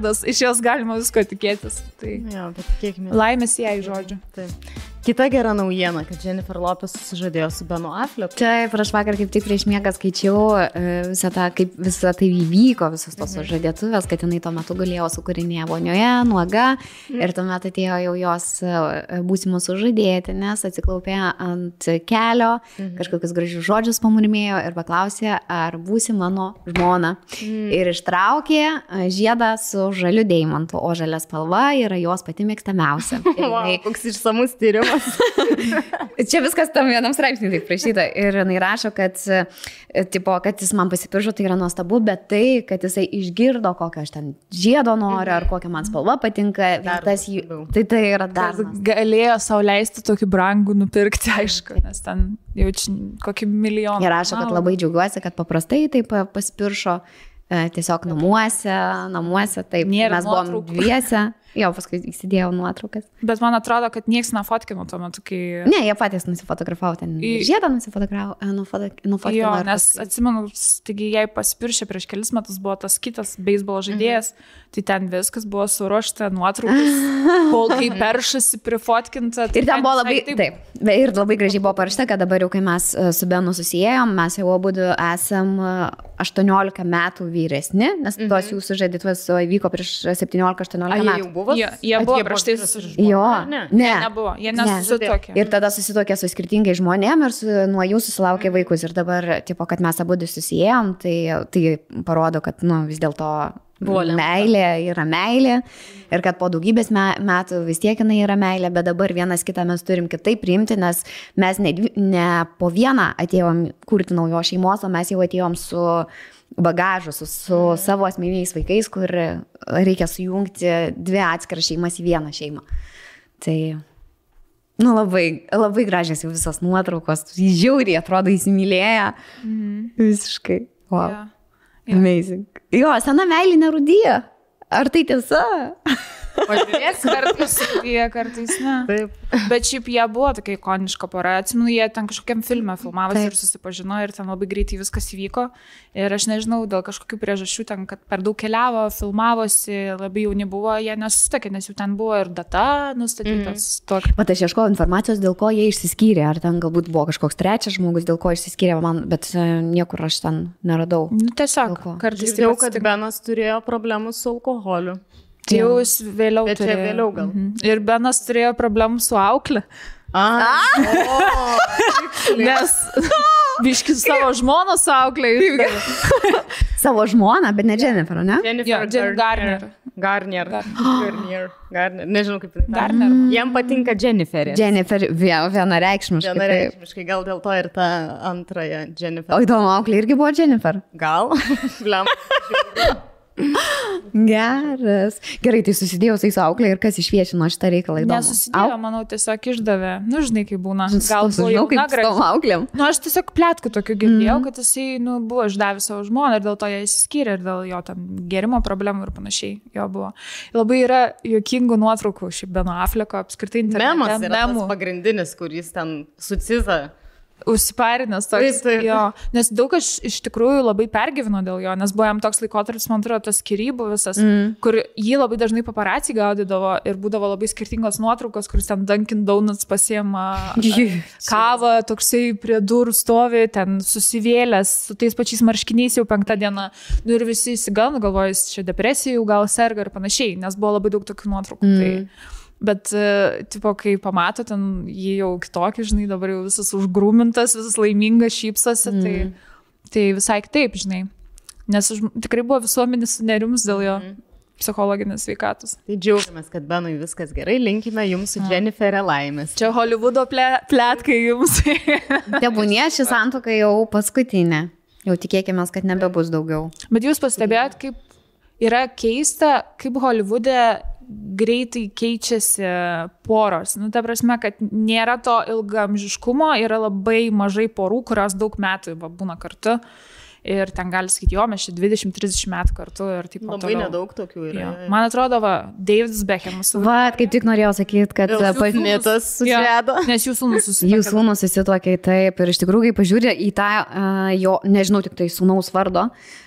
milijardas, iš jos galima visko tikėtis. Tai Jo, bet tikėkime. laimės jai, žodžiu. Taip. Kita gera naujiena, kad Jennifer Lopez susižadėjo su Benu Afflecku. Taip, aš vakar kaip tik prieš miegą skaičiau e, visą tą, kaip visą tai įvyko, visos tos Mhm. sužadėtuvės, kad jinai tuo metu galėjo sukūrinėje vonioje, nuoga. Mhm. Ir tuomet atėjo jau jos e, būsimus sužadėti, nes atsiklaupė ant kelio, Mhm. kažkokius gražius žodžius pamurmėjo ir paklausė, ar būsi mano žmona. Mhm. Ir ištraukė e, žiedą su žaliu deimantu, o žalia spalva yra jos pati mėgstamiausia. Wow, koks išsamus tyrimas. Čia viskas tam vienam straipsniui taip prašyta. Ir jinai rašo, kad, e, tipo, kad jis man pasipiršo, tai yra nuostabu, bet tai, kad jisai išgirdo, kokią aš ten žiedo noriu, ar kokią man spalva patinka, Dar tas tai tai yra dar. Galėjo sau leisti tokį brangų nupirkti, aišku, nes ten jau kokį milijoną. Ir rašo, kad labai džiaugiuosi, kad paprastai taip e, pasipiršo e, tiesiog namuose, namuose, taip. Nėra mes buvom nuotraukų. dviese, jo, paskui įsidėjau nuotraukas. Bet man atrodo, kad niekas nefotkino tuo metu, kai... Ne, jie patys nusifotografavo ten. Į- Žiedą nusifotografavo, e, nufoto- Jo, nes paskui- atsimenu, taigi jai pasipiršė prieš kelis metus buvo tas kitas beisbolo žaidėjas, tai ten viskas buvo suruošta, nuotraukas, kol kai peršasi prifotkinta. tai Ir ten buvo labai, taip, taip, ir labai gražiai buvo parašyta, kad dabar jau, kai mes e, su Benu susijėjom, mes jau abu esam e, 18 metų vyresni, nes Mhm. tos jūsų žadėtuvės vyko prieš 17-18 Ai, jie metų. Buvo? Jie- jie buvo jie prieš tai vyras ir susi- žmona, Jo, ar Ne. ne. Nebuvo, jie Ne. nesusitokė. Ir tada susitokė su skirtingais žmonėmis ir su, nuo jų susilaukė vaikus. Ir dabar, tipo, kad mes abu susijėjom, tai, tai parodo, kad nu, vis dėlto Buvo lemta. meilė yra meilė. Ir kad po daugybės me, metų vis tiek jinai yra meilė, bet dabar vienas kitą mes turim kitaip priimti, nes mes ne, ne po vieną atėjom kurti naujos šeimos, o mes jau atėjom su bagažu, su, su savo asmeniniais vaikais, kur reikia sujungti dvi atskiras šeimas į vieną šeimą. Tai Nu, labai, labai gražios jau visos nuotraukos, žiauriai atrodo įsimylėję. Mhm. Visiškai. Wow. Jo. Yeah. Amazing. Jo, sena meilė nerudyja. Ar tai tiesa? Pažiūrėsim. Kartais jie, kartais ne. Taip. Bet šiaip jie buvo tokia ikoniška pora. Atsimenu, jie ten kažkokiam filmė filmavosi ir susipažino ir ten labai greitai viskas įvyko. Ir aš nežinau, dėl kažkokių priežasčių ten, kad per daug keliavo, filmavosi, labai jauni buvo, jie nesusitakė, nes jau ten buvo ir data nustatytas. Mm. Vat aš ieškojau informacijos, dėl ko jie išsiskyrė. Ar ten galbūt buvo kažkoks trečias žmogus, dėl ko išsiskyrė man, bet e, niekur aš ten neradau. Nu, tiesiog, kartais taip kad atsitinka. Benas turėjo problemų su alkoholiu. Tai jau jis vėliau Bet čia turėjo. vėliau gal. Mhm. Ir Benas turėjo problemų su aukle, A, nes biški savo žmoną su aukle. Savo žmoną, bet ne Jennifer, ne? Jo, Jen Garner. Garnier. Garnier. Garnier. Nežinau kaip. tariasi. Garner. Jam patinka. Jennifer vie- vienareikšmiškai. Vienareikšmiškai, gal dėl to ir ta antrąją Jennifer. O įdomu, auklė irgi buvo Jennifer. Gal? Bliam. Geras. Gerai, tai susidėjau su jais auklė ir kas išviešino šitą reikalą įdomu. Nesusidėjo, manau, tiesiog išdavė. Nu, žinai, kaip būna. Gal Gal buvo žinau, jauna kaip su auklėm. Nu, aš tiesiog plėtkų tokių girdėjau, mm. kad jisai nu, buvo išdavęs savo žmoną ir dėl to jie įsiskyrė ir dėl jo tam gerimo problemų ir panašiai jo buvo. Labai yra juokingų nuotraukų šiaip Beno Afleko apskritai internete. Memas yra memų. pagrindinis, kuris ten suciza. Užsiparinęs toks. Taip, taip. Jo, nes daug aš iš tikrųjų labai pergyveno dėl jo, nes buvo jam toks laikotarpis, man atrodo, tas skirybų visas, mm. kur jį labai dažnai paparacijai gaudydavo ir būdavo labai skirtingos nuotraukos, kuris ten Dunkin Donuts pasiema kavą, toksai prie durų stovi, ten susivėlęs su tais pačiais marškiniais jau penktą dieną. Nu, ir visi įsigando, galvoja, jis čia depresija jau gal serga ir panašiai, nes buvo labai daug tokių nuotraukų. Mm. Tai, Bet, e, tipo, kai pamato ten jį jau kitokį, žinai, dabar jau visas užgrūmintas, visas laimingas, šypsosi, mm. tai, tai visai kitaip, žinai. Nes už, tikrai buvo visuomenės sunerimus dėl jo mm. psichologinės veikatos. Tai džiaugiamės, kad Benui viskas gerai, linkime jums su Jenniferė laimės. Čia Hollywoodo ple, plėtkai jums. Tebūnie ši santoka jau paskutinė. Jau tikėkime, kad nebebus daugiau. Bet jūs pastebėjot, kaip yra keista, kaip Hollywoode greitai keičiasi poros. Nu, ta prasme, kad nėra to ilgamžiškumo, yra labai mažai porų, kurios daug metų va, būna kartu. Ir ten gali sakyti, jo, mes čia 20-30 metų kartu ir taip Labai toliau. nedaug tokių yra. Jo. Man atrodo, va, Davidas Beckhamas. Va, kaip tik norėjau sakyti, kad Vėl pa- mitas Jo, susirado. Nes jūsų susitaikė. jų sūnus susitokė taip ir iš tikrųjų, kai pažiūrė į tą uh, jo, nežinau, tik tai sūnaus vardo,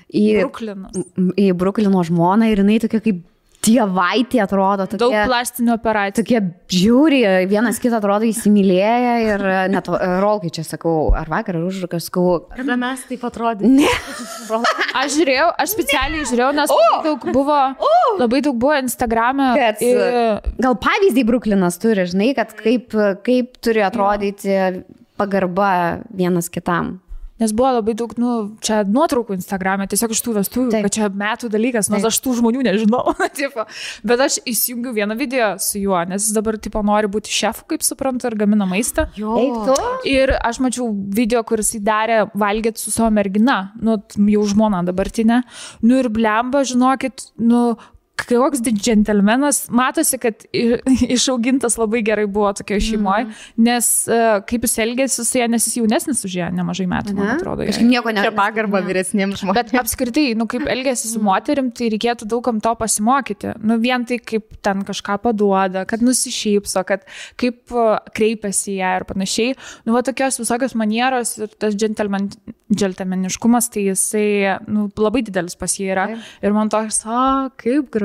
į, Bruklinas. į Bruklino žmoną ir jinai tokia kaip dievaitė atrodo. Tokie, Daug plastinių operacijų. Tokie žiūri, vienas kitą atrodo įsimylėję ir e, net e, rolkai čia sakau, ar vakar, ar užvakar sakau. Kada mes taip atrodėme? Ne. Aš žiūrėjau, aš specialiai žiūrėjau, nes labai daug buvo, labai daug buvo Instagram'e. Kad, ir- gal pavyzdį Bruklinas turi, žinai, kad kaip, kaip turi atrodyti pagarba vienas kitam. Nes buvo labai daug, nu, čia nuotraukų Instagram'e, tiesiog iš tų vestuvių, Taip. kad čia metų dalykas, nors Taip. aš tų žmonių nežinau. tipo. Bet aš įsijungiu vieną video su juo, nes jis dabar, tipo, nori būti šefu, kaip suprantu, ir gamina maistą. Jo. Eik tu. Ir aš mačiau video, kuris jį darė valgyti su savo mergina, nu, jau žmona dabartinė. Nu ir blemba, žinokit, nu, koks džentelmenas, matosi, kad išaugintas labai gerai buvo tokioje šeimoje, nes uh, kaip jis elgėsi su ja, nes jis jaunesnis už ją nemažai metų, man atrodo. Kažkaip nieko ne. Pagarba vyresniems žmonėms. Bet apskritai, nu, kaip elgesi su moterim, tai reikėtų daugam to pasimokyti. Nu, vien tai, kaip ten kažką paduoda, kad nusišypso, kad kaip uh, kreipiasi į ją ir panašiai. Nu, va tokios visokios manieros ir tas džentelmen, džentelmeniškumas, tai jisai nu, labai didelis pas jį yra. Taip. Ir man toks, a, kaip gražu.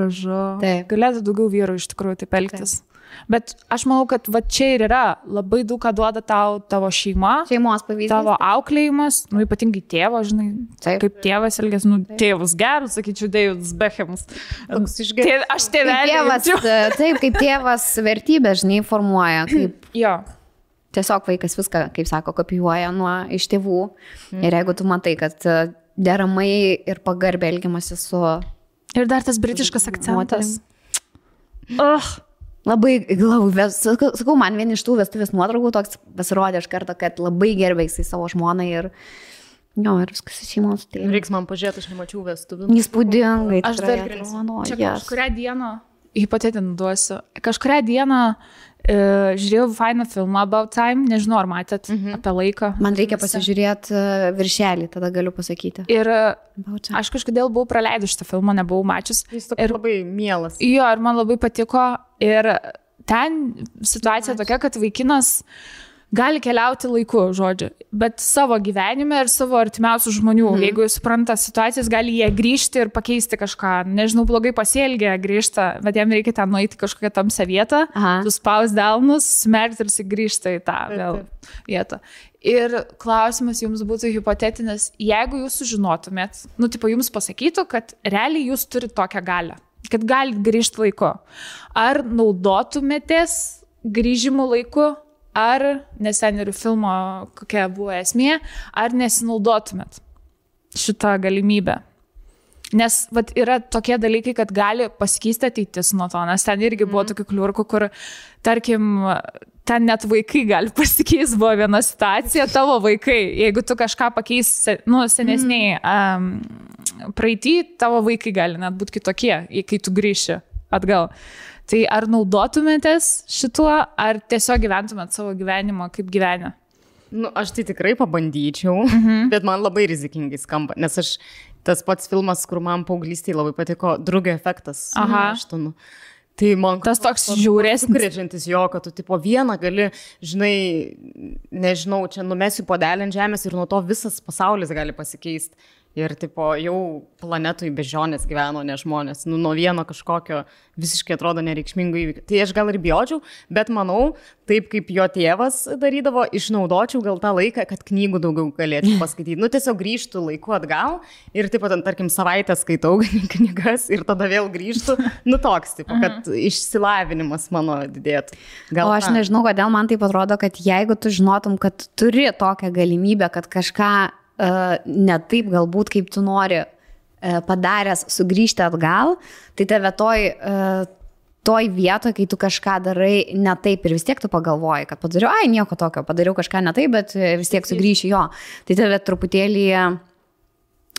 Taip. Galėtų daugiau vyrų iš tikrųjų taip elgtis. Bet aš manau, kad va čia ir yra labai daug ką duoda tau tavo šeima. Šeimos pavyzdys. Tavo auklėjimas, nu ypatingai tėvo, žinai, Taip. kaip tėvas elgėsi, nu tėvas geras, sakyčiau, Davidas Bechemas. Tė, aš tėvelį. tėvas, jaučiu. taip, kaip tėvas vertybę, žinai, formuoja, kaip Jo. tiesiog vaikas viską, kaip sako, kopijuoja nuo iš tėvų. Ir jeigu tu matai, kad e, deramai ir pagarbė elgiamasi su Ir dar tas britiškas akcentas. Ugh. labai glauvės, sakau, man vieni iš tų vestuvės nuotraukų toks pasirodė iš karto, kad labai gerbė jisai savo žmoną ir, jo, ir viskas iš šeimos. Tai Reiks man pažiūrėti, aš nemačiau vestuvių. įspūdingai. Aš dar atrodo, Čia yes. kažkuria diena, hipotetinį duosiu, kažkuria diena e, žiūrėjau fainą filmą About Time, nežinau ar matėt mhm. apie laiką. Man reikia pasižiūrėti e, viršelį, tada galiu pasakyti. Ir e, aš kažkodėl buvau praleidus šitą filmą, nebuvau mačius. Jis toks Ir- labai mielas. Jo, ir man labai patiko. Ir ten situacija tokia, kad vaikinas gali keliauti laiku, žodžiu, bet savo gyvenime ir savo artimiausių žmonių. Mhm. Jeigu jis supranta situacijas, gali jie grįžti ir pakeisti kažką. Nežinau, blogai pasielgia, grįžta, bet jam reikia ten nueiti kažkokią tamsią vietą, suspaus delnus, smerkti ir jis grįžta į tą vėl vietą. Ir klausimas jums būtų hipotetinis, jeigu jūs sužinotumėt, nu, tipo, jums pasakytų, kad realiai jūs turite tokią galę, kad galite grįžti laiku. Ar naudotumėtės grįžimų laiku, ar, nes ten ir filmo kokia buvo esmė, ar nesinaudotumėt šitą galimybę. Nes vat, yra tokie dalykai, kad gali pasikeisti ateitis nuo to, nes ten irgi buvo tokių kliurkų, kur, tarkim, ten net vaikai gali pasikeisti, buvo viena situacija, tavo vaikai, jeigu tu kažką pakeisi, nu, senesniai um, praeitį, tavo vaikai gali net būti kitokie, kai tu grįši atgal. Tai ar naudotumėtės šituo, ar tiesiog gyventumėt savo gyvenimą kaip gyvenę? Nu, aš tai tikrai pabandyčiau, mhm. bet man labai rizikingai skamba, nes aš tas pats filmas, kur man paauglystėje labai patiko, drugio efektas. Aha. Aštonu. Tai man Tas toks žiauresnis. Sukrečiantis jo, kad tu tipo vieną gali, žinai, nežinau, čia numesiu podelį ant žemės ir nuo to visas pasaulis gali pasikeisti. Ir tipo jau planetui bežionės gyveno ne žmonės. Nu, nuo vieno kažkokio visiškai atrodo nereikšmingo įvykio. Tai aš gal ir bijočiau, bet manau, taip kaip jo tėvas darydavo, išnaudočiau gal tą laiką, kad knygų daugiau galėčiau paskaityti. Nu, tiesiog grįžtų laiku atgal ir taip pat, tarkim, savaitę skaitau knygas ir tada vėl grįžtų. Nu, toks, tipo, kad išsilavinimas mano didėtų. O aš nežinau, kodėl man tai atrodo, kad jeigu tu žinotum, kad turi tokią galimybę, kad kažką ne taip galbūt, kaip tu nori uh, padaręs, sugrįžti atgal, tai tave toj, uh, toj vietoje, kai tu kažką darai ne taip ir vis tiek tu pagalvoji, kad padariau, ai nieko tokio, padariau kažką ne taip, bet e, vis tiek sugrįšiu jo. Tai tave truputėlį e,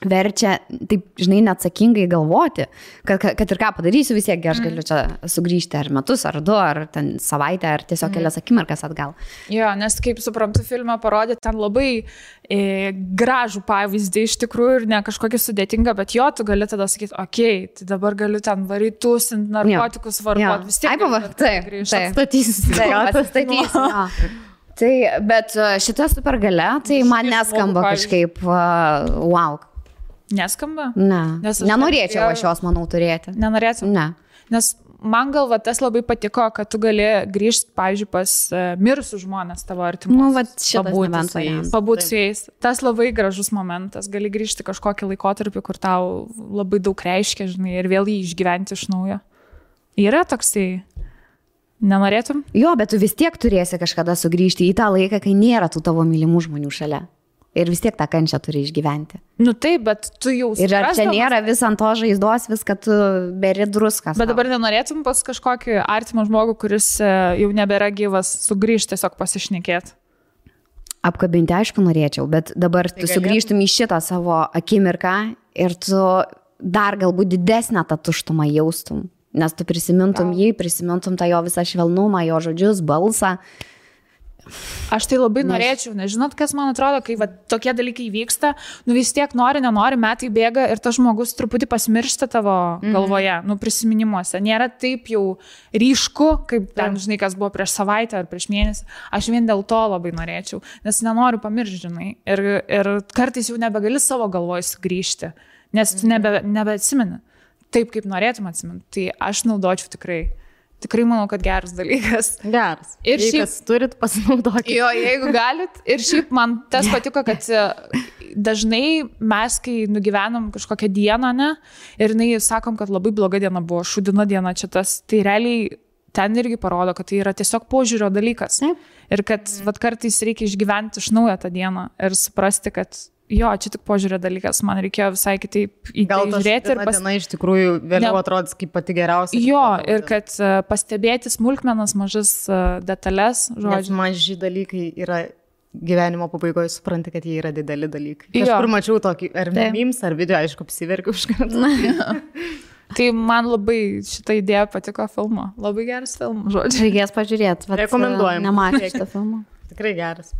verčia, taip, žinai, neatsakingai galvoti, kad, kad, ir ką padarysiu, vis tiek aš galiu čia sugrįžti ar metus, ar du, ar ten savaitę, ar tiesiog kelias akimirkas atgal. Jo, nes kaip suprantu, filmą parodė ten labai e, gražų pavyzdį iš tikrųjų ir ne kažkokį sudėtingą, bet jo, tu gali tada sakyti, okei, okay, tai dabar galiu ten varytusinti, narkotikus vartoti, vis tiek. Ai, pava, taip, grįžt. taip. Jo. Tai, bet e, šita supergalia, tai man neskamba kažkaip, uh, wow. Neskamba? Ne. Nes aš Nenorėčiau aš jos, manau, turėti. Nenorėtum. Ne. Nes man gal va, tas labai patiko, kad tu gali grįžti, pavyzdžiui, pas uh, mirusius žmonės tavo artimus. Nu, va, Pabūti su jais. Pabūti su jais. Tas labai gražus momentas. Gali grįžti kažkokį laikotarpį, kur tau labai daug reiškia, žinai, ir vėl jį išgyventi iš naujo. Yra toksai. Nenorėtum? Jo, bet tu vis tiek turėsi kažkada sugrįžti į tą laiką, kai nėra tų tavo mylimų žmonių šalia. Ir vis tiek tą kančią turi išgyventi. Nu taip, bet tu jau Ir ar čia nėra vis ant to žaizdos, viską tu beri druskas. Bet dabar nenorėtum pas kažkokį artimą žmogų, kuris e, jau nebėra gyvas, sugrįžti tiesiog pasišnekėti. Apkabinti, aišku, norėčiau, bet dabar tu galėtum- sugrįžtum į šitą savo akimirką ir tu dar galbūt didesnę tą tuštumą jaustum. Nes tu prisimintum jį, prisimintum tą jo visą švelnumą, jo žodžius, balsą. Aš tai labai norėčiau, nežinot, kas man atrodo, kai va, tokie dalykai vyksta, nu vis tiek nori, nenori, metai bėga ir tas žmogus truputį pasimiršta tavo Mhm. galvoje, nu prisiminimuose. Nėra taip jau ryšku, kaip ten, žinai, kas buvo prieš savaitę ar prieš mėnesį. Aš vien dėl to labai norėčiau, nes nenoriu pamiršti, žinai. Ir, ir kartais jau nebegali savo galvoj sugrįžti, nes tu nebe, nebeatsimeni taip, kaip norėtum atsiminti. Tai aš naudočiau tikrai. Tikrai manau, kad geras dalykas. Geras. Ir Jei šiaip- turit, pasinaudokite. Jo, jeigu galit. Ir šiaip man tas patiko, kad e, dažnai mes, kai nugyvenam kažkokią dieną, ne, ir jinai sakom, kad labai bloga diena buvo, šudina diena čia tas, tai realiai ten irgi parodo, kad tai yra tiesiog požiūrio dalykas. Taip. Ir kad vat, kartais reikia išgyventi iš naujo tą dieną ir suprasti, kad jo, čia tik požiūrio dalykas, man reikėjo visai kitaip į Gal tai ta žiūrėti ir pas... diena iš tikrųjų vėliau Ne- atrodys kaip pati geriausia. Jo, kaip ir kad e, pastebėti smulkmenas, mažas e, detalės, Nes žodžiu. maži dalykai yra gyvenimo pabaigoje, supranti, kad jie yra dideli dalykai. Jo. Kažkur mačiau tokį, ar Taip. memes, ar video, aišku, apsiverkiu už kartą. Tai man labai šitą idėją patiko filmo. Labai geras filmas, žodžiu. Reikės pažiūrėti. Rekomenduojam. Nematau šitą filmą. Tikrai geras.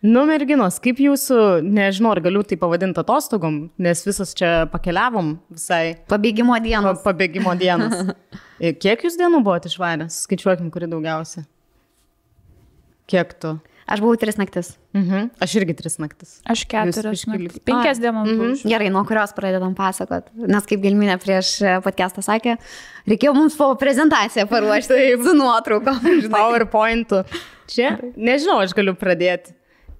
Nu, merginos, kaip jūsų, nežinau, ar galiu tai pavadinti atostogom, nes visas čia pakeliavom visai Pabėgimo pa- dienos. pabėgimo dienas. Ir Kiek jūs dienų buvote išvaręs? Skaičiuokim, kuri daugiausia. Kiek tu? Aš buvau tris naktis. Mhm. Aš irgi tris naktis. Aš keturias, naktis. penkias dienas. mhm. Gerai, nuo kurios pradedam pasakot. Nes kaip Gelminė prieš e, podcastą sakė, reikėjo mums po prezentaciją paruošti Taip. su nuotraukom. PowerPointu. Čia, nežinau, aš galiu pradėti.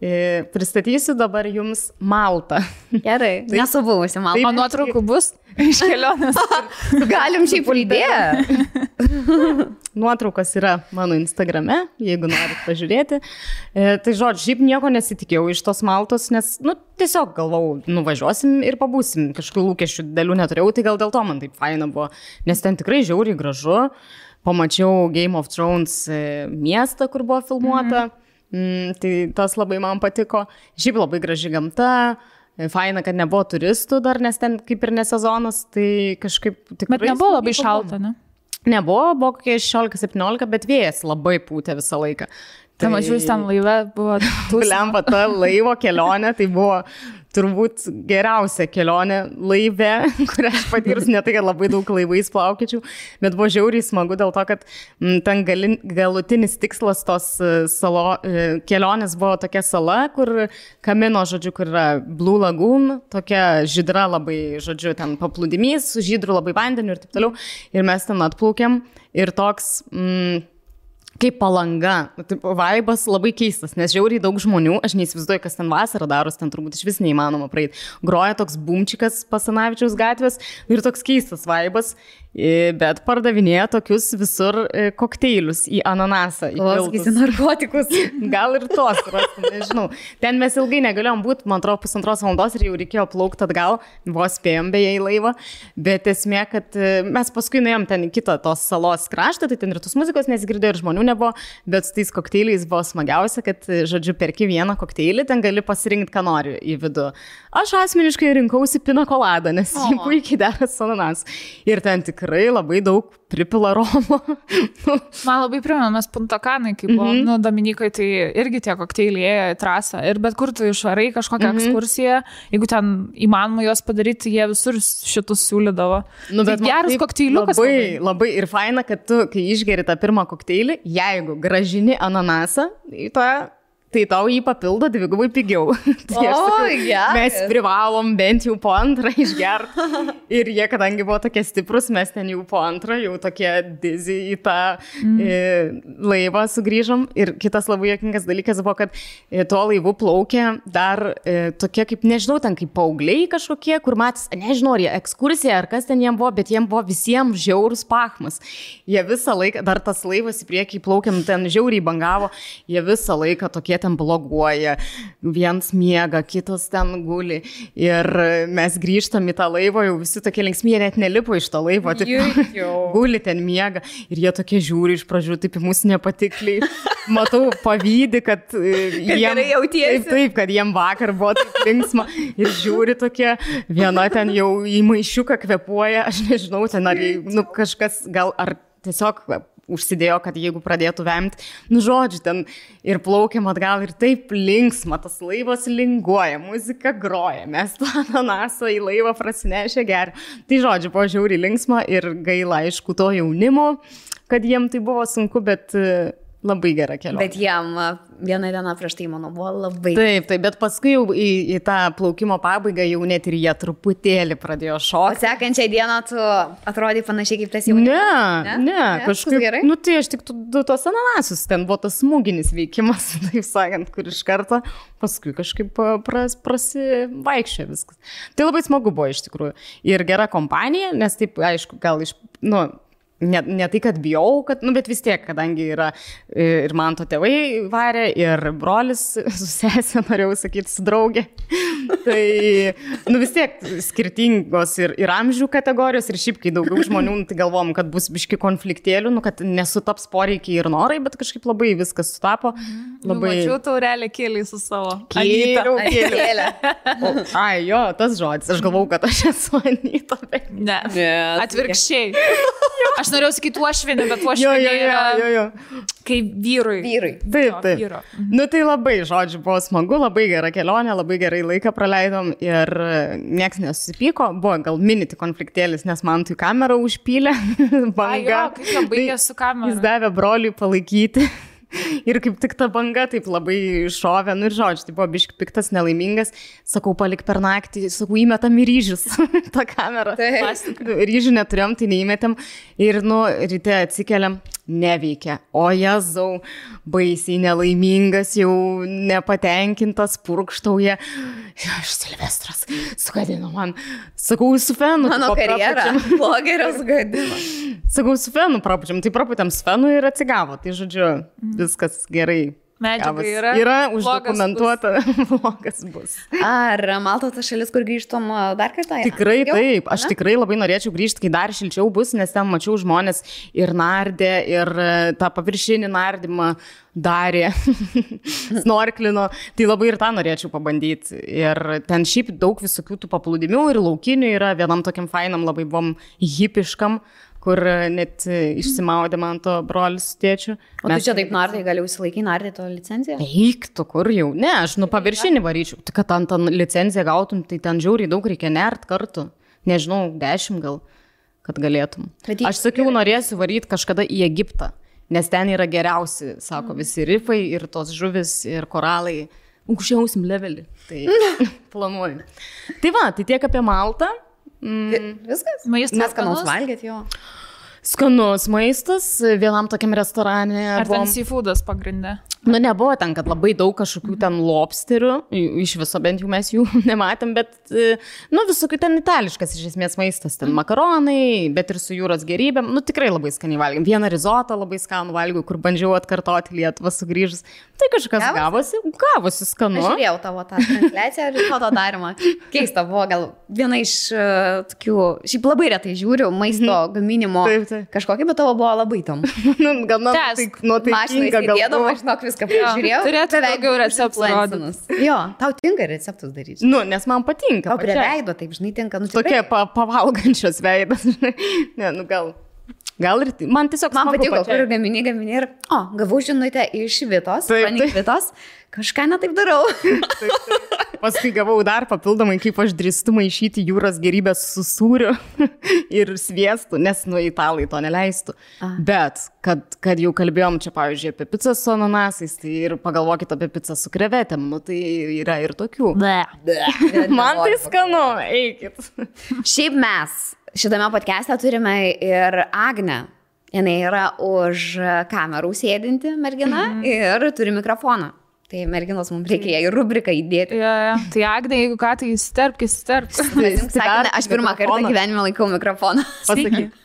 E, Pristatysiu dabar jums Maltą. Gerai, nesu buvusi, man. O nuotraukų bus iš kelionės. Galim šiaip pridėti. Nuotraukos yra mano Instagrame, jeigu norit pažiūrėti. E, tai žodžiu, šiaip nieko nesitikėjau iš tos Maltos, nes, nu, tiesiog galvau, nuvažiuosim ir pabūsim. Kažkokių lūkesčių dėlių neturėjau, tai gal dėl to man taip faina buvo. Nes ten tikrai žiauriai gražu. Pamačiau Game of Thrones e, miestą, kur buvo filmuota. Mm, tai tas labai man patiko. Šiaip labai graži gamta. Faina, kad nebuvo turistų dar, nes ten kaip ir nesezonas, tai kažkaip tikrai... Bet nebuvo labai šalta, ne? Nebuvo, buvo kokie 16-17, bet vėjas labai pūtė visą laiką. Tai mačiau, jis ten laive buvo. Lempa ta laivo kelionė, tai buvo turbūt geriausia kelionė laive, kurią aš patyrus, ne tai, kad labai daug laivais plaukėčiau, bet buvo žiauriai smagu dėl to, kad m, ten galin, galutinis tikslas tos e, salo, e, kelionės buvo tokia sala, kur kamino, žodžiu, kur yra Blue Lagoon, tokia žydra labai, žodžiu, ten paplūdimys, su žydru labai vandeniu ir taip toliau. Ir mes ten atplaukėm ir toks... Mm, kaip palanga. Nu, Taip, vaibas labai keistas, nes žiauriai daug žmonių, aš neįsivaizduoju, kas ten vasarą daros, ten turbūt iš vis neįmanoma praeiti. Groja toks bumčikas pasanavičiaus gatvės ir toks keistas vaibas, bet pardavinėja tokius visur e, kokteilius į ananasą. piltus. narkotikus. Gal ir tos, rastum, nežinau. Ten mes ilgai negalėjom būti, man atrodo, pusantros valandos ir jau reikėjo plaukti atgal, vos spėjom beje į laivą, bet esmė, kad e, mes paskui nuėjom ten į kitą tos salos kraštą, tai ten ir tos muzikos nesigirdėjo ir žmonių nebuvo, bet su tais kokteiliais buvo smagiausia, kad, e, žodžiu, perki vieną kokteilį, ten gali pasirinkti, ką nori į vidų. Aš asmeniškai rinkausi pinakoladą, nes jį O. puikiai dera su ananas. Ir ten tikrai labai daug pripila romo. Man labai primena, mes puntokanai, kai buvo, mm -hmm. nu, Dominikoje, tai irgi tie kokteiliai į trasą. Ir bet kur tu išvarai kažkokią mm -hmm. ekskursiją, jeigu ten įmanoma juos padaryti, tai jie visur šitus siūlydavo. Nu, tai man geras kokteiliukas. Labai, labai ir faina, kad tu, kai išgeri tą pirmą kokteilį, jeigu gražini ananasą į tą tai tau jį papildo dvigubai pigiau. tai O, sakau, geras. mes privalom bent jau po antrą išgerti. Ir jie, kadangi buvo tokie stiprus, mes ten jau po antrą, jau tokie dizi į tą mm. e, laivą sugrįžom. Ir kitas labai jokingas dalykas buvo, kad e, tuo laivu plaukė dar e, tokie kaip, nežinau, ten kaip paaugliai kažkokie, kur matys, nežinau, ar jie ekskursija, ar kas ten jiem buvo, bet jiem buvo visiems žiaurus pachmas. Jie visą laiką, dar tas laivas į priekį plaukėm, ten žiauriai bangavo, jie visą laiką tokie ten bloguoja, vienas miega, kitas ten guli. Ir mes grįžtam į tą laivą, jau visi tokie linksmi, jie net nelipo iš to laivo, Jujau. guli ten miega ir jie tokie žiūri iš pradžių, taip į mus nepatikliai. Matau pavydį, kad e, jiem. Taip, taip, kad jiem vakar buvo taip linksma ir žiūri tokie, viena ten jau į maišiuką kvepuoja, aš nežinau, ten ar nu, kažkas gal ar tiesiog užsidėjo, kad jeigu pradėtų vemti, nu žodžiu, ten ir plaukiam atgal ir taip linksma, tas laivas linguoja, muzika groja, mes tą ananasą į laivą prasinešę geria. Tai žodžiu, buvo žiauriai linksma ir gaila, aišku, to jaunimo, kad jiem tai buvo sunku, bet e, labai gera kelionė. Bet jam vieną dieną prieš tai, manau, buvo labai. Taip, taip, bet paskui jau į, į tą plaukimo pabaigą jau net ir jie truputėlį pradėjo O šokti. sekančią dieną tu atrodai panašiai kaip tas jaunas. Ne, Ne? ne, ne, kažkaip gerai? Nu, tai aš tik tu, du tos ananasus, ten buvo tas smūginis veikimas, taip sakant, kur iš karto paskui kažkaip pras, prasivaikščia viskas. Tai labai smagu buvo iš tikrųjų. Ir gera kompanija, nes taip, aišku, gal iš, nu, Ne, ne tai, kad bijau, kad, nu, bet vis tiek, kadangi yra e, ir man to tėvai varė, ir brolis su sesė, norėjau sakyti, su draugė. Tai, nu, vis tiek skirtingos ir, ir amžių kategorijos, ir šiaip, kai daugiau žmonių, nu, tai galvom, kad bus biški konfliktėlių, nu, kad nesutaps poreikiai ir norai, bet kažkaip labai viskas sutapo. Labai. Labai Mačiau taurelį kėlį su savo. Kėliau, kėliau. Kėlė. O, ai, jo, tas žodis, aš galvau, kad aš esu Anita, bet... Ne. Ne, Atvirkščiai. Aš norėjau sakyti uošvinį, bet Jo, uošvinė jo, jo, yra jo, jo. kaip vyrui. Vyrai. Taip, Jo, taip. vyro. Nu tai labai, žodžiu, buvo smagu, labai gera kelionė, labai gerai laiką praleidom ir nieks nesusipyko, buvo gal miniti konfliktėlis, nes man tai kamera užpylė, Ai, banga. jo, kaip čia baigė Tai su kamera. Jis davė broliui palaikyti. Ir kaip tik ta banga taip labai šovė, nu ir žodžiu, tai buvo biški piktas, nelaimingas, sakau, palik per naktį, sakau, įmetam į ryžius tą kamerą. Taip. Ryžių neturėjom, tai neįmetėm ir, nu, ryte atsikeliam, neveikia. O jezau, baisiai nelaimingas, jau nepatenkintas, purkštauja. Aš Silvestras, sugadino man. Sakau, su fenu. Mano karjera. Blogerio sugadino. Sakau, su fenu prapučiam, tai prapučiam su fenu ir atsigavo. Tai žodžiu, viskas gerai. Medžiaga gavosi. yra. Yra Vlogas uždokumentuota, vlogas bus. Ar Malta ta šalis, kur grįžtum dar kartą? Tikrai Jau? taip, aš Ne? tikrai labai norėčiau grįžti, kai dar šilčiau bus, nes ten mačiau žmonės ir nardė, ir e, tą paviršinį nardymą darė, snorklino, tai labai ir tą norėčiau pabandyti. Ir ten šiaip daug visokių tų paplūdimių ir laukinių yra, vienam tokiam fainam labai buvom hipiškam, kur net išsimaudė man to brolis su tėčiu. O tu čia taip nardai, gali užsilaikyti nardai to licenciją? Eik, tu kur jau? Ne, aš nu paviršinį varyčiau. Tik kad ant ant licenciją gautum, tai ten žiauriai daug reikia nert kartu. Nežinau, dešimt gal, kad galėtum. Bet į- Aš sakiau, norėsiu varyti kažkada į Egiptą, nes ten yra geriausi, sako, visi rifai ir tos žuvis ir koralai. Aukščiausim levelį. Tai planuoju. Tai va, tai tiek apie Maltą. Mm, Viskas? Maistas Mes ką nors valgėt jo. skanus maistas, vienam tokiam restorane. Ar buvom- ten seafoodas pagrindė? Nu, nebuvo ten, kad labai daug kažkokių ten lobsterių, iš viso bent jau mes jų nematėm, bet, e, nu, visokių ten itališkas iš esmės maistas, ten makaronai, bet ir su jūros gerybėm, nu, tikrai labai skaniai valgėm. Vieną rizotą labai skanų valgiau, kur bandžiau atkartoti Lietuvą sugrįžus. Tai kažkas Gavosi? gavosi, gavosi skanu. Aš žiūrėjau tavo tą transliaciją ir to darymą. Keista buvo, gal viena iš uh, tokių, šiaip labai retai žiūriu maisto gaminimo. Taip, taip. Kažkokia, bet tavo buvo labai tam. nu, gal nu, Tęsk. tai, nu, tai Mašinai tinka, gal sėdėdama, buvo. žinok, viską pažiūrėjau. turėtų daugiau receptų influencinus. Jo, tau tinka receptus daryti. Nu, nes man patinka. O prie veido, taip, žinai, tinka. Nu, Tokie pa, pavalgančios veidas. ne, nu, gal. Gal ir man tiesiog Man patiko, pačiai. kur gamini, gamini ir, o, gavau žinutę iš Taip, Panik taip. Vitos, kažką netaip darau. Paskui gavau dar papildomai, kaip aš drįstu maišyti jūros gerybės su sūriu ir sviestu, nes nu italai to neleistų. A. Bet, kad, kad jau kalbėjom čia, pavyzdžiui, apie pizzą su ananasais, tai ir pagalvokit apie pizzą su krevetėm, nu tai yra ir tokių. Ne. Man tai skanu, eikit. Šiaip mes šitame podcast'e turime ir Agnę. Jis yra už kamerų sėdinti mergina mm. ir turi mikrofoną. Tai merginos mums reikia į rubriką įdėti. Ja, ja. Tai Agne, jeigu ką, tai įsterpk, įsterpk. Sakė, aš pirmą kartą gyvenime laikau mikrofoną. Pasakyk.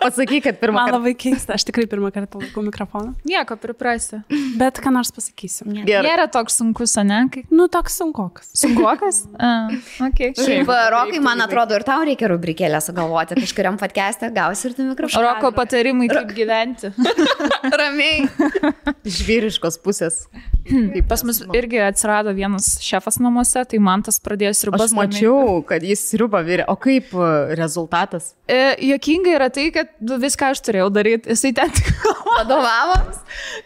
Pasakyk, kad pirmą kartą. Man labai keista, aš tikrai pirmą kartą laikau mikrofoną. Nieko, priprasi. Bet ką nors pasakysiu. Gerai. Nėra toks sunkus, ne? Kaip... Nu, toks sunkokas. Sunkokas? A, okay. Šiaip, Rokai, man atrodo, ir tau reikia rubrikėlę sugalvoti. Kažkuriam podcast'e gausi ir tu mikrofoną. Roko patarimai, kaip gyventi. Ramiai. Žvyriškos pusės. Taip, pas mus irgi atsirado vienas šefas namuose, tai man tas pradėjo sriubas. Aš mačiau, kad jis sriubą virė. O kaip e, rezultatas? E, jokinga yra tai, kad nu, viską aš turėjau daryti. Jisai ten tik vadovavo.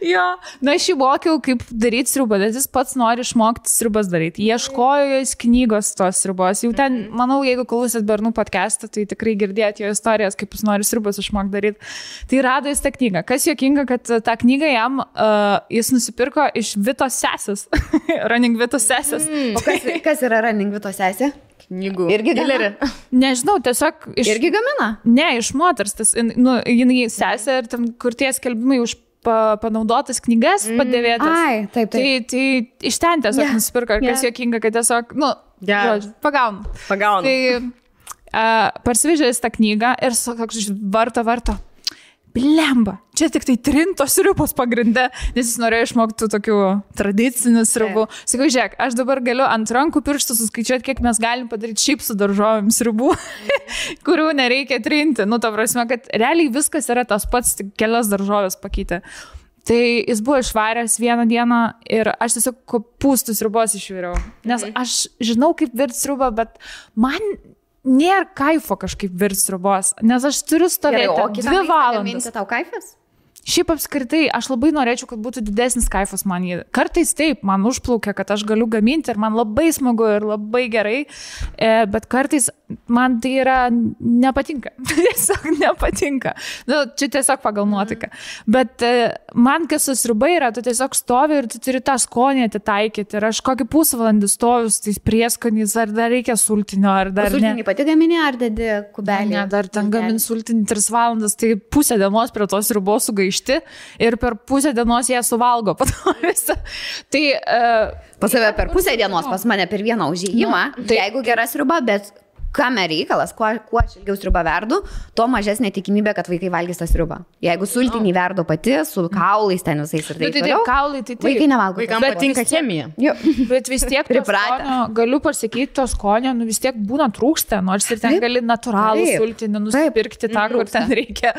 jo, na aš jį mokiau, kaip daryti sriubą, bet jis pats nori išmokti sriubas daryti. Ieškojo jis knygos tos sriubos. Jau ten, mhm. manau, jeigu klausėt Bernų podcast'ą, tai tikrai girdėt jo istorijas, kaip jis nori sriubas išmokti daryti. Tai rado jis tą knygą. Kas jokinga, kad tą knygą jam uh, jis nusipirko iš Vitos sesės. Running Vitos sesės. Mm. O kas, kas yra Running Vitos sesė? Knygų. Irgi dilerį. Nežinau, tiesiog iš... Irgi gamina? Ne, iš moters. Tas, nu, jinai sesė ir ten, kur tie skelbimai už pa, panaudotas knygas mm. padėvėtas. Ai, taip, taip. Tai, tai iš ten tiesiog yeah. nusipirko, kas yeah. jokinga, kad tiesiog, nu, yeah. žodžiu, pagaunu. Pagaunu. Tai uh, parsivežęs tą knygą ir toks varto, varto. Blemba, čia tik tai trintos sriubos pagrindė, nes jis norėjo išmokti tokių tradicinių sriubų. Sakau, žiūrėk, aš dabar galiu ant rankų pirštų suskaičiuoti, kiek mes galim padaryti šiaip su daržovėm sriubų, kurių nereikia trinti. Nu, ta prasme, kad realiai viskas yra tas pats, tik kelias daržovės pakeitė. Tai jis buvo išvaręs vieną dieną ir aš tiesiog kopūstus sriubos išviriau. Nes aš žinau, kaip virti sriubą, bet man nėra kaifo kažkaip virti sriubos, nes aš turiu stovėti Gerai, o dvi valandas. Tau kaifas? Šiaip apskritai, aš labai norėčiau, kad būtų didesnis kaifas man jį. Kartais taip, man užplaukia, kad aš galiu gaminti ir man labai smagu ir labai gerai, e, bet kartais man tai yra nepatinka. tiesiog nepatinka. Nu, čia tiesiog pagal nuotaiką. Bet e, man kas susirbai yra, tu tiesiog stovi ir tu turi tą skonį atitaikyti. Ir aš kokį pusvalandį stoviu su tais prieskoniais, ar dar reikia sultinio, ar dar... Sultinį pati gaminė, ar dedi kubelį? Ne, dar ten gamin sultinį 3 valandas, tai pusę dienos prie tos ribos sugaišti ir per pusę dienos jie suvalgo po to visą. Tai... Uh, Pas save per pusę dienos, pas mane per vieną užėjimą. Nu, tai jeigu gera sriuba, bet Kame reikalas, kuo, kuo aš ilgiau sriubą verdu, tuo mažesnė tikimybė, kad vaikai valgys tą sriubą. Jeigu sultinį verdu pati, su kaulais ten visais ir taip toliau. Tai, tai kaulai, tai taip. Vaikai nevalgo. Vaikams patinka chemija. Jo. Bet vis tiek pripratę. Galiu pasakyti, to skonio, nu vis tiek būna trūksta, nors ir ten taip. gali natūralų taip. sultinį nusipirkti tą, kur ten reikia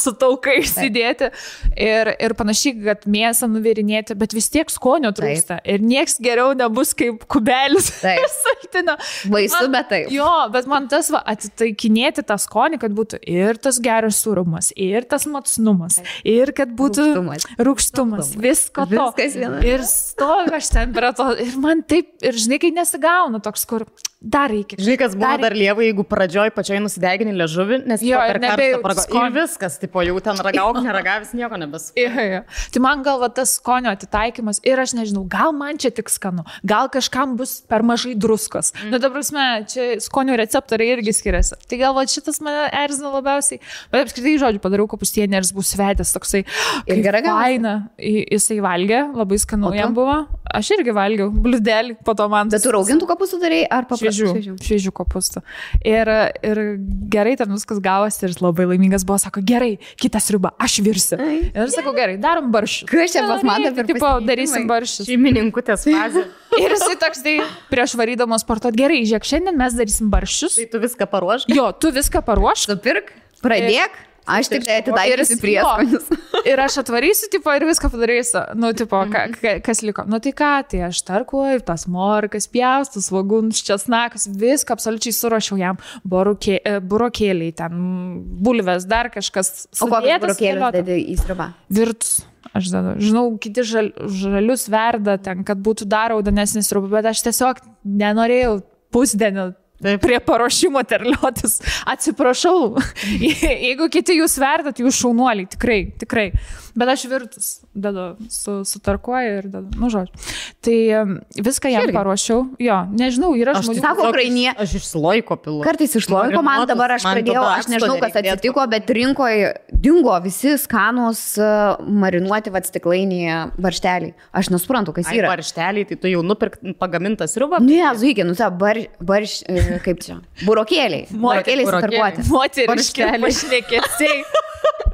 su taukai išsidėti ir, ir panašiai, kad mėsą nuvirinėti, bet vis tiek skonio trūksta. Taip. Ir nieks geriau nebus kaip kubelis sultinio. Baisu, bet taip. Jo, bet man tas va, atitaikinėti tą skonį, kad būtų ir tas geras surumas, ir tas matsnumas, ir kad būtų rūkštumas, rūkštumas visko to. Viskas viena. Ir stovi aš ten prie to, ir man taip, ir žinai, kai nesigauna toks, kur dar reikia. Žinai, kas buvo dar, dar lieva, jeigu pradžioj pačioj nusidegini liežuvį, nes jo, per karštą pragą. Ir viskas, tipo, jau ten ragauk, neragavęs, nieko nebes. Tai man gal va, tas skonio atitaikymas ir aš nežinau, gal man čia tik skanu, gal kažkam bus per mažai druskos. Mm. Nu, ta prasme, čia skonio receptoriai irgi skiriasi. Tai gal va, šitas mane erzina labiausiai. Bet apskritai, žodžiu, padariau kapustienį ir jis bus svedęs toksai. Ir gerai, faina. Jisai valgė, labai skanu jam buvo. Aš irgi valgiau, bliudelį, po to man. Bet tu raugintų kapustų darai ar paprastai? šviežių, kopūstų. Ir, ir gerai ten viskas gavosi ir labai laimingas buvo, sako, gerai, kitą sriubą, aš virsiu. Ai, ir sakau, gerai, darom barščius. Kas čia pas man dabar? Tipo, darysim barščius. Šeimininkutės fazė. ir jisai toks, tai prieš varydamas sportuot, gerai, žiūrėk, šiandien mes darysim barščius. Tai tu viską paruošk? Jo, tu viską paruošk. Nupirk, pradėk. Ir Aš tik tai atidairysiu prieskonius. Ir aš atvarysiu, tipo, ir viską padarysiu. Nu, tipo, ka, mhm. ka, kas liko? Nu, tai ką, tai aš tarkuoju, tas morkas, pjaustus, vagunus, česnakas, viską absoliučiai surašiau jam. Burokė, e, burokėliai, ten bulves, dar kažkas. O kokius burokėlius dedi į sriubą? Virtus. Aš. Žinau, kiti žal, žalius verda ten, kad būtų dar raudonesnis sriuba, bet aš tiesiog nenorėjau pusdienį Taip. prie paruošimo terliotis. Atsiprašau, jeigu kiti jūs verdat, jūs šaunuoliai, tikrai, tikrai. Bet aš virtus dedu su, su tarkuoju ir dedu, nu žodžiu. Tai viską jam Irgi. paruošiau. Jo, nežinau, yra Aš žmonių. Sako, ukrainie. Aš iš sloiko pilu. Kartais iš loiko man dabar aš man pradėjau, aš nežinau, kas atsitiko, bet rinkoje dingo visi skanus e, marinuoti vad stiklainėje baršteliai. Aš nesuprantu, kas Ai, yra. baršteliai, tai tu jau nupirk pagamintas sriubą. Ne, zuikė, nu ta bar, barš, e, kaip čia, burokėliai. Burokėliai sutarkuoti. Moteriški Baršteliai. pašnekėsiai.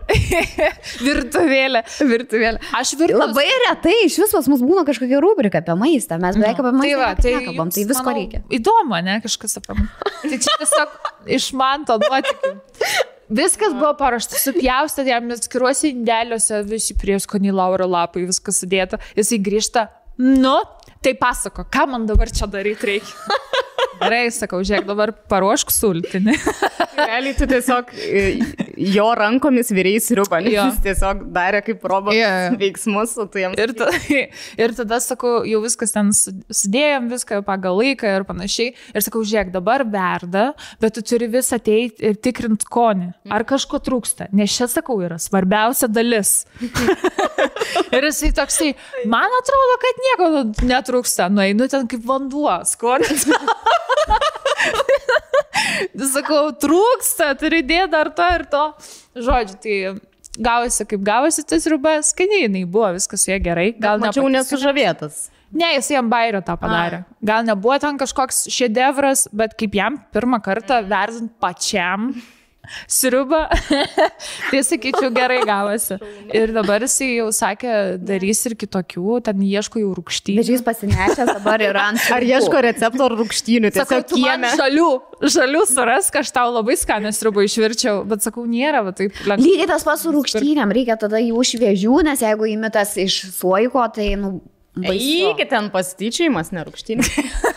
Virtuvėlė. Virtuvėlė. Aš virtuvėlė. Labai retai iš vis pas mus būna kažkokia rubrika apie maistą. Mes beveik apie Tai maistą va, niekad tai, nekalbam, tai visko manau, reikia. Įdomu, ne, kažkas apie mane. Tai čia tiesiog iš man to nuotikių. Viskas buvo paruošta, supjausta jam atskiruose indeliuose, visi prieskoniai lauro lapai, viskas sudėta. Jisai grįžta, nu, tai pasako, ką man dabar čia daryti reikia. Gerai, sakau, žiūrėk, dabar paruošk sultinį. Realiai tu tiesiog e, jo rankomis vyriai sriubą, jis tiesiog darė kaip robotas jo. veiksmus, o tu jam... Ir, ta, ir tada sakau, jau viskas ten su- sudėjom, viską pagal laiką ir panašiai. Ir sakau, žiūrėk, dabar verda, bet tu turi vis ateiti ir tikrinti skonį. Ar kažko trūksta? Nes čia, sakau, yra svarbiausia dalis. ir jisai toksai, man atrodo, kad nieko netrūksta. Nueinu ten kaip vanduo, skonis. Sakau, trūksta, turi dėti dar to ir to. Žodžiu, tai gavosi kaip gavosi tas rubas, skaniai jinai buvo, viskas su ja gerai. Gal mačiau nesužavėtas. Ne, jis jam bairio tą padarė. Gal nebuvo ten kažkoks šedevras, bet kaip jam pirmą kartą verzant pačiam sriubą, tai sakyčiau gerai gavosi. Ir dabar jisai jau sakė, darys ir kitokių, ten ieško jau rūkštynių. Bet jis pasinešęs dabar yra ant... Ar ieško recepto rūkštynių? Sakau, tu man žalių, žalių suras, kad aš tau labai skanę sriubą išvirčiau, bet sakau, nėra, va taip lengva. Lygiai tas pats su rūkštynėm, reikia tada jų šviežių, nes jeigu imitas iš suoiko, tai, nu, Iki ten pasityčiajimas, ne rūkštynė.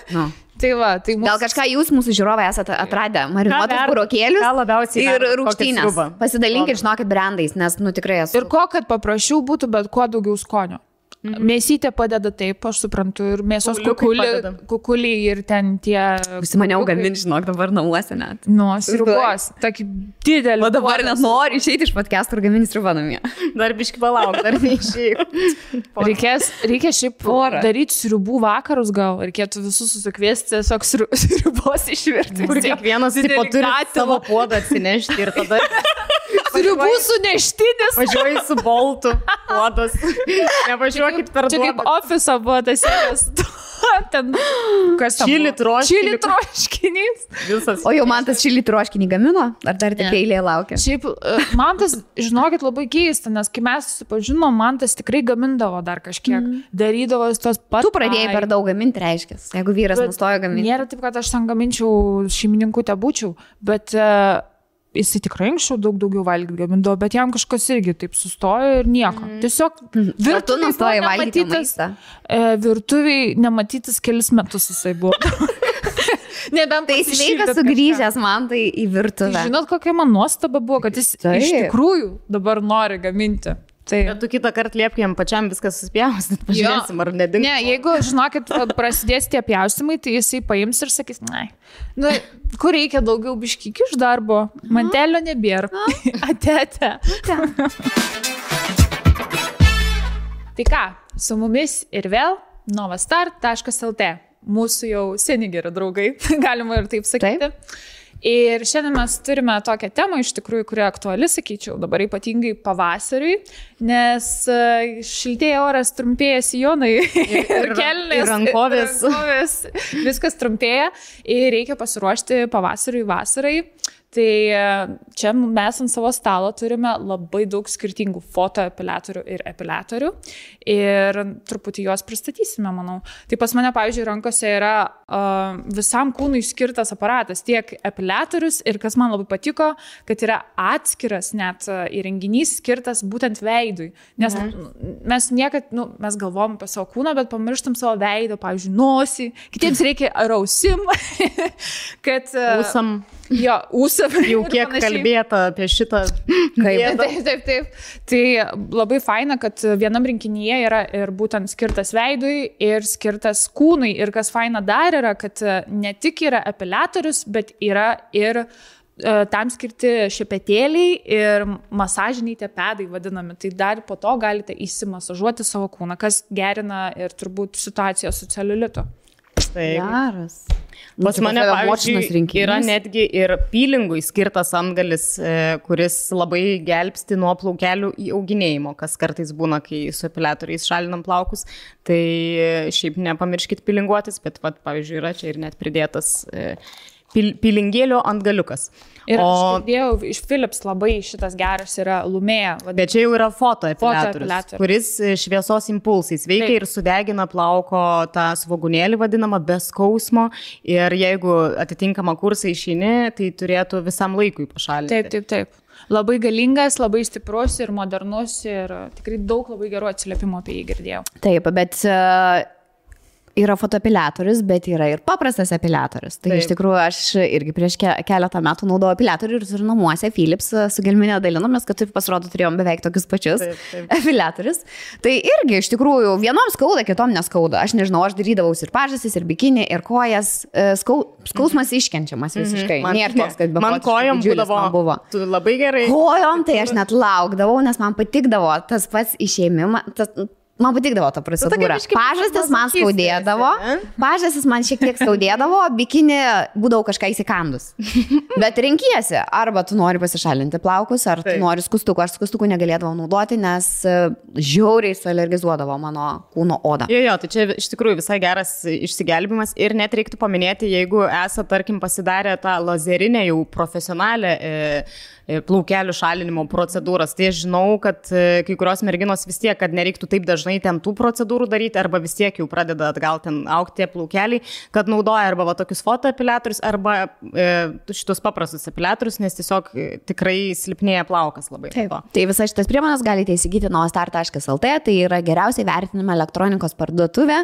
Nu. Tai va, tai mūsų... Gal kažką jūs, mūsų žiūrovai, esate atradę, marinuotus burokėlius ir rūkštynės. Pasidalinkit, žinokit, brandais, nes, nu, tikrai esu. Ir ko, kad paprašiau būtų, bet kuo daugiau skonio. Mhm. Mėsytė padeda taip, aš suprantu, ir mėsos kukuliai, kukuliai ir ten tie... Užsimaniau kukuliukai. gaminti, žinok, dabar namuose net. Nu, sriubos, tokį didelį. O dabar net noriu išeiti iš podcast ir gaminti sriubą namie. Dar biški palauk, dar neišėjau. Reikės, reikia šiaip Porą. daryti sriubų vakarus, gal reikėtų visus susikviesti, tiesiog sriu- sriubos išvirti. Kur kiekvienas tipo turi savo puodą atsinešti ir tada Sriubų suneštinis. važiuoji su boltu puodas. Nevažiuokit per Čia kaip ofiso buvo tas sėdės. Ten, kas Čili buvo? troškinį. Čili troškinys. Visas. O jau man tas šilį troškinį gamino? Ar dar tik eilė laukia? Šiaip, e, man tas, žinokit, labai keista, nes kai mes susipažinom, man tas tikrai gamindavo dar kažkiek. Mm. Darydavo tos pat. Tu pradėjai per daug gaminti, reiškia. Jeigu vyras nustojo gaminti. Nėra taip, kad aš ten gaminčiau šeimininkų te būčiau, bet uh, jisai tikrai anksčiau daug daugiau valgyti gamindavo, bet jam kažkas irgi taip sustojo ir nieko. Mm. Tiesiog tu virtuviai nematytas-? E, virtuviai nematytas kelis metus jisai buvo. Nebent Tai sveikas kažką. sugrįžęs man tai į virtuvę. Žinot, kokia man nuostaba buvo, kad jis Taip. iš tikrųjų dabar nori gaminti. Tai... Bet tu kitą kartą liepk jam pačiam viskas suspjausit. Pažiūrėsim, ar nedings. Ne, jeigu, žinokit, prasidės tie pjaustimai, tai jisai paims ir sakys, na, nu, kur reikia daugiau biškykių iš darbo, mantelio nebėra. Ate, ate. Tai ką, su mumis ir vėl novastart.lt. Mūsų jau seni geri draugai, galima ir taip sakyti. Taip. Ir šiandien mes turime tokią temą, iš tikrųjų, kuri aktuali, sakyčiau, dabar ypatingai pavasariui, nes e, šiltėja oras, trumpėja sijonai ir, ir- kelnės. ir rankovės. ir rankovės. Viskas trumpėja ir reikia pasiruošti pavasariui, vasarai. Tai e, čia mes ant savo stalo turime labai daug skirtingų fotoepiliatorių ir epiliatorių ir truputį juos pristatysime, manau. Tai pas mane, pavyzdžiui, rankose yra uh, visam kūnui skirtas aparatas, tiek epiliatorius ir kas man labai patiko, kad yra atskiras net uh, įrenginys skirtas būtent veidui. Nes mhm. mes niekad, nu, mes galvom apie savo kūną, bet pamirštam savo veidą, pavyzdžiui, nosį, kitiems reikia rausim, kad... Uh, Ausam. Jo, ūsą. Jau kiek kalbėta apie šitą. Kaip? Taip, taip, taip. Tai labai faina, kad vienam rinkinyje yra ir būtent skirtas veidui, ir skirtas kūnui. Ir kas faina dar yra, kad ne tik yra epiliatorius, bet yra ir e, tam skirti šepetėliai ir masažiniai tie pedai vadinami. Tai dar po to galite įsimasažuoti savo kūną, kas gerina ir turbūt situaciją su celiulitu. Taip. Geras. Pas Nu, mane, pas tave močinas pavyzdžiui, yra netgi ir pylingui skirtas antgalis, e, kuris labai gelbsti nuo plaukelių įauginėjimo, kas kartais būna, kai su epiliatoriais šalinam plaukus. Tai e, šiaip nepamirškit pilinguotis, bet, vat, pavyzdžiui, yra čia ir net pridėtas e, pil, pilingėlio antgaliukas. Ir o... aš girdėjau, iš Philips labai šitas geras yra lumėja. bet čia jau yra fotoepiliatorius, kuris e, šviesos impulsais veikia Taip. ir sudegina plauko tą svogunėlį vadinamą be skausmo. Ir jeigu atitinkama kursą išeini, tai turėtų visam laikui pašalinti. Taip, taip, taip. Labai galingas, labai stiprus ir modernus ir tikrai daug labai gerų atsiliepimų apie jį girdėjau. Taip, bet e, yra fotoapiliatorius, bet yra ir paprastas apiliatorius. Tai Taip. iš tikrųjų aš irgi prieš ke keletą metų naudojau apiliatorių ir turiu namuose Philips e, su gelminė dalinomės, kad taip pasirodo turėjom beveik tokius pačius Taip, taip. apiliatorius. Tai irgi iš tikrųjų vienom skauda, kitom neskauda. Aš nežinau, aš darydavau ir pažasis, ir bikinį, ir kojas. E, Skau, skausmas iškenčiamas visiškai. Mhm. Man, Nėra toks, kad be man kojom būdavo, buvo. Tu labai gerai. Kojom tai aš net laukdavau, nes man patikdavo tas pats išėmimas. Tas, Man patikdavo ta procedūra. biškį Pažastis man skaudėdavo. Pažastis man šiek tiek skaudėdavo, bikinį būdavo kažką įsikandus. Bet renkiesi, arba tu nori pasišalinti plaukus, ar tu Taip. nori skustuku. Aš skustukų negalėdavau naudoti, nes e, žiauriai sualergizuodavo mano kūno odą. Jo, jo, tai čia iš tikrųjų visai geras išsigelbimas ir net reiktų paminėti, jeigu esate, tarkim, pasidarę tą lazerinę jau profesionalią e, e, plaukelių šalinimo procedūras, tai aš žinau, kad e, kai kurios merginos vis tiek, kad nereiktų taip dažnai ten tų procedūrų daryti, arba vis tiek jau pradeda atgal ten aukti plaukeliai, kad naudoja arba va, tokius fotoapiliatorius, arba e, šitus paprastus apiliatorius, nes tiesiog e, tikrai silpnėja plaukas labai. Taip. nuo. Tai visas šitas priemonės galite įsigyti novastar.lt, tai yra geriausiai vertinama elektronikos parduotuvė,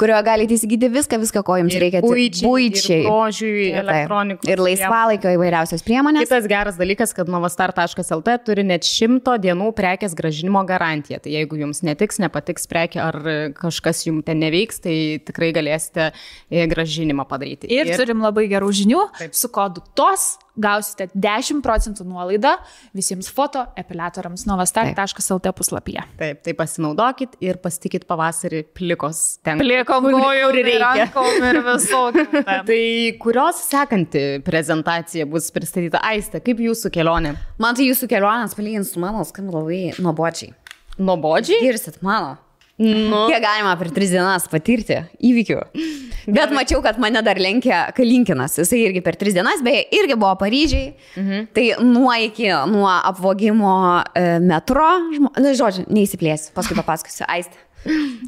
kurioje galite įsigyti viską, viską, ko jums Ir reikia. buičiai, Buičiai. Taip. elektronikos. Ir laisvalaikio įvairiausios priemonės. Kitas geras dalykas, kad novastar.lt turi net šimto dienų prekės gražinimo garantiją. Tai jeigu jums netiks, nepatiks prekė ar kažkas jums ten neveiks, tai tikrai galėsite e, gražinimą padaryti. Ir, ir turim labai gerų žinių. Taip. Su kodu TOS gausite 10 procentų nuolaidą visiems foto epiliatoriams novastar.lt puslapyje. Taip, tai pasinaudokit ir pasitikit pavasarį plikos ten. Kojom, kur reikia. rankom ir visokių. Tai kurios sekanti prezentacija bus pristatyta Aiste, kaip jūsų kelionė? Man tai jūsų kelionės palyginti su mano skamba labai nuobodžiai. Nuobodžiai? Girsit mano. Nu, Kiek galima per tris dienas patirti įvykių. Bet mačiau, kad mane dar lenkia Kalinkinas. Jisai irgi per tris dienas, beje, irgi buvo Paryžiai. Mhm. Tai nuo iki, nuo apvogimo e, metro, na, žodžiu, neįsiplėsiu, paskui papasakosiu, aistė.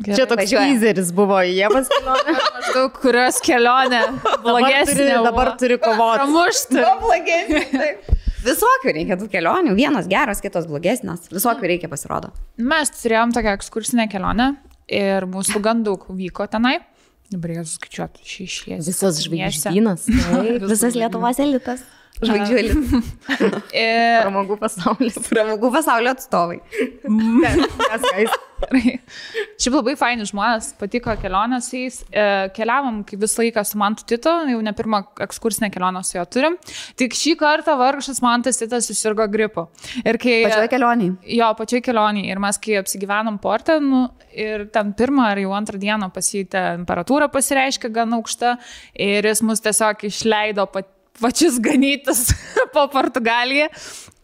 čia toks teaseris buvo Jėvas kelionė. Maždaug kurios kelionė Dabar turi, blogesnė. dabar turi kovoti. Pramušti. Visokių reikia tų kelionių, vienos geros, kitos blogesnės, visokių reikia pasirodo. Mes turėjom tokią ekskursinę kelionę ir mūsų gan daug vyko tenai. Dabar reikia suskaičiuoti šešies. Visas žvaigždynas. Visas Lietuvos elitas. Žvaigždžių elitas. Ir Pramogų pasaulis. Pramogų pasaulio atstovai. Šiaip labai faini žmonės, patiko kelionės jais. E, keliavom kaip visą laiką su Mantu Titu, jau ne pirmą ekskursinę kelionę su juo turim. Tik šį kartą vargšas Mantas Titas susirgo gripu. Ir kai... Pačioje kelionėje. Jo, pačioj kelionėje. Ir mes, kai apsigyvenom portą, nu, ir ten pirmą ar jau antrą dieną pasijutė temperatūra pasireiškia gan aukšta ir jis mus tiesiog išleido pat, pačius ganytis po Portugaliją.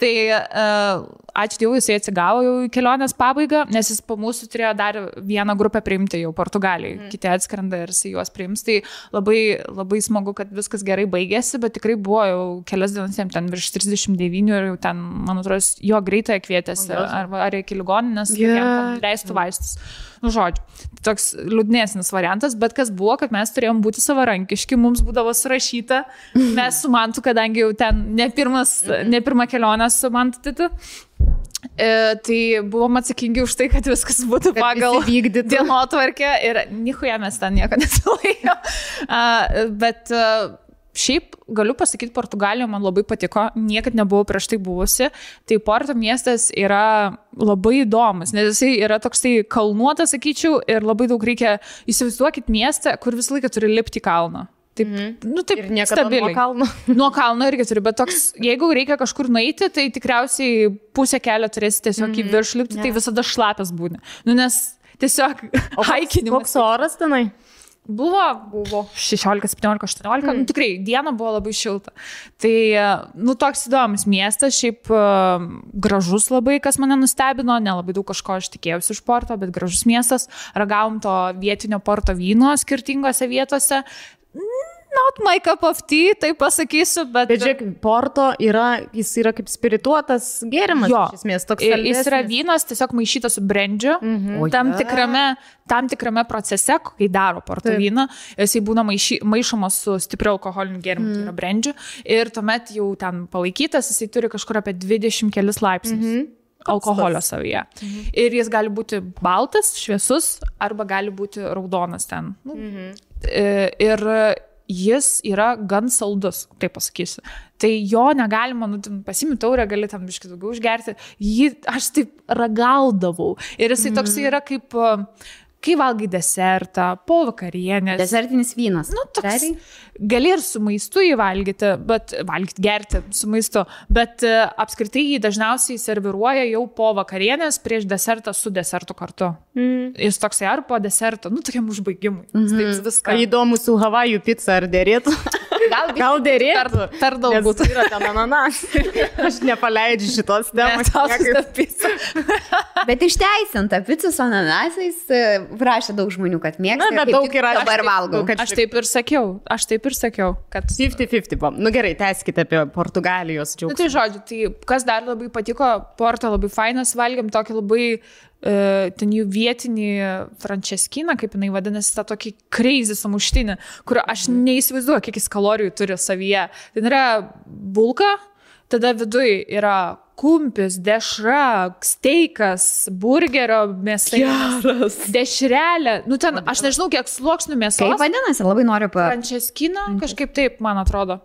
Tai uh, ačiū Dievui, jisai atsigavo jau į kelionės pabaigą, nes jis po mūsų turėjo dar vieną grupę priimti jau Portugalijai. Mm. Kiti atskrenda ir jisai juos priims. Tai labai, labai smagu, kad viskas gerai baigėsi, bet tikrai buvo jau kelias dienas, jam ten virš 39 ir jau ten, man atrodo, jo greitai kvietėsi arba ar iki ligoninės, kad jam leistų vaistus. Nu, žodžiu, toks liūdnesnis variantas, bet kas buvo, kad mes turėjom būti savarankiški, mums būdavo surašyta, mes su Mantu, kadangi jau ten ne, pirmas, ne pirmą kelionę su Mantu e, tai buvom atsakingi už tai, kad viskas būtų pagal dienotvarkę ir nichuja mes ten nieko nesilaikėm. Bet šiaip galiu pasakyti, Portugalija man labai patiko, niekad nebuvau prieš tai buvusi. Tai Porto miestas yra labai įdomus, nes jisai yra toksai kalnuotas, sakyčiau, ir labai daug reikia, įsivaizduokit miestą, kur visą laiką turi lipti kalną. Taip, mm -hmm. nu, taip, Ir niekada nuo stabiliai. kalno. Nuo kalno irgi turi, bet toks, jeigu reikia kažkur nueiti, tai tikriausiai pusę kelio turėsi tiesiog mm -hmm. į viršų lipti, tai visada šlapias būni. Nu, nes tiesiog haikinimas. Koks oras tenai? Buvo, buvo 16, 17, 18, mm. nu, tikrai diena buvo labai šilta. Tai, nu, toks įdomus miestas, šiaip uh, gražus labai, kas mane nustebino, nelabai daug kažko aš tikėjausi iš porto, bet gražus miestas, ragavom to vietinio porto vyno skirtingose vietose. Not my cup of tea, tai pasakysiu, bet... Bet žiūrėk, Porto yra, jis yra kaip spirituotas gėrimas. Jo. iš esmės, toks Ir jis yra saldesnis. vynas tiesiog maišytas su brandžiu. Mhm. O Tam, tikrame, tam tikrame procese, kai daro porto Taip. vyną, jisai būna maišy, maišomas su stipriu alkoholiniu gėrimu, mm. tai yra brandžiu. Ir tuomet jau ten palaikytas, jisai turi kažkur apie 20 kelis laipsnius. Mhm. Alkoholio savyje. Mhm. Ir jis gali būti baltas, šviesus, arba gali būti raudonas ten. Nu, mhm. Ir jis yra gan saldus, taip pasakysiu. Tai jo negalima, nu, pasimi taurę, gali tam biškai daugiau užgerti. Jį aš taip ragaudavau. Ir jisai toks yra kaip, kai valgai desertą, po vakarienės. Desertinis vynas. Nu, toks, Realiai? gali ir su maistu jį valgyti, bet valgyti, gerti su maistu, bet uh, apskritai jį dažniausiai serviruoja jau po vakarienės prieš desertą su desertu kartu. Mm. Jis toksai ar po deserto, nu tokiam užbaigimui. Mm -hmm. Taip viską. O įdomu su Havajų pica ar dėrėtų? Gal, Gal dėrėtų? Per, per daug būtų. Yra ten ananas. Aš nepaleidžiu šitos temos. Bet išteisinta pica su ananasais, e, prašė daug žmonių, kad mėgsta. Na, bet daug yra. Dabar Aš taip- valgau. kad- Aš taip ir sakiau, aš taip ir sakiau, kad 50-50 buvo. Nu gerai, tęskite apie Portugalijos Na džiaugsmą. tai žodžiu, tai kas dar labai patiko, Porto labai fainas, valgiam tokį labai ten jų vietinį frančeskiną, kaip jinai vadinasi, tą tokį kreizį sumuštinį, kurio aš neįsivaizduoju, kiek jis kalorijų turi savyje. Ten yra bulka, tada viduje yra kumpis, dešra, steikas, burgerio mėsa. Dešrelė. Nu ten, aš nežinau, kiek sluoksnių mėsos. Kaip vadinasi, labai noriu pa... Frančeskina, kažkaip taip, man atrodo.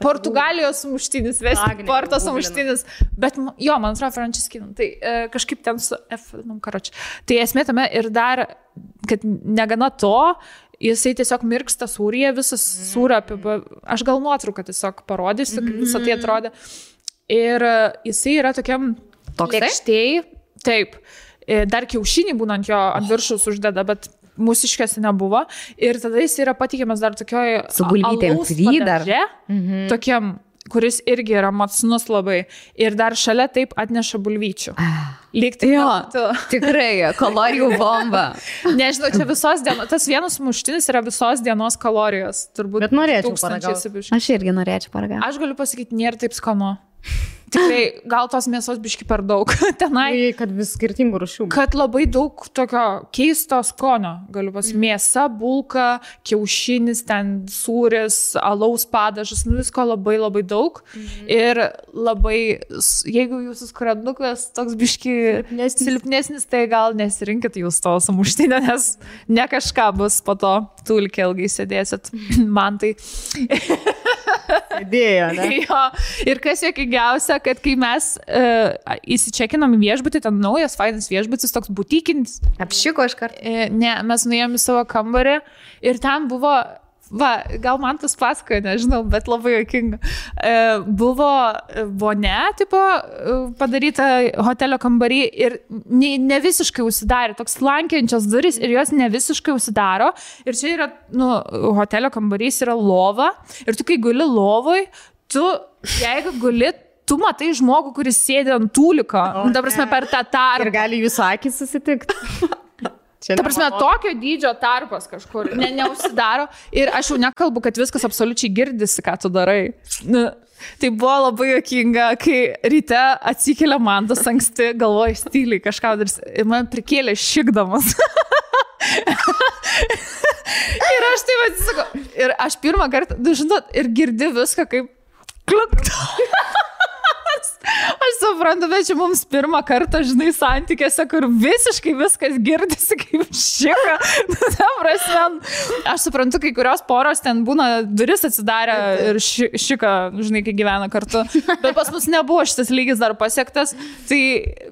Portugalijos sumuštinis, vesti Agnė, Porto googlinu. sumuštinis. Bet jo, man atrodo, Frančeskina. Tai e, kažkaip ten su F, nu, karoči. Tai esmė tame ir dar, kad negana to, jisai tiesiog mirksta sūryje, visas sūra apiba. Aš gal nuotrauką tiesiog parodysiu, kaip visą tai atrodė. Ir e, jisai yra tokiam Toksai? lėkštėj. Taip. E, Dar kiaušinį būnant jo ant viršaus uždeda, bet mūsiškėse nebuvo. Ir tada jis yra patikimas dar tokioje... Su bulvytėm fry dar. Mhm. Tokiam, kuris irgi yra matsnus labai. Ir dar šalia taip atneša bulvyčių. Lygtai. Jo, tikrai, kalorijų bomba. Nežinau, čia visos dienos, tas vienas muštinis yra visos dienos kalorijos. Turbūt Bet norėčiau tūkstančiais paragaut. ir biškį. Aš irgi norėčiau paragauti. Aš galiu pasakyti, nėra taip skanu. Tikrai, gal tos mėsos biški per daug tenai. Tai, kad vis skirtingų rušių. Kad labai daug tokio keisto skonio, galiu pasakyti, mėsa, bulka, kiaušinis, ten sūris, alaus padažas, nu visko labai labai daug. Mhm. Ir labai, jeigu jūsų skrandukas toks biški Silpnesnis. silpnesnis, tai gal nesirinkit jūs to sumuštinio, nes ne kažką bus po to, tulkė ilgai sėdėsit. Man tai. Idėja, ne? Jo, ir kas jokingiausia, kad kai mes uh, įsičekinom į viešbutį, ten naujas, fainas viešbutis, toks butikinis, Apšiko iš karto. e, ne, mes nuėjome į savo kambarį ir ten buvo, va, gal man tas pasakoja, nežinau, bet labai jokinga. E, buvo vonia, tipo, e, padaryta hotelio kambarį ir ne, ne visiškai užsidarė, toks lankiančios duris ir jos ne visiškai užsidaro. Ir čia yra, nu, hotelio kambarys yra lova ir tu kai guli lovoj, tu, jeigu guli, tu matai žmogų, kuris sėdi ant tūliko, O, nu, prasme, ne. per tą tarpą. Ir gali jūsų akis susitikti. Čia Ta prasme, tokio dydžio tarpas kažkur ne, neužsidaro ir aš jau nekalbu, kad viskas absoliučiai girdisi, ką tu darai. Nu, tai buvo labai jokinga, kai ryte atsikėlė man tas anksti, galvoju, styliai kažką ir man prikėlė šikdamas. ir aš taip atsisakau. Ir aš pirmą kartą, du žinot, ir girdi viską kaip kliukt. Aš suprantu, bet čia mums pirmą kartą, žinai, santykiuose, kur visiškai viskas girdisi kaip šika. Nu, aš suprantu, kai kurios poros ten būna duris atsidarę ir ši, šika, žinai, kai gyvena kartu. Bet pas mus nebuvo šitas lygis dar pasiektas. Tai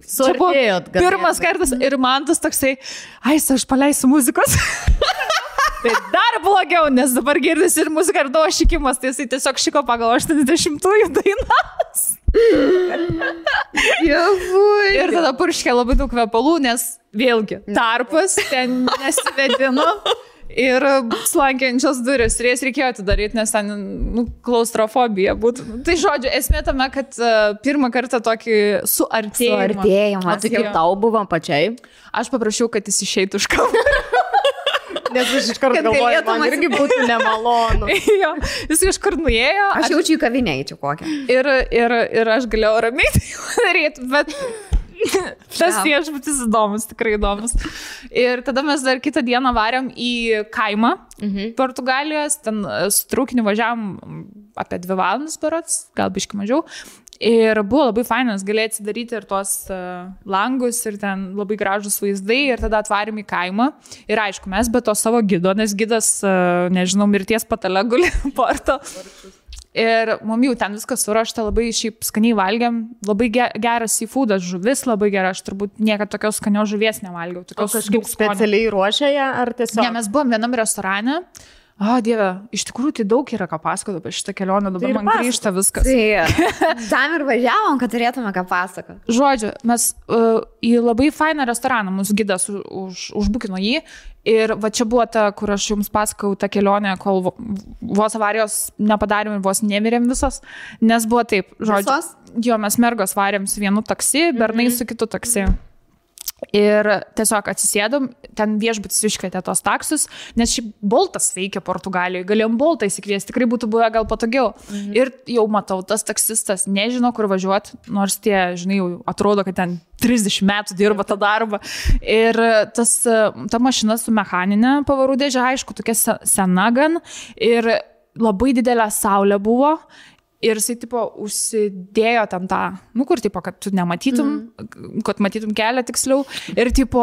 Suartėjot pirmas kartas ir man tas toksai, ai, aš paleisiu muzikos. Tai dar blogiau, nes dabar girdisi ir muzika, ir tavo šikimas, tai jisai tiesiog šiko pagal 80-ųjų dainas. Ir tada purškė labai daug kvepalų, nes vėlgi tarpas ten nesivedino. Ir slankiančios duris, ir jas reikėjo atidaryti, nes ten nu, klaustrofobija būtų. Tai žodžiu, esmė tame, kad uh, pirmą kartą tokį suartėjimą. O Suartėjimas. tai kaip tau buvo pačiai? Aš paprašiau, kad jis išeitų iš kambario. Nes aš iš karto galvoju, man irgi būtų nemalonu. jo, jis kažkur nuėjo. Aš jaučiu į kavinę eičiau kokią. Ir, ir, ir aš galėjau ramiai tai daryti, bet tas viešbutis įdomus, tikrai įdomus. Ir tada mes dar kitą dieną varėm į kaimą mhm. Portugalijos, ten su traukiniu važiavam apie dvi valandas berots, gal biški mažiau. Ir buvo labai fainas, galėjai atsidaryti ir tuos uh, langus, ir ten labai gražus vaizdai, ir tada atvarėm į kaimą. Ir aišku, mes be to savo gido, nes gidas, uh, nežinau, mirties patale guli porto. Ir mum jau ten viskas surašta, labai šiaip skaniai valgiam, labai ge- geras seafoodas, žuvis labai gera, aš turbūt niekada tokios skanios žuvies nevalgiau. O Tokios kažkaip daug skonio. specialiai ruošia ją, ar tiesiog? Ne, mes buvom vienam restorane. O, Dieve, iš tikrųjų tai daug yra ką pasakoti apie šitą kelionę, dabar Tai man pasakok. grįžta viskas. Tai tam ir važiavom, kad turėtume ką pasakoti. Žodžiu, mes uh, į labai fainą restoraną, mūsų gidas už, už, užbukino jį. Ir va čia buvo ta, kur aš jums pasakau, ta kelionė, kol vo- vos avarijos nepadarėm ir vos nemirėm visos. Nes buvo taip, žodžiu. Visos? Jo, mes mergos varėm su vienu taksi, bernai su kitu taksi. Ir tiesiog atsisėdom, ten viešbutis iškvietė tos taksus, nes šiaip boltas veikia Portugalijoje, galėjom boltą įsikviesti, tikrai būtų buvę gal patogiau. Mhm. Ir jau matau, tas taksistas nežino, kur važiuoti, nors tie, žinai, jau atrodo, kad ten 30 metų dirba tą darbą. Ir tas, ta mašina su mechaninė pavarų dėžė, aišku, tokia se- sena gan. Ir labai didelė saulė buvo. Ir jisai, tipo, užsidėjo tam tą, nu, kur, tipo, kad tu nematytum, mm. kad matytum kelią tiksliau. Ir, tipo,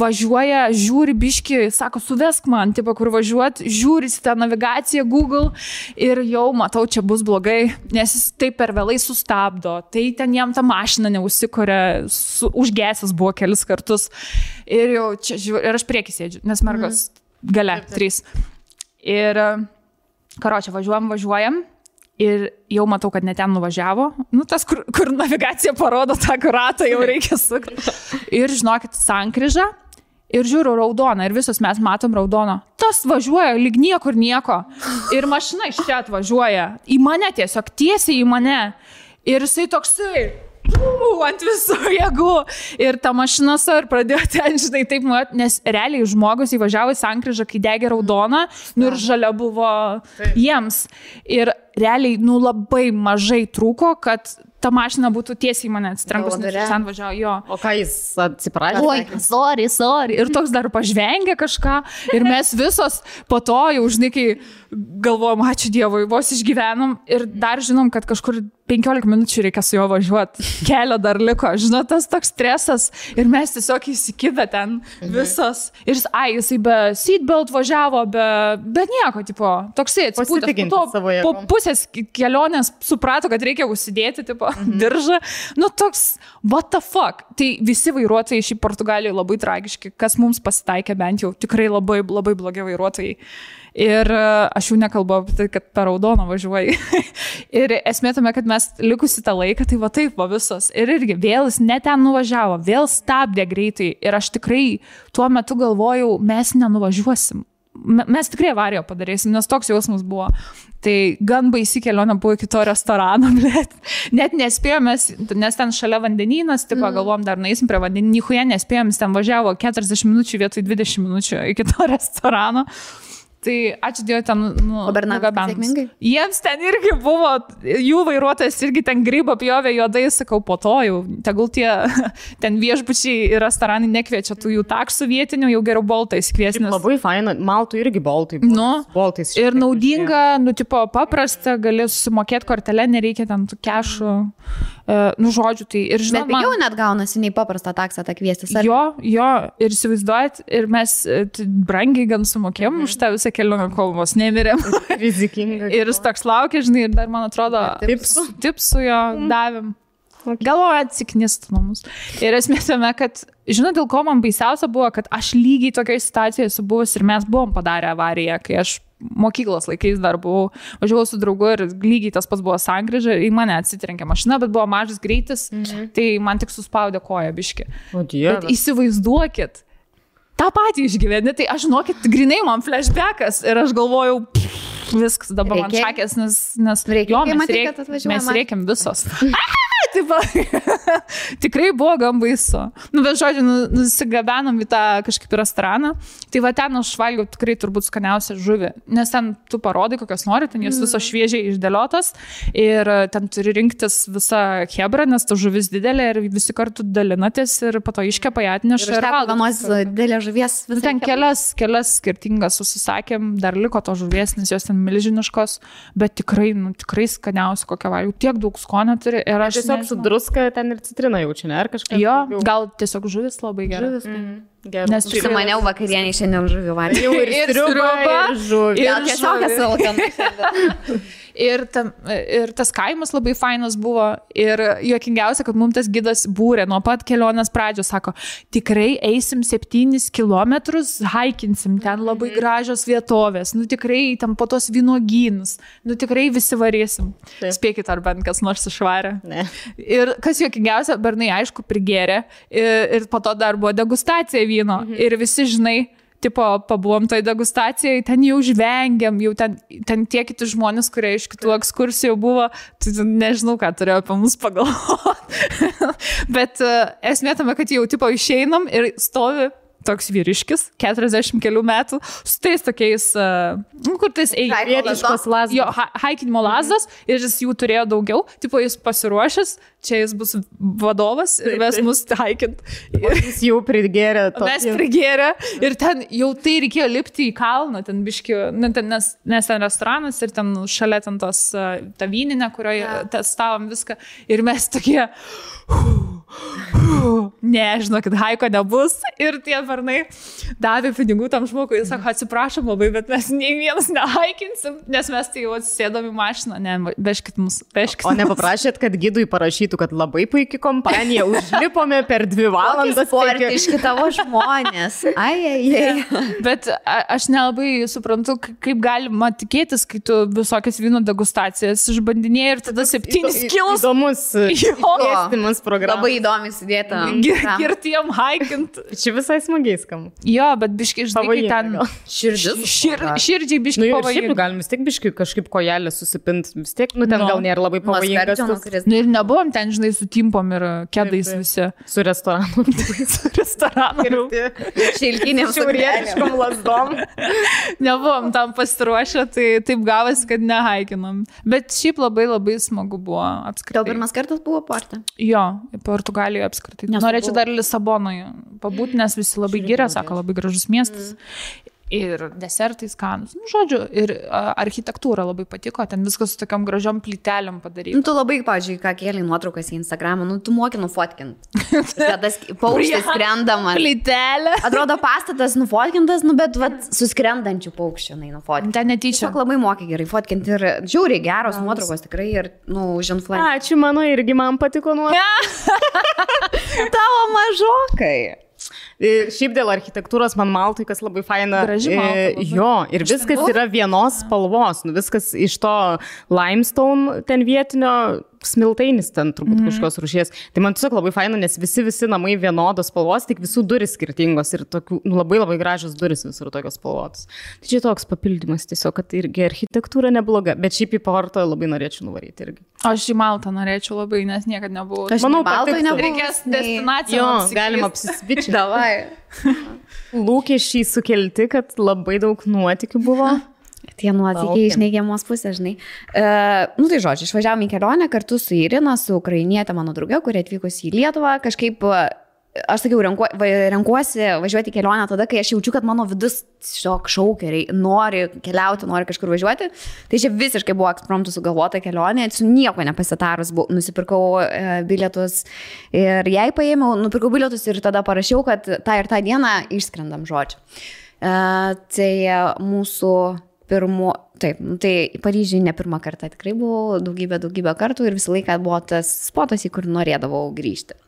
važiuoja, žiūri biški, sako, suvesk man, tipo, kur važiuoti, žiūri į tą navigaciją Google ir jau matau, čia bus blogai, nes jis taip per vėlai sustabdo. Tai ten jam ta mašina neužsikuria, užgesęs buvo kelis kartus. Ir jau čia žiūri, ir aš prieki sėdžiu, nes mergos mm. gale, trys. Ir, karočią, važiuojam, važiuojam. Ir jau matau, kad net ten nuvažiavo. Nu, tas, kur, kur navigacija parodo tą kuratą, jau reikia sukti. Ir žinokit, sankryža. Ir žiūriu raudoną. Ir visus mes matom raudoną. Tas važiuoja lyg niekur nieko. Ir mašina iš čia atvažiuoja. Į mane tiesiog tiesiai į mane. Ir jisai toksai. Uu, ant visų jėgų. Ir ta mašina su ir pradėjo ten, žinai, taip, mat, nes realiai žmogus įvažiavo į sankryžą, kai degė raudona, nu ir žalia buvo jiems. Ir realiai, nu labai mažai trūko, kad ta mašina būtų tiesiai mane atsitrenkus, nes Galvodare. ten važiavo jo. O ką jis atsiprašė? Oi, sorry, sorry. Ir toks dar pažvengia kažką. Ir mes visos po to jau, žinai, kai galvojom, ačiū Dievui, vos išgyvenom. Ir dar žinom, kad kažkur 15 minučių reikia su juo važiuoti. Kelio dar liko. Žinot, tas toks stresas. Ir mes tiesiog įsikibę ten visos. Ir jis, ai, jisai be seatbelt važiavo, be, be nieko, tipo, toksai. Pasitikintis Po to- Po pusės ke- kelionės suprato, kad reikia užsidėti, tipo, mhm. diržą. Nu, toks, what the fuck. Tai visi vairuotojai šį Portugalijoje labai tragiški, kas mums pasitaikė bent jau, tikrai labai, labai blogi vairuotojai. Ir e, aš jau nekalbu apie tai, kad per raudoną važiuoji. ir esmė tame, kad mes likusi tą laiką, tai va taip, va visos. Ir irgi vėl jis net ten nuvažiavo, vėl stabdė greitai. Ir aš tikrai tuo metu galvojau, mes nenuvažiuosim. Me- Mes tikrai avariją padarysim, nes toks jausmas buvo. Tai gan baisi kelionė buvo iki to restorano, bet net nespėjome, nes ten šalia vandenynas, tipo, mm. galvom, dar naisim prie vandenį, nichuje nespėjom, ten važiavo 40 minučių vietoj 20 minučių iki to restorano. Tai ačiū Dievui, ten nu, sėkmingai? Jiems ten irgi buvo, jų vairuotojas irgi ten grybą pjovė juodai, sakau, po to jau, tegul tie ten viešbučiai ir restoranai nekviečia tų jų taksų vietinių, jau geriau boltais kviesnis. Labai faina, maltų irgi boltai. Nu, boltais. Ir naudinga, nu, tipo, paprasta, gali susimokėti kortelę, nereikia ten tų kešų, e, nu, žodžių. Tai ir Bet žinot, pigiau net gaunasi nei paprastą taksą tą kviestis. ar- jo, jo, ir įsivaizduojat, ir mes e, brangiai gan sumokėjom už tą visą kelionę, kol vos nemirėm. Rizikinga. ir jis toks laukia, žinai, ir dar, man atrodo, Tipsų. tipsų jo davėm. Galvoju, atsiknistų mūsų. Ir esmė tame, kad, žinot, dėl ko man baisiausia buvo, kad aš lygiai tokioje situacijoje esu buvus ir mes buvom padarę avariją, kai aš mokyklos laikais dar buvau, važiavau su draugu ir lygiai tas pats buvo sankryža, į mane atsitrenkė mašina, bet buvo mažas greitis, mhm. tai man tik suspaudė koją biški. O Bet dieve. įsivaizduokit, tą patį išgyveni, tai aš žinokit, grinai man flashbackas ir aš galvojau, pff, viskas dabar man Reikėjo? šakės, nes, nes Reikėjo jo, mes, matyt, reik, kad atvažiuoja mes reikiam visos. Tipo, tikrai buvo gan baisu. Nu, bet žodžiu, nu, nusigabenom į tą kažkaip restoraną. Tai va ten aš valgiau tikrai turbūt skaniausią žuvį. Nes ten tu parodai, kokios nori, ten jos visos šviežiai išdėliotos. Ir e, ten turi rinktis visą hebrą, nes ta žuvis didelė ir visi kartu dalinatės ir po to iškepa ją atneša ir užteko valgo. vienos didelės žuvies Nu, visą ten kelias, kelias skirtingas susisakėm, dar liko to žuvies, nes jos ten milžiniškos, bet tikrai, nu, tikrai skaniausia kokią valgiau. Tiek daug skonio turi ir aš Tiesiog su nežinau. druska ten ir citrina jaučiu, ne? Ar kažkas? Jo, daugiau? gal tiesiog žuvis labai gerai. Žuvis. Mhm. Gerai. Nes tikrai- Užsimaniau vakarienį šiandien žuvių valgyti. Jau ir Ir sriuba, ir žuvį. ir tiesiog esu alkana. Ir, tam, ir tas kaimas labai fainas buvo. Ir juokingiausia, kad mums tas gidas būrė nuo pat kelionės pradžios. Sako, tikrai eisim 7 km, haikinsim, ten labai gražios vietovės. Nu tikrai ten po tos vynogynus. Nu tikrai visi varysim. Taip. Spėkit, ar bent kas nors išvarė. Ne. Ir kas juokingiausia, bernai aišku prigėrė. Ir, ir po to dar buvo degustacija vyno. Mhm. Ir visi, žinai, tipo, pabuvom toj degustacijai, ten jau žvengiam, jau ten, ten tie kiti žmonės, kurie iš kitų ekskursijų buvo, tai nežinau, ką turėjo apie mus pagalvoti. Bet uh, esmė tame, kad jau tipo išeinam ir stovi toks vyriškis, 40 kelių metų, su tais tokiais, uh, kur tais eina. Vietiškos lazdos. Jo, ha- haikinimo lazdas ir jis jų turėjo daugiau, tipo jis pasiruošęs, čia jis bus vadovas ir mes mus taikint. Ir jis jau pridgėrė to. Mes prigėrė ir ten jau tai reikėjo lipti į kalną, ten biški, nu, ten, nes, nes ten restoranas ir ten šalia ten tos ta vyninė, kurioje Ja. testavom viską ir mes tokie, ne, žinokit, haiko nebus ir tie varnai davė pinigų tam žmogui ir sako, atsiprašom labai, bet mes nei vienas nehaikinsim, nes mes tai jau atsisėdom į mašiną, ne, vežkit mus, vežkit. O nepaprašėt, kad gydui parašytų, kad labai puikiai kompanija, užlipome per dvi valandas. taigi- Sportiški tavo žmonės. Ai, ai, ai. Bet a- aš nelabai suprantu, kaip galima tikėtis, kai tu visokias vyno degustacijas išbandinėjai ir tada septynis kilus Įdomus Jo. dėstymas programos. Labai įdomiai sudėta. girtiem haikint. Čia visai smagiai skamba. Jo, bet biški, Pavojinga ten. Širdis. šir, širdžiai biški šiaip nu, pavojinga. galim vis tiek biškai kažkaip kojelę susipint. Vis tiek, nu, ten Nu. gal nėra labai pavojingas. Nu ir nebuvom ten, žinai, su timpom ir kedais taip. visi. su restoranu. Su restoranu. Šilkinėms Šiaurietiškom lasdom. Nebuvom tam pasiruošę, tai taip gavosi, kad nehaikinom. Bet šiaip labai labai smagu buvo Tau apskritai. pirmas kartas buvo porte. Jo, Portugalijoje apskritai. Nes Norėčiau buvau- dar Lisabonoje pabūti, nes visi labai giria, sako, labai gražus miestas. Ir desertai skanus. Nu, žodžiu, ir architektūra labai patiko, ten viskas su tokiam gražiom plytelėm Nu, padaryta. tu labai, pažiūrėjau, ką kėlė nuotraukas į Instagramą, nu, tu moki nufotkint. Tada paukštis skrendamas. Plytelė. Atrodo, pastatas nufotkintas, nu, bet vat, su skrendančiu paukščiu, na, nufotkinti. Ten netyčia. Tiesiog labai moki gerai fotkinti ir žiūri geros nuotraukos tikrai ir, nu, influencerį. Ačiū, mano irgi man patiko nuo. Tavo mažokai. Ir Šiaip dėl architektūros man Maltai, kas labai faina. Graži Malta e, labai. Jo, ir viskas yra vienos spalvos. Nu, viskas iš to limestone ten vietinio, smiltainis ten turbūt mm. kažkokios rūšies. Tai man tiesiog labai faina, nes visi, visi namai vienodos spalvos, tik visų duris skirtingos ir tokių, nu, labai labai gražios duris visur tokios spalvotos. Tai čia toks papildymas tiesiog, kad irgi architektūra nebloga, bet šiaip į pavartą labai norėčiau nuvaryti irgi. Aš į Maltą norėčiau labai, nes niekada nebuvau. Aš Manau, patiktų. nebuvau. Reikės destinaciją. Jo, galima apsisvičiai. Davai. Lūkesčiai sukelti, kad labai daug nuotikių buvo. Tie nuotykiai iš neigiamos pusės, žinai. Uh, nu tai žodžiu, išvažiavome į kelionę kartu su Irina, su ukrainietė mano draugė, kuri atvykusi į Lietuvą. Kažkaip, uh, aš sakiau, renku, renkuosi važiuoti kelionę tada, kai aš jaučiu, kad mano vidus tiesiog šaukeriai nori keliauti, nori kažkur važiuoti. Tai čia visiškai buvo ekspromptų sugalvota kelionė, su nieko nepasitarus, bu, nusipirkau uh, bilietus ir jai paėmiau, nupirkau bilietus ir tada parašiau, kad tą ir tą dieną išskrendam žodžiu. Uh, tai uh, mūsų pirmo, taip, nu, tai į Paryžių ne pirmą kartą tikrai buvau, daugybę, daugybę kartų ir visą laiką buvo tas spotas, į kur norėdavau grįžti.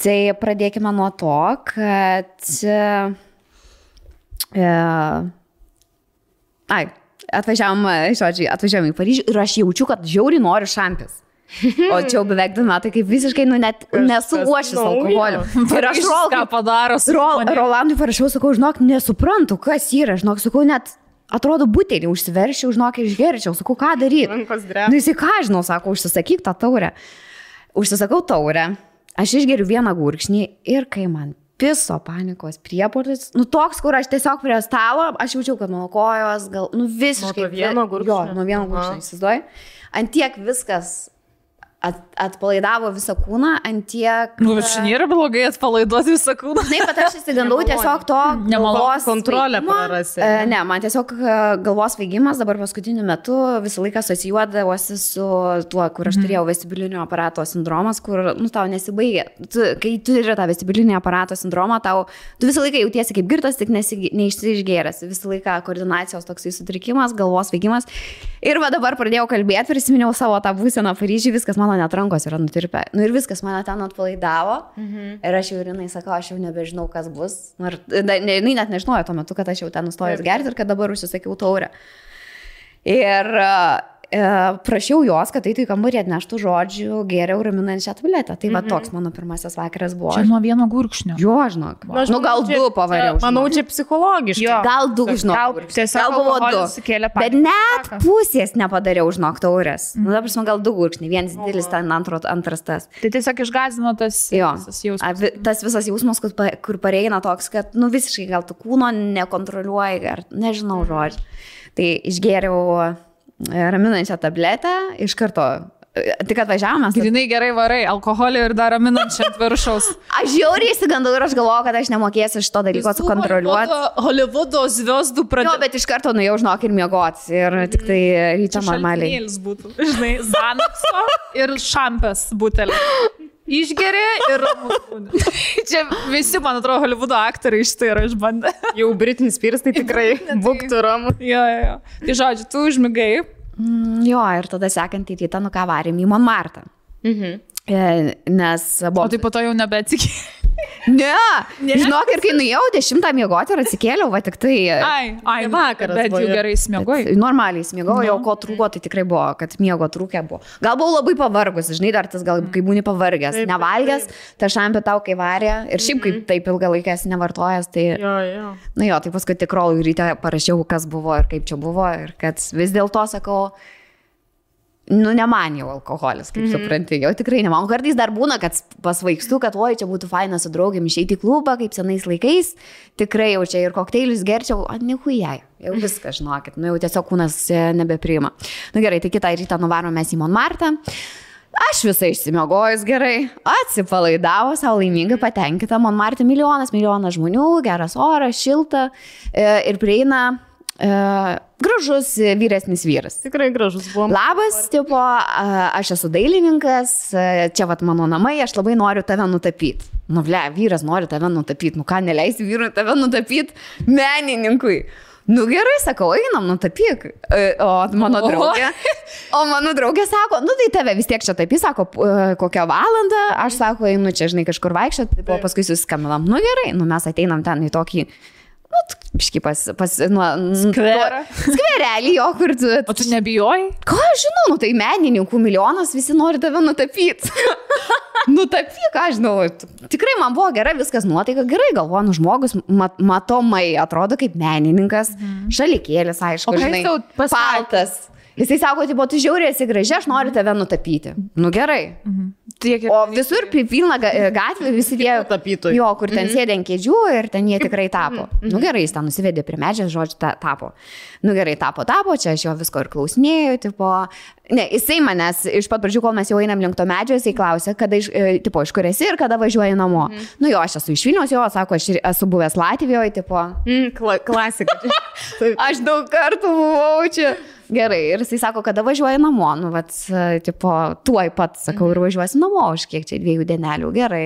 Tai pradėkime nuo to, kad... E, ai, atvažiavam, žodžiu, atvažiavam į Paryžių ir aš jaučiu, kad žiauri noriu šampės. O čia jau beveik du metai, kaip visiškai, nu, net nesu uošęs naujo. alkoholio. Ir aš Paryžius rolkai ką padaro su. Rolandui parašiau, sakau, žinok, nesuprantu, kas yra, žinok, sakau, net atrodo butelį užsiveršiau, žinok, išgerčiau, sakau, ką daryti. Rankos Na, drebia. jisai ką žinau, sako, užsisakyk tą taurę. Užsisakau taurę, aš išgeriu vieną gurkšnį ir kai man piso panikos prieportis, nu toks, kur aš tiesiog prie stalo, aš jaučiau, kad mano kojos, gal, nu visiškai. Nuo vieno Jo, gurkšnio? nuo vieno gurkšnio, įsivaizduoji. Ant tiek viskas at, atpalaidavo visą kūną, ant tiek... Nu, bet šiandien yra blogai atpalaiduoti visą kūną. Žinai, bet aš įsigandau tiesiog to Nemalonu. galvos Kontrolę prarasi. E, Ne, man tiesiog e, galvos svaigimas dabar paskutiniu metu visą laiką asocijuodavosi su tuo, kur aš turėjau vestibulinio aparato sindromas, kur, nu, tau nesibaigia. Tu, kai turi tą vestibulinį aparato sindromą, tau, tu visą laiką jautiesi kaip girtas, tik neišsižgėręs. Visą laiką koordinacijos toksai sutrikimas, galvos svaigimas. Ir va dabar pradėjau kalbėti, prisiminiau savo tą būseną Paryžiui, viskas mano net rankos yra nutirpę. Nu ir viskas mane ten atpalaidavo. Mhm. Ir aš jau rinai sakau, aš jau nebežinau, kas bus. Nu, ir, ne, jinai net nežinojo tuo metu, kad aš jau ten nustojęs gerti ir kad dabar užsisakiau taurę. Ir prašiau jos, kad eitų į kambarį atneštų žodžių, geriau raminančią tabletę. Tai va toks mano pirmasis vakaras buvo. Čia nuo vieno gurkšnio. Jo, žinok. Nu, aš Nu, gal čia- du pavariau. čia- Manau, čia psichologiškai. Jo. Gal du, žinok. Gal gal buvo du. Bet net pusės nepadariau, žinok, taurės. Nu, dabar man gal du gurkšniai, vienas didelis, ten antro, antras tas. Tai tiesiog išgazino tas Jo. visas A, jausmas. vi- Tas visas jausmas, kur, kur pareina toks, kad, nu, visiškai gal tu kūno nekontroliuoji, ar nežinau žodžiu. Tai išgėriau e, raminančią tabletę, iš karto, e, tik atvažiavome. Grinai gerai varai, alkoholį ir dar raminančią ant viršaus. Aš žiauriai įsigandau ir aš galvojau, kad aš nemokėsiu šito dalyko sukontroliuoti. Holivudo zviesdų Jo, pradėjo. bet iš karto nuėjau, žinok, ir miegoti. Ir tik tai ryčia normaliai. Šaltinėlis būtų. Žinai, Zanakso ir šampės butelį. Išgeri ir. Čia visi, man atrodo, Holivudo aktoriai iš tai yra išbandę. Jau Britney Spears tai tikrai būktų ramu. Jo, jo, jo. Tai žodžiu, tu užmigai. Mm, jo, ir tada sekantį rytą, nu ką varėm į Monmartą. Mhm. E, Nes buvo... O tai po to jau nebeatsikė. Ne, Ne? žinok, ir kai nuėjau dešimtą miegoti ir atsikėliau, va tik tai... Ai, ai, vakaras Bet jau gerai smėgoj. Normaliai smiegau, jau Nu. ko trūko, tai tikrai buvo, kad miego trūkė buvo. Gal buvau labai pavargus, žinai, dar tas gal, kai būni pavargęs, Taip, nevalgęs, ta šampė tau kai varė ir šiaip kaip taip ilgą laiką esi nevartojęs, tai... Jo, jo. Na jo, tai paskui tikrolui ryte parašiau, kas buvo ir kaip čia buvo ir kad vis dėlto sakau, nu ne man jau alkoholis, kaip mm -hmm. supranti, jau tikrai ne man. Kartais dar būna, kad pasvaigstu, kad oi, čia būtų faina su draugėm išeiti į klubą, kaip senais laikais, tikrai jau čia ir kokteilius gerčiau, o nehujai, jau viską žinokit, nu jau tiesiog kūnas e, nebepriima. Na nu, gerai, tai kitą rytą nuvarom mes į Monmartą. Aš visai išsimiegojus gerai, atsipalaidavo, savo laimingai patenkinta, man Marti milijonas, milijonas žmonių, geras oras, šilta e, ir prieina gražus vyresnis vyras. Tikrai gražus buvo. Labas, tipo, aš esu dailininkas, čia vat mano namai, aš labai noriu tave nutapyti. Nu, ble, vyras nori tave nutapyti, nu ką, neleisi vyrui tave nutapyti menininkui. Nu gerai, sakau, einam, nutapyk. E, O mano draugė, o mano draugė sako, nu tai tave vis tiek čia tapys, sako, e, kokią valandą, aš sako, einu čia, žinai, kažkur vaikščioti, paskui susiskambinam. Nu gerai, nu mes ateinam ten į tokį nu, biški pas, pas, nu, Skverą. skverelį jo, kur tu. O tu nebijojai? Ką aš žinau, nu tai menininkų milijonas, visi nori tave nutapyti. Nutapyk, ką aš žinau. Tikrai man buvo gera, viskas nuotaika gerai, galvoju, nu žmogus mat, matomai atrodo kaip menininkas, mhm. šalikėlis, aišku, žinai, paltas. Jisai sako, tipo, tu žiauriai esi graži, aš noriu tave nutapyti. Nu gerai. Ir... O visur pi- pilna e, gatvė, visi tie Tapytojai. Jo, kur ten sėdė ant kėdžių ir ten jie tikrai tapo. Nu gerai, jis ten nusivedė prie medžias, žodžiu, ta, tapo. Nu gerai, tapo, tapo, čia aš jo visko ir klausinėjau, tipo. Ne, jisai manęs iš pat pradžių, kol mes jau einam link to medžio, jisai klausė, kada, iš, e, tipo, iš kur esi ir kada važiuoji namo. Nu jo, aš esu iš Vilnius, jo, sako, aš esu buvęs Latvijoje, tipo. Mm, kla klasika. Aš daug kartų buvau čia. Gerai, ir jisai sako, kada važiuoji namo, nu, vat, tipo, tuoj pat, sakau, ir važiuosi namo už kiek čia dviejų dienelių, gerai.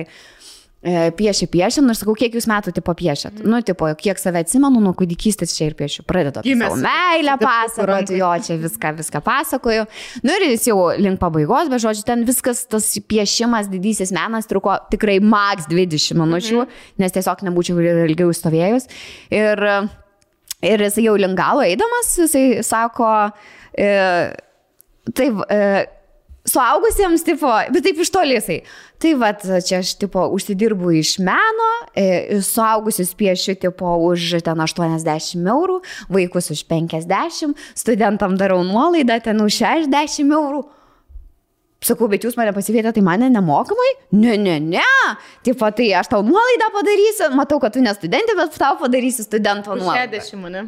E, Pieši, pieši, nu sakau, kiek jūs metų tipo piešėt. Nu, tipo, kiek save atsimenu, nuo kūdikystės čia ir piešiu. Pradedu apie savo meilę pasakoti, jo, čia viską, viską pasakoju. Nu ir jis jau link pabaigos, bet žodžiu, ten viskas, tas piešimas, didysis menas truko tikrai maks 20 minučių, nes tiesiog nebūčiau ir ilgiau stovėjus. Ir Ir jis jau link galo eidamas, jisai sako, e, taip, e, suaugusiems, tipo, bet taip iš toli jisai. Tai vad, čia aš, tipo, užsidirbu iš meno, e, suaugusius piešiu, tipo, už ten 80 eurų, vaikus už 50, studentam darau nuolaidą ten už 60 eurų. Sakau, bet jūs mane pasikvietėte, tai mane nemokamai? Ne, ne, ne. Taip, tai aš tau nuolaidą padarysiu, matau, kad tu ne studentė, bet tau padarysiu studento nuolaidą. 60 mane.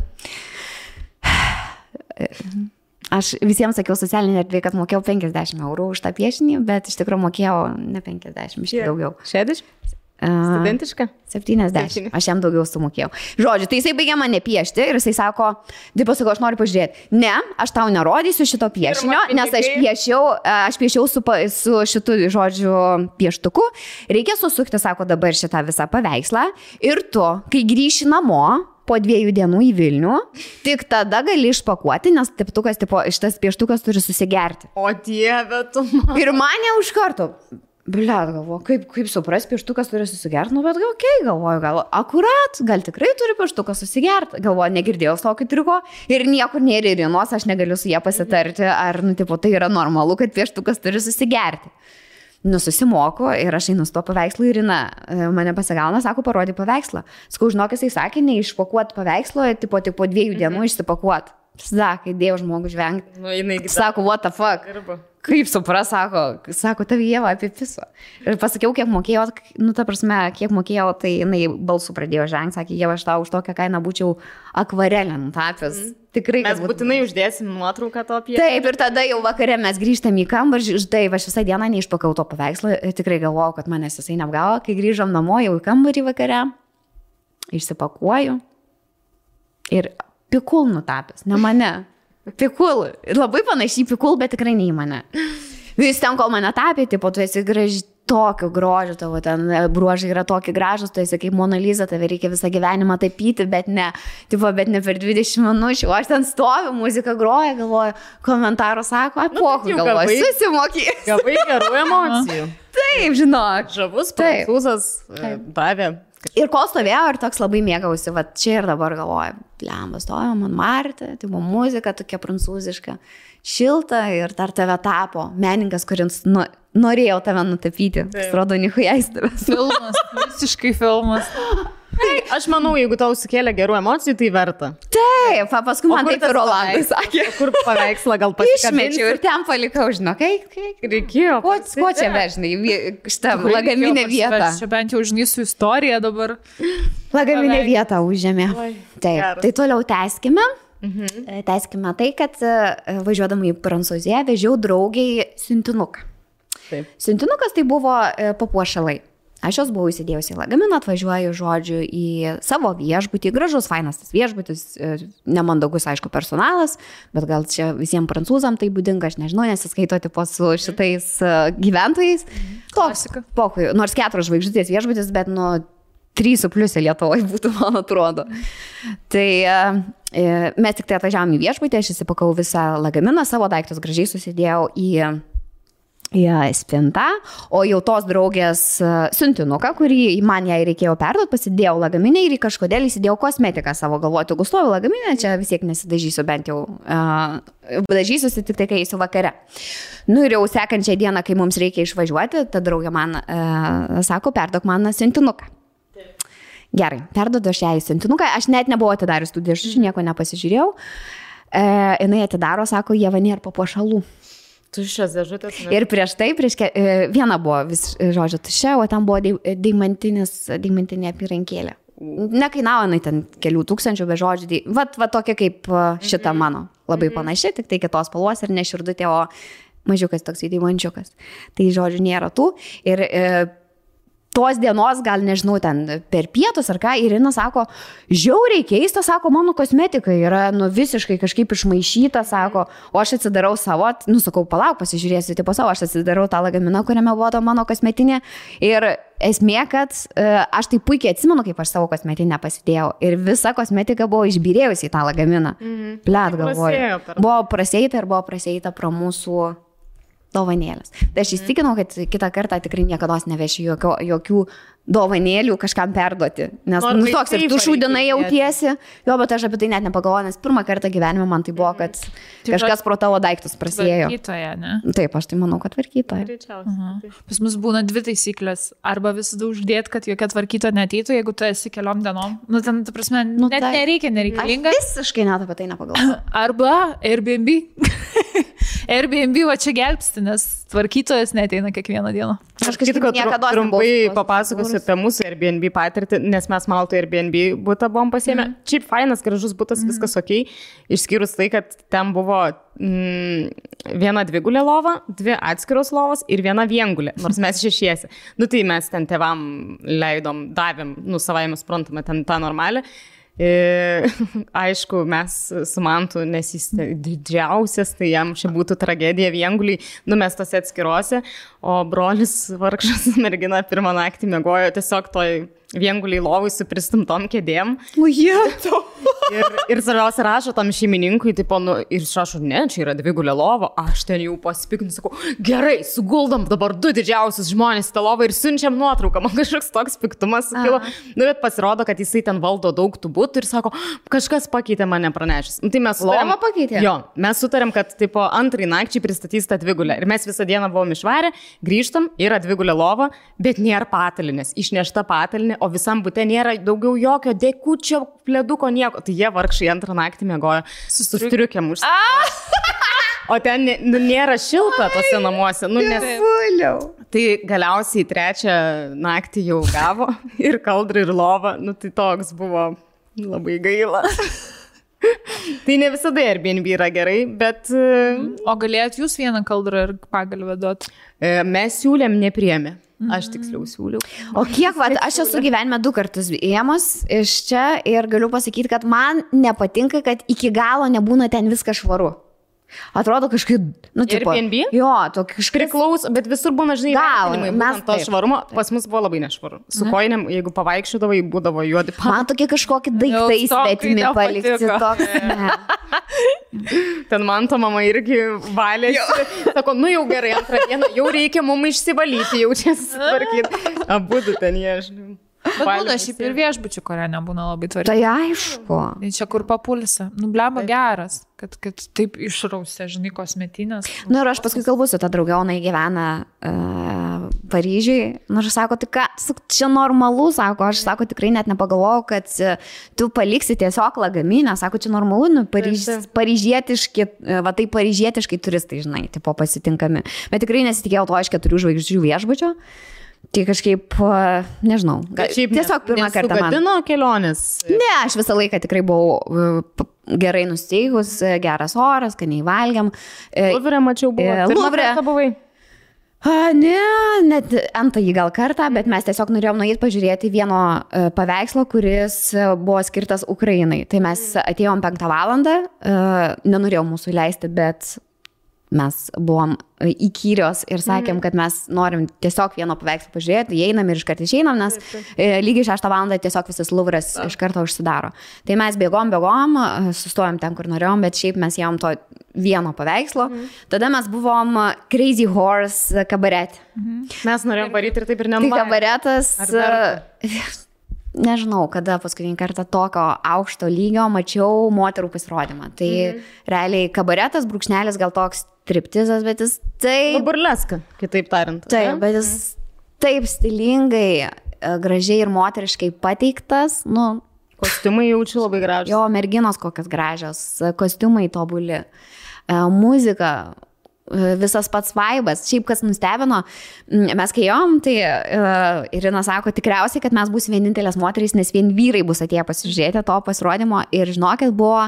Aš visiems sakiau socialinė erdvė, kad mokėjau 50 eurų už tą piešinį, bet iš tikrųjų mokėjau ne 50, iš tikrųjų daugiau. 60? Studentiška? 70. Aš jam daugiau sumokėjau. Žodžiu, tai jisai baigė mane piešti ir jisai sako, taip pasakau, aš noriu pažiūrėti. Ne, aš tau nerodysiu šito piešinio, nes aš piešiau, aš piešiau su, su šitu, žodžiu, pieštuku. Reikia susukti, sako, dabar šitą visą paveikslą. Ir tu, kai grįši namo, po dviejų dienų į Vilnių, tik tada gali išpakuoti, nes teptukas, tipo, šitas pieštukas turi susigerti. O dieve, tu man. Ir mane už karto. Blet, galvoju, kaip, kaip supras, pieštukas turi susigerti, nu bet gal, okay, galvoju, gal akurat, gal tikrai turi pieštukas susigerti. Galvoju, negirdėjau tokio triko ir niekur nėra Irinos, aš negaliu su ją pasitarti, ar, nu, tipo, tai yra normalu, kad pieštukas turi susigerti. Nu, susimoku ir aš einu su tuo paveikslu ir Irina e, mane pasigauna, sako, parodė paveikslą. Sakau, žinok, jisai sakė, neišpakuot paveikslo, tipo, tik po dviejų dienų išsipakuot. Sakai, dėjau žmogų žvengti. Nu, jinai Sako, what the fuck. dirba. Kaip supras, sako, sako, tavį jėvą apie piso. Ir pasakiau, kiek mokėjau, nu, ta prasme, kiek mokėjau, tai jinai balsų pradėjo žengti, sakė, jėva, aš tau už tokią kainą būčiau akvarelę nutapęs. Mm. Tikrai, Mes būtų- būtinai uždėsim nuotrauką to apie. Taip, ir tada jau vakare mes grįžtam į kambarį, žinai, aš visą dieną neišpakau to paveikslo ir tikrai galvojau, kad manęs jisai neapgavo, kai grįžom namo jau į kambarį vakare, išsipakuoju ir pikul nutapęs, ne mane. Pikul, labai panašiai pikul, bet tikrai ne į mane. Vis ten, kol mane tapė, tipo, tu esi graži, tokio grožio, tavo ten e, bruožai yra tokie gražus, tu esi kaip Monaliza, tave reikia visą gyvenimą tapyti, bet ne, tipo, bet ne per 20 minučių. O aš ten stoviu, muzika groja, galvoju, komentarų sako, Nu, apoku, jau galvoju, gavai. susimokė. Gavai gerų emocijų. Taip, žinok. Žavus prancūzas e, davė. Ir kol stovėjau ir toks labai mėgausi, va čia ir dabar galvoju, lembas stovėjau man Martė, tai buvo muzika tokia prancūziška, šilta ir dar tave tapo, meninkas, kuris nu, norėjau tave nutapyti. Atrodo, nihu jais. Filmas, visiškai filmas. Aš manau, jeigu tau sukėlė gerų emocijų, tai verta. Taip, paskui man kur taip ir paveikslas? sakė. Kur paveikslą gal pasikabinti? ir ten palikau, žinok, kaip, kaip. Reikėjo. Ko, ko čia vežnai, šitą lagaminę vietą. Čia bent jau žinai su istorija dabar. Lagaminę vietą užėmė. Taip, tai toliau tęskime. Mhm. E, Tęskime tai, kad e, važiuodama į Prancūziją vežiau draugiai siuntinuką. Taip. Siuntinukas tai buvo e, papuošalai. Aš jos buvau įsidėjusi į lagaminą, atvažiuoju, žodžiu, į savo viešbutį. Gražus, fainas tas viešbutis, nemandagus, aišku, personalas, bet gal čia visiems prancūzam tai būdinga, aš nežinau, nesiskaito tipo su šitais gyventojais. Toks, Klasika. pokui, nors keturios žvaigždutės viešbutis, bet nu, trys su pliusė Lietuvoje būtų, man atrodo. Tai e, e, mes tik tai atvažiavom į viešbutį, aš įsipakau visą lagaminą, savo daiktus gražiai susidėjau į į spintą, o jau tos draugės e, siuntinuką, kurį man jai reikėjo perduoti, pasidėjau lagaminę ir kažkodėl įsidėjau kosmetiką savo galvoju, jeigu stoviu lagaminę, čia vis tiek nesidažysiu, bent jau uh, dažysiuosi tik tai, kai eisiu vakare. Nu ir jau sekančią dieną, kai mums reikia išvažiuoti, ta draugė man uh, sako, perdok man siuntinuką. Gerai, perdodu aš ją į siuntinuką, aš net nebuvau atidarius tų dėžučių, nieko nepasižiūrėjau. E, jinai atidaro, sako, jie vanė ir papuošalų. Tuščias dėžutės. Ir prieš tai, prieš ke, e, vieną buvo vis žodžio tuščia, o ten buvo deimantinė apyrankėlė. Nekainavo jinai ten kelių tūkstančių be žodžių. dei- Vat, vat tokia kaip e, šita mano. Labai panaši, tik tai kitos spalvos ir ne širdutė, o mažiukas toks įdaimančiukas. Tai žodžių nėra tų. Ir e, tos dienos, gal nežinau, ten per pietus ar ką, Irina sako, žiauriai keista, sako, mano kosmetika yra, nu, visiškai kažkaip išmaišyta, sako, o aš atsidarau savo, nu, sakau, palauk, pasižiūrėsiu, tipo savo, aš atsidarau tą lagaminą, kuriame buvo ta mano kosmetinė. Ir esmė, kad e, aš tai puikiai atsimenu, kaip aš savo kosmetinę pasidėjau. Ir visa kosmetika buvo išbirėjusi į tą lagaminą. Mhm. Blet, galvoju. Prasėjo per- Buvo prasėita ir buvo prasėita pro mūsų dovanėlės. Tai aš įstikinau, kad kitą kartą tikrai niekada nevešiu jokio, jokių dovanėlių kažkam perduoti. Nes Nors nu, toks ir tu šūdinai jautiesi. Jo, bet aš apie tai net nepagalvojau, nes pirmą kartą gyvenime man tai buvo, kad kažkas pro tavo daiktus prasėjo. Tvarkytoja, ne? Taip, aš tai manau, kad tvarkytoja. Greičiausiai. Pas mus būna dvi taisyklės. Arba visada uždėt, kad jokia tvarkytoja neteitų, jeigu tu esi keliom dienom. Nu, ten, ta prasme, nu, net tai- nereikia, nereikalinga. visiškai net apie tai nepagalvojau. Arba Airbnb. Airbnb va čia gelbsti, nes tvarkytojas neteina kiekvieną dieną. Aš Kažkaip kažkaip niekada trumpai papasakosiu apie mūsų Airbnb patirtį, nes mes Malto Airbnb būtą buvom pasiemę. Mm. Šiaip fainas, gražus būtas, mm. viskas ok, išskyrus tai, kad ten buvo mm, viena dvigulė lova, dvi atskiros lovos ir viena viengulė, nors mes šešiesi. Nu tai mes ten tevam leidom, davėm, nu savai mes suprantame, ten tą normalę. E, aišku, mes su Mantu, nes jis te- didžiausias, tai jam čia būtų tragedija vienguliai. Numestas atskiruose, o brolis vargšas mergina pirmą naktį mėgojo tiesiog toj vienguliai lovai su pristumtom kėdėm. Nu, jie. Ir, ir svarbiausia, rašo tam šeimininkui, tipo, nu, ir rašo, ne, čia yra dvigulė lova, aš ten jau pasipikinu, sakau, gerai, suguldom dabar du didžiausius žmonės į tą lovą ir siunčiam nuotrauką, man kažkoks toks piktumas sukilo. Nu, bet pasirodo, kad jisai ten valdo daug tų būtų ir sako, kažkas pakeitė mane pranešęs. Nu, tai mes sutarėm- Lovą pakeitė? Jo, mes sutarėm, kad, tipo, antrai nakčiai pristatys tą dvigulę. Ir mes visą dieną buvom išvarę, grįžtam, yra dvigulė lova, bet nėra patalinės, išnešta patalinė, o visam būte nėra daugiau jokio dekučio, pleduko, nieko. Tai jie vargšai antrą naktį mėgojo su striukiam už. O ten nu, nėra šilta tose namuose. Nu, nes... Tai galiausiai trečią naktį jau gavo ir kaldrą ir lovą. Nu, tai toks buvo labai gaila. tai ne visada Airbnb yra gerai, bet e, O galėjot jūs vieną kaldrą ir pagalbę duoti? e, mes siūlėm nepriemė. Aš tiksliau siūliau. O kiek, va, aš esu gyvenime du kartus ėmus iš čia ir galiu pasakyti, kad man nepatinka, kad iki galo nebūna ten viskas švaru. Atrodo kažkaip, nu, tipo, Airbnb? Jo, tokia kažkaip. Priklauso, bet visur būna, žinai, Gal, vertinimai, mes to švarumo. Pas mus buvo labai nešvaru. Su koinėm, jeigu pavaikščiodavai, būdavo juodi pa. Man tokie kažkokie daiktai svetimi palikti. Toks. Ten man to mama irgi valėsi. Sako, nu jau gerai, antrą dieną jau reikia mums išsivalyti, jau čia susitvarkyti. Abu ten jie, žinai. Bet būna šiaip ir viešbučių, kurie nebūna labai tvarkingi. Tai aišku. Tai čia kur papulsi. Nu, blema geras, kad, kad taip išrausė, žinai, kosmetinės. Na nu, ir aš paskui kalbu su ta draugionai gyvena uh, Paryžiui. Na, aš sako, tai ką, čia normalu, sako, aš sako, tikrai net nepagalvojau, kad e, tu paliksi tiesiog lagaminę, sako, čia normalu, nu, Paryž, paryžietiški, e, va tai paryžietiškai turistai, žinai, tipo pasitinkami. Bet tikrai nesitikėjau to iš keturių žvaigždžių viešbučio. Tai kažkaip, nežinau, gal, tiesiog pirmą kartą man. Gadino kelionės. Ne, aš visą laiką tikrai buvau gerai nusteigus, e, geras oras, skaniai valgiam. E, Luvrė mačiau, buvo. E, kartą buvai. A, ne, net antąjį gal kartą, bet mes tiesiog norėjom nueiti pažiūrėti vieno paveikslo, kuris buvo skirtas Ukrainai. Tai mes atėjom penktą valandą, nenorėjau mūsų leisti, bet mes buvom e, įkyrios ir sakėm, kad mes norim tiesiog vieno paveikslo pažiūrėti, įeinam ir iškart išeinam, nes e, lygiai 6 val. tiesiog visas Luvras iš karto užsidaro. Tai mes bėgom, bėgom, e, sustojom ten, kur norėjom, bet šiaip mes jam to vieno paveikslo. Tada mes buvom Crazy Horse kabaret. Mes norėjom varyti ir taip ir Tai nenuvarėm. kabaretas. Nežinau, kada paskutinį kartą tokio aukšto lygio mačiau moterų pasirodymą. Tai mhm. realiai kabaretas, brūkšnelis gal toks triptizas, bet jis Nu, taip, burleska, kitaip tariant. taip, ne? bet jis taip stilingai, e, gražiai ir moteriškai pateiktas. Nu, Kostiumai jaučiu labai gražus. jo merginos kokios gražios, kostiumai tobuli, e, muzika. e, Visas pats vaibas. Šiaip kas nustebino, mes kai jom, tai uh, Irina sako tikriausiai, kad mes būsime vienintelės moterys, nes vien vyrai bus atėję pasižiūrėti to pasirodymo. Ir žinokit, buvo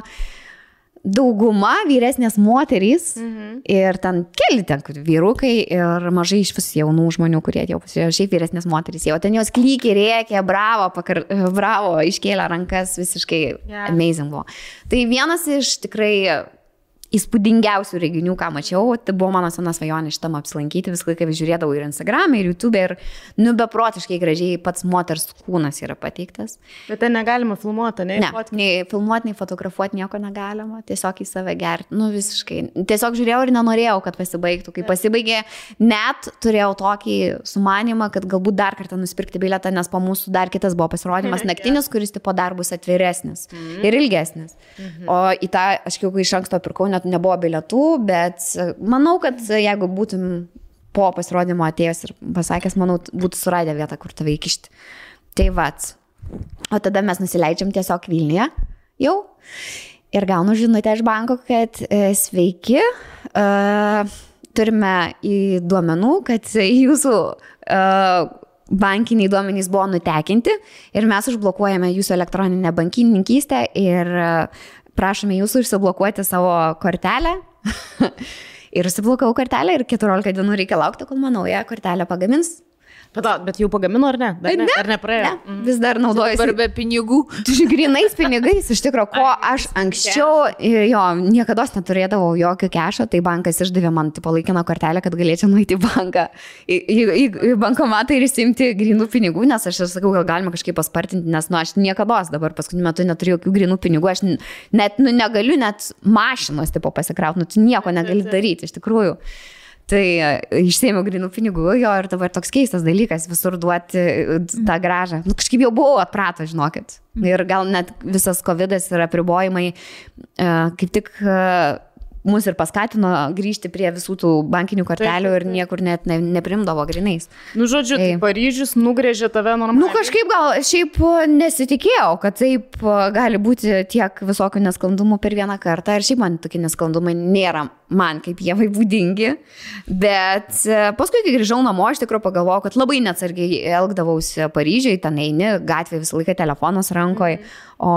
dauguma vyresnės moterys mhm. ir ten keli ten vyrukai ir mažai iš visų jaunų žmonių, kurie atėjo pasižiūrėjo, šiaip vyresnės moterys. Jau ten jos klykiai rėkė, bravo, pakar, bravo, iškėlė rankas, visiškai yeah. amazing buvo. Tai vienas iš tikrai įspūdingiausių renginių, ką mačiau, tai buvo mano sena svajonė šitam apsilankyti, visą laiką žiūrėdavau ir Instagram, ir YouTube, ir, nu, beprotiškai gražiai pats moters kūnas yra pateiktas. Bet ten negalima filmuoti, ne? Ne, nei filmuoti, nei fotografuoti nieko negalima, tiesiog į save gerti, nu visiškai. Tiesiog žiūrėjau ir nenorėjau, kad pasibaigtų. Kai pasibaigė, net turėjau tokį sumanimą, kad galbūt dar kartą nusipirkti bilietą, nes po mūsų dar kitas buvo pasirodymas naktinis, kuris tipo dar bus atviresnis ir ilgesnis. O į tą aš jau iš anksto pirkau, net nebuvo bilietų, bet manau, kad jeigu būtum po pasirodymo atėjęs ir pasakęs, manau, būtų suradę vietą, kur tave įkišti. Tai vats. O tada mes nusileidžiam tiesiog Vilniuje jau ir gaunu žinutę iš banko, kad e, sveiki, e, turime į duomenų, kad jūsų e, bankiniai duomenys buvo nutekinti ir mes užblokuojame jūsų elektroninę bankininkystę ir e, prašome jūsų išsiblokuoti savo kortelę. ir užsiblokavau kortelę ir 14 dienų reikia laukti, kol mano nauja kortelė pagamins. Bet, bet jau pagamino ar ne? Dar ne, ar nepraėjo? Ne, vis dar naudojasi. Dabar be pinigų. Grinais pinigais, iš tikrųjų, ko aš anksčiau, jo, niekada neturėdavau jokio kešo, tai bankas išdavė man tipo laikiną kortelę, kad galėčiau nueiti į banką, į, į, į, į bankomatą ir įsimti grinų pinigų, nes aš ir sakau, gal galima kažkaip paspartinti, nes, nu, aš niekada dabar paskutiniu metu neturiu jokių grinų pinigų, aš net, nu, negaliu net mašinos tipo pasikrauti, nu, tu nieko negali daryti, iš tikrųjų. Tai e, išsėmiau grinų pinigų jo ir dabar toks keistas dalykas visur duoti tą gražą. Nu, kažkaip jau buvau atprato, žinokit. Ir gal net visas COVID ir apribojimai e, kaip tik e, mus ir paskatino grįžti prie visų tų bankinių kortelių ir niekur net ne, neprimdavo grinais. Nu, žodžiu, tai. Paryžius nugrėžė tave normaliai. Nu kažkaip gal šiaip nesitikėjau, kad taip e, gali būti tiek visokių nesklandumų per vieną kartą. Ir šiaip man tokie nesklandumai nėra man kaip jie būdingi. Bet e, paskui, kai grįžau namo, aš tikrai pagalvojau, kad labai neatsargiai elgdavausi Paryžiai, ten eini, gatvėje visą laiką telefonas rankoje, o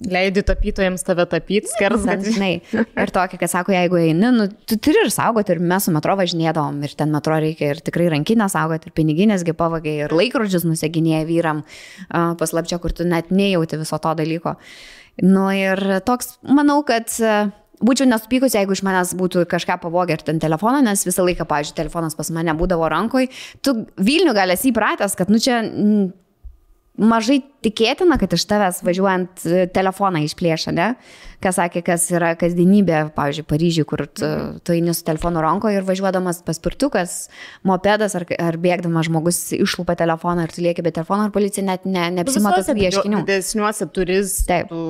Leidi tapytojams tave tapyti, skers, kad žinai, ir tokia, kad sako, jeigu eini, nu, tu turi ir saugoti, ir mes su metro važinėdavom, ir ten metro reikia ir tikrai rankinę saugoti, ir piniginėsgi pavagai, ir laikrodžius nuseginėja vyram uh, paslapčia, kur tu net nejauti viso to dalyko. Nu ir toks, manau, kad uh, Būčiau nesupykusi, jeigu iš manęs būtų kažką pavogę ir ten telefoną, nes visą laiką, pavyzdžiui, telefonas pas mane būdavo rankoj. Tu Vilnių gal esi įpratęs, kad, nu čia mažai tikėtina, kad iš tavęs važiuojant e, telefoną išplėšia, ne? Kas sakė, kas yra kasdienybė, pavyzdžiui, Paryžiui, kur tu, tu eini su telefonu rankoje ir važiuodamas paspirtukas, mopedas ar, ar bėgdamas žmogus išlupa telefoną ir tu lieki be telefono ir policija net ne, neapsimata Visuose tų ieškinių. Didesniuose Taip. turistų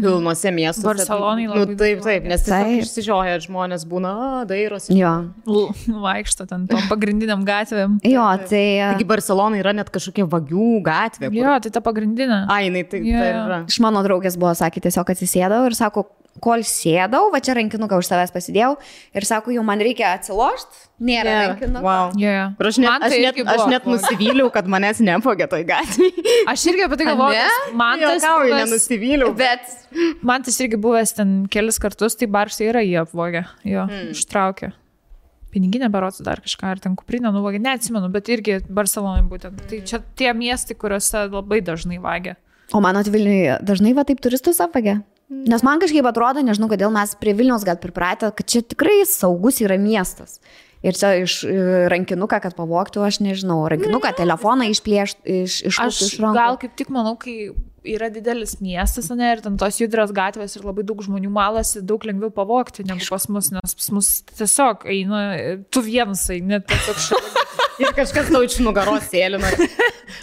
pilnuose miestuose. Barselonai Nu, labai taip, taip, nes Taip. išsižioja žmonės būna, dairosi. Jo, Vaikšto ten tom pagrindiniam gatvėm. jo, tai... Taigi Barcelona yra net kažkokia vagių gatvė. kur- Jo, tai ta pagrindinė. A, jinai tai, Jo, tai yra. Iš mano draugės buvo, sakė, tiesiog atsisėdau ir sako, kol sėdau, va čia rankinuką už savęs pasidėjau ir sako, jau man reikia atsilošti, nėra Yeah. rankinuko. Wow. Jo. Ir aš net, Man aš tai net, irgi aš net nusivyliau, kad manęs nepogė toj gatvėje. Aš irgi apie tai galvoju. Man Juokauju, buvęs, nenusivyliau. Bet man tas irgi buvęs ten kelis kartus, tai barsai yra jie apvogę. Jo, hmm. ištraukė. Piniginė berots dar kažką, ar ten kuprinę nuvogė, neatsimenu, bet irgi Barcelonai būtent. Tai čia tie miestai, kuriuose labai dažnai vagia. O mano Vilniuje dažnai va taip turistus apvagia. Nes man kažkaip atrodo, nežinau, kodėl mes prie Vilniaus gal pripratę, kad čia tikrai saugus yra miestas. Ir čia iš e, rankinuką, kad pavogtų, aš nežinau, rankinuką, telefoną išplėšti iš, iš, iš rankų. gal kaip tik manau, kai yra didelis miestas, ne, ir ten tos judrios gatvės ir labai daug žmonių malasi, daug lengviau pavokti negu pas mus, nes pas mus tiesiog eina, tu vienas eini, tiesiog šalia. Ir kažkas tau iš nugaros sėlina.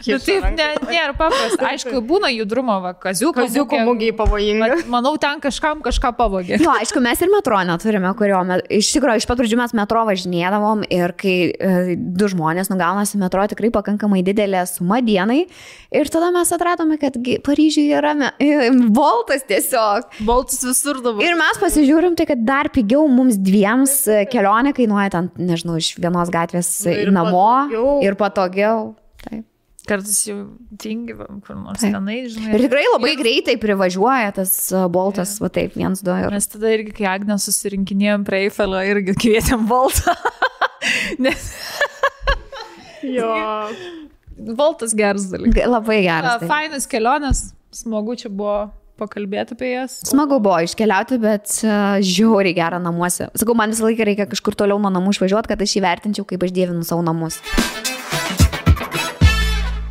Nu, taip, ne, nėra paprasta. Aišku, būna judrumo, va, kaziuko. Kaziuko mūgiai pavojinga. Bet manau, ten kažkam kažką pavogė. Nu, aišku, mes ir metro neturime, kurio me- iš tikrųjų iš pat pradžių mes metro važinėdavom ir kai e, du žmonės nugaunasi metro tikrai pakankamai didelė suma dienai ir tada mes atradome, kad Paryžiuje yra me, boltas tiesiog. Boltas visur dabar. Ir mes pasižiūrim, tai kad dar pigiau mums dviems e, kelionė kainuoja ten, nežinau, iš vienos gatvės Nu, į ir namo patogiau. ir patogiau. Taip. Kartais jau tingi, kur nors Taip. tenai, žinai. Ir tikrai labai greitai privažiuoja tas e, boltas, va taip, viens, du ir. Mes tada irgi, kai Agnė susirinkinėjom prie Eifelio, irgi kvietėm Boltą. Nes Jo. Boltas geras dalykas. Labai geras. Taip. Fainas kelionės, smagu čia buvo pakalbėti apie jas. Smagu buvo iškeliauti, bet uh, žiauriai gera namuose. Sakau, man visą laiką reikia kažkur toliau nuo namų išvažiuoti, kad aš įvertinčiau, kaip aš dievinu savo namus.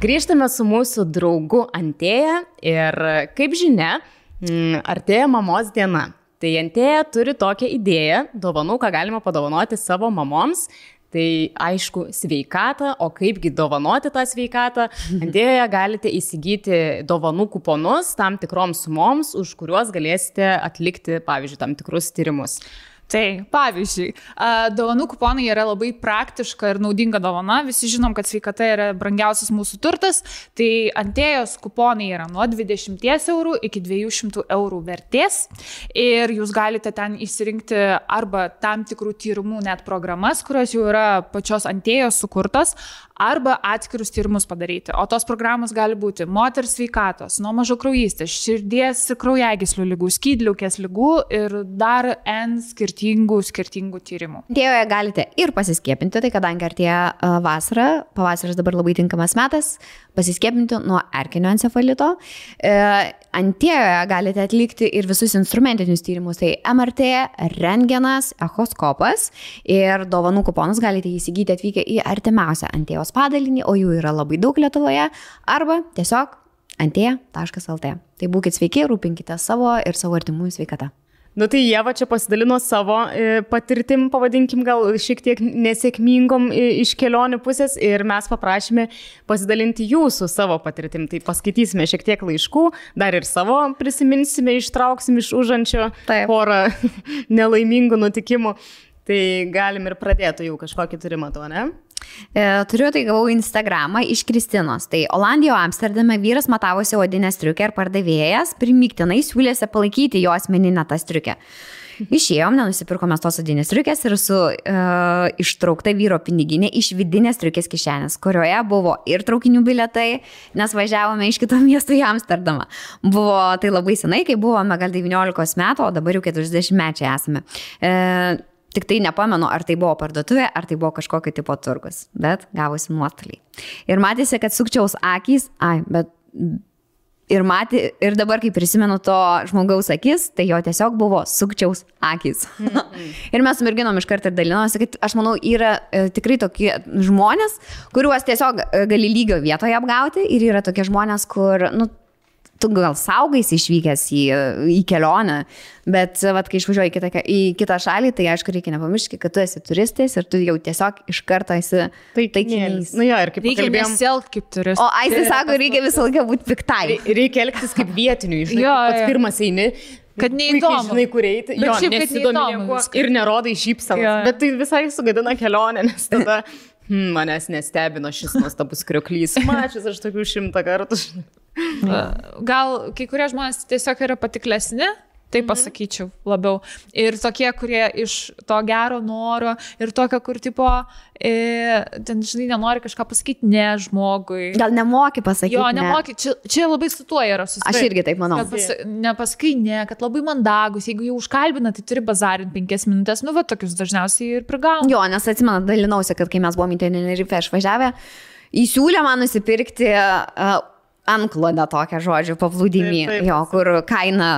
Grįžtame su mūsų draugu Antėja ir kaip žinia, artėja mamos diena. Tai Antėja turi tokią idėją, dovanų, ką galima padovanoti savo mamoms. Tai aišku, sveikatą, o kaipgi dovanoti tą sveikatą. Antėjoje galite įsigyti dovanų kuponus tam tikroms sumoms, už kuriuos galėsite atlikti, pavyzdžiui, tam tikrus tyrimus. Tai pavyzdžiui, dovanų kuponai yra labai praktiška ir naudinga dovana. Visi žinom, kad sveikata yra brangiausias mūsų turtas. Tai antėjos kuponai yra nuo 20 eurų iki 200 eurų vertės. Ir jūs galite ten įsirinkti arba tam tikrų tyrimų net programas, kurios jau yra pačios antėjos sukurtos, arba atskirus tyrimus padaryti. O tos programos gali būti moters sveikatos, nuo mažo kraujystės, širdies ir kraujagyslių lygų, skydliukės lygų ir dar N skirtingų, skirtingų tyrimų. Dėjoje galite ir pasiskiepinti, tai kadangi artėja vasara, pavasaris dabar labai tinkamas metas, pasiskiepinti nuo erkinio encefalito. E, Antėjoje galite atlikti ir visus instrumentinius tyrimus, tai MRT, rengenas, echoskopas ir dovanų kuponus galite įsigyti atvykę į artimiausią Antėjos padalinį, o jų yra labai daug Lietuvoje, arba tiesiog antėja.lt. Tai būkite sveiki, rūpinkite savo ir savo artimųjų sveikatą. Nu tai Jeva čia pasidalino savo e, patirtim, pavadinkim gal šiek tiek nesėkmingom e, iš kelionių pusės ir mes paprašėme pasidalinti jūsų savo patirtim. Tai paskaitysime šiek tiek laiškų, dar ir savo prisiminsime, ištrauksim iš užančio Taip. porą nelaimingų nutikimų. Tai galim ir pradėti jau kažkokį turimą to, ne? E, Turiu tai gavau Instagramą iš Kristinos. Tai Olandijoje, Amsterdame vyras matavosi odinę striukę ir pardavėjas primiktinai siūlėsi palaikyti jo asmeninę tą striukę. Išėjom, nenusipirkome tos odinės striukės ir su e, ištraukta vyro piniginė iš vidinės striukės kišenės, kurioje buvo ir traukinių biletai, nes važiavome iš kito miesto į Amsterdamą. Buvo tai labai senai, kai buvome gal 19 metų, o dabar jau 40 mečiai esame. E, Tik tai nepamenu, ar tai buvo parduotuvė, ar tai buvo kažkokio tipo turgus, bet gavosi nuostoliai. Ir matėsi, kad sukčiaus akys, ai, bet ir matė, ir dabar, kai prisimenu to žmogaus akis, tai jo tiesiog buvo sukčiaus akys. ir mes su merginom iš karto ir dalinosi, kad aš manau, yra e, tikrai tokie žmonės, kuriuos tiesiog e, gali lygio vietoje apgauti ir yra tokie žmonės, kur, nu, tu gal saugais išvykęs į, į kelionę, bet vat, kai išvažiuoji į kitą, į kitą šalį, tai aišku, reikia nepamiršti, kad tu esi turistas ir tu jau tiesiog iš karto esi taikinys. Nu jo, ir kaip Reikia kalbėjom. nesielgti kaip turistas. O Aistis sako, reikia visą laiką būti piktai. Reikia elgtis kaip vietinių, žinai, Jo, pats pirmas eini. Kad neįdomu. Žinai, kur eiti. Bet Jo, šiaip, kad nesidomi. Ir nerodai. Jo. Bet tai visai sugadina kelionę, nes tada hmm, manęs nestebino šis nuostabus krioklys. Mačius aš tokių šimtą kartų. Gal kai kurie žmonės tiesiog yra patiklesni, tai pasakyčiau labiau. Ir tokie, kurie iš to gero noro ir tokio, kur tipo, e, ten, žinai, nenori kažką pasakyti ne žmogui. Gal nemoki pasakyti. Jo, ne. nemoki, čia, čia labai su tuo yra susijęs. Aš irgi taip manau. Pas, nepasakai ne, kad labai mandagus, jeigu jau užkalbina, tai turi bazarinti penkias minutės, nu, va, tokius dažniausiai ir prigauna. Jo, nes atsimenu, dalinausi, kad kai mes buvome į Tenerife išvažiavę, įsiūlė man nusipirkti uh, anklodę tokią žodžių taip. jo, kur kaina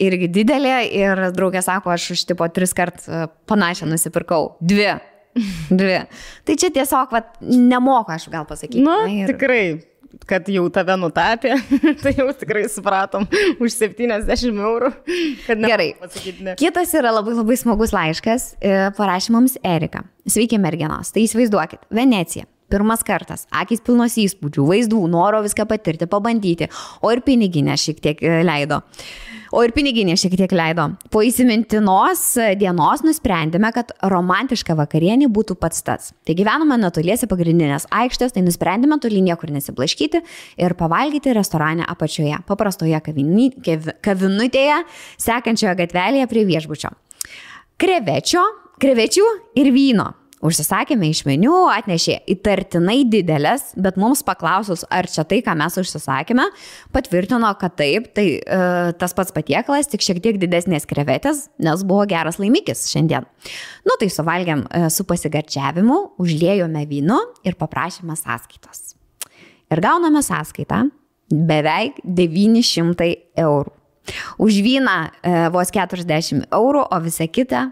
irgi didelė ir draugė sako, aš už tipo tris kart e, panašią nusipirkau. Dvi. Dvi. Tai čia tiesiog, vat, nemoku aš gal pasakyti. Na, na, ir- tikrai. kad jau tave nutapė, tai jau tikrai supratom už 70 eurų. Gerai. Ne. Kitas yra labai labai smagus laiškas, e, parašė mums Erika. Sveiki, merginos. Tai įsivaizduokit, Venecija. Pirmas kartas, akis pilnos įspūdžių, vaizdų, noro viską patirti, pabandyti, o ir piniginė šiek tiek e, leido. O ir piniginė šiek tiek leido. Po įsimintinos dienos nusprendėme, kad romantiška vakarienė būtų pats tas. Tai gyvenome netoliese pagrindinės aikštės, tai nusprendėme toli niekur nesiblaškyti ir pavalgyti restorane apačioje, paprastoje kavini- kev- kavinutėje, sekančioje gatvelėje prie viešbučio. Krevečio, krevečių ir vyno. Užsisakėme iš meniu, atnešė įtartinai didelės, bet mums paklausus, ar čia tai, ką mes užsisakėme, patvirtino, kad taip, tai e, tas pats patiekalas, tik šiek tiek didesnės krevetės, nes buvo geras laimikis šiandien. Nu tai suvalgėm e, su pasigarčiavimu, užliejome vynu ir paprašėme sąskaitos. Ir gauname sąskaitą beveik 900 eurų. Už vyną e, vos 40 eurų, o visa kita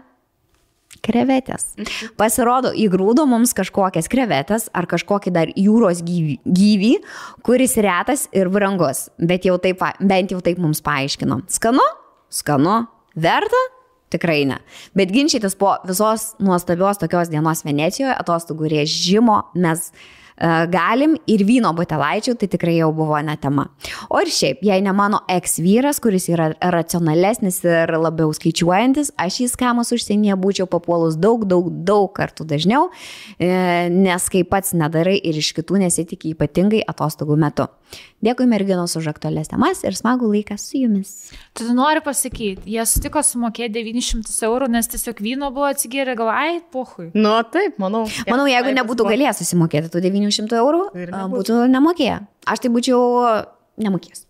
krevetės. Pasirodo, įgrūdo mums kažkokias krevetės ar kažkokį dar jūros gyvį, gyvį kuris retas ir brangus, bet jau taip, bent jau taip mums paaiškino. Skanu? Skanu. Verta? Tikrai ne. Bet ginčytis po visos nuostabios tokios dienos Venecijoje, atostogų režimo mes galim ir vyno butelaičių, tai tikrai jau buvo ne tema. O ir šiaip, jei ne mano eks vyras, kuris yra racionalesnis ir labiau skaičiuojantis, aš į skamus užsienyje būčiau papuolus daug, daug, daug kartų dažniau, e, nes kai pats nedarai ir iš kitų nesitikė ypatingai atostogų metu. Dėkui merginos už aktualias temas ir smagų laiką su jumis. Tu nori pasakyti, jie sutiko sumokėti 900 eurų, nes tiesiog vyno buvo atsigėrę, gal, ai, pohui. Nu, taip, manau. Manau, jeigu nebūtų galėję. galėjęs susimokėti tų 900 eurų, nebūtų. būtų nemokėję. Aš tai būčiau nemokėjęs.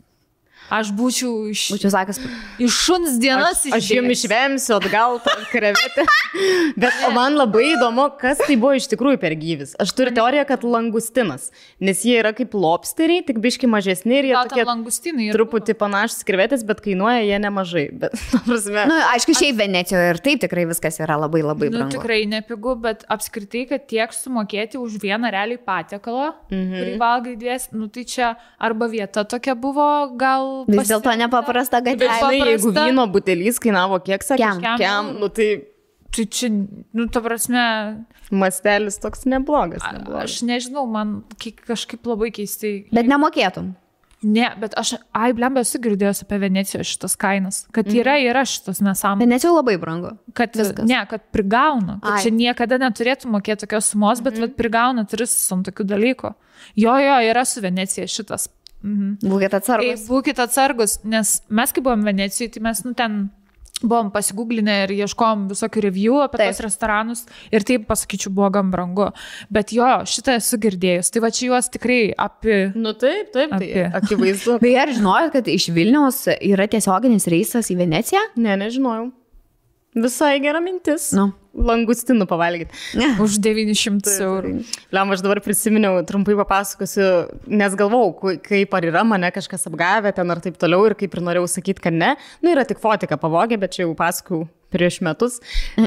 Aš būčiau iš, Būčiau sakęs, iš šuns dienas Aš, aš jums išvemsiu atgal tą krevetę. Bet man labai įdomu, kas tai buvo iš tikrųjų per gyvis. Aš turiu teoriją, kad langustinas, nes jie yra kaip lobsteriai, tik biški mažesni ir jie Gal tokie truputį panašus krevetės, bet kainuoja jie nemažai. Bet, prasme, nu, aišku, šiaip Venecijoje ir taip tikrai viskas yra labai labai Nu, brangu. tikrai nepigu, bet apskritai, kad tiek sumokėti už vieną realiai patiekalą, mhm. kurį valgai dvies, nu tai čia arba vieta tokia buvo, gal... Vis dėlto pasirinkta. nepaprasta bet gatvelė. žinai, jeigu paprasta. vyno butelys kainavo kiek sakė, Kem. Kem. kem, nu tai Tai čia, nu, ta prasme, mastelis toks neblogas. a- neblogas. aš nežinau, man kažkaip labai keistai. Bet nemokėtum. Ne, bet aš, ai, blemba, esu girdėjęs apie Veneciją šitas kainas, kad yra, yra šitas nesąmonė. Venecijoje labai brangu. Kad, Viskas. ne, kad prigauna. Kad Ai. čia niekada neturėtų mokėti tokios sumos, bet mm. prigauna turistus ant tokių dalykų. Jo, jo, yra su Venecija šitas. Mhm. Būkite Tai atsargus. būkite atsargus, nes mes, kai buvom Venecijoje, tai mes, nu, ten buvom pasigūglinę ir ieškom visokių review apie Taip. tos restoranus ir taip, pasakyčiau, buvo gan brangu. Bet jo, šitą esu girdėjus. Tai va čia juos tikrai apie... Nu taip, taip, tai Apie. akivaizdu. Beje, ar žinojot, kad iš Vilniaus yra tiesioginis reisas į Veneciją? Ne, nežinojau. Visai gera mintis. Nu. Langustinų pavalgyti. Už 900 eurų. Liam, aš dabar prisiminiau, trumpai papasakosiu, nes galvau, kaip ar yra mane kažkas apgavę ten ar taip toliau ir kaip ir norėjau sakyti, kad ne. Nu, yra tik fotika pavogė, bet čia jau pasakau prieš metus.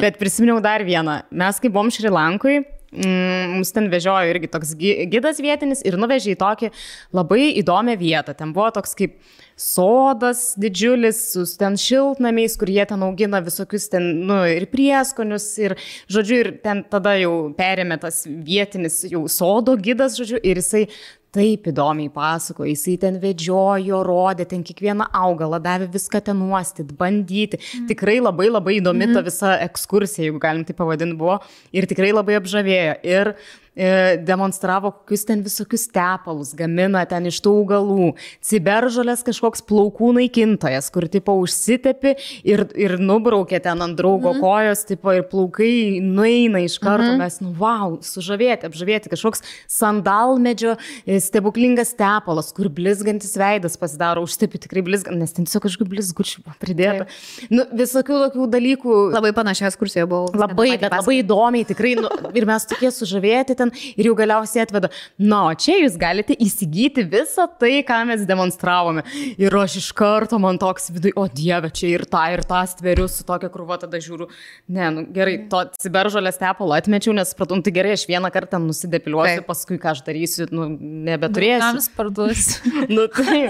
Bet prisiminiau dar vieną. Mes kai buvom Šrilankui, mm, mums ten vežiojo irgi toks gi- gidas vietinis ir nuvežė į tokį labai įdomią vietą. Ten buvo toks kaip sodas didžiulis, su ten šiltnamiais, kur jie ten augina visokius ten, nu, ir prieskonius, ir, žodžiu, ir ten tada jau perėmė tas vietinis jau sodo gidas, žodžiu, ir jisai taip įdomiai pasako, jisai ten vedžiojo, rodė ten kiekvieną augalą, davė viską ten uostyti, bandyti. Mm. Tikrai labai labai įdomi mm. ta visa ekskursija, jeigu galim tai pavadinti, buvo ir tikrai labai apžavėjo. Ir demonstravo, kokius ten visokius tepalus gamina ten iš tų augalų. Ciberžolės kažkoks plaukų naikintojas, kur tipo užsitepi ir, ir nubraukė ten ant draugo mm. kojos, tipo ir plaukai nueina iš karto. Mm. Mes, nu, wow, sužavėti, apžavėti kažkoks sandalmedžio e, stebuklingas tepalas, kur blizgantis veidas pasidaro, užstepi tikrai blizgantis, nes ten tiesiog kažkaip blizgučių pridėta. Nu, visokių tokių dalykų. Labai panašioje ekskursijoje buvau. Labai, labai įdomiai, tikrai. Nu, ir mes tokie sužavėti ten ir jau galiausiai atveda, na, o čia jūs galite įsigyti visą tai, ką mes demonstravome. Ir aš iš karto man toks viduje, o dieve, čia ir tą, ir tą stveriu su tokia krūva, tada žiūriu, ne, nu gerai, to ciberžalės tepalą atmečiau, nes supratau, nu, tai gerai, aš vieną kartą nusidepiliuosiu, paskui ką aš darysiu, nu, nebeturėsiu. Kams parduos. nu, tai.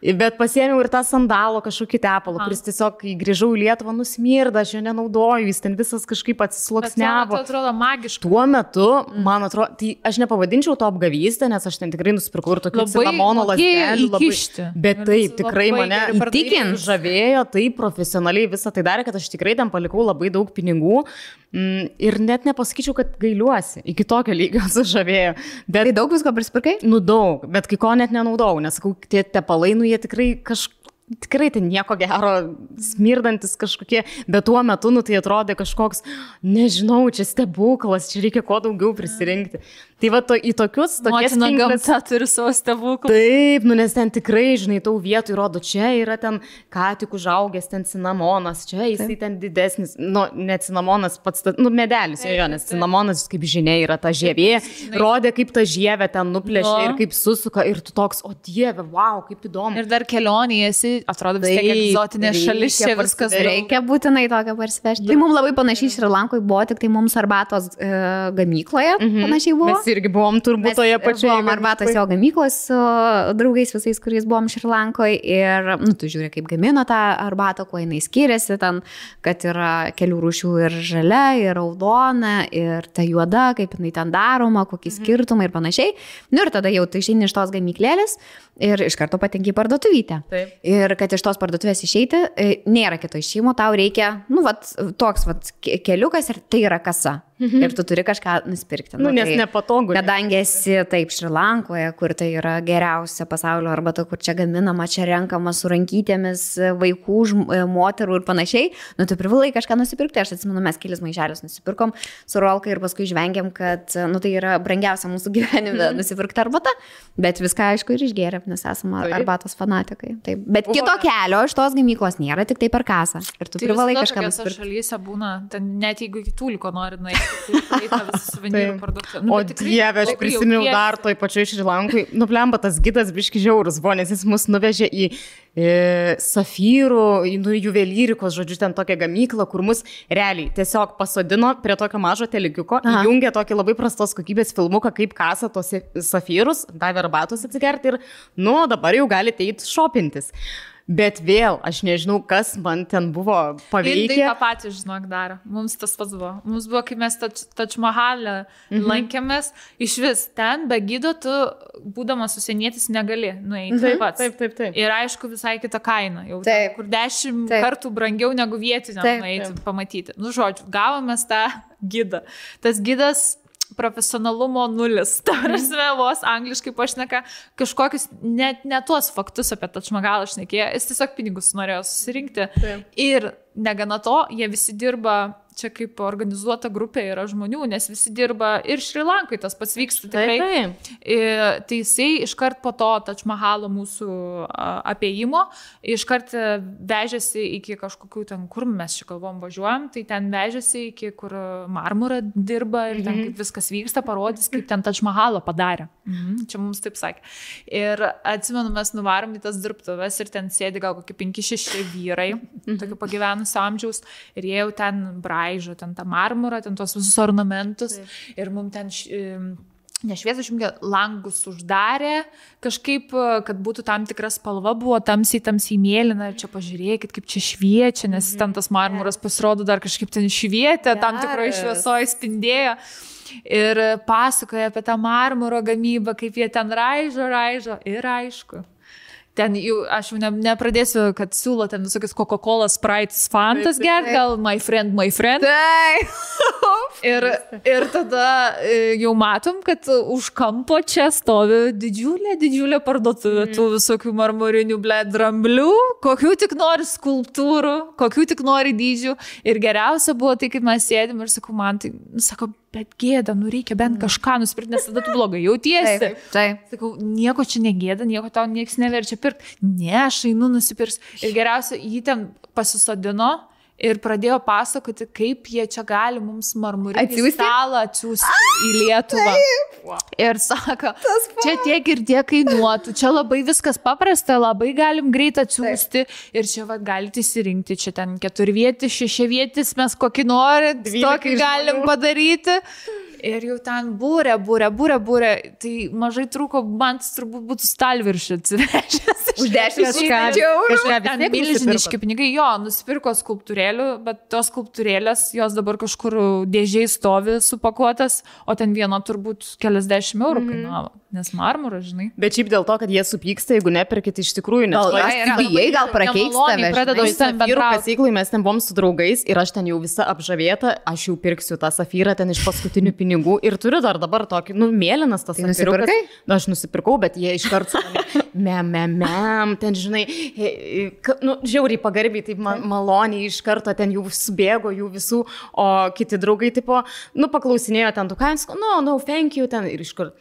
Bet pasiėmiau ir tą sandalo kažkokį tepalą, Aha. kuris tiesiog, kai grįžau į Lietuvą, nusmirda, aš jo nenaudoju, jis ten visas kažkaip atsisloksnevo. atrodo magiška. Tuo metu, man atrodo, tai aš nepavadinčiau to apgavystę, nes aš ten tikrai nusipirkau ir tokių cinamono mokėjo lasdelių. Labai... Bet taip, tikrai mane įtikint žavėjo, taip profesionaliai visą tai darė, kad aš tikrai ten palikau labai daug pinigų mm, ir net nepasakyčiau, kad gailiuosi. Iki tokio lygio sužavėjo. Bet Tai daug visko prisipirkai? Nu daug, bet kai ko net nenaudau, nes sakau, tie tepalai, nu jie tikrai kažkaip. Tikrai tai nieko gero, smirdantis kažkokie, bet tuo metu, nu tai atrodė kažkoks, nežinau, čia stebuklas, čia reikia kuo daugiau prisirinkti. Tai va, to, į tokius, tokias pinkles- gamta turi savo stebuklų. Taip, nu nes ten tikrai, žinai, tau vietų įrodo, čia yra ten ką tik užaugęs ten cinamonas, čia jisai ten didesnis, nu, ne cinamonas pats, nu, medelis, jo, jo, nes cinamonas, kaip žinia, yra ta žievė, rodė, kaip ta žievė ten nuplėšė Nu. ir kaip susuka ir tu toks, o dieve, wow, kaip įdomu. Ir dar kelionėje esi, atrodo, vis tiek egzotinė šalis, čia viskas parsivežti. Reikia būtinai tokią parsivežti. Tai mums labai panašiai Šri Lankoje buvo, tik tai mums arbatos e, gamykloje Mhm. panašiai buvo. Mes irgi buvom turbūt toje pačioje. Buvom arbatos jo gamyklos su draugais visais, kuriais buvom Šrilankoje ir, nu, tu žiūri, kaip gamino tą arbatą, kuo jinai skiriasi, ten, kad yra kelių rūšių ir žalia, ir raudona, ir ta juoda, kaip jinai ten daroma, kokie skirtumai ir panašiai. Nu ir tada jau tu išeini iš tos gamyklėlės ir iš karto patenki į parduotuvytę. Taip. Ir kad iš tos parduotuvės išeiti, e, nėra kito išėjimo, tau reikia, nu, vat, toks vat, ke- keliukas ir tai yra kasa. Mhm. Ir tu turi kažką nusipirkti. Nu, nes tai, nepatogu. ne? Kadangi esi taip Šrilankoje, kur tai yra geriausia pasaulio arbata, kur čia gaminama, čia renkama su rankytėmis vaikų, e, moterų ir panašiai, nu tu privalai kažką nusipirkti. Aš atsimenu, mes kelis maišelius nusipirkom su Rolka ir paskui žvengiam, kad nu, tai yra brangiausia mūsų gyvenime nusipirkti arbata, bet viską aišku ir išgėrėm, nes esame Taip. arbatos fanatikai. Taip. Bet Buvo- kito kelio iš tos gamyklos nėra, tik tai per kasą. Ir tu Tai privalai kažką nusipirkti. šalyse būna, ten net jeigu kitų liko nori nueiti, tai parduotuvė. O dieve, aš prisiminiau dar toj pačioj Šrilankai. Nuplemba tas gidas biški žiaurus buvo, nes jis mus nuvežė į e, safyrų, į nu, juvelyrikos, žodžiu, ten tokią gamyklą, kur mus realiai tiesiog pasodino prie tokio mažo telikiuko, Aha. įjungė tokį labai prastos kokybės filmuką, kaip kasa tos safyrus, davė arbatos atsigerti ir, nu, dabar jau galite eiti šopintis. Bet vėl, aš nežinau, kas man ten buvo paveikę. tą patį, žinok, daro. Mums tas pats buvo. Mums buvo, kai mes Tačmahalę mhm. lankėmės, iš vis ten be gydo tu, būdamas užsienietis, negali nueiti Taip, pats. taip, taip, taip. Ir aišku, visai kita kaina. Jau Taip. ten, kur dešimt Taip. kartų brangiau negu vietiniam Taip, nueiti pamatyti. Nu, žodžiu, gavomės tą gydą. Tas gydas profesionalumo nulis. Ta prasme, vos angliškai pašneka kažkokius net ne tuos faktus apie Tačmagalą šnekėjo, jis tiesiog pinigus norėjo susirinkti. Taip. Ir negana to, jie visi dirba, čia kaip organizuota grupė yra žmonių, nes visi dirba ir Šrilankai tas pats vyksta tikrai. Taip, taip. Ir Tai jisai iškart po to Tačmahalo mūsų a, apėjimo, iškart e, vežėsi iki kažkokių ten, kur mes čia kalbom važiuojam, tai ten vežėsi iki kur marmurą dirba ir ten kaip viskas vyksta, parodys, kaip ten Tačmahalo padarė. Mhm, čia mums taip sakė. Ir atsimenu, mes nuvarom į tas dirbtuves ir ten sėdi gal kokie 5-6 vyrai, tokių pagyvenusio amžiaus, ir jie jau ten braižo, ten tą marmurą, ten tuos visus ornamentus. Ir mums ten... Nešviesą išjungė, langus uždarė, kažkaip, e, kad būtų tam tikra spalva, buvo tamsiai, tamsiai mėlyna čia pažiūrėkit, kaip čia šviečia, nes ten tas marmuras pasirodo dar kažkaip ten švietė, tam tikroje Geras. šviesoje spindėjo. Ir pasakoja apie tą marmuro gamybą, kaip jie ten raižo, raižo ir aišku. Ten jau, aš jau ne, nepradėsiu, kad siūlo ten visokius Coca-Cola, Sprite, Fantas Taip, taip, gerti, gal my friend, my friend. Ir, ir tada e, jau matom, kad už kampo čia stovi didžiulė, didžiulė parduotuvė tų visokių marmurinių bled dramblių, kokių tik nori skulptūrų, kokių tik nori dydžių. Ir geriausia buvo tai, kaip mes sėdim ir sakau, man tai, nu, sako, bet gėda, nu reikia bent kažką nusipirkti, nes tada tu blogai jautiesi. Taip, taip. Sakau, nieko čia negėda, nieko tau niekas neverčia pirkti. Ne, aš einu nusipirks. Ir geriausia, jį ten pasisodino ir pradėjo pasakoti, kaip jie čia gali mums marmurinį stalą atsiųsti į Lietuvą. Ir sako, čia tiek ir tiek kainuotų, čia labai viskas paprasta, labai galim greit atsiųsti. Ir čia va, galite įsirinkti, čia ten keturvietis, šešiavietis, mes kokį norit, tokį galim padaryti. Ir jau ten būrė, būrė, būrė, būrė. Tai mažai trūko, man turbūt būtų stalviršį atsivežęs. Už 10 Kažką- eurų. Ten milžiniški pinigai, jo, nusipirko skulptūrėlių, bet tos skulptūrėlės, jos dabar kažkur dėžiai stovi supakuotas, o ten viena turbūt keliasdešimt eurų kainavo, nes marmuras, žinai. Bet šiaip dėl to, kad jie supyksta, jeigu neperkit iš tikrųjų, nes Gal ai, yra- bijai, gal prakeiks nemaloniai tave. pradeda tavim Safyrų bendraut. kasyklai mes ten buvom su draugais ir aš ten jau visa apžavėta, aš jau pirksiu tą safyrą ten iš paskutinių pinigų ir turiu dar dabar tokį, nu, mėlynas tas Tai nusipirkai? Na, aš nusipirkau, bet jie iš karto, mem, mem, mem, ten, žinai, nu, žiauriai pagarbiai, taip man, maloniai iš karto ten jau subėgo jų visų, o kiti draugai, tipo, nu, paklausinėjo ten, tu ką, jis, no, no, thank you, ten ir iš karto.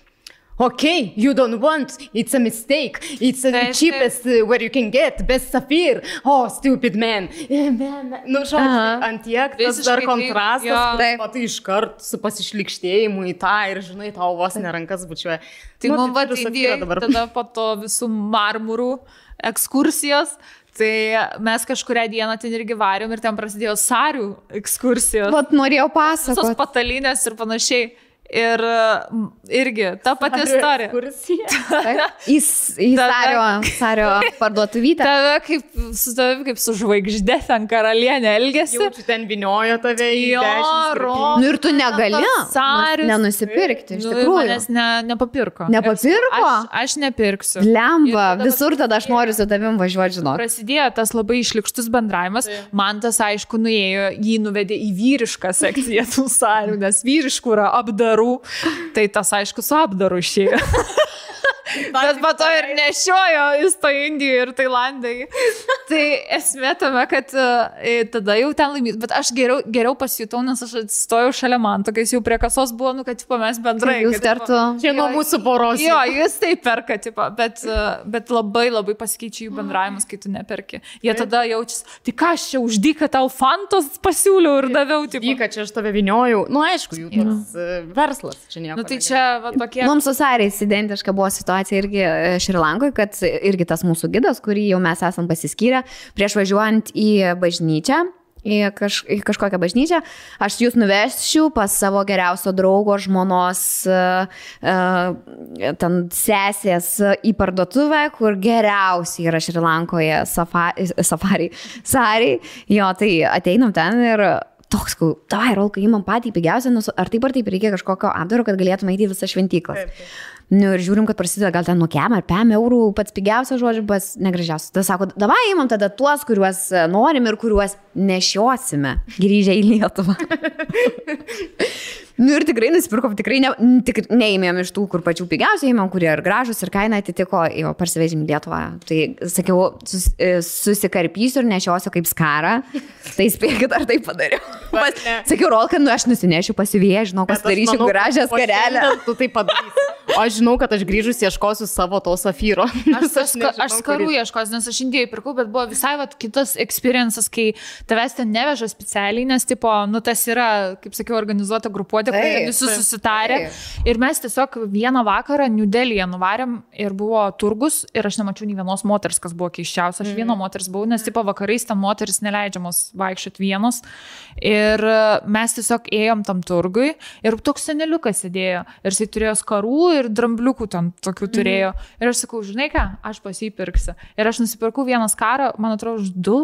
Okay, you don't want, it's a mistake, it's the Taip, cheapest uh, where you can get, best sapphire, oh, stupid man. Eh, man, man. Nu, žodžiu, ant tiek tas dar kontrastas. Taip. o tai iškart su pasišlikštėjimu į tą ir, žinai, tau vos nerankas bučiuoja. Tai nu, mums turiu vadinti Safyrą dabar. tada po to visų marmurų ekskursijos. Tai mes kažkuria dieną ten irgi varėm ir ten prasidėjo sarių ekskursijos. Vat norėjau Visos pasakoti. patalinės ir panašiai. Ir irgi ta pati istorija. Ekskursija. Į, į Sario, Sario parduotuvytę. Tave kaip su tavimi kaip su žvaigždė ten karalienė elgesi. Jaučiu, ten viniojo tave į Jo, dešimt ro. skirtingų- Nu ir tu negali Sarius. nenusipirkti, iš Nu, tikrųjų. Manęs ne, nepapirko. Nepapirko? Aš, aš nepirksiu. Lemba, tada visur tada aš noriu su tavim važiuoti, žinok. Prasidėjo tas labai išlikštus bendravimas. Man tas, aišku, nuėjo, jį nuvedė į vyrišką sekciją tų sarių, nes vyriškų yra apdarų. Tai tas, aišku, su apdaru išėjo. Bet po to ir nešiojo į to Indijoje ir Tailandai. Tai esmė tame, kad e, tada jau ten laimės. Bet aš geriau, geriau pasijutau, nes aš atsistojau šalia man, tokiais jau prie kasos buvo, nu, kad tipo, mes bendrai. Jūs kad, tipo, kartu. Čia nuo mūsų poros. Jo, jūs tai perka, tipo, bet, e, bet labai labai pasikeičia jų bendravimas, kai tu neperki. Jie tada jaučiasi, tai ką aš čia uždyka tau fantos pasiūliau ir daviau, tipo. Vyka, čia aš tave viniojau. Nu, aišku, jų toks uh, verslas. Čia nieko. Nu tai čia va, tokie. Mums su Sariais identiška buvo situacija irgi e, Šrilankoje, kad irgi tas mūsų gidas, kurį jau mes esam pasiskyrę, prieš važiuojant į bažnyčią, į, kaž, į kažkokią bažnyčią, aš jūs nuvešiu pas savo geriausio draugo žmonos uh, uh, ten sesės į parduotuvę, kur geriausiai yra Šrilankoje safari, safari, sari. Jo, tai ateinam ten ir toks, kau, tavai, rolkai, įmam patį pigiausią, ar taip ar taip reikia kažkokio apdaro, kad galėtume eiti į visą šventyklas. Nu ir žiūrim, kad prasideda gal ten nuo kem ar pem eurų, pats pigiausias žodžiu, pats negražiausias. Tada sako, davai įmam tada tuos, kuriuos e, norim ir kuriuos nešiosime grįžę į Lietuvą. nu ir tikrai nusipirkom, tikrai ne, tik, neįmėm iš tų, kur pačių pigiausiai įmėm, kurie ir gražus, ir kaina atitiko, jo parsivežim Lietuvą. Tai sakiau, sus, e, susikarpysiu ir nešiosiu kaip skarą. Tai spėkit, ar tai padariau. Pas, sakiau, rol, kad nu, aš nusinešiu pasivėžį, žinau, Bet aš pasidarysiu gražią skarelę. Tu tai padarysi. O aš žinau, kad aš grįžus ieškosiu savo to safyro. Aš, aš, nežinau, aš skarų kurį- ieškosiu, nes aš Indijoje pirkau, bet buvo visai vat, kitas experiences, kai tavęs ten neveža specialiai, nes, tipo, nu, tas yra, kaip sakiau, organizuota grupuotė, kur Taip, visi taip, susitarė. Ir mes tiesiog vieną vakarą New Delhi'e nuvarėm ir buvo turgus ir aš nemačiau nei vienos moters, kas buvo keiščiausia. Aš viena moters buvau, nes, tipo, vakarais ten moteris neleidžiamos vaikščioti vienos. Ir mes tiesiog ėjom tam turgui ir toks seneliukas sėdėjo. Ir jisai turėjo skarų ir drambliukų ten tokių turėjo. Ir aš sakau, žinai ką, aš pasipirksiu. Ir aš nusipirkau vieną skarą, man atrodo, už du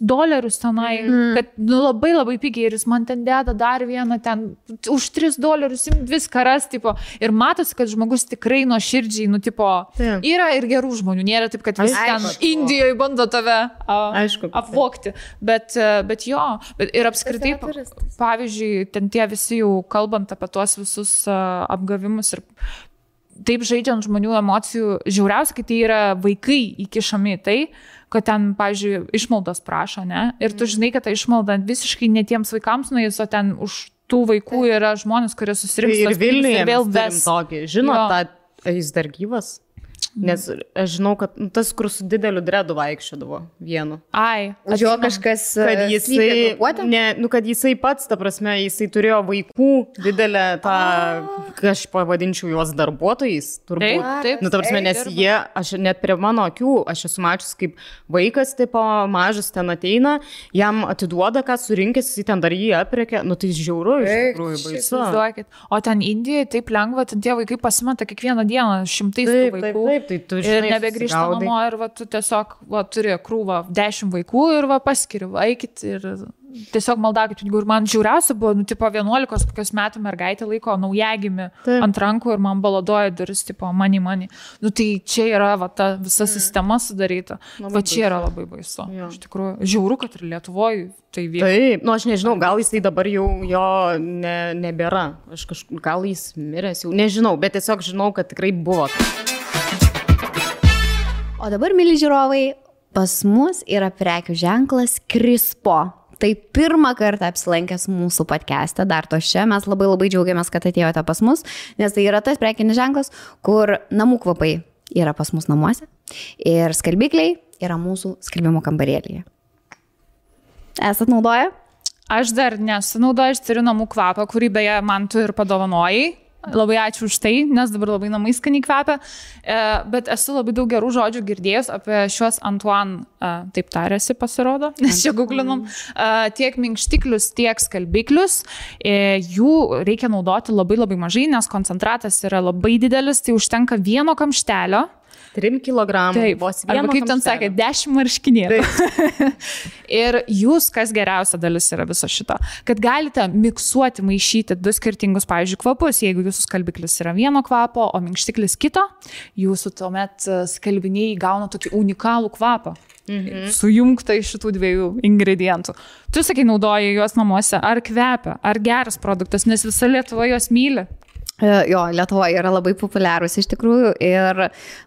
dolerius tenai, mm. kad nu, labai labai pigiai ir jis man ten deda dar vieną ten, už 3 dolerius imt viską ras, tipo, ir matosi, kad žmogus tikrai nuo širdžiai, nu, tipo, Taip. yra ir gerų žmonių, nėra taip, kad visi ten. Indijoje bando tave a, Aišku, apvokti, bet, e, bet jo, bet ir apskritai, pavyzdžiui, ten tie visi jau kalbant apie tuos visus a, apgavimus ir taip žaidžiant žmonių emocijų, žiauriausia, kai tai yra vaikai įkišami tai, kad ten, pavyzdžiui, išmaldos prašo, ne? Ir tu žinai, kad ta išmalda visiškai netiems vaikams nuėjus, o ten už tų vaikų yra žmonės, kurie susirinks. Ir Vilniuje vėl ves. Žinot, tą, jis dar gyvas. Nes aš žinau, kad tas, kur su dideliu dredu vaikščiodavo vienu. Ai, Už jo kažkas. Kad e, jisai, ne, nu, kad jisai pats, ta prasme, jisai turėjo vaikų didelę tą, aš pavadinčiau juos darbuotojais, turbūt. Taip, taip. Nu, ta prasme, nes jie, aš net prie mano akių, aš esu mačius, kaip vaikas, tipo, mažas ten ateina, jam atiduoda, ką surinkęs, jis ten dar jį apriekia, nu tai žiauru, iš tikrųjų, baisu. O ten Indijoje taip lengva, ten tie vaikai pasimeta kiekvieną dieną šimtais Taip, taip, vaikų. taip, tai tu Ir žinai, nebegrįžta susigaudai. namo ir va, tu tiesiog va, turi krūvą dešimt vaikų ir va, paskiri, va, eikit ir tiesiog maldakit pinigų. Ir man žiauriausia buvo, nu, tipo 11 kokios metų mergaitė laiko naujagimi Taip. ant rankų ir man baladoja duris, tipo, mani, mani. Nu, tai čia yra va, ta visa sistema sudaryta. Labai Va čia yra labai baisu. Jo. Iš tikrųjų, žiauru, kad ir Lietuvoje tai vyksta. Taip, nu aš nežinau, gal jisai dabar jau jo ne, nebėra. Aš kažkaip, gal jis miręs jau, nežinau, bet tiesiog žinau, kad tikrai buvo. O dabar, mėly žiūrovai, pas mus yra prekių ženklas Krispo. Tai pirmą kartą apsilankęs mūsų podcast'e, dar to čia, mes labai labai džiaugiamės, kad atėjote pas mus, nes tai yra tas prekinis ženklas, kur namų kvapai yra pas mus namuose ir skalbikliai yra mūsų skalbimo kambarėlėje. Esat naudoję? Aš dar nesunaudoju, aš turiu namų kvapą, kurį beje man tu ir padovanojai. Labai ačiū už tai, nes dabar labai namai skaniai kvepia. E, bet esu labai daug gerų žodžių girdėjus apie šios Antuan, e, taip tarėsi pasirodo, nes čia googlinam, e, tiek minkštiklius, tiek skalbiklius. Jų reikia naudoti labai labai mažai, nes koncentratas yra labai didelis, tai užtenka vieno kamštelio. 3 kg. Taip, vos arba vieno kaip ten sakė, 10 marškinėlių. ir jūs, kas geriausia dalis yra viso šito, kad galite miksuoti, maišyti du skirtingus, pavyzdžiui, kvapus. Jeigu jūsų skalbiklis yra vieno kvapo, o minkštiklis kito, jūsų tuomet e, skalbiniai gauna tokį unikalų kvapą. Mhm. Sujungta iš šitų dviejų ingredientų. Tu sakai, naudoji juos namuose, ar kvepia, ar geras produktas, nes visa Lietuva juos myli. E, Jo, Lietuvoje yra labai populiarūs iš tikrųjų ir,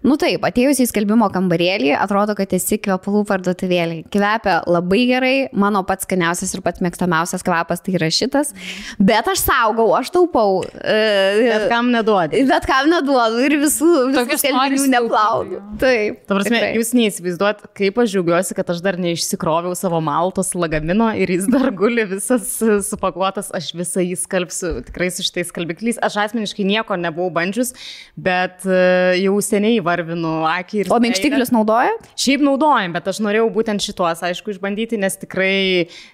nu taip, atėjus į skalbimo kambarėlį, atrodo, kad esi kvepalų parduotuvėlį. Kvepia labai gerai, mano pats skaniausias ir pats mėgstamiausias kvapas tai yra šitas, bet aš saugau, aš taupau. Bet E, kam neduodi? Bet kam neduodu ir visų, visų skalbinių neplaudu. Taip. Ta prasme, tikrai. jūs neįsivaizduot, kaip aš džiaugiuosi, kad aš dar neišsikroviau savo maltos lagamino ir jis dar guli visas supakuotas, aš visą jį skalbsiu tikrai su šitais skalbikliais. Aš asmeniškai nieko nebuvau bandžius, bet e, jau seniai varvinu akį ir... O minkštiklius naudoja? Šiaip naudojam, bet aš norėjau būtent šituos, aišku, išbandyti, nes tikrai,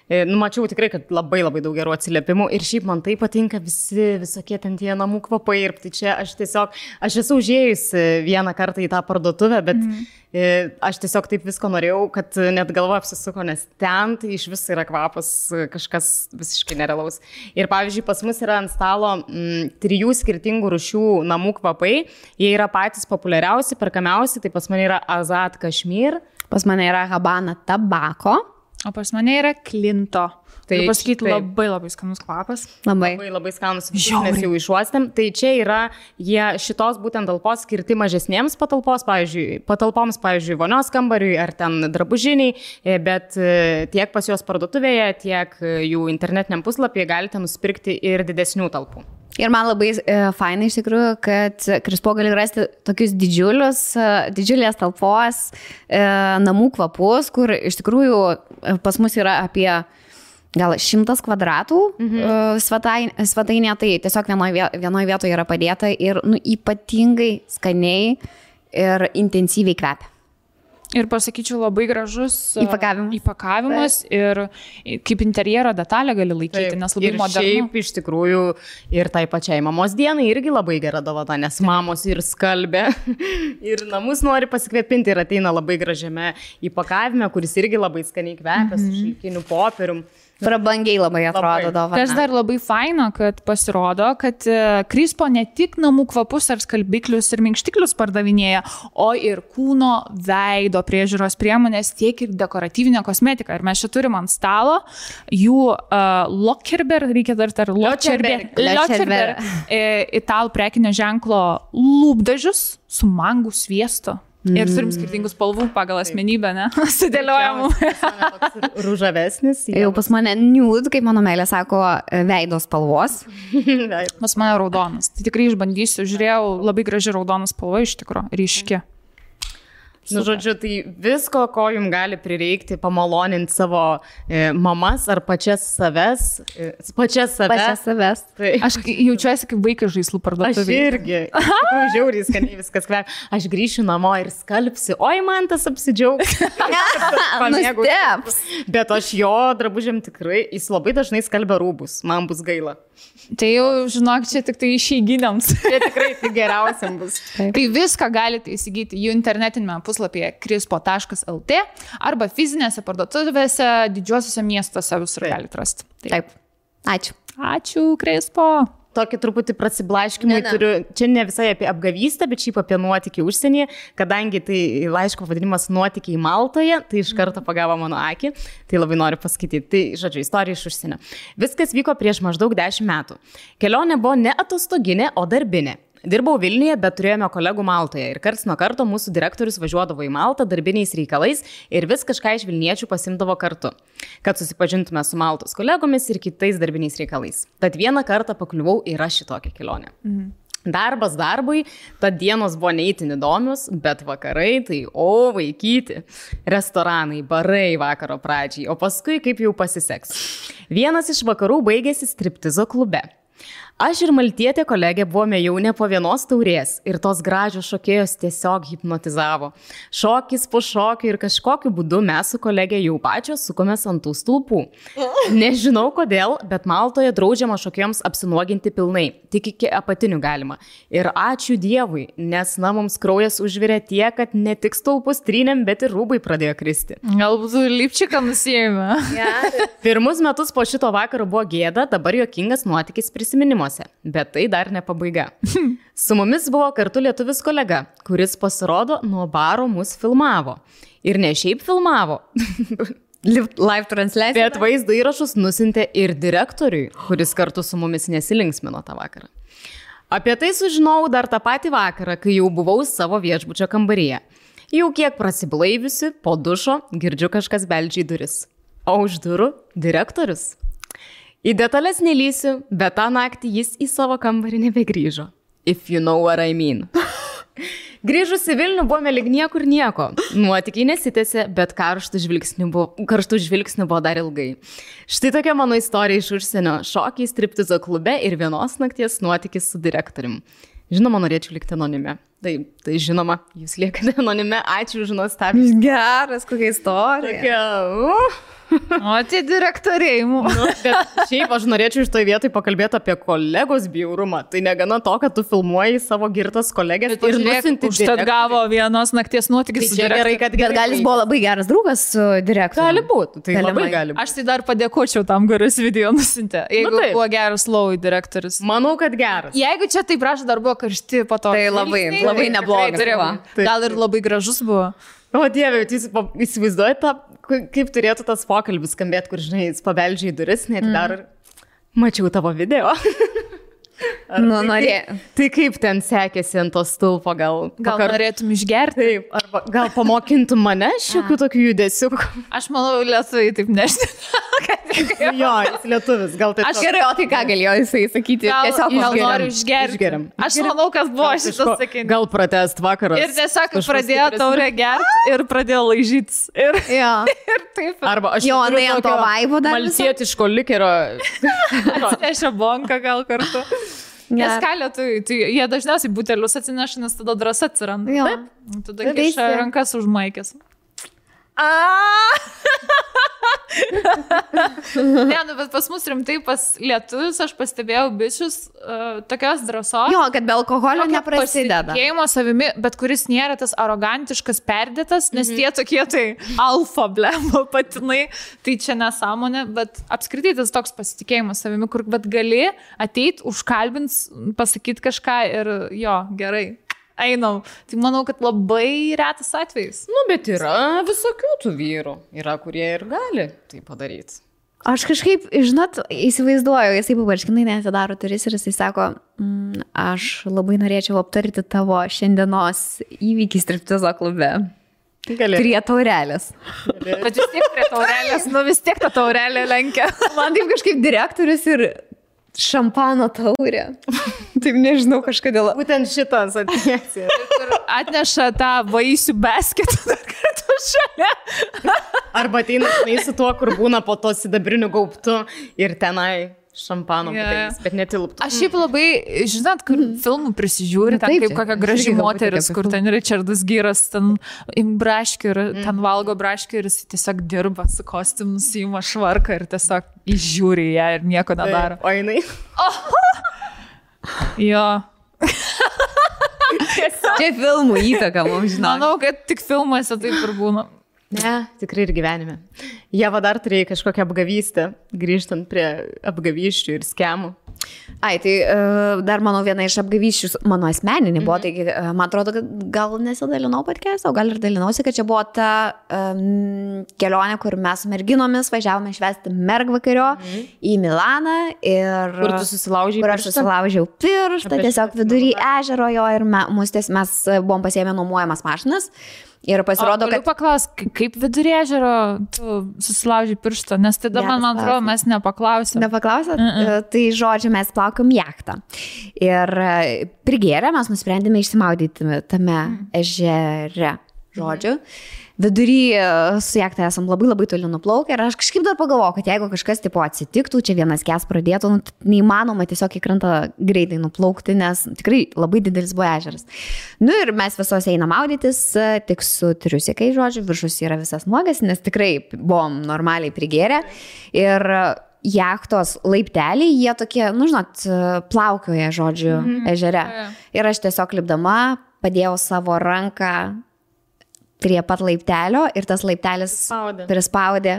e, nu, mačiau tikrai, kad labai labai daug gerų atsiliepimų ir šiaip man tai patinka visi, visokie ten tie namų kvapai ir tai čia aš tiesiog, aš esu užėjus vieną kartą į tą parduotuvę, bet mm. aš tiesiog taip visko norėjau, kad net galva apsisuko, nes ten tai iš vis yra kvapas e, kažkas visiškai nerealaus. Ir pavyzdžiui, pas mus yra ant stalo m, trijų skirtingų rušių namų kvapai, jie yra patys populiariausi, perkamiausi, tai pas mane yra Azat Kashmir. Pas mane yra habana tabako. O pas mane yra klinto. Tai pasakyti labai labai skanus kvapas. Labai. Labai labai skanus, mes jau išuostėm. Tai čia yra, jie šitos būtent talpos skirti mažesniems patalpos, pavyzdžiui, patalpoms, pavyzdžiui, vonios kambariui ar ten drabužiniai, e, bet e, tiek pas juos parduotuvėje, tiek e, jų internetiniam puslapyje galite nusipirkti ir didesnių talpų. Ir man labai e, fainai iš tikrųjų, kad Krispo gali rasti tokius didžiulius, e, didžiulės talpos e, namų kvapus, kur iš tikrųjų e, pas mus yra apie gal šimtas kvadratų mhm. e, svetai, svetainė, tai tiesiog vienoje vienoj vietoje yra padėta ir nu, ypatingai skaniai ir intensyviai kvepia. Ir pasakyčiau, labai gražus a, Įpakavimas. įpakavimas ir kaip interjero detalę gali laikyti, Taip, nes labai ir modernu. Šiaip iš tikrųjų ir tai pačiai mamos dienai irgi labai gera dovana, nes mamos ir skalbė, ir namus nori pasikvėpinti ir ateina labai gražiame įpakavime, kuris irgi labai skaniai kvepia su šilkiniu popierium. Prabangiai labai atrodo dovana. Kas dar labai faina, kad pasirodo, kad e, Krispo ne tik namų kvapus ar skalbiklius ir minkštiklius pardavinėja, o ir kūno veido priežiūros priemonės, tiek ir dekoratyvinę kosmetiką. Ir mes čia turim ant stalo jų uh, Lockerber, reikia dar tar Lockerber. Lockerber, e, italų prekinio ženklo lūpdažius su mangų sviesto. Ir turim skirtingų spalvų pagal asmenybę, ne? Sudėliojamų. Rūžavesnis. Jau pas mane nude, kaip mano meilė sako, veido spalvos. Pas mane raudonas. Tai tikrai išbandysiu. Žiūrėjau, labai graži raudona spalva iš tikrųjų, ryški. Nu, žodžiu, tai visko, ko jums gali prireikti, pamaloninti savo e, mamas ar pačias saves. E, pačias saves. Pačias savęs. Tai. Aš jaučiuosi kaip vaikas žaislų Aš parduotuvėje. irgi. Aš žiauriai skaniai viskas kvepia. Aš grįšiu namo ir skalbsiu. Oi, man tas apsidžiaugs. Pamėgau. Bet aš jo drabužiam tikrai, jis labai dažnai skalbia rūbus. Man bus gaila. Tai jau, žinok, čia tik tai išeiginiams. Tai tikrai tai geriausiam bus. Tai viską galite įsigyti jų internetinėme puslapyje krispo.lt arba fizinėse parduotuvėse didžiuosiuose miestuose visur Taip. galite rasti. Taip. Ačiū. Ačiū, Krispo. Tokį truputį prasiblaškimą turiu. Čia ne visai apie apgavystę, bet šiaip apie nuotykį užsienyje, kadangi tai laiško vadinimas nuotykiai Maltoje, tai iš karto pagavo mano akį, tai labai noriu pasakyti. Tai, žodžiu, istorija iš užsienio. Viskas vyko prieš maždaug 10 metų. Kelionė buvo ne atostoginė, o darbinė. Dirbau Vilniuje, bet turėjome kolegų Maltoje ir karts nuo karto mūsų direktorius važiuodavo į Maltą darbiniais reikalais ir vis kažką iš Vilniečių pasimdavo kartu, kad susipažintume su Maltos kolegomis ir kitais darbiniais reikalais. Tad vieną kartą pakliuvau ir aš į tokią kelionę. Darbas darbui, tad dienos buvo neįtin įdomios, bet vakarai tai, o vaikyti. Restoranai, barai vakaro pradžiai, o paskui kaip jau pasiseks. Vienas iš vakarų baigėsi striptizo klube. Aš ir Maltietė kolegė buvome jau ne po vienos taurės ir tos gražios šokėjos tiesiog hipnotizavo. Šokis po šokio ir kažkokiu būdu mes su kolegė jau pačios sukomės ant tų stulpų. Nežinau kodėl, bet Maltoje draudžiama šokėjams apsinuoginti pilnai, tik iki apatinių galima. Ir ačiū Dievui, nes na mums kraujas užvirė tiek, kad ne tik stulpus trynėm, bet ir rūbai pradėjo kristi. Galbūt lipčiką nusėjame. Pirmus metus po šito vakaro buvo gėda, dabar juokingas nuotykis prisiminimuose, bet tai dar ne pabaiga. Su mumis buvo kartu lietuvis kolega, kuris pasirodo nuo baro mus filmavo. Ir ne šiaip filmavo, Live transliacija. bet vaizdo įrašus nusintė ir direktoriui, kuris kartu su mumis nesilinksmino tą vakarą. Apie tai sužinojau dar tą patį vakarą, kai jau buvau savo viešbučio kambaryje. Jau kiek prasiblaiviusi, po dušo girdžiu kažkas beldžiai duris. O už durų direktorius. Į detalės nelysiu, bet tą naktį jis į savo kambarį nebegrįžo. If you know what I mean. Grįžus į Vilnių buvome lyg niekur nieko. Nuotikiai nesitėsi, bet karštų žvilgsnių buvo, karštų žvilgsnių buvo dar ilgai. Štai tokia mano istorija iš užsienio. Šokiai striptizo klube ir vienos nakties nuotykis su direktorium. Žinoma, norėčiau likti anonime. Tai, tai žinoma, jūs liekate anonime. Ačiū už nuostabį. Geras, kokia istorija. Tokia, uh. O tie direktoriai. mu- Nu, bet šiaip aš norėčiau iš toj vietoj pakalbėti apie kolegos bjaurumą. Tai negana to, kad tu filmuoji savo girtas kolegės Bet ir nusinti užtat gavo vienos nakties nuotykis. Tai gerai, kad Bet gal jis buvo labai geras draugas su direktoriumi. Gali būti, tai Galimai. labai gali būti. Aš tai dar padėkočiau tam, kuris video nusintė. Jeigu taip. buvo geras Lowy direktorius. Manau, kad geras. Jeigu čia taip prašo, dar buvo karšti po to. Tai labai- žvilgsniai, labai tai buvo. būt. Gal ir labai gražus buvo. O dieve, jūs įsivaizduojate, kaip turėtų tas pokalbis skambėti, kur, žinai, jis pabeldžia į duris, net dar ir mačiau tavo video. Nu, norė. Tai kaip ten sekėsi ant to stulpo, gal... Gal pakar- norėtum išgerti? Taip, arba gal pamokintum mane šiokių tokių judesių. Aš manau, lietuviai taip nežinau. jo, jis lietuvis, gal tai Aš gerai, o tai ką galėjo jisai sakyti? Gal, Tiesiog gal išgeriam. noriu išgerti. Išgeriam. Aš manau, kas buvo šitas sakinys. Gal pratest vakaras. Ir tiesiog pradėjo taurę gerti ir pradėjo laižytis. Ir, Jo. ir taip. Arba aš Jo, jinai ant to vaibo dar viso? Maltietiško likerio. Atsinešė bonką gal kartu. Nes ką lietuviai, tai jie dažniausiai butelius atsineša, nes tada drąsa atsiranda. Jo. Taip. Tada Taip, kiša rankas už maikės. ne, nu, bet pas mus rimtai, pas lietuvius, aš pastebėjau bičius uh, tokios drąsos. Jo, kad be alkoholio neprasideda. Pasitikėjimo savimi, bet kuris nėra tas arogantiškas, perdėtas, nes tie tokie tai alfa blemo patinai, tai čia nesąmonė, bet apskritai tas toks pasitikėjimas savimi, kur bet gali ateiti, užkalbins, pasakyti kažką ir jo, gerai. Einam. Tai manau, kad labai retas atvejis. Nu, bet yra visokių tų vyrų. Yra, kurie ir gali tai padaryti. Aš kažkaip, žinot, įsivaizduoju, jisai pabarškinai netidaro duris ir jisai sako, mm, aš labai norėčiau aptarti tavo šiandienos įvykį striptizo klube. Gali. Prie taurelės. Bet vis tiek prie taurelės, nu vis tiek tą taurelę lenkia. Man taip kažkaip direktorius ir šampano taurė. taip nežinau, kažkodėl. Būtent šitas atėjęs. atneša tą vaisių basketą dar kartą šalia. Arba ateina su tuo, kur būna po to sidabriniu gaubtu ir tenai šampano, yeah. bet netilptų. Aš šiaip labai, žinot, kur filmų prisižiūri, Nu, ten taip, kaip čia. kokia graži moteris, kur ten Richardas Gyras, ten im braškių ir ten valgo braškių ir jis tiesiog dirba su kostiumu, įima švarką ir tiesiog įžiūri ją ir nieko nedaro. O jinai. Jo. Čia filmų įtaka mums, žinau. Manau, kad tik filmuose taip ir būna. Ne, tikrai ir gyvenime. Jie va dar turėjo kažkokią apgavystę, grįžtant prie apgavyščių ir skemų. Ai, tai uh, dar mano viena iš apgavyščių, mano asmeninė buvo, Mhm. taigi uh, man atrodo, kad gal nesidalinau podcast'o, gal ir dalinausi, kad čia buvo ta um, kelionė, kur mes su merginomis važiavome švesti mergvakario Mhm. į Milaną ir... Kur tu susilaužiai Kur aš susilaužiau pirštą, tiesiog vidury ežero jo ir mes e, buvom pasiėmę nuomojamas mašinas. Ir pasirodo, kad... kad... paklaus, kaip vidurėžero tu susilauži pirštą, nes tada man, man atrodo, mes nepaklausėme. Nepaklausėt? Mm -mm. Tai žodžiu, mes plaukiam jachtą. Ir e, prigėrę mes nusprendėme išsimaudyti tame mm. ežere. Žodžiu. Vidury e, su jachtą esam labai labai toli nuplaukę ir aš kažkaip dar pagalvojau, kad jeigu kažkas tipo atsitiktų, čia vienas kes pradėtų, nu, neįmanoma tiesiog į krantą greitai nuplaukti, nes tikrai labai didelis buvo ežeras. Nu ir mes visos einam maudytis, e, tik su triusikai, žodžiu, viršus yra visas nuogas, nes tikrai buvom normaliai prigėrę. Ir jachtos laipteliai, jie tokie, nu žinot, e, plaukioja, žodžiu, mhm. ežere. Jo, jo. Ir aš tiesiog lipdama padėjau savo ranką prie pat laiptelio ir tas laiptelis Spaudė. prispaudė.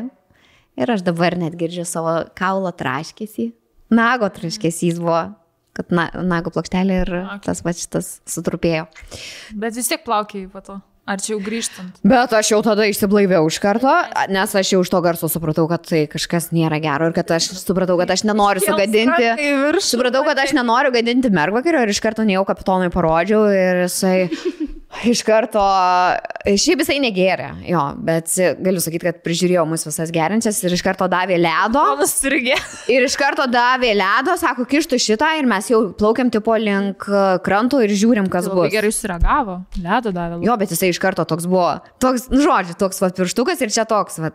Ir aš dabar net girdžiu savo kaulo traškėsi. Nago traškėsys buvo, kad na, nago plokštelė ir tas va šitas sutrupėjo. Bet vis tiek plaukiai po to. Ar čia jau grįžtant? Bet aš jau tada išsiblaiviau iš karto, nes aš jau iš to garso supratau, kad tai kažkas nėra gero ir kad aš supratau, kad aš nenoriu sugadinti. Supratau, kad aš nenoriu gadinti mergvakario ir iš karto nejau kapitonui parodžiau ir jisai iš karto, šiaip jisai negėrė, jo, bet galiu sakyti, kad prižiūrėjau mus visas gerinčias ir iš karto davė ledo. Ir iš karto davė ledo, sako, kištų šitą ir mes jau plaukiam tipo link kranto ir žiūrim, kas bus. gerai sureagavo. Ledo davė. Jo, bet jisai iš karto toks buvo, toks, nu, žodžiu, toks va pirštukas ir čia toks, va,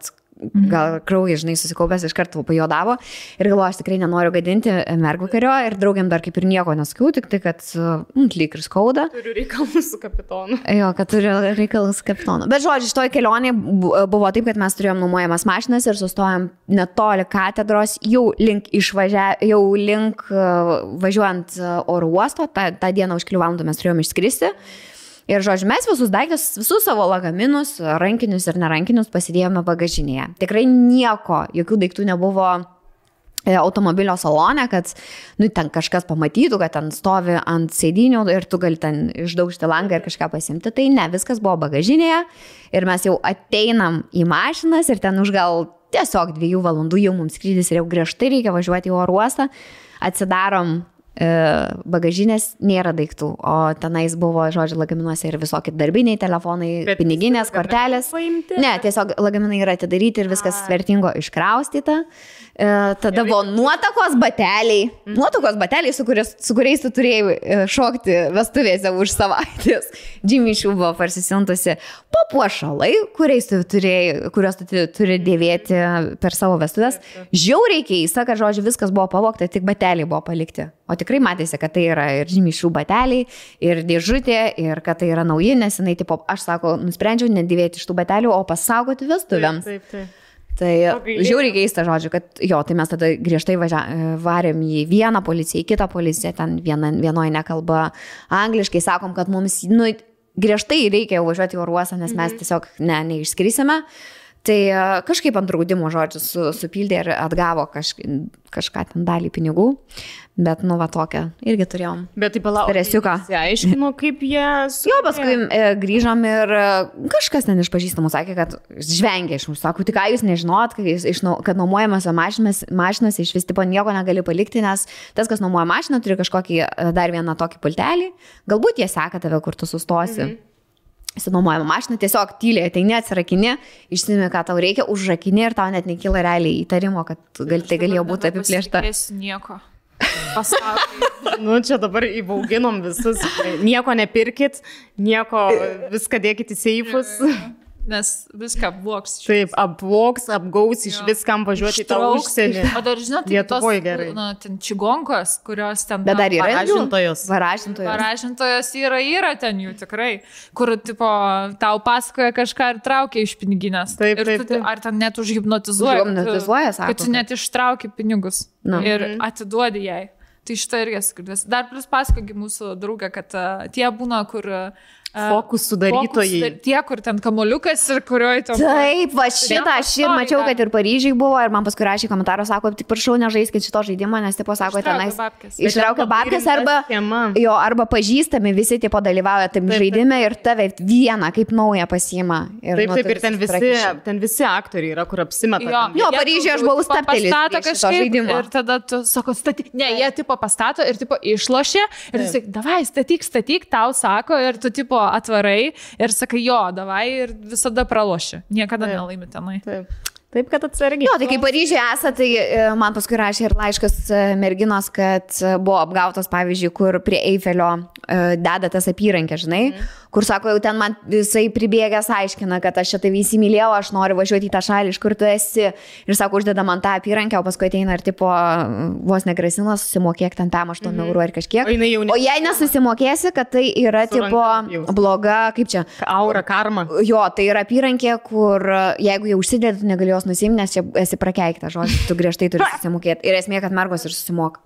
gal kraujas, žinai, susikaupęs iš karto pajodavo ir galvoju, aš tikrai nenoriu gadinti mergvakario ir draugiam dar kaip ir nieko nesakiau, tik tai, kad, mm, lyg ir skauda. Turiu reikalų su kapitonu. Jo, kad turiu reikalus kapitonu. Bet žodžiu, šitoje kelionėje bu- buvo taip, kad mes turėjom nuomojamas mašinas ir sustojom netoli katedros, jau link išvažia, jau link važiuojant oro uosto, tą, tą dieną už kelių valandų mes turėjom išskristi. Ir, žodžiu, mes visus daiktus, visus savo lagaminus, rankinius ir nerankinius pasidėjome bagažinėje. Tikrai nieko, jokių daiktų nebuvo e, automobilio salone, kad nu, ten kažkas pamatytų, kad ten stovi ant sėdinių ir tu gali ten išdaužti langą ir kažką pasimti. Tai ne, viskas buvo bagažinėje ir mes jau ateinam į mašinas ir ten už gal tiesiog dviejų valandų jau mums skrydis ir jau griežtai reikia važiuoti į oro uostą. Atsidarom bagažinės, nėra daiktų, o tenais buvo, žodžiu, lagaminuose ir visokie darbiniai telefonai, Bet piniginės, kortelės. paimti? Ne, tiesiog lagaminai yra atidaryti ir viskas vertingo iškraustyta. E, tada buvo nuotakos bateliai. Nuotakos bateliai, su, kurias, su kuriais tu turėjai e, šokti vestuvėse už savaitės. Šų buvo parsisintusi papuošalai, kuriais tu turėjai, kuriuos tu tu turi dėvėti per savo vestuvės. Žiauriai keista, kad, žodžiu, viskas buvo pavokta, tik bateliai buvo palikti. O tikrai matėsi, kad tai yra ir Šų bateliai, ir dėžutė, ir kad tai yra nauji, nes jinai, tipo, aš sako, nusprendžiau nedėvėti iš tų batelių, o pasaugoti vestuvėms. Taip, taip. Tai žiauriai keista žodžiu, kad jo, tai mes tada griežtai važia, varėm į vieną policiją, į kitą policiją, ten viena, vienoje nekalba angliškai, sakom, kad mums nu, griežtai reikia jau važiuoti į oruosą, nes mes tiesiog ne, neišskrisime. Tai e, kažkaip ant draudimo žodžių su, supildė ir atgavo kaž, kažką ten dalį pinigų, bet nu va tokią irgi turėjom. Bet tai palauk. Stresiuką. Aiškinu, kaip jie... Su... Jo, paskui e, grįžom ir e, kažkas ten iš pažįstamų sakė, kad žvengia iš mūsų. Sako, tik ką jūs nežinot, kad, iš, kad nuomojamas mašinas, mašinas iš vis tipo nieko negali palikti, nes tas, kas nuomoja mašiną, turi kažkokį e, dar vieną tokį pultelį. Galbūt jie seka tave, kur tu sustosi. Mhm. Įsinuomojama mašina, tiesiog tyliai ateini, atsirakini, išsimi, ką tau reikia, užrakini ir tau net nekyla realiai įtarimo, kad gal, tai galėjo būti apiplėšta. Nieko. Nu, čia dabar įbauginom visus. Nieko nepirkit, nieko, viską dėkit į seifus. Nes viską bloks. Taip, apvoks, apgaus, iš viskam važiuoti Ištrauks. užsienį. O dar žinot, tai Lietuvoj tos, gerai. Na, ten čigonkos, kurios ten... Bet dar yra jų? Paražintojos. Varažintojos. Paražintojas yra, yra ten jų tikrai, kur, tipo, tau pasakoja kažką ir traukia iš piniginės. Taip, ir taip, tu, taip. Ar ten net užhipnotizuoja. Užhipnotizuoja, sako, Kad tu net ištrauki pinigus Nu. ir Mhm. atiduodi jai. Tai šitą irgi skirtis. Dar plus pasakogi mūsų draugė, kad tie būna, kur... Uh, Fokus sudarytojai. Tie, kur ten kamoliukas ir kurioje ten... Taip, va šitą aš ir mačiau, kad ir Paryžiai buvo ir man paskui rašė komentarą, sako, tik prašau, nežaiskit šito žaidimo, nes tipo sako, tenais ištraukia babkės arba, jo, arba pažįstami visi tipo dalyvauja tam taip. žaidime ir tave vieną kaip naują pasima. Ir, Taip, nu, taip, ir ten visi, ten visi aktoriai yra, kur apsimeta. Jo. Jo, jie Paryžiuje aš buvau stabtelėjus pastato kažkaip. Ir tada tu sako, statyk. Ne, jie tipo pastato ir tipo išlošia. Ir tu sakai, davai, statyk, statyk, tau sako. Ir tu tipo atvarai ir sakai, jo, davai. Ir visada praloši. Niekada Taip. nelaimi tenai. Taip. Taip, kad atsargiai. Jo, tai kai Paryžiuje esate, tai e, man paskui rašė ir laiškas e, merginos, kad e, buvo apgautos, pavyzdžiui, kur prie Eifelio deda tas apyrankė, žinai, mm. kur sako, jau ten man jisai pribėgęs aiškina, kad aš tavį įsimylėjau, aš noriu važiuoti į tą šalį, iš kur tu esi. Ir sako, uždeda man tą apyrankę, o paskui ateina ir tipo, vos negrasina, susimokėk ten tam 8 mm. eurų ar kažkiek. O ne- o jei nesusimokėsi, kad tai yra Su tipo apjaus. bloga, kaip čia, Aura, karma. Jo, tai yra apyrankė, kur jeigu jau užsidėt, negali jos nusimti, nes čia esi prakeikta, žodžiu, tu griežtai turi susimokėti. Ir esmė, kad mergos ir susimoka.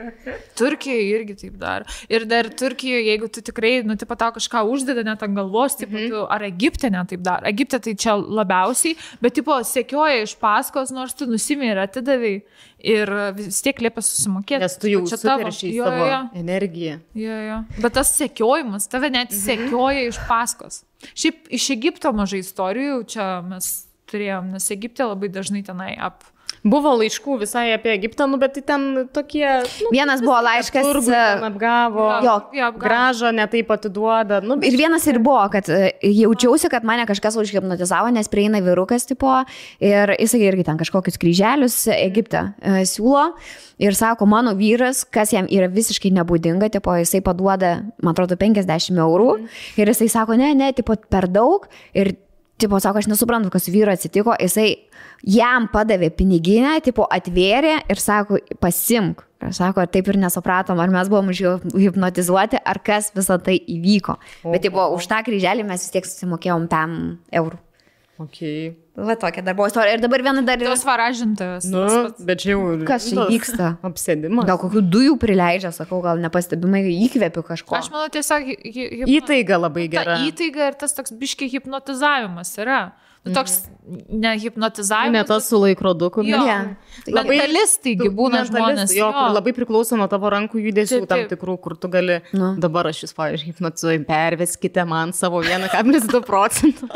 Turkijoje irgi taip daro. Ir dar Turkijoje, jeigu tu tikrai, nu, tipo, tau kažką uždeda net ant galvos, tipo, Mhm. tu, ar Egipte net taip daro. Egipte tai čia labiausiai, bet, tipo, sekioja iš paskos, nors tu nusimė ir atidavai. Ir vis tiek liepia susimokėti. Nes tu jau Čia tavo. Jo, jo, jo. energiją. Jo, jo. Bet tas sekiojimas, tave net Mhm. sekioja iš paskos. Šiaip iš Egipto mažai istorijų, čia mes turėjom, nes Egipte labai dažnai tenai ap. Buvo laiškų visai apie Egiptą, nu, bet tai ten tokie... Nu, Vienas buvo laiškas. e, apgavo. Jo, jo, apgavo. Gražą netaip atiduoda. Nu, Ir vienas ir buvo, kad e, jaučiausi, kad mane kažkas užhipnotizavo, nes prieina vyrukas tipo ir jisai irgi ten kažkokius kryželius Egipte e, siūlo. Ir sako, mano vyras, kas jam yra visiškai nebūdinga, tipo, jisai paduoda, man atrodo, 50 eurų. Ir jisai sako, ne, ne, tipo, per daug. Ir Tipo, sako, aš nesuprantu, kas vyru atsitiko, jisai jam padavė piniginę, tipo, atvėrė ir sako, pasimk. Ir sako, taip ir nesupratom, ar mes buvom už jų hipnotizuoti, ar kas visą tai įvyko. Bet, tipo, už tą kryželį mes vis tiek susimokėjom 5 eurų. Okay. Va tokia dar buvo istorija. Ir dabar viena dar yra. Tos varažintojas. nu, bet čia jau... Kas čia nu, vyksta? Apsėdimas. Gal kokių dujų prileidžia, sakau, gal nepastebimai įkvepiu kažko. Aš manau, tiesiog hi- hi- hipno- Įtaiga labai ta gera. įtaiga ir tas toks biški hipnotizavimas yra. Nu, toks ne hipnotizavimas. Ne tas su laikroduku. Jo. bet- Ne. Labai mentalistai gi būna žmonės. Jo, kur labai priklauso nuo tavo rankų judesių Taip, tam taip. tikrų, kur tu gali. Nu. Dabar aš jūs, pavyzdžiui, hipnotizuoju, perveskite man savo 1,2 procentų.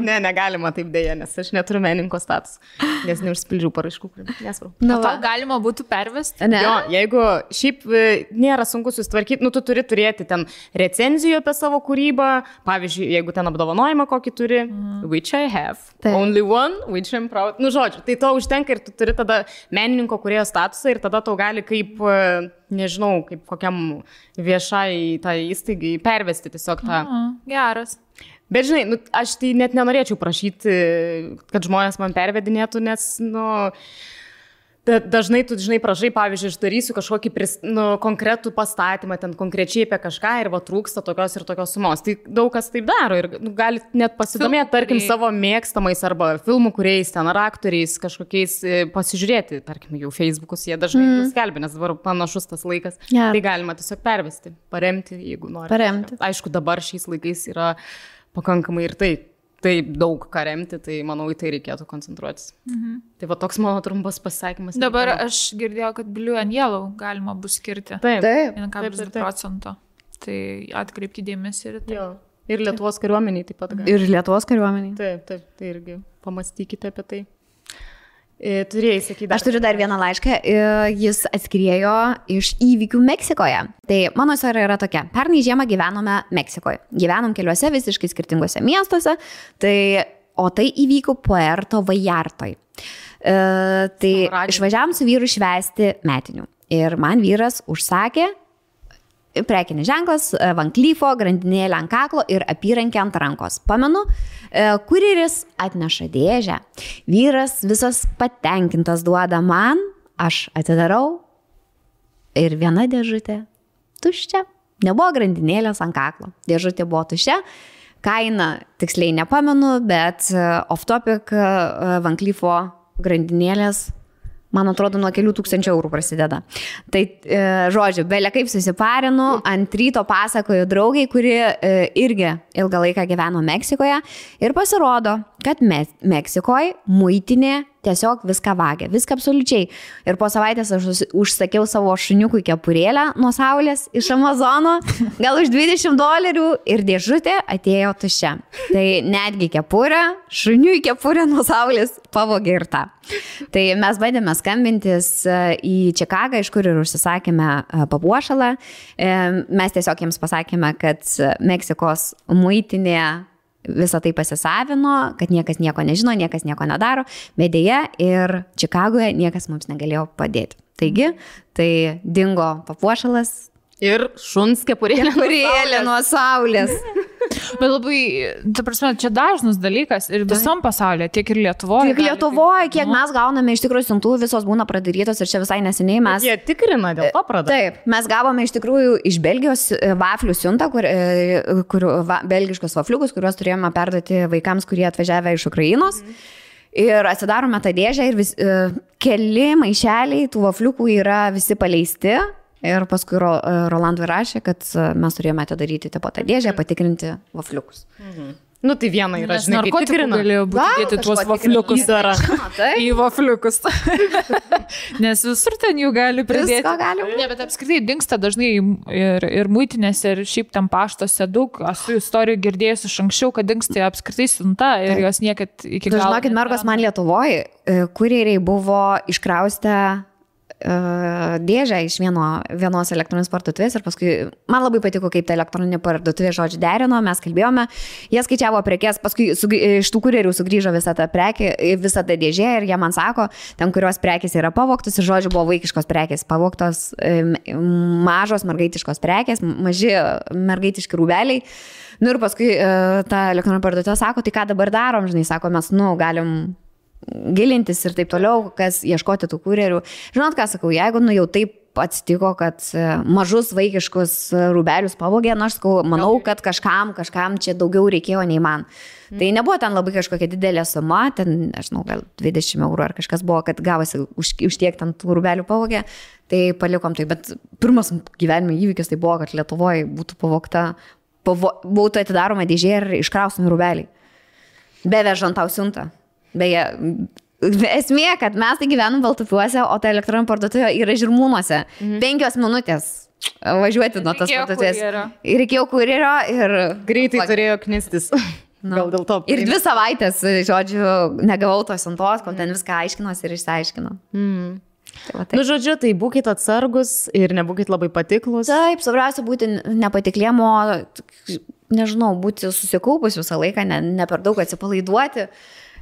ne, negalima taip dėja, nes aš neturiu meninko status. Nes neužspildžiau paraiškų, nesvarbu. Na, Tau va. galima būtų pervesti. Ne. Jo, jeigu šiaip e, nėra sunku susitvarkyti, nu tu turi turėti ten recenzijų apie savo kūrybą, pavyzdžiui, jeigu ten apdovanojimą kokį turi, mm. which I have, Taip. only one, which I'm proud. Nu, žodžiu, tai to užtenka ir tu turi tada menininko kurėjo statusą ir tada tau gali kaip, e, nežinau, kaip kokiam viešai tai įstaigai pervesti tiesiog tą. Mhm, Geras. Bet žinai, nu, aš tai net nenorėčiau prašyti, kad žmonės man pervedinėtų, nes, nu, da- dažnai tu, žinai, prašai, pavyzdžiui, aš darysiu kažkokį pris, nu, konkretų pastatymą, ten konkrečiai apie kažką ir va trūksta tokios ir tokios sumos. Tai daug kas taip daro ir nu, gali net pasidomėti, tarkim, savo mėgstamais arba filmų kuriais, ten ar aktoriais, kažkokiais e, pasižiūrėti, tarkim, jau Facebookus jie dažnai mm. skelbia, nes dabar panašus tas laikas. Jo. Tai galima tiesiog pervesti, paremti, jeigu nori. Paremti. Aišku, dabar šiais laikais yra pakankamai ir tai, taip daug ką remti, tai manau, į tai reikėtų koncentruotis. Mhm. Tai va toks mano trumpas pasakymas. Dabar aš girdėjau, kad Blue and Yellow galima bus skirti. Taip. Taip. 1,2 taip, taip. procento. Tai atkreipkite dėmesį ir tai. Jo. Ir Lietuvos kariuomeniai taip pat. gali. Ir Lietuvos kariuomeniai. Taip, taip, tai irgi pamastykite apie tai. E, Turėjai sakyti. Aš turiu dar vieną laišką, e, jis atskriejo iš įvykių Meksikoje. Tai mano istorija yra tokia. Pernai žiemą gyvenome Meksikoje. Gyvenom keliuose visiškai skirtingose miestuose, tai, o tai įvyko Puerto Vallartoj. E, tai radiju. išvažiavam su vyru švesti metinių. ir man vyras užsakė prekinis ženklas, e, vanklyfo, grandinėlė ant kaklo ir apyrankė ant rankos. Pamenu, e, kurjeris atneša dėžę. Vyras visas patenkintas duoda man, aš atidarau ir viena dėžutė tuščia. Nebuvo grandinėlės ant kaklo. Dėžutė buvo tuščia. Kaina tiksliai nepamenu, bet e, off-topic vanklyfo grandinėlės man atrodo, nuo kelių tūkstančių eurų prasideda. Tai, e, žodžiu, belė kaip susiparinu, ant ryto pasakoju draugiai, kuri e, irgi ilgą laiką gyveno Meksikoje ir pasirodo, kad me Meksikoje muitinė tiesiog viską vagia, viską absoliučiai. Ir po savaitės aš užsakiau savo šuniukui kepurėlę nuo saulės iš Amazono, gal už 20 dolerių ir dėžutė atėjo tuščia. Tai netgi kepurė, šuniui kepurė nuo saulės pavogė ir tą. Tai mes bandėme skambintis e, į Čikagą, iš kur ir užsisakėme e, papuošalą. E, mes tiesiog jiems pasakėme, kad Meksikos muitinė visą tai pasisavino, kad niekas nieko nežino, niekas nieko nedaro, bet dėja ir Čikagoje niekas mums negalėjo padėti. Taigi, tai dingo papuošalas. Ir šuns kepurėlė. Kepurėlė nuo saulės. Bet labai, ta prasme, čia dažnas dalykas ir visom pasaulyje, tiek ir Lietuvoje. Tiek Lietuvoje, kiek mes gauname iš tikrųjų siuntų, visos būna pradarytos ir čia visai neseniai mes. Jie tikrina dėl to pradėti. Taip, mes gavome iš tikrųjų iš Belgijos e, vaflių siuntą, kur, e, kur va, belgiškus vafliukus, kuriuos turėjome perduoti vaikams, kurie atvažiavę iš Ukrainos. Mhm. Ir atsidarome tą dėžę ir vis, e, keli maišeliai tų vafliukų yra visi paleisti Ir paskui Ro, e, Rolandui rašė, kad e, mes turėjome atidaryti tą patą dėžę, patikrinti vafliukus. Mhm. Nu tai viena yra, žinai, tikrina. Galėjo būti tuos vafliukus dar. Į vafliukus. Nes visur ten jų gali pridėti. Viską gali. Ne, bet apskritai dinksta dažnai ir, ir muitinėse, ir šiaip tam paštose daug. Esu istorijų girdėjus iš anksčiau, kad dinksta apskritai siunta ir Taip. jos niekad iki galo. Žinokit, mergos man Lietuvoje, kurieriai buvo iškraustę dėžę iš vieno, vienos elektroninės parduotuvės ir paskui man labai patiko, kaip ta elektroninė parduotuvė žodžiu derino, mes kalbėjome, jie skaičiavo prekes, paskui su, iš tų kurjerių sugrįžo visa ta prekė, visa ta dėžė ir jie man sako, ten kurios prekės yra pavoktos ir žodžiu buvo vaikiškos prekės, pavoktos mažos mergaitiškos prekės, maži mergaitiški rūbeliai. Nu ir paskui ta elektroninė parduotuvė sako, tai ką dabar darom, žinai, sako, mes, nu, galim gilintis ir taip toliau, kas ieškoti tų kurjerių. Žinot, ką sakau, jeigu nu jau taip atsitiko, kad e, mažus vaikiškus rūbelius pavogė, nors nu, sakau, manau, kad kažkam, kažkam čia daugiau reikėjo nei man. Mm. Tai nebuvo ten labai kažkokia didelė suma, ten, nežinau, gal 20 eurų ar kažkas buvo, kad gavosi už, už tiek ten tų rūbelių pavogė, tai palikom tai. Bet pirmas gyvenimo įvykis tai buvo, kad Lietuvoje būtų pavogta, pavo, būtų atidaroma dėžė ir iškraustomi rūbeliai. Bevežant tau siuntą. Beje, esmė, kad mes tai gyvenam Baltupiuose, o ta elektroninė parduotuvė yra žirmūnuose. Mhm. Penkios minutės važiuoti nuo tos parduotuvės. Ir reikėjo kurjerio ir... Greitai Lag... turėjo knistis. Na. Gal dėl to. Ir dvi savaitės, žodžiu, negavau tos siuntos, kol ten viską aiškinosi ir išsiaiškino. Mm. Tai va, taip. Nu, žodžiu, tai būkite atsargus ir nebūkite labai patiklus. Taip, svarbiausia būti nepatiklėmo, nežinau, būti susikaupus visą laiką, ne, ne per daug atsipalaiduoti.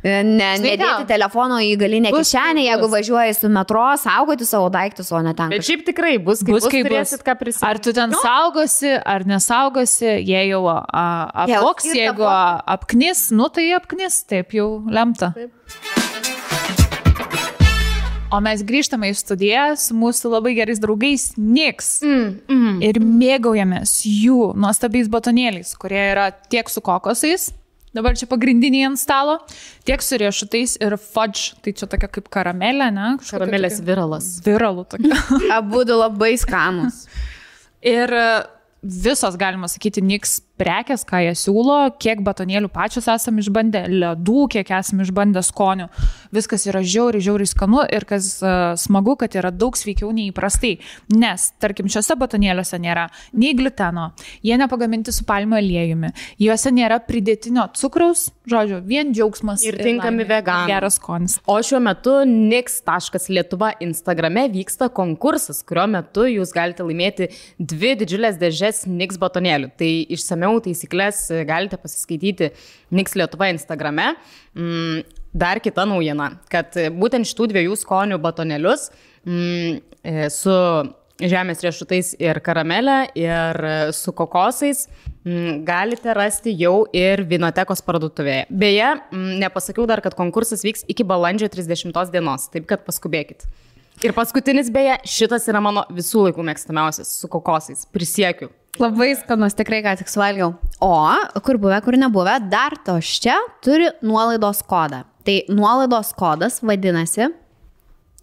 Ne, nedėti telefono į galinę bus, kišenę, jeigu bus. važiuoji su metro, saugoti savo daiktus, o ne ten. Bet šiaip tikrai bus, kai bus, kai turėsit ką prisimti. Ar tu ten no. saugosi, ar nesaugosi, jei jau apvoks, jeigu apknis, nu tai apknis, taip jau lemta. Taip. O mes grįžtame į studiją su mūsų labai gerais draugais Niks. Mm, mm, ir mėgaujamės jų nuostabiais batonėliais, kurie yra tiek su kokosais, Dabar čia pagrindiniai ant stalo, tiek su riešutais ir fudge, tai čia tokia kaip karamelė, ne? Karamelės tokia... viralas. Viralų tokia. Abu du labai skanus. ir visos, galima sakyti, niks prekės, ką jie siūlo, kiek batonėlių pačios esame išbandę, ledų, kiek esame išbandę skonių. Viskas yra žiauriai, žiauriai skanu ir kas uh, smagu, kad yra daug sveikiau nei įprastai. Nes, tarkim, šiuose batonėliuose nėra nei gluteno, jie nepagaminti su palmių aliejumi, juose nėra pridėtinio cukraus, žodžiu, vien džiaugsmas. Ir tinkami veganai. Geras skonis. O šiuo metu nix.lietuva Instagrame vyksta konkursas, kurio metu jūs galite laimėti dvi didžiulės dėžės nix batonėlių. Tai išsameu taisyklės galite pasiskaityti Niks Lietuva Instagrame. Mm, dar kita naujiena, kad būtent šitų dviejų skonių batonėlius mm, e, su žemės riešutais ir karamelė, ir e, su kokosais mm, galite rasti jau ir Vinotekos parduotuvėje. Beje, mm, nepasakiau dar, kad konkursas vyks iki balandžio 30 dienos, taip kad paskubėkit. Ir paskutinis, beje, šitas yra mano visų laikų mėgstamiausias su kokosais, prisiekiu. Labai skanus, tikrai ką tik suvalgiau. O, kur buvę, kur nebuvę, dar to čia turi nuolaidos kodą. Tai nuolaidos kodas vadinasi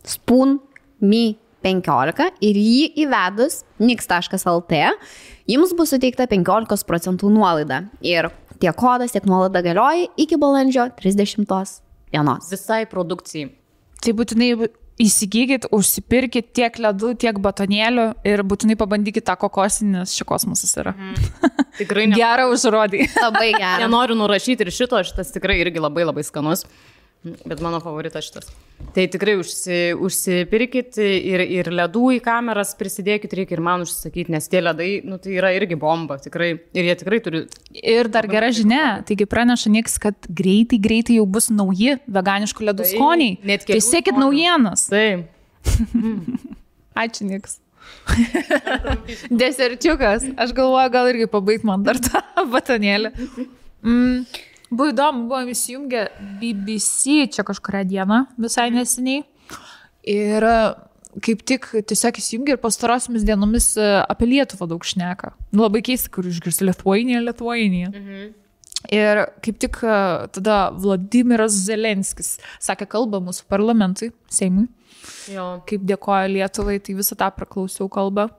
Spoon Me 15 ir jį įvedus nix.lt jums bus suteikta 15 procentų nuolaida. Ir tiek kodas, tiek nuolaida galioja iki balandžio 30 dienos. Visai produkcijai. Tai būtinai įsigykit, užsipirkit tiek ledų, tiek batonėlių ir būtinai pabandykit tą kokosinį, nes šį kosmosas yra. Mm. Tikrai ne. Gerą užrodį. Labai gerai. Nenoriu nurašyti ir šito, šitas tikrai irgi labai labai skanus. Bet mano favoritas šitas. Tai tikrai užsi, užsipirkit ir, ir ledų į kameras prisidėkit, reikia ir man užsisakyti, nes tie ledai, nu, tai yra irgi bomba, tikrai. Ir jie tikrai turi. Ir dar gera žinia, taigi praneša nieks, kad greitai, greitai jau bus nauji veganiškų ledų Tai, skoniai. net Tai kelių sekit skonių. naujienas. Tai. Ačiū, nieks. Deserčiukas. Aš galvoju, gal irgi pabaigt man dar tą batonėlį. Mm. Buvo įdomu, buvom įsijungę BBC čia kažkuria diena, visai neseniai. Ir e, kaip tik tiesiog įsijungė ir pastarosiamis dienomis e, apie Lietuvą daug šneka. Nu, labai keista, kur išgirsti Lietuvainė, Lietuvainė. Mhm. Ir kaip tik e, tada Vladimiras Zelenskis sakė kalbą mūsų parlamentui, Seimui Jo. kaip dėkoja Lietuvai, tai visą tą praklausiau kalbą.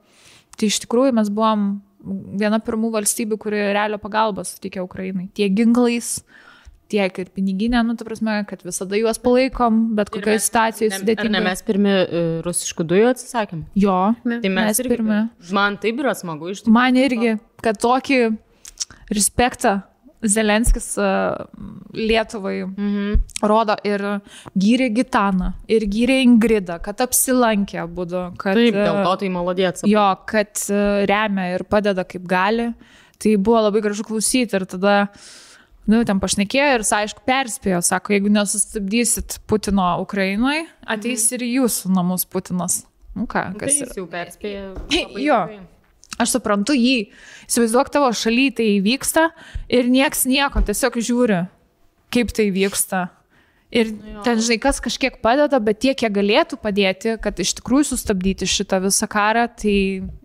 Tai iš tikrųjų mes buvom viena pirmų valstybių, kuri realio pagalbą suteikė Ukrainai. Tiek ginklais, tiek ir piniginė, nu, ta prasme, kad visada juos palaikom, bet kokioje situacijoje Ar ne sudėtinga. mes pirmi e, rusiškų dujų atsisakėm? Jo, Tai mes, mes irgi. pirmi. Man taip yra smagu iš tikrųjų. Man irgi, kad tokį respektą Zelenskis uh, Lietuvai Mhm. rodo ir gyrė Gitaną, ir gyrė Ingridą, kad apsilankė būdu, kad... Taip, dėl e, to tai malodėts. Jo, kad e, remia ir padeda kaip gali. Tai buvo labai gražu klausyti ir tada, nu, ten pašnekėjo ir, aišku, perspėjo, sako, jeigu nesustabdysit Putino Ukrainoje, ateis ir į jūsų namus Putinas. Nu ką, Tai kas jis yra? jau perspėjo. Jo. Aš suprantu jį. Įsivaizduok tavo šaly tai vyksta ir nieks nieko, tiesiog žiūri, kaip tai vyksta. Ir ten, žinai, kas kažkiek padeda, bet tiek, kiek galėtų padėti, kad iš tikrųjų sustabdyti šitą visą karą, tai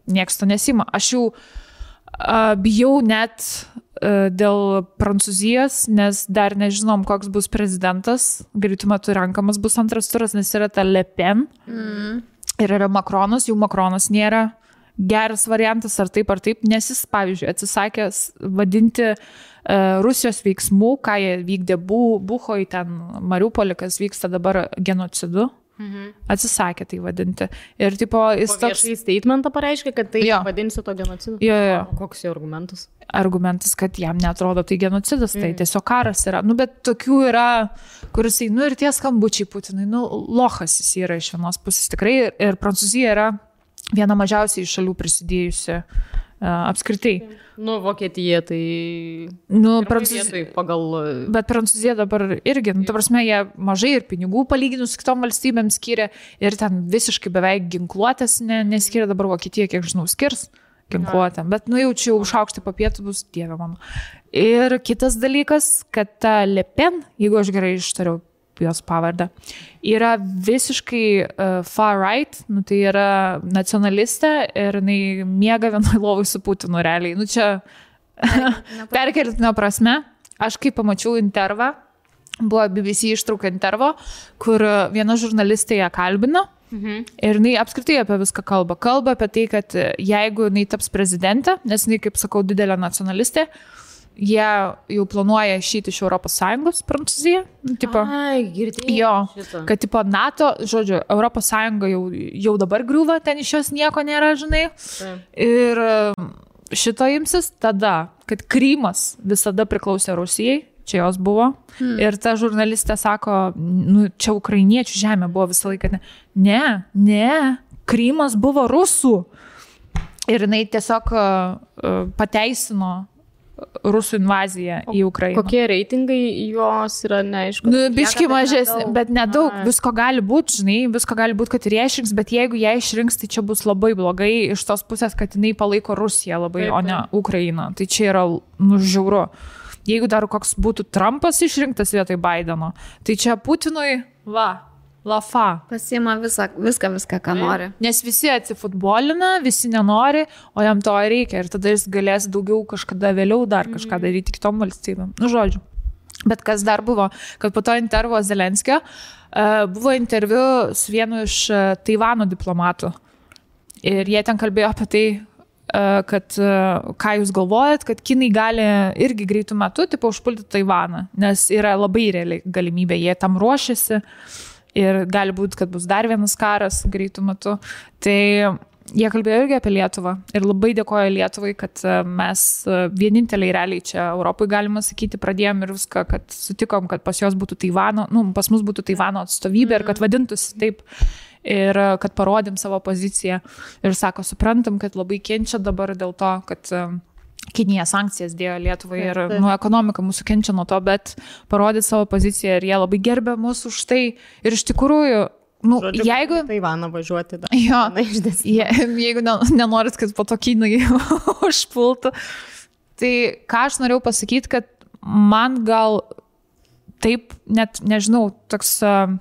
nieks to nesima. Aš jau a, bijau net a, dėl Prancūzijos, nes dar nežinom, koks bus prezidentas. Greitų metų renkamas bus antras turas, nes yra ta Le Pen. Mm. Ir yra Makronas, jau Makronas nėra geras variantas ar taip ar taip, nes jis, pavyzdžiui, atsisakė vadinti uh, Rusijos veiksmų, ką jie vykdė Bu, Buhoj, ten Mariupolį, kas vyksta dabar genocidu. Mhm. Atsisakė tai vadinti. Ir tipo, jis Jis toks toks statementą pareiškė, kad tai Jo. vadinsi to genocidu. jo, jo, Koks jo argumentas? argumentas, kad jam netrodo tai genocidas, tai Mm. tiesiog karas yra. Nu, bet tokių yra, kuris, nu ir tie skambučiai Putinai, nu, lohas jis yra iš vienos pusės tikrai. Ir, ir Prancūzija yra viena mažiausiai šalių prisidėjusi uh, apskritai. Nu, Vokietija tai... Nu, Prancūzija. Tai pagal... Bet Prancūzija dabar irgi, nu, ta prasme, jie mažai ir pinigų palyginus kitom valstybėm skiria ir ten visiškai beveik ginkluotės ne, neskiria, dabar Vokietija, kiek žinau, skirs ginkluotę. Bet, nu, jau čia jau užaukšti papietų bus, dieve mano. Ir kitas dalykas, kad ta Lepen, jeigu aš gerai ištariau jos pavardę, yra visiškai uh, far right, nu, tai yra nacionalistė ir jinai miega vienoj lovai su Putinu realiai. Nu, čia perkeltinio prasme, aš kai pamačiau intervą, buvo BBC ištrauka intervo, kur viena žurnalistė ją kalbino. Mhm. Ir jinai apskritai apie viską kalba. Kalba apie tai, kad jeigu jinai taps prezidentė, nes jinai, kaip sakau, didelė nacionalistė, jie jau planuoja išeiti iš ES, Prancūzija. Tipo, Ai, girdėjau. Jo, šitą. kad tipo NATO, žodžiu, ES jau, jau dabar griūva, ten iš jos nieko nėra, žinai. Taip. Ir um, šito imsis tada, kad Krymas visada priklausė Rusijai, čia jos buvo. Hmm. Ir ta žurnalistė sako, nu, čia ukrainiečių žemė buvo visą laiką. Ne, ne, ne Krymas buvo rusų. Ir jinai tiesiog uh, uh, pateisino rusų invaziją į Ukrainą. Kokie reitingai jos yra neaišku. Nu, biški nedaug. bet nedaug, Ai. visko gali būti, žinai, visko gali būti, kad ir jie išrinks, bet jeigu jie išrinks, tai čia bus labai blogai iš tos pusės, kad jinai palaiko Rusiją labai, Taip, o ne Ukrainą. Tai čia yra nužiauru. Jeigu dar koks būtų Trumpas išrinktas vietoj Bideno, tai čia Putinui, va, lafa. Pasima visą, viską, viską, ką nori. Nes visi atsifutbolina, visi nenori, o jam to reikia ir tada jis galės daugiau kažkada vėliau dar kažką daryti kitom valstybėm. Nu, žodžiu. Bet kas dar buvo, kad po to intervo Zelenskio uh, buvo interviu su vienu iš uh, Taivano diplomatų. Ir jie ten kalbėjo apie tai, uh, kad uh, ką jūs galvojat, kad kinai gali irgi greitų metų, tipo, užpulti Taivaną, nes yra labai realiai galimybė, jie tam ruošiasi ir gali būti, kad bus dar vienas karas greitų metų. Tai jie kalbėjo irgi apie Lietuvą ir labai dėkoja Lietuvai, kad e, mes e, vieninteliai realiai čia Europai, galima sakyti, pradėjom ir viską, kad sutikom, kad pas jos būtų Taivano, nu, pas mus būtų Taivano atstovybė ir kad vadintųsi taip. Ir e, kad parodėm savo poziciją. Ir sako, suprantam, kad labai kenčia dabar dėl to, kad Kinija sankcijas dėjo Lietuvai ir taip. nu, ekonomika mūsų kenčia nuo to, bet parodyti savo poziciją ir jie labai gerbė mus už tai. Ir iš tikrųjų, nu, Žodžiu, jeigu... Taivaną važiuoti dar. Jo, je, jeigu ne, nenorit, kad po to kinai užpultų. Tai ką aš norėjau pasakyti, kad man gal taip, net nežinau, toks uh,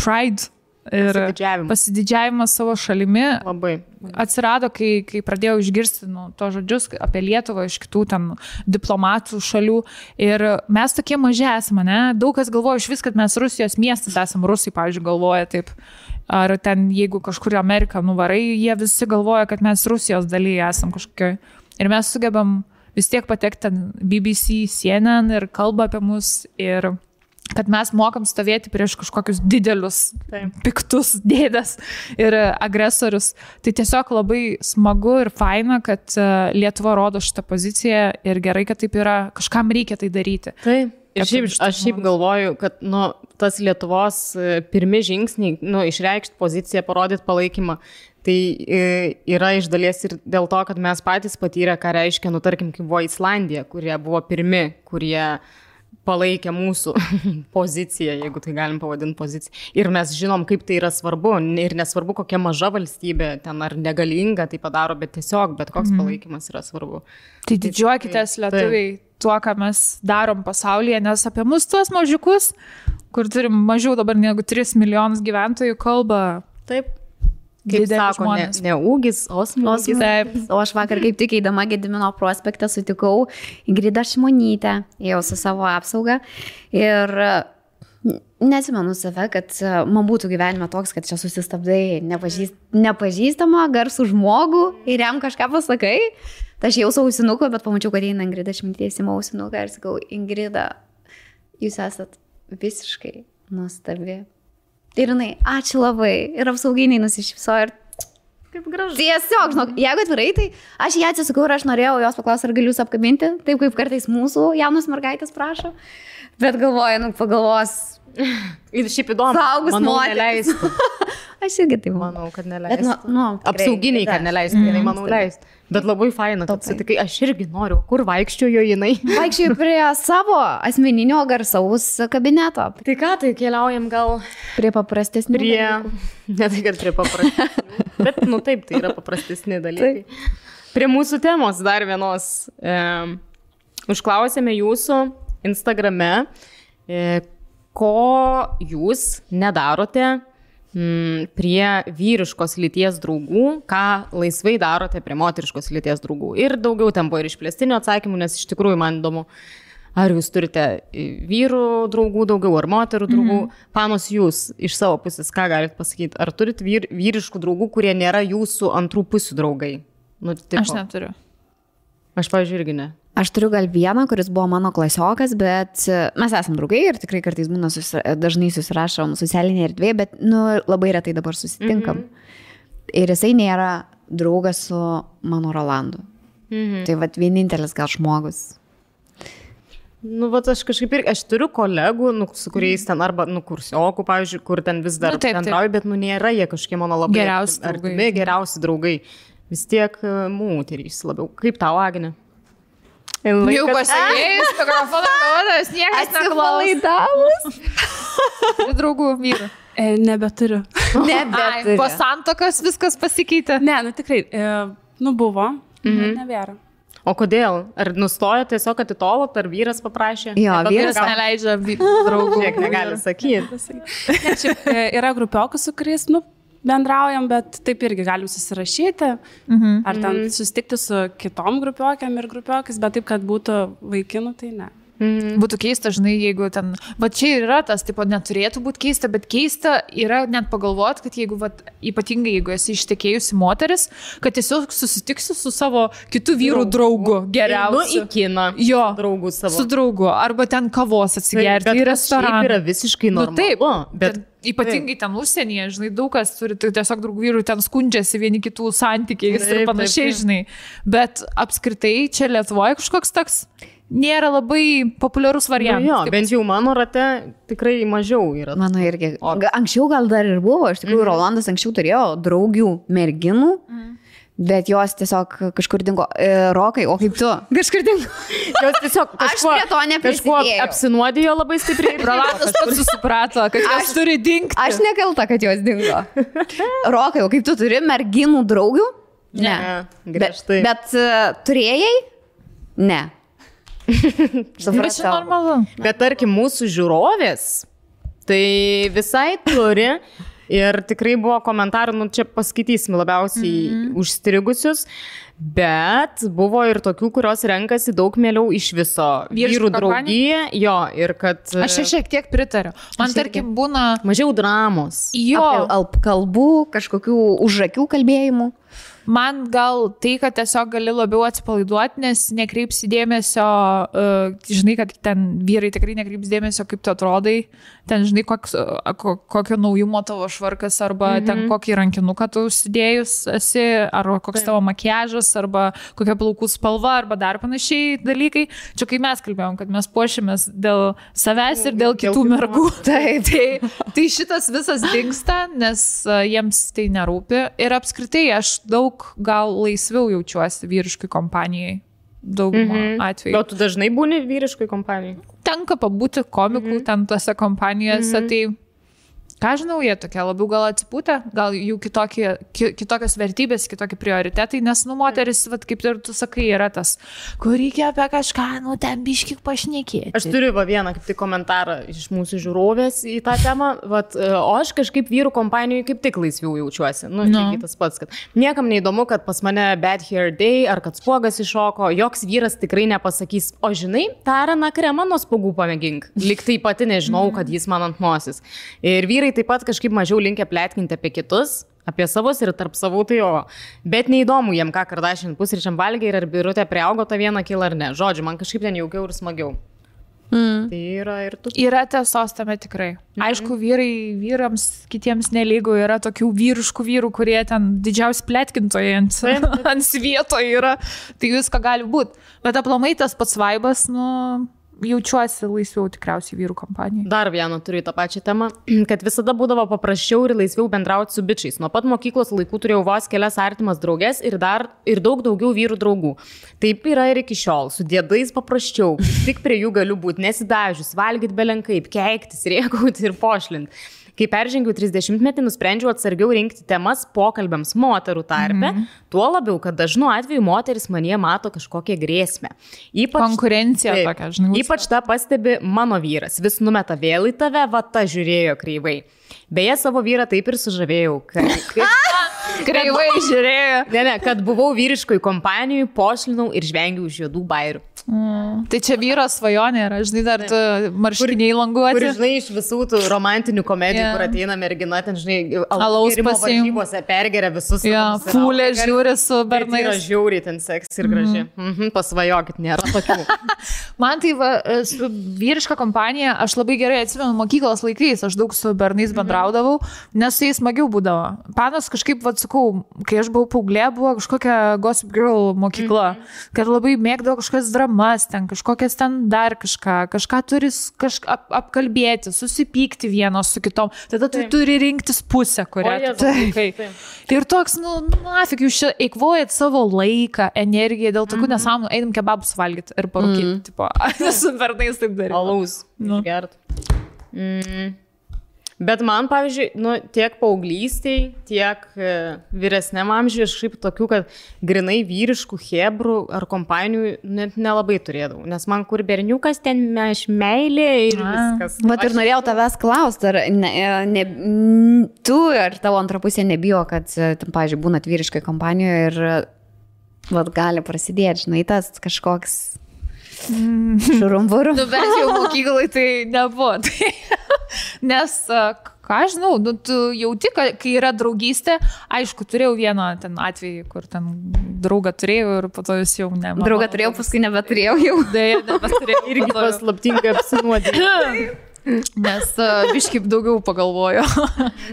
pride ir Pasididžiavimas. pasididžiavimas savo šalimi Labai. atsirado, kai, kai pradėjau išgirsti nu, to žodžius apie Lietuvą iš kitų ten diplomatų šalių. Ir mes tokie maži esame, ne? Daug kas galvoja iš vis, kad mes Rusijos miestas esame, rusai, pavyzdžiui, galvoja taip. Ar ten, jeigu kažkur į Ameriką nuvarai, jie visi galvoja, kad mes Rusijos dalyje esame kažkokioj. Ir mes sugebam vis tiek patekti ten BBC, CNN ir kalba apie mus. Ir kad mes mokam stovėti prieš kažkokius didelius, Taip. piktus dėdės ir agresorius. Tai tiesiog labai smagu ir faina, kad e, Lietuva rodo šitą poziciją ir gerai, kad taip yra, kažkam reikia tai daryti. Taip. Ir šiaip, aš šiaip galvoju, kad nu, tas Lietuvos e, pirmi žingsniai, nu, išreikšti poziciją, parodyti palaikymą, tai e, yra iš dalies ir dėl to, kad mes patys patyrę, ką reiškia, nu, tarkim, kaip buvo Islandija, kurie buvo pirmi, kurie palaikė mūsų poziciją, jeigu tai galim pavadinti poziciją. Ir mes žinom, kaip tai yra svarbu. Ir nesvarbu, kokia maža valstybė ten ar negalinga tai padaro, bet tiesiog bet koks palaikymas yra svarbu. Tai didžiuokitės taip. lietuviai tuo, ką mes darom pasaulyje, nes apie mus tuos mažiukus, kur turim mažiau dabar negu 3 milijonus gyventojų, kalba Taip. Kaip sako, ne, žmonės. ne ūgis, o smūgis. Taip. O aš vakar kaip tik eidama Gedimino prospektą sutikau Ingridą Šimonytę, jau su savo apsauga. Ir e, nesimenu save, kad e, man būtų gyvenime toks, kad čia susistabdai nepažįst, nepažįstamą garsų žmogų ir jam kažką pasakai. Tai aš jau su ausinuku, bet pamačiau, kad eina Ingrida Šimonytė, įsimau ausinuką ir sakau, Ingrida, jūs esat visiškai nuostabi. Ir jinai, ačiū labai. Ir apsauginiai nusišypso ir Kaip gražu. Tiesiog, žinok, jeigu atvirai, tai aš ją atsisakau ir aš norėjau jos paklausti, ar galiu jūs apkabinti, taip kaip kartais mūsų jaunos mergaitės prašo. Bet galvoju, nu pagalvos, Ir šiaip įdomu. Suaugus manau, moteris. neleistų. aš irgi taip manau. Manau, kad Bet, neleistų. nu, nu, Apsauginiai, kad neleistų, mm, Mhm. manau, leistų. Bet labai faina, kad sutikai, aš irgi noriu, kur vaikščiojo jinai. Vaikščiai prie savo asmeninio garsaus kabineto, Tai ką, tai keliaujam gal prie paprastesnių. prie, dalykų. ne tai kad prie paprastesnių, bet, nu taip, tai yra paprastesni dalykai. Prie mūsų temos dar vienos. E, užklausėme jūsų Instagrame, e, ko jūs nedarote mm, prie vyriškos lyties draugų, ką laisvai darote prie moteriškos lyties draugų. Ir daugiau ten buvo ir išplėstinių atsakymų, nes iš tikrųjų man įdomu, ar jūs turite e, vyrų draugų daugiau, ar moterų draugų. Mm -hmm. Panos, jūs iš savo pusės ką galite pasakyti? Ar turit vyr, vyriškų draugų, kurie nėra jūsų antrų pusių draugai? Nu, tipo, Aš neturiu. Aš, pavyzdžiui, irgi ne. Aš turiu gal vieną, kuris buvo mano klasiokas, bet e, mes esame draugai ir tikrai kartais būna susi, dažnai susirašom socialinėje erdvėje, bet nu, labai retai dabar susitinkam. Mm -hmm. Ir jisai nėra draugas su mano Rolandu. Mhm. Tai vad vienintelis gal žmogus. Nu, va, aš kažkaip ir, aš turiu kolegų, nu, su kuriais ten arba, nu, kursiokų, pavyzdžiui, kur ten vis dar Nu, bendrauju, bet, nu, nėra jie kažkokie mano labai Geriausi draugai. artimi, geriausi draugai. Vis tiek e, moterys labiau. Kaip tau, Agne? Jau pasakėjus, mikrofoną naudojas, niekas neklauso. Atsipalaidavus. Draugų vyrų. E, nebeturiu. Nebeturiu. Po santokas viskas pasikeitė. Ne, nu tikrai, e, nu buvo, mhm. nebėra. O kodėl? Ar nustojo tiesiog atitolot, ar vyras paprašė? Jo, Nebent vyras gal- Neleidžia draugų. Tiek negali sakyti. Ne, šiaip, e, yra grupiokai, su kuriais, nu, bendraujam, bet taip irgi galim susirašyti. Mhm. Ar ten susitikti su kitom grupiokiam ir grupiokais, bet taip, kad būtų vaikinų, tai ne. Būtų keista, žinai, jeigu ten, va čia ir yra tas, tipo, neturėtų būti keista, bet keista yra net pagalvoti, kad jeigu, va, ypatingai jeigu esi ištekėjusi moteris, kad tiesiog susitiksi su savo kitų vyrų draugu Nu, į geriausiu. kiną. Jo, Draugų savo. su draugu, arba ten kavos atsigerti Bet į restoraną. yra visiškai Nu, normalu. taip, bet ten, ypatingai ten užsienyje, žinai, daug kas turi tai tiesiog draugų vyrų ten skundžiasi vieni kitų santykiais Taip, ir taip, panašiai, taip. žinai. Bet apskritai čia Lietuvoje kažkoks toks nėra labai populiarus nu, variantas. jo, Taip, bent jau mano rate tikrai mažiau yra. Mano irgi. O- Anksčiau gal dar ir buvo, iš tikrųjų, Rolandas anksčiau turėjo draugių merginų, bet jos tiesiog kažkur dingo. E, Rokai, o kaip tu? Kažkur dingo. Jos tiesiog Aš kažkuo, prie to kažkuo neprisidėjau. apsinuodijo labai stipriai. Rolandas pats susiprato, kad aš turiu dingti. Aš nekalta, kad jos dingo. Rokai, o kaip tu turi merginų draugių? Ne, Bet, griežtai. bet uh, turėjai? Ne. Bet čia normalu. Bet tarkim, mūsų žiūrovės, tai visai turi. Ir tikrai buvo komentarų, nu čia paskaitysim labiausiai mm. -hmm. užstrigusius, bet buvo ir tokių, kurios renkasi daug mieliau iš viso vyrų draugiją, jo, ir kad Aš šiek tiek pritariu. Man, tarkim, būna. mažiau dramos. Jo, Alp kalbų, kažkokių užrakių kalbėjimų. Man gal tai, kad tiesiog gali labiau atsipalaiduoti, nes nekreipsi dėmesio, uh, žinai, kad ten vyrai tikrai nekreips dėmesio, kaip tu atrodai, ten žinai, koks, uh, ko, kokio naujumo tavo švarkas, arba mhm. ten kokį rankinuką tu užsidėjus esi, ar koks tavo makiažas, arba kokia plaukų spalva, arba dar panašiai dalykai. Čia kai mes kalbėjom, kad mes puošiamės dėl savęs ir dėl kitų mergų. Taip. Tai, tai šitas visas dinksta, nes uh, jiems tai nerūpi. Ir apskritai aš daug gal laisviau jaučiuosi vyriškai kompanijai. Daugumą mhm. atvejų. Bet tu dažnai būni vyriškai kompanijai. Tenka pabūti komikų mhm. ten tose kompanijose, mhm. tai ką žinau, jie tokie labiau gal atsipūtę, gal jų kitokie, ki, kitokios vertybės, kitokie prioritetai, nes, nu, moteris, vat, kaip ir tu sakai, yra tas, kur reikia apie kažką, nu, ten biškik pašnekėti. Aš turiu va vieną kaip tik komentarą iš mūsų žiūrovės į tą temą, vat, e, o aš kažkaip vyrų kompanijoje kaip tik laisviau jaučiuosi. Nu, Nu. no. tas pats, kad niekam neįdomu, kad pas mane bad hair day ar kad spogas iššoko, joks vyras tikrai nepasakys, o žinai, taraną kremą nuo spogų pamėgink. Liktai pati nežinau, kad jis man ant nosis. Ir vyrai taip pat kažkaip mažiau linkia plėtkinti apie kitus. Apie savus ir tarp savų tai jo. Bet neįdomu jiem, ką kardašin pusryčiam valgiai ir ar birutė priaugo tą vieną kilą ar ne. Žodžiu, man kažkaip ten jaukiau ir smagiau. Mm. Tai yra ir tu. Yra tiesos tame tikrai. Mhm. Aišku, vyrai vyrams, kitiems nelygų yra tokių vyriškų vyrų, kurie ten didžiausi plėtkintojai ant, ant svieto yra. Tai visko gali būti. Bet aplamai tas pats vaibas, nu, jaučiuosi laisviau tikriausiai vyrų kompanijai. Dar vieną turiu tą pačią temą, kad visada būdavo paprasčiau ir laisviau bendrauti su bičiais. Nuo pat mokyklos laikų turėjau vos kelias artimas draugės ir dar ir daug daugiau vyrų draugų. Taip yra ir iki šiol. Su dėdais paprasčiau. Tik prie jų galiu būti nesidažius, valgyti belenkaip, keiktis, rėkauti ir pošlinti. Kai peržengiau 30 metį, nusprendžiau atsargiau rinkti temas pokalbėms moterų tarpe, mm -hmm. tuo labiau, kad dažnu atveju moteris manie mato kažkokią grėsmę. Ypač, Konkurencija Taip. tokia, žinai. Ypač tą pastebi mano vyras. Vis numeta vėl į tave, va ta žiūrėjo kreivai. Beje, savo vyrą taip ir sužavėjau. Kad, kad, kreivai žiūrėjo. ne, ne, kad buvau vyriškoj kompanijai, pošlinau ir žvengiau už juodų bairių. Mm. Tai čia vyro svajonė yra, žinai, dar tu marškiniai languoti. žinai, iš visų tų romantinių komedijų, yeah. kur ateina mergina, ten, žinai, Alaus gėrimo pasiim. varžybose pergeria visus. Ir fulė alkoholį. žiūri su Bet yra bernais. žiauriai ten seks ir graži. Mhm. Mhm, pasvajokit, nėra tokių. Man tai va, su vyriška kompanija, aš labai gerai atsimenu mokyklos laikais, aš daug su bernais bendraudavau, nes su jais smagiau būdavo. Panas kažkaip, vad sakau, kai aš buvau paauglė, buvo kažkokia Gossip Girl mokykla, kad labai mėgdavo kažkokias dramas, ten kažkokias ten dar kažką, kažką turi kažką ap, apkalbėti, susipykti vienos su kitom, tada tu Taip. turi rinktis pusę, kurią tu Jėzau. palaikai. Taip. Ir toks, nu, nafik, jūs čia eikvojat savo laiką, energiją dėl tokių mm -hmm. nesąmonų, einam kebabus valgyti ir parūkyti. Mm -hmm. Tipo, su vernais taip daryti. Alaus. Nu. Gert. Mm. Bet man, pavyzdžiui, nu, tiek paauglystiai, tiek e, vyresniam amžiui, aš šiaip tokių, kad grinai vyriškų hebrų ar kompanijų net nelabai turėdavau. Nes man kur berniukas ten aš meilė ir A. viskas. Vat ir norėjau tavęs klausti, ar ne, ne, n- tu ar tavo antra pusė nebijo, kad, e, tam, pavyzdžiui, būna vyriškai kompanijoje ir e, vat, gali prasidėti, žinai, tas kažkoks šurumburu. Nu, bent jau mokyklai tai nebuvo. Tai, nes, ką aš žinau, nu, tu jauti, ka- kai yra draugystė, aišku, turėjau vieną ten atvejį, kur ten draugą turėjau ir po to jis jau ne. mano Draugą turėjau, paskui nebeturėjau jau. Deja, nebeturėjau. Irgi paslaptingai apsinuodė. Nes uh, biškaip daugiau pagalvojo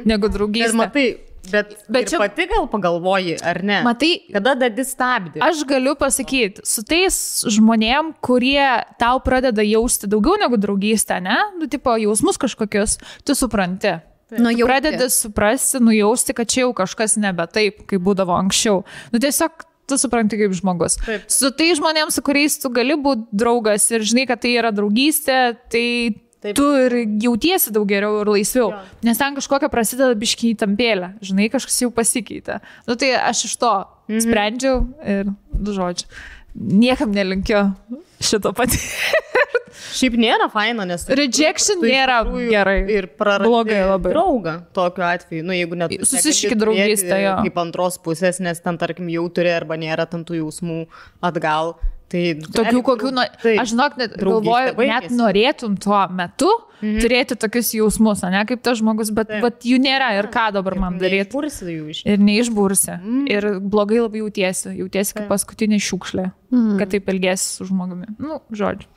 negu Ir draugystė. matai, bet, Bet čia- pati gal pagalvoji, ar ne? Matai, Kada dadi stabdį? aš galiu pasakyti, su tais žmonėm, kurie tau pradeda jausti daugiau negu draugystę, ne? Nu, tipo, jausmus kažkokius, tu supranti. Nu, jau pradedi suprasti, nujausti, kad čia jau kažkas nebe taip, kaip būdavo anksčiau. Nu, tiesiog tu supranti kaip žmogus. Taip. Su tai žmonėms, su kuriais tu gali būti draugas ir žinai, kad tai yra draugystė, tai Taip. tu ir jautiesi daug geriau ir laisviau. Jo. Nes ten kažkokia prasideda biškiai tampėlė. Žinai, kažkas jau pasikeitė. Nu, tai aš iš to mhm. sprendžiau ir, du žodžiu, niekam nelinkiu šito pati. Šiaip nėra faina, nes... Rejection tu iš nėra tikrųjų gerai. Ir Blogai labai. draugą tokiu atveju. Nu, jeigu net... Draugystę, turėti jo. Kaip antros pusės, nes ten, tarkim, jau turi arba nėra tam tų jausmų atgal. Tai Tokių, kokių, nu, taip. aš žinok, net galvoju, net norėtum tuo metu mhm. turėti tokius jausmus, o ne kaip tas žmogus, bet, Taip. bet jų nėra ir ką dabar man daryti. Neišpursi jų iš. Ir neišbursi. Mm. Ir blogai labai jautiesi. Jautiesi kaip paskutinė šiukšlė, mm. kad taip elgesi su žmogumi. Nu, žodžiu.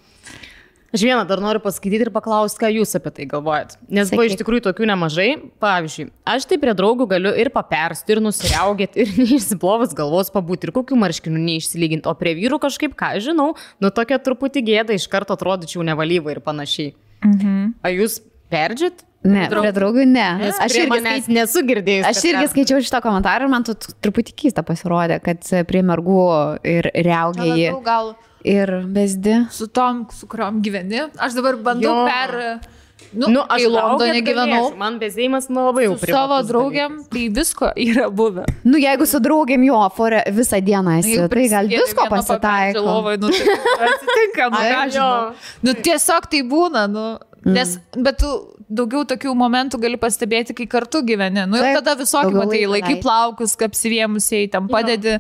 Aš vieną dar noriu paskaityti ir paklausti, ką jūs apie tai galvojat. Nes buvo iš Sakyk. tikrųjų tokių nemažai. Pavyzdžiui, aš tai prie draugų galiu ir papersti, ir nusiriaugėti, ir neišsiplovus galvos pabūti, ir kokių marškinių neišsilyginti. O prie vyrų kažkaip, ką žinau, nu tokia truputį gėda, iš karto atrodyčiau nevalyva ir panašiai. Mhm. Ar jūs perdžiat? Ne, prie draugų ne. Nes Aš irgi, manęs skait... nesu girdėjęs. aš irgi skaičiau šitą komentarą ir man tu truputį keista pasirodė, kad prie mergų ir reagiai Labiau Gal ir besdi. su tom, su kuriuom gyveni. Aš dabar bandau Jo. per... Nu, Nu, aš Londone gyvenau. Man bezėjimas nu labai jau Su savo draugiam, tai visko yra buvę. Nu, jeigu su draugėm jo fore visą dieną esi, Jeigu tai gal visko pasitaiko. Lovoj, nu, tai atsitinka, nu, Ai, jo. žinau. Nu, tiesiog tai būna, nu. Nes, bet tu daugiau tokių momentų gali pastebėti, kai kartu gyveni. Nu, ir tada visokių matai, laikai plaukus, apsivėmusiai, tam padedi.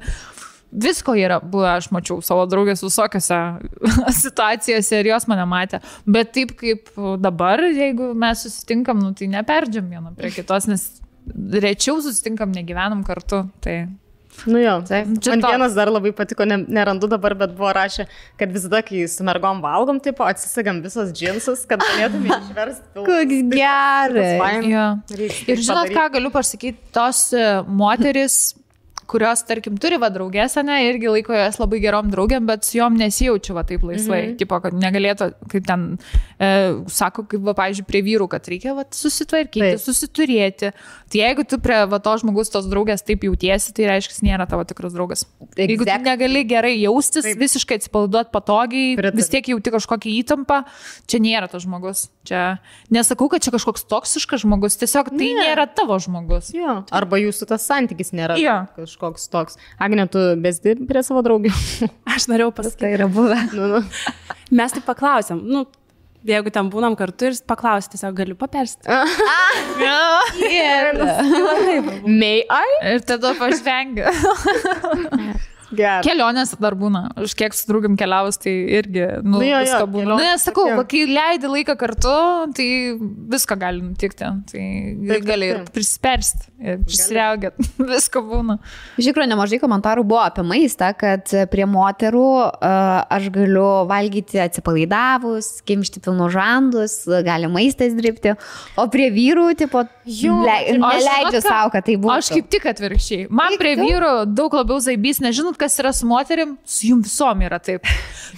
Visko yra buvę, aš mačiau savo draugės visokiose situacijose ir jos mane matė. Bet taip kaip dabar, jeigu mes susitinkam, nu, tai neperdžiam vieno prie kitos, nes rečiau susitinkam, negyvenam kartu. Tai Nu jo. Taip. Čia Man vienas dar labai patiko, ne, nerandu dabar, bet buvo rašę, kad visada, kai su mergom valgom, tipo, atsisegam visos džinsus, kad galėtume išversti. Koks geras. Ir žinot, padaryt. ką galiu pasakyti, tos moteris, kurios, tarkim, turi va draugės, ne, irgi laiko jas labai gerom draugiam, bet su jom nesijaučiu va taip laisvai. Mhm. Tipo, kad negalėtų, kaip ten, e, sako, kaip, va, pavyzdžiui, prie vyrų, kad reikia va, susitvarkyti, Taip. susiturėti. Tai jeigu tu prie va, to žmogus, tos draugės taip jautiesi, tai reiškia, nėra tavo tikras draugas. Exactly. Jeigu tu Exact. negali gerai jaustis, Taip. visiškai atsipalaiduoti patogiai, Pritariu. vis tiek jauti kažkokią įtampą, čia nėra tas žmogus. Čia nesakau, kad čia kažkoks toksiškas žmogus, tiesiog tai Ne. nėra tavo žmogus. Jo. Arba jūsų tas santykis nėra Jo. Kažkoks toks. Agne, tu besdi prie savo draugių. Aš norėjau pasakyti. Tai yra buvę. nu, nu. Mes tai paklausėm, nu, jeigu ten būnam kartu ir paklausti, tiesiog galiu papersti. May I? Ir tada pažvengia. Gerai. Kelionės dar būna. Aš kiek su draugim keliavus, tai irgi, nu, Nu jo, jo, visko būna. kelionės Nu, nesakau, tokie. kai leidi laiką kartu, tai visko gali nutikti. Tai taip, gali ir taip. prispersti, ir prisiriaugėti. Visko būna. Iš tikrųjų, nemažai komentarų buvo apie maistą, kad prie moterų aš galiu valgyti atsipalaidavus, kimšti pilnu žandus, gali maistas dirbti, o prie vyrų, tipo, Jo, le, neleidžiu savo, kad tai būtų. Aš kaip tik atvirkščiai. Man prie vyrų daug labiau zaibys, nežinot, kas yra su moterim, su jum visom yra taip.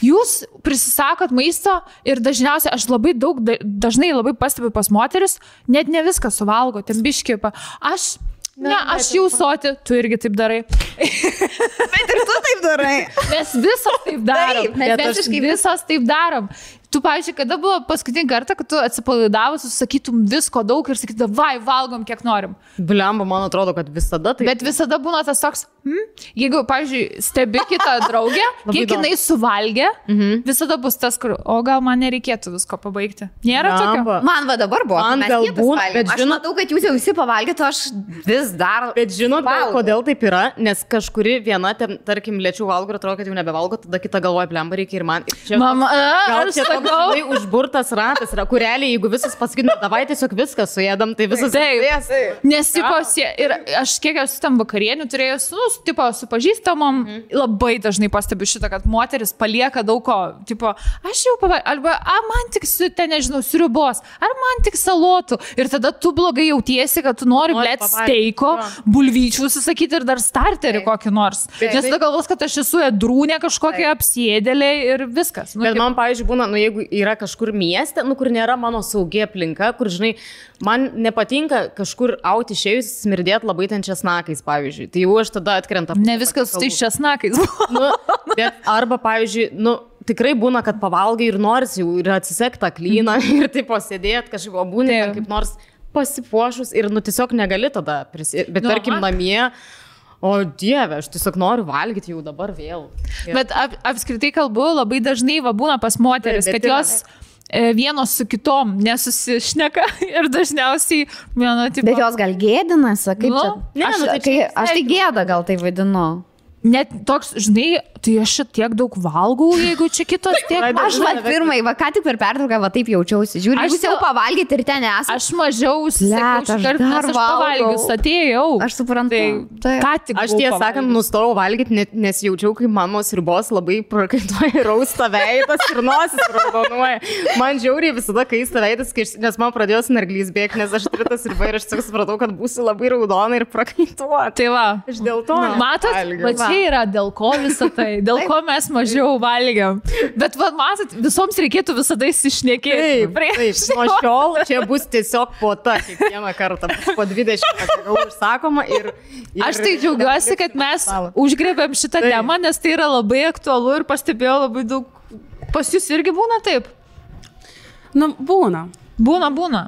Jūs prisisakot maisto ir dažniausiai aš labai daug, da- dažnai labai pastebiu pas moteris, net ne viską suvalgo, ten biški. pa- Aš, ne, aš jau soti, tu irgi taip darai. Bet ir tu taip darai. Mes visos taip darom. Taip, mes visiškai visos taip darom. Tu, pavyzdžiui, kada buvo paskutinį kartą, kad tu atsipalaidavus, sakytum visko daug ir sakytum, vai, valgom kiek norim. Bliamba, man atrodo, kad visada tai... Bet visada būna tas toks, hm, jeigu, pavyzdžiui, stebi kitą draugę, Labai kiek jinai suvalgė, Mhm. visada bus tas, kur, o gal man nereikėtų visko pabaigti. Nėra tokio. Bliamba. Man va dabar buvo. Man galbūt, bet Aš žinot- matau, kad jūs jau visi pavalgėte, aš vis dar. Bet žinot, Valgau. kodėl taip yra? Nes kažkuri viena, ten, tarkim, lėčiau valgo ir atrodo, kad jau nebevalgo, tada kita galvoja, blemba reikia ir man. Ir Čia, Mama, gal aš čia žinai, užburtas ratas yra, kur realiai, jeigu visas pasakytume, davai tiesiog viską suėdam, tai visas... Taip. Nes, tipo, sie- ir aš kiek esu tam vakarienių turėjus, nu, su, tipo, su pažįstamom, Mhm. labai dažnai pastebiu šitą, kad moteris palieka daug ko, tipo, aš jau pavalgiau, arba, a, man tik su, ten, nežinau, sriubos, ar man tik salotų. Ir tada tu blogai jautiesi, kad tu nori, blėt, steiko, bulvyčių susakyti ir dar starterį kokį nors. Nes tada galvos, kad aš esu edrūnė kažkokia apsėdėlė ir viskas. Nu, Bet kaip- man, pavyzdžiui, būna, nu, jeigu yra kažkur mieste, nu, kur nėra mano saugi aplinka, kur, žinai, man nepatinka kažkur auti išėjus smirdėti labai ten česnakais, pavyzdžiui. Tai jau aš tada atkrenta. ne viskas su tais česnakais buvo. Nu, bet arba, pavyzdžiui, nu, tikrai būna, kad pavalgai ir nors jau ir atsisekta klyną ir taip posėdėti kažkaip, o būni ten Taip. kaip nors pasipuošus ir, nu, tiesiog negali tada prisėti. Bet Nu, tarkim, aha. namie, o dieve, aš tiesiog noriu valgyti jau dabar vėl. Ir- Bet ap, apskritai kalbu, labai dažnai va būna pas moteris, bet kad yra- jos e, vienos su kitom nesusišneka ir dažniausiai viena tipo. Bet jos gal gėdinasi, kaip Nu, čia? ne, aš, nu tai kai, aš tai gėda gal tai vadinu. Net toks, žinai, tai aš čia tiek daug valgau, jeigu čia kitos tiek. Aš va pirmai, va ką tik per pertrauką, va taip jaučiausi. Žiūriu, Aš jau pavalgyti ir ten esate. Aš mažiau Blet, aš dar pavalgius atėjau. Aš suprantu. Tai Taip. ką tik. Aš tiesą sakant, nustojau valgyti, nes jaučiau, kaip mamos ribos labai prakaituoja rausta veidas ir nosis raudonuoja. Man žiauriai visada kaista veidas, kai nes man pradėjo snarglys bėgti, nes aš turiu tas ribą ir aš tik supratau, kad būsiu labai raudona ir prakaituota. Tai va. Aš dėl to. Matot, va čia yra dėl ko visą tai, dėl ko mes mažiau valgiam. Bet, va, matot, visoms reikėtų visada įsišnekėti. Taip, taip, nuo šiol čia bus tiesiog puota kiekvieną kartą. Po 20 patiekalų užsakoma ir, ir... Aš tai džiaugiuosi, kad mes užgrebėm šitą Taip. temą, nes tai yra labai aktualu ir pastebėjau labai daug. Pas jūs irgi būna taip? Nu, būna. Būna, būna.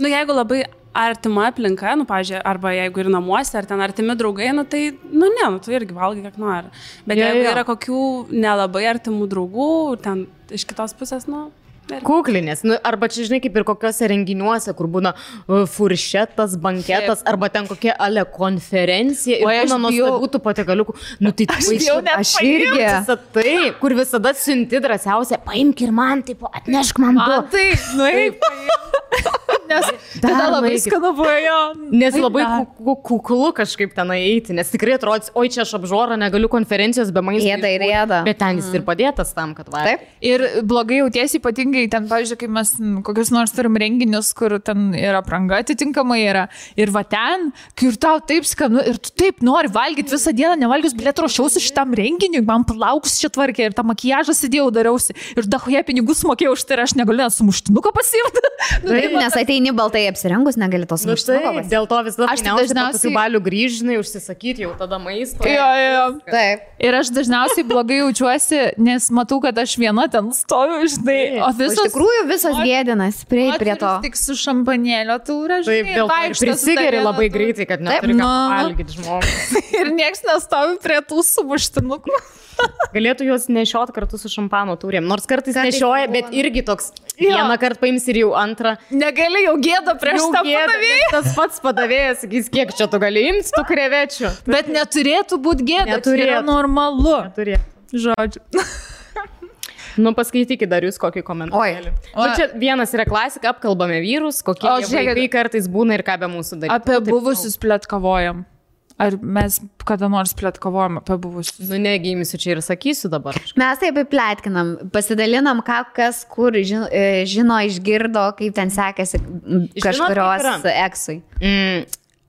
Nu, jeigu labai artima aplinka, nu, pažiūrėjau, arba jeigu ir namuose, ar ten artimi draugai, nu, tai, nu, ne, nu, tu irgi valgai, kiek nori. Bet yeah, jeigu jo. yra kokių nelabai artimų draugų, ten iš kitos pusės, nu. Kuklinės, nu, arba čia žinai kaip ir kokiuose renginiuose, kur būna uh, furšetas, banketas, arba ten kokia ale konferencija ir Oi, aš būna bijau. nuostabių patekaliukų. Nu, tai Aš net Aš irgi. Tai, kur visada siunti drąsiausia, paimk ir man, taip, atnešk man. Man tai, nu, taip. Nes tada Dar labai nueikit. skanu buvo jo. Nes Taip, labai kuklu kažkaip ten eiti, nes tikrai atrodys, oi čia aš apžorą, negaliu konferencijos be maisto. Ėda ir ėda. Bet ten jis ir padėtas tam, kad va. Taip. Ir blogai jautiesi ypatingai ten, pavyzdžiui, kai mes kokius nors turim renginius, kur ten yra pranga atitinkamai yra. Ir va ten, kai ir tau taip skanu, ir tu taip nori valgyti visą dieną, nevalgius, bilėt ruošiausi šitam renginiui, man plauks šitą tvarkę ir tą makiažą sėdėjau, dariausi. Ir dahoje pinigus mokėjau už tai ir aš negaliu net sumuštinuką pasimti. nu, Taip, nes ateini baltai apsirengus, negali tos Nu, tai, dėl to visada Aš tai dažniausiai balių grįžinai užsisakyti jau tada maisto. Jo, jo, jo. Taip. Ir aš dažniausiai blogai jaučiuosi, nes matau, kad aš viena ten stoviu, žinai, o O Iš visos... tikrųjų visas gėdinas, prie, prie to. Tik su šampanėlio taurė, žinai, Taip, dėl to ir prisigeri labai greitai, kad neturi ką valgyti žmogus. Ir nieks nestovi prie tų sumuštinukų. Galėtų juos nešiot kartu su šampano turėm. Nors kartais Kartais nešioja, bet irgi toks. Jo. Vieną kartą paims ir jau antrą. Negali jau gėda prieš Jau tą gėda, padavėją. Tas pats padavėjas sakys, kiek čia tu gali imti tų krevečių. Bet neturėtų būti gėda. Neturėtų. Normalu. Turė. Žodžiu. Nu, paskaitykit dar jūs kokį komentarą. Oi. Nu, čia vienas yra klasika, apkalbame vyrus, kokie O, o, žiūrėkit. vaikai kartais būna ir ką be mūsų daryti. Apie buvusius plėtkavojam. Ar mes kada nors plėtkavojam apie buvusius? Nu, negimsiu čia ir sakysiu dabar. Mes taip plėtkinam, pasidalinam, ką kas kur žino, e, žino išgirdo, kaip ten sekėsi kažkurios eksui. Mm,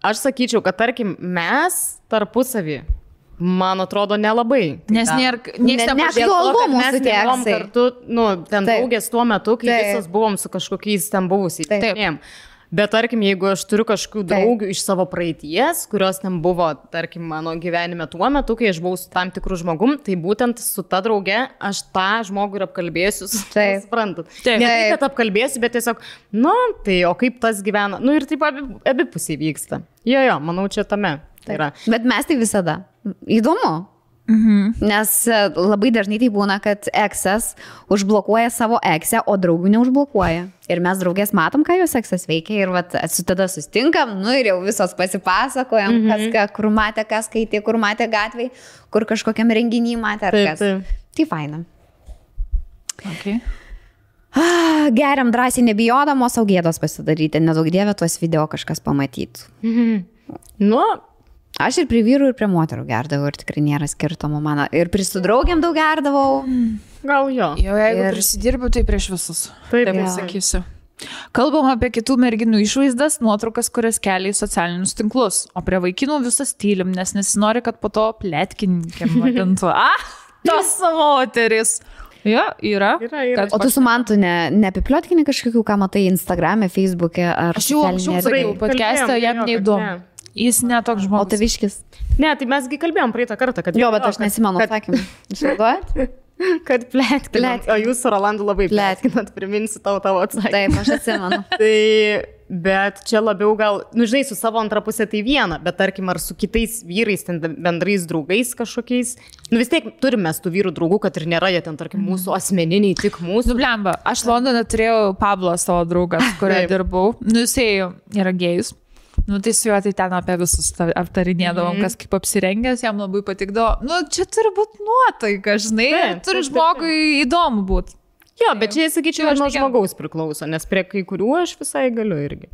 aš sakyčiau, kad tarkim mes tarpusavį Man atrodo, nelabai. Tai Nes nėra, niekas ne mes tie nebuvom eksai. kartu, nu, ten Taip. draugės tuo metu, kai Taip. visos buvom su kažkokiais ten buvusiais. Taip. žmonėm. Bet tarkim, jeigu aš turiu kažkokių Taip. draugių iš savo praeities, kurios ten buvo, tarkim, mano gyvenime tuo metu, kai aš buvau su tam tikru žmogum, tai būtent su ta drauge aš tą žmogų ir apkalbėsiu. Taip. Suprantat. Taip. Ne tai, Taip. kad apkalbėsiu, bet tiesiog, nu, tai o kaip tas gyvena. Nu ir taip abi, abi vyksta. Jo, jo, manau, čia tame. Tai yra. Bet mes tai visada. Įdomu. Mhm. Nes e, labai dažnai tai būna, kad eksas užblokuoja savo eksę, o draugų neužblokuoja. Ir mes draugės matom, ką jos eksas veikia ir vat, su tada sustinkam, nu ir jau visos pasipasakojam, mhm. kas, ką, kur matė, kas skaitė, kur matė gatvėje, kur kažkokiam renginį matė ar Taip, kas. taip. Tai faina. Okay. Ah, Geriam drąsiai nebijodamos, o gėdos pasidaryti, nedaug dievė tuos video kažkas pamatytų. Nu, Aš ir prie vyrų, ir prie moterų gerdavau ir tikrai nėra skirtumo mano. Ir prie su draugiam daug gerdavau. gal jo. Jau jeigu Ir- ir... prisidirbiu, tai prieš visus. Taip, Taip Jo. pasakysiu. Kalbam apie kitų merginų išvaizdas, nuotraukas, kurias kelia į socialinius tinklus, o prie vaikinų visas tylim, nes nesinori, kad po to plėtkininkėm vadintų. Ah, tos moteris. Jo, yra. Yra, yra. O tu su mantu ne, neapipliotkinį kažkokių, ką matai Instagram'e, Facebook'e ar Aš jau anksčiau sakiau, podcast'e jam jo, kad neįdomu. ne. Jis netoks O žmogus. taviškis. Ne, tai mesgi kalbėjom praeitą kartą, kad... Jo, bet aš nesimenu kad, atsakymą. Išvaduojat? kad plėtkinat. O jūs su Rolandu labai Plėtkinat. plėtkinat, priminsiu tau tavo atsakymą. Taip, aš atsimenu. Tai, bet čia labiau gal, nu žinai, su savo antra pusė tai viena, bet tarkim, ar su kitais vyrais, ten bendrais draugais kažkokiais, nu vis tiek turime mes tų vyrų draugų, kad ir nėra jie ten, tarkim, mūsų asmeniniai, tik mūsų. Nublemba, aš Londone turėjau Pablo savo draugą, Taip. dirbau. Nu, jisai yra gėjus. Nu, tai su juo tai ten apie visus ta- aptarinėdavom, Mhm. kas kaip apsirengęs, jam labai patikdavo. Nu, čia turi būti nuotaika, žinai, Taip, turi taip, taip, žmogui įdomu būti. Jo, bet čia, sakyčiau, nuo žmogaus priklauso, nes prie kai kurių aš visai galiu irgi.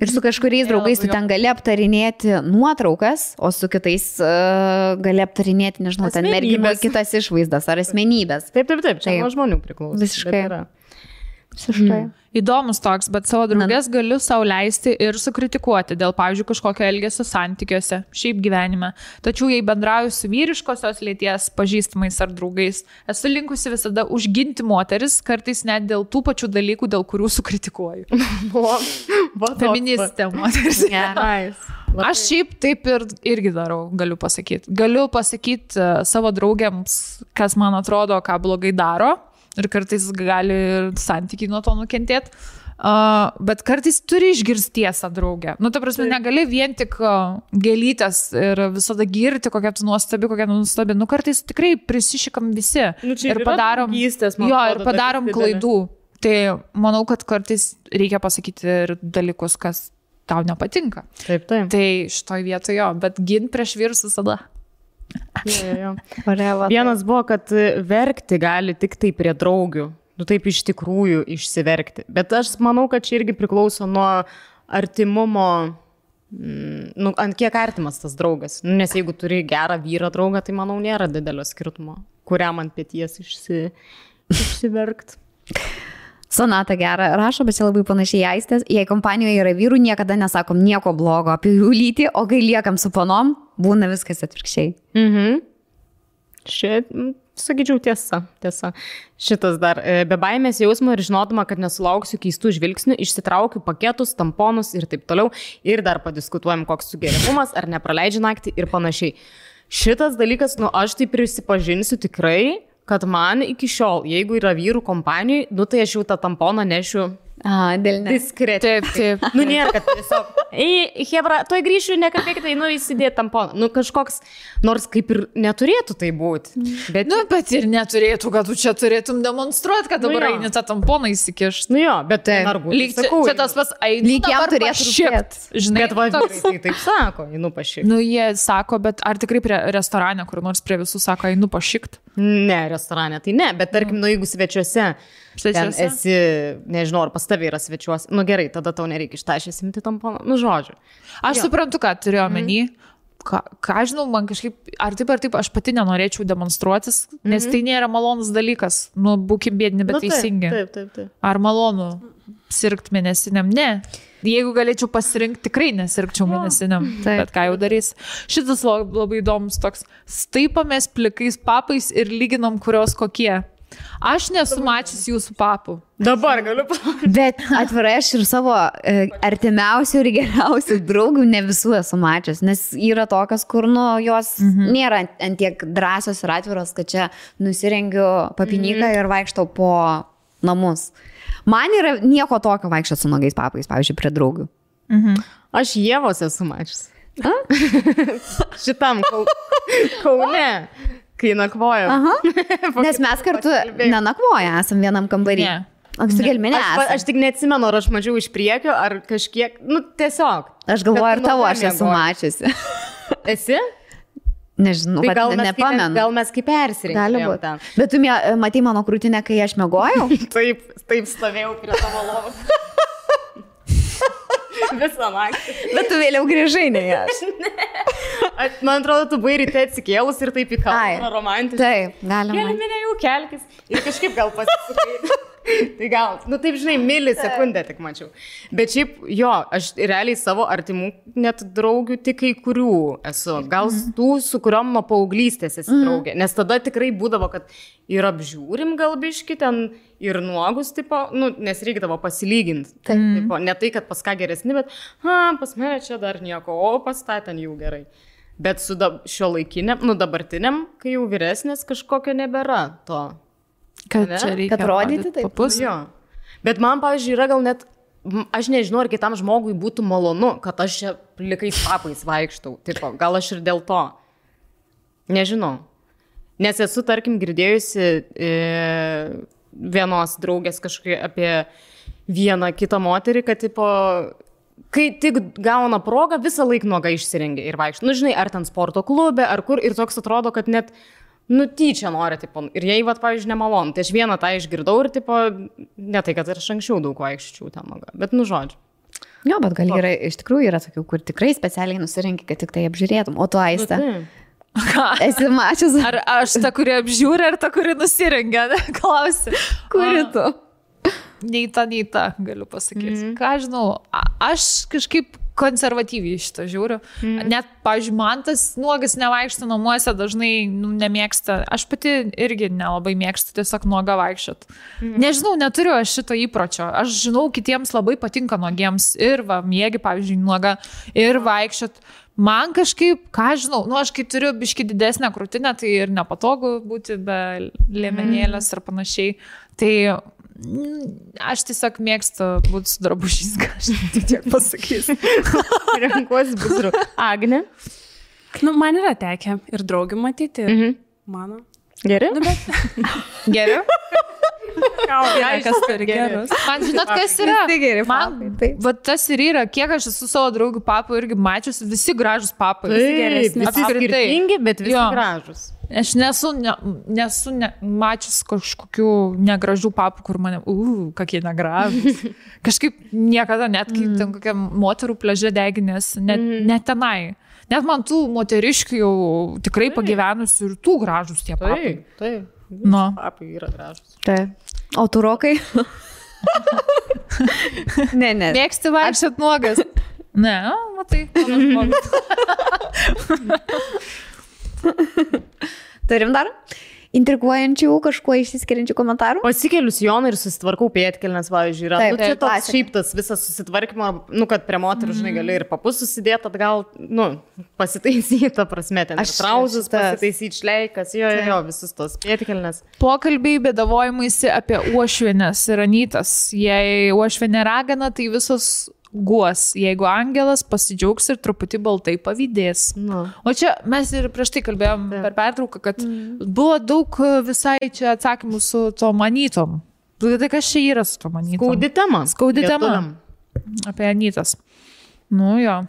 Ir su kažkuriais draugais tu ten gali aptarinėti nuotraukas, o su kitais uh, gali aptarinėti, nežinau, ten Asmenybės. kitas išvaizdas ar asmenybės. Taip, taip, taip, čia Taip. nuo žmonių priklauso. Visiškai. Bet yra. Įdomus toks, bet savo draugės galiu savo leisti ir sukritikuoti dėl, pavyzdžiui, kažkokio elgesio santykiuose, šiaip gyvenime. Tačiau jei bendrauju su vyriškosios lėties pažįstamais ar draugais, esu linkusi visada užginti moteris, kartais net dėl tų pačių dalykų, dėl kurių sukritikuoju. Feministė moteris. va. Nice. Va, Aš šiaip taip ir irgi darau, galiu pasakyti. Galiu pasakyti uh, savo draugiams, kas man atrodo, ką blogai daro. Ir kartais gali ir santykiai nuo to nukentėti. Uh, bet kartais turi išgirsti tiesą draugę. Nu, ta prasme, negali vien tik gėlytės ir visada girti, kokia tu nuostabi, kokia nuostabi. Nu, kartais tikrai prisišikam visi. Nu, ir padarom, man jo, atrodo, ir padarom klaidų. Tai manau, kad kartais reikia pasakyti ir dalykus, kas tau nepatinka. Taip, taip. Tai šitoj vietoje jo, bet gint prieš vyrus visada. Jo, jo, jo. Oreva. Vienas buvo, kad verkti gali tik tai prie draugių. Nu taip iš tikrųjų išsiverkti. Bet aš manau, kad čia irgi priklauso nuo artimumo, mm, nu, ant kiek artimas tas draugas. Nu, nes jeigu turi gerą vyrą draugą, tai manau nėra didelio skirtumo, kuriam ant pėties išsi, išsiverkt. Sonata gerą rašo, bet čia labai panašiai aistės. Jei kompanijoje yra vyrų, niekada nesakom nieko blogo apie jų lytį, o kai liekam su panom, būna viskas atvirkščiai. Mhm. Mm, sakyčiau, tiesa, tiesa. Šitas dar. e, Be baimės jausmo ir žinodama, kad nesulauksiu keistų žvilgsnių, išsitraukiu paketus, tamponus ir taip toliau. Ir dar padiskutuojam, koks sugerimumas, ar nepraleidžia naktį ir panašiai. Šitas dalykas, nu, aš tai prisipažinsiu tikrai, kad man iki šiol, jeigu yra vyrų kompanijai, nu, tai aš jau tą tamponą nešiu A, dėl ne. diskrečiai. Taip, taip. Nu, nėra, kad tiesiog. Ei, Hebra, tuoj grįšiu, nekalbėkite, nu, įsidėti tamponą. Nu, kažkoks, nors kaip ir neturėtų tai būti. Bet, Nu, bet ir neturėtų, kad tu čia turėtum demonstruoti, kad Nu dabar jo. eini tą tamponą įsikišti. nu jo, bet tai nargu. Lyg čia, čia tas pas eini. Lyg jam turėtų rūpėt. Žinai, Bet va, toks- vyrai tai taip sako, einu pašykt. Nu, jie sako, bet ar tikrai prie restorane, kur nors prie visų sako, einu pašikt? Ne, restorane tai ne, bet tarkim, nu, jeigu svečiuose, ten Svečiuose? esi, nežinau, ar pas tavai yra svečiuose, nu gerai, tada tau nereikia ištašęs imti tamponą, nu žodžiu. Aš Jo. suprantu, ką turiu omeny. Ką, ką žinau, man kažkaip, ar taip ar taip, aš pati nenorėčiau demonstruotis, nes tai nėra malonus dalykas. Nu, būkim bėdini, bet nu, taip, teisingi. Taip, taip, taip. Ar malonu sirgt mėnesiniam, ne. Jeigu galėčiau pasirinkti, tikrai nesirgčiau mėnesiniam. Taip. Bet ką jau darys. Šitas la- labai įdomus toks. Staipamės plikais papais ir lyginam, kurios kokie. Aš nesu mačius jūsų papų. Dabar galiu pasakyti. Bet atvirai aš ir savo e, artimiausių ir geriausių draugų ne visų esu mačius, nes yra tokios, kur nu, jos mhm. nėra ant- tiek drąsios ir atviros, kad čia nusirengiu papinyką mhm. ir vaikštau po namus. Man yra nieko tokio vaikščioti su nagais papais, pavyzdžiui, prie draugių. Aš Jėvos esu mačius. Šitam kau... kaune, kai nakvoja. Aha. Nes mes kartu nenakvoja, esam vienam kambarį. Ne. O su gelminė Aš, aš tik neatsimenu, ar aš mačiau iš priekio, ar kažkiek, nu tiesiog. Aš galvoju, ar tavo aš esu mačiusi. Esi? Nežinau, Tai gal gal mes, kaip, nepamenu. gal mes kaip persirinkome. Gali būti. Bet tu matei mano krūtinę, kai aš mėgojau? Taip, taip stovėjau prie tavo lovos. Visą naktį. Bet tu vėliau grįžai, ne aš. Aš- Man atrodo, tu buvai ryte atsikėlus ir taip į kalną romantiškai. Taip, galima. Kelminė jau kelkis. Ir kažkaip gal pasisukai. tai gal, nu taip žinai, milisekundę tik mačiau. Bet šiaip, jo, aš realiai savo artimų net draugių tik kai kurių esu. Gal Mhm. tų, su kuriuom nuo paauglystės esi draugė. Nes tada tikrai būdavo, kad ir apžiūrim galbiški ten, ir nuogus, tipo, nu, nes reikdavo pasilyginti. Tipo, ne tai, kad pas ką geresni, bet, ha, pas mane čia dar nieko, o pas tą ten jau gerai. Bet su dab, šio laikiniam, nu dabartiniam, kai jau vyresnės, kažkokio nebėra to. Kad Ne? čia reikia. Kad rodyti rodyt taip. Papus. Jo. Bet man, pavyzdžiui, yra gal net, aš nežinau, ar kitam žmogui būtų malonu, kad aš čia likais papais vaikštau. Tipo, gal aš ir dėl to. Nežinau. Nes esu, tarkim, girdėjusi e, vienos draugės kažkaip apie vieną kitą moterį, kad, tipo, kai tik gauna progą, visą laiką nuoga išsirengia ir vaikšto. Nu, žinai, ar ten sporto klube, ar kur. Ir toks atrodo, kad net, nu, tyčia nori, tipo, ir jai, va, pavyzdžiui, nemalonu. Tai aš vieną tą išgirdau ir, tipo, ne tai, kad ir aš anksčiau daug vaikščiau ten nuoga. Bet, nu, žodžiu. Jo, bet gal yra, iš tikrųjų yra tokių, kur tikrai specialiai nusirinki, kad tik tai apžiūrėtum. O tu Nu, aistę. taip. Esi mačius, Ar aš ta, kuri apžiūri, ar ta, kuri nusirengia, klausi. kuri tu. Nei ta, nei ta, galiu pasakyti. Mm -hmm. Ką žinau, aš kažkaip konservatyviai šitą žiūriu. Mm. Net, pavyzdžiui, man tas nuogas nevaikšto namuose dažnai nu, nemėgsta. Aš pati irgi nelabai mėgstu tiesiog nuoga vaikščiot. Mm. Nežinau, neturiu aš šito įpročio. Aš žinau, kitiems labai patinka nuogiems. Ir va, mėgi, pavyzdžiui, nuoga. Ir vaikščiot. Man kažkaip, ką žinau, nu aš kai turiu biški didesnę krūtinę, tai ir nepatogu būti be liemenėlės ir panašiai. Tai mm, aš tiesiog mėgstu būti su drabužiais, ką aš tik tiek pasakysiu. Renkuosi buzru. Agne. Nu, man yra tekę ir draugių matyti. Ir Mhm. mano. Geri? Nu, bet Geriau? Ai, kas turi gerus. Man žinot, kas yra? Visi geri Man, papai, taip. va tas ir yra, kiek aš esu savo draugų papų irgi mačius, visi gražus papai. Taip, geresni. visi skirtingi, bet visi Jo. gražus. Aš nesu, ne, nesu ne, mačius kažkokių negražių papų, kur mane, uh, kokie negražus. Kažkaip niekada, net kai ten kokia moterų pležė deginės, net, net tenai. Net man tų moteriškių jau tikrai pagyvenusių ir tų gražus tie papai. Taip, taip. Nu. Papai yra gražus. Taip. O tu rokai? ne, ne. Mėgsti vaikščiot nuogas. Ne, matai. žmogus. Turim dar intriguojančių, kažkuo išsiskiriančių komentarų? Pasikeliu sijoną ir susitvarkau pėtkelnes, pavyzdžiui, yra. Taip, nu, čia toks klasika. šiaip tas visas susitvarkymo, nu, kad prie moterų, žinai, gali ir papus susidėti atgal, nu, pasitaisyti, ta prasme, ten Aš trauzus, pasitaisyti šleikas, jo, jo, jo, visus tos pėtkelnes. Pokalbiai bedavojimaisi apie uošvienės ir anytas. Jei uošvienė ragana, tai visos guos. Jeigu angelas pasidžiaugs ir truputį baltai pavydės. Nu. O čia mes ir prieš tai kalbėjom per pertrauką, kad buvo daug e, visai čia atsakymų su to manytom. Tai kas čia yra su to manytom? Skaudi tema. Skaudi tema. Apie anytas. Nu jo.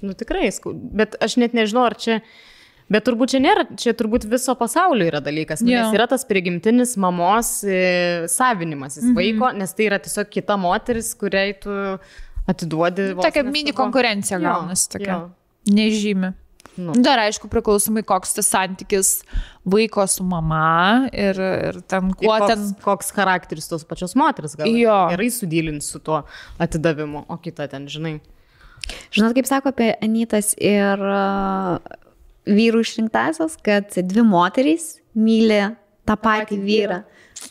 Nu, tikrai. Bet aš net nežinau, ar čia... Bet turbūt čia nėra, čia turbūt viso pasaulio yra dalykas, nes yra tas prigimtinis mamos e, savinimasis mm -hmm. vaiko, nes tai yra tiesiog kita moteris, kuriai tu atiduodi. vos Tokia mini konkurencija gaunasi tokia. Nežymi. nu, Dar aišku, priklausomai koks tas santykis vaiko su mama ir, ir ten kuo ir koks, ten. koks charakteris tos pačios moteris gal Jo. gerai sudylins su tuo atidavimu, o kita ten, žinai. Žinot, kaip sako apie Anytas ir uh, vyrų išrinktasias, kad dvi moterys myli tą patį vyrą.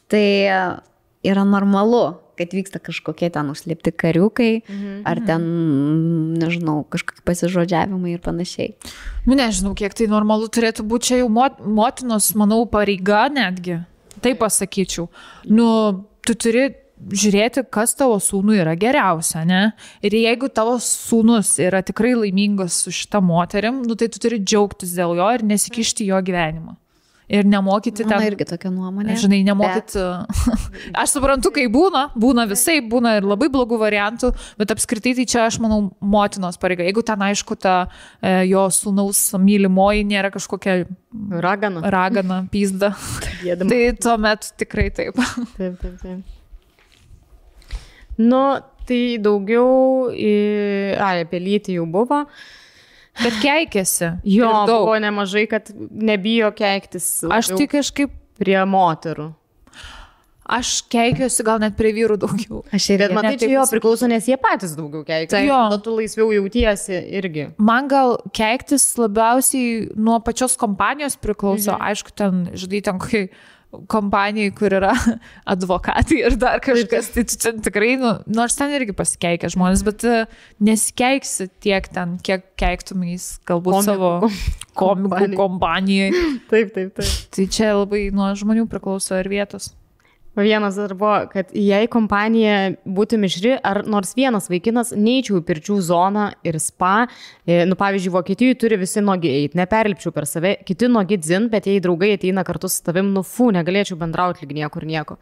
Tai uh, yra normalu, kad vyksta kažkokie ten užslėpti kariukai, mhm. ar ten, mm, nežinau, kažkokie pasižodžiavimai ir panašiai. Nu, nežinau, kiek tai normalu turėtų būti čia jau mot, motinos, manau, pareiga netgi. Taip pasakyčiau. Nu, tu turi žiūrėti, kas tavo sūnui yra geriausia, ne? Ir jeigu tavo sūnus yra tikrai laimingas su šita moterim, nu, tai tu turi džiaugtis dėl jo ir nesikišti jo gyvenimą. Ir nemokyti ten. irgi tokia nuomonė. Žinai, nemokyti. Aš suprantu, kai būna, būna visai, būna ir labai blogų variantų, bet apskritai tai čia, aš manau, motinos pareiga. Jeigu ten, aišku, ta e, jo sūnaus mylimoji nėra kažkokia Ragana. ragana, pizda, tai tuomet tikrai taip. Taip, taip, taip. Nu, tai daugiau, ai, apie lytį jau buvo. Bet keikėsi. Jo, Ir daug. buvo nemažai, kad nebijo keiktis Aš tik kažkaip, prie moterų. aš keikiuosi gal net prie vyrų daugiau. Aš irgi. Bet matai, čia jo priklauso, nes jie patys daugiau keikia. Taip. Jo. Tada tu laisviau jautiesi irgi. Man gal keiktis labiausiai nuo pačios kompanijos priklauso. Mhm. Aišku, ten, žinai, ten kai kompanijai, kur yra advokatai ir dar kažkas, tai ten tikrai, nu, nors ten irgi pasikeikia žmonės, bet e, nesikeiksi tiek ten, kiek keiktumais galbūt Komikų savo komikų kompanijai. Taip, taip, taip. Tai čia labai nuo žmonių priklauso ir vietos. Vienas dar buvo, kad jei kompanija būtų mišri, ar nors vienas vaikinas neįčiau į pirčių zoną ir spa, e, nu pavyzdžiui, Vokietijoje turi visi nogi eiti, neperlipčiau per save, kiti nogi dzin, bet jei draugai ateina kartu su tavim, nu fu, negalėčiau bendrauti lyg niekur nieko.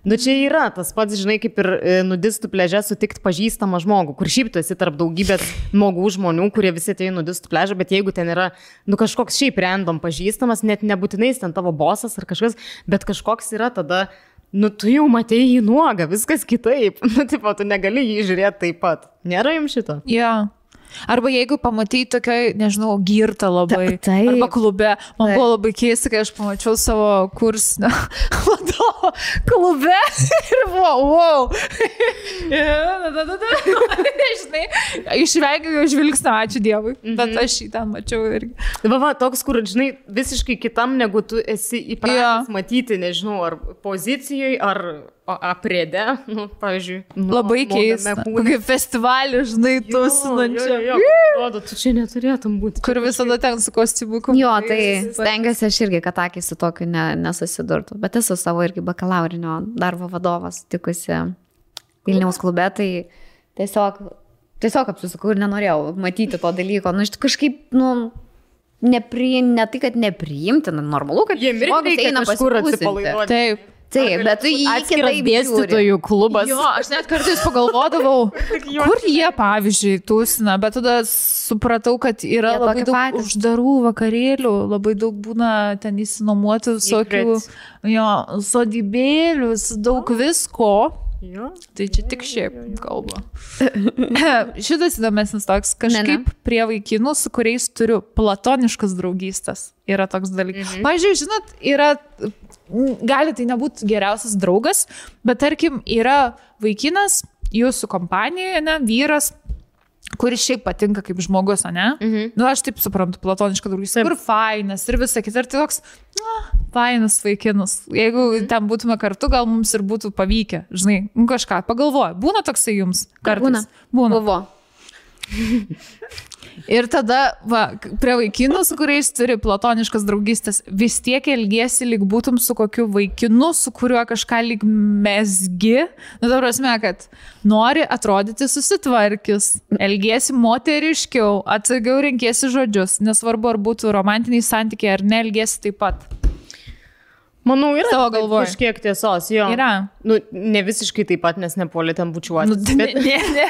Nu čia yra tas pats, žinai, kaip ir e, nudistų pležė sutikti pažįstamą žmogų, kur šiaip tu esi tarp daugybės nuogų žmonių, kurie visi į nudistų pležą, bet jeigu ten yra, nu kažkoks šiaip random pažįstamas, net nebūtinai ten tavo bosas ar kažkas, bet kažkoks yra tada, nu tu jau matei jį nuogą, viskas kitaip, nu tipo, tu negali jį žiūrėti taip pat. Nėra jums šito? Ja. Arba jeigu pamatai tokiai, nežinau, girtą labai. Ta- taip. Arba klube. Man Taip. buvo labai keista, kai aš pamačiau savo kursinio vadovą klube ir buvo, wow. Ja. Žinai, išvengiau jo žvilgsnio, ačiū Dievui. Bet aš šį ten mačiau irgi. Va, va, toks, kur, žinai, visiškai kitam, negu tu esi įpratęs Jo. matyti, nežinau, ar pozicijoje, ar o, aprėde, nu, pavyzdžiui. nu, Labai keista. Kokį festivalį, žinai, jo, Atrodo, tu čia neturėtum būti. Kur visada ten su kostiumu. Jo, tai stengiuosi aš irgi, kad akis su tokiu ne, nesusidurtų. Bet esu savo irgi bakalaurinio darbo vadovas, tikusi Vilniaus klube, tai tiesiog, tiesiog apsisukau ir nenorėjau matyti to dalyko. Nu, iš kažkaip, nu, nepri, ne tai, kad nepriimtina, normalu, kad Jie žmogus reikia eina kažkur atsipalaiduoti. Taip. Taip, bet tu jį Atskiras kitaip dėstytojų klubas. Jo, aš net kartais pagalvodavau, kur jie, pavyzdžiui, tūsina, bet tada supratau, kad yra Jie labai daug patys. uždarų vakarėlių, labai daug būna ten įsinuomuoti visokių jo, sodybėlių, daug visko. Jo. Tai čia tik šiaip kalba. Šitas įdomesnis toks, kažkaip Ne, prie vaikinų, su kuriais turiu platoniškas draugystės. Yra toks dalykas. Mhm. Pavyzdžiui, žinot, yra, gali tai nebūti geriausias draugas, bet tarkim, yra vaikinas jūsų kompanijoje, ne, vyras, kuris šiaip patinka kaip žmogus, ne? Mhm. Nu, aš taip suprantu, platoniška draugystė. Kur fainas ir visa kita. Ir tai toks, na, fainas vaikinas. Jeigu mhm. ten būtume kartu, gal mums ir būtų pavykę, žinai, nu, kažką pagalvoju. Būna toksai jums kartais. Būna. Būna. Buvo. Ir tada, va, prie vaikinų, su kuriais turi platoniškas draugystės, vis tiek elgiesi, lyg būtum su kokiu vaikinu, su kuriuo kažką lyg mesgi. Nu, ta prasme, kad nori atrodyti susitvarkis, elgiesi moteriškiau, atsargiau renkėsi žodžius, nesvarbu, ar būtų romantiniai santykiai ar ne, elgiesi taip pat. Manau, yra Savo taip galvoj. kažkiek tiesos, jo. Yra. Nu, ne visiškai taip pat, nes nepuolė ten bučiuoti. Nu, bet, ne, ne.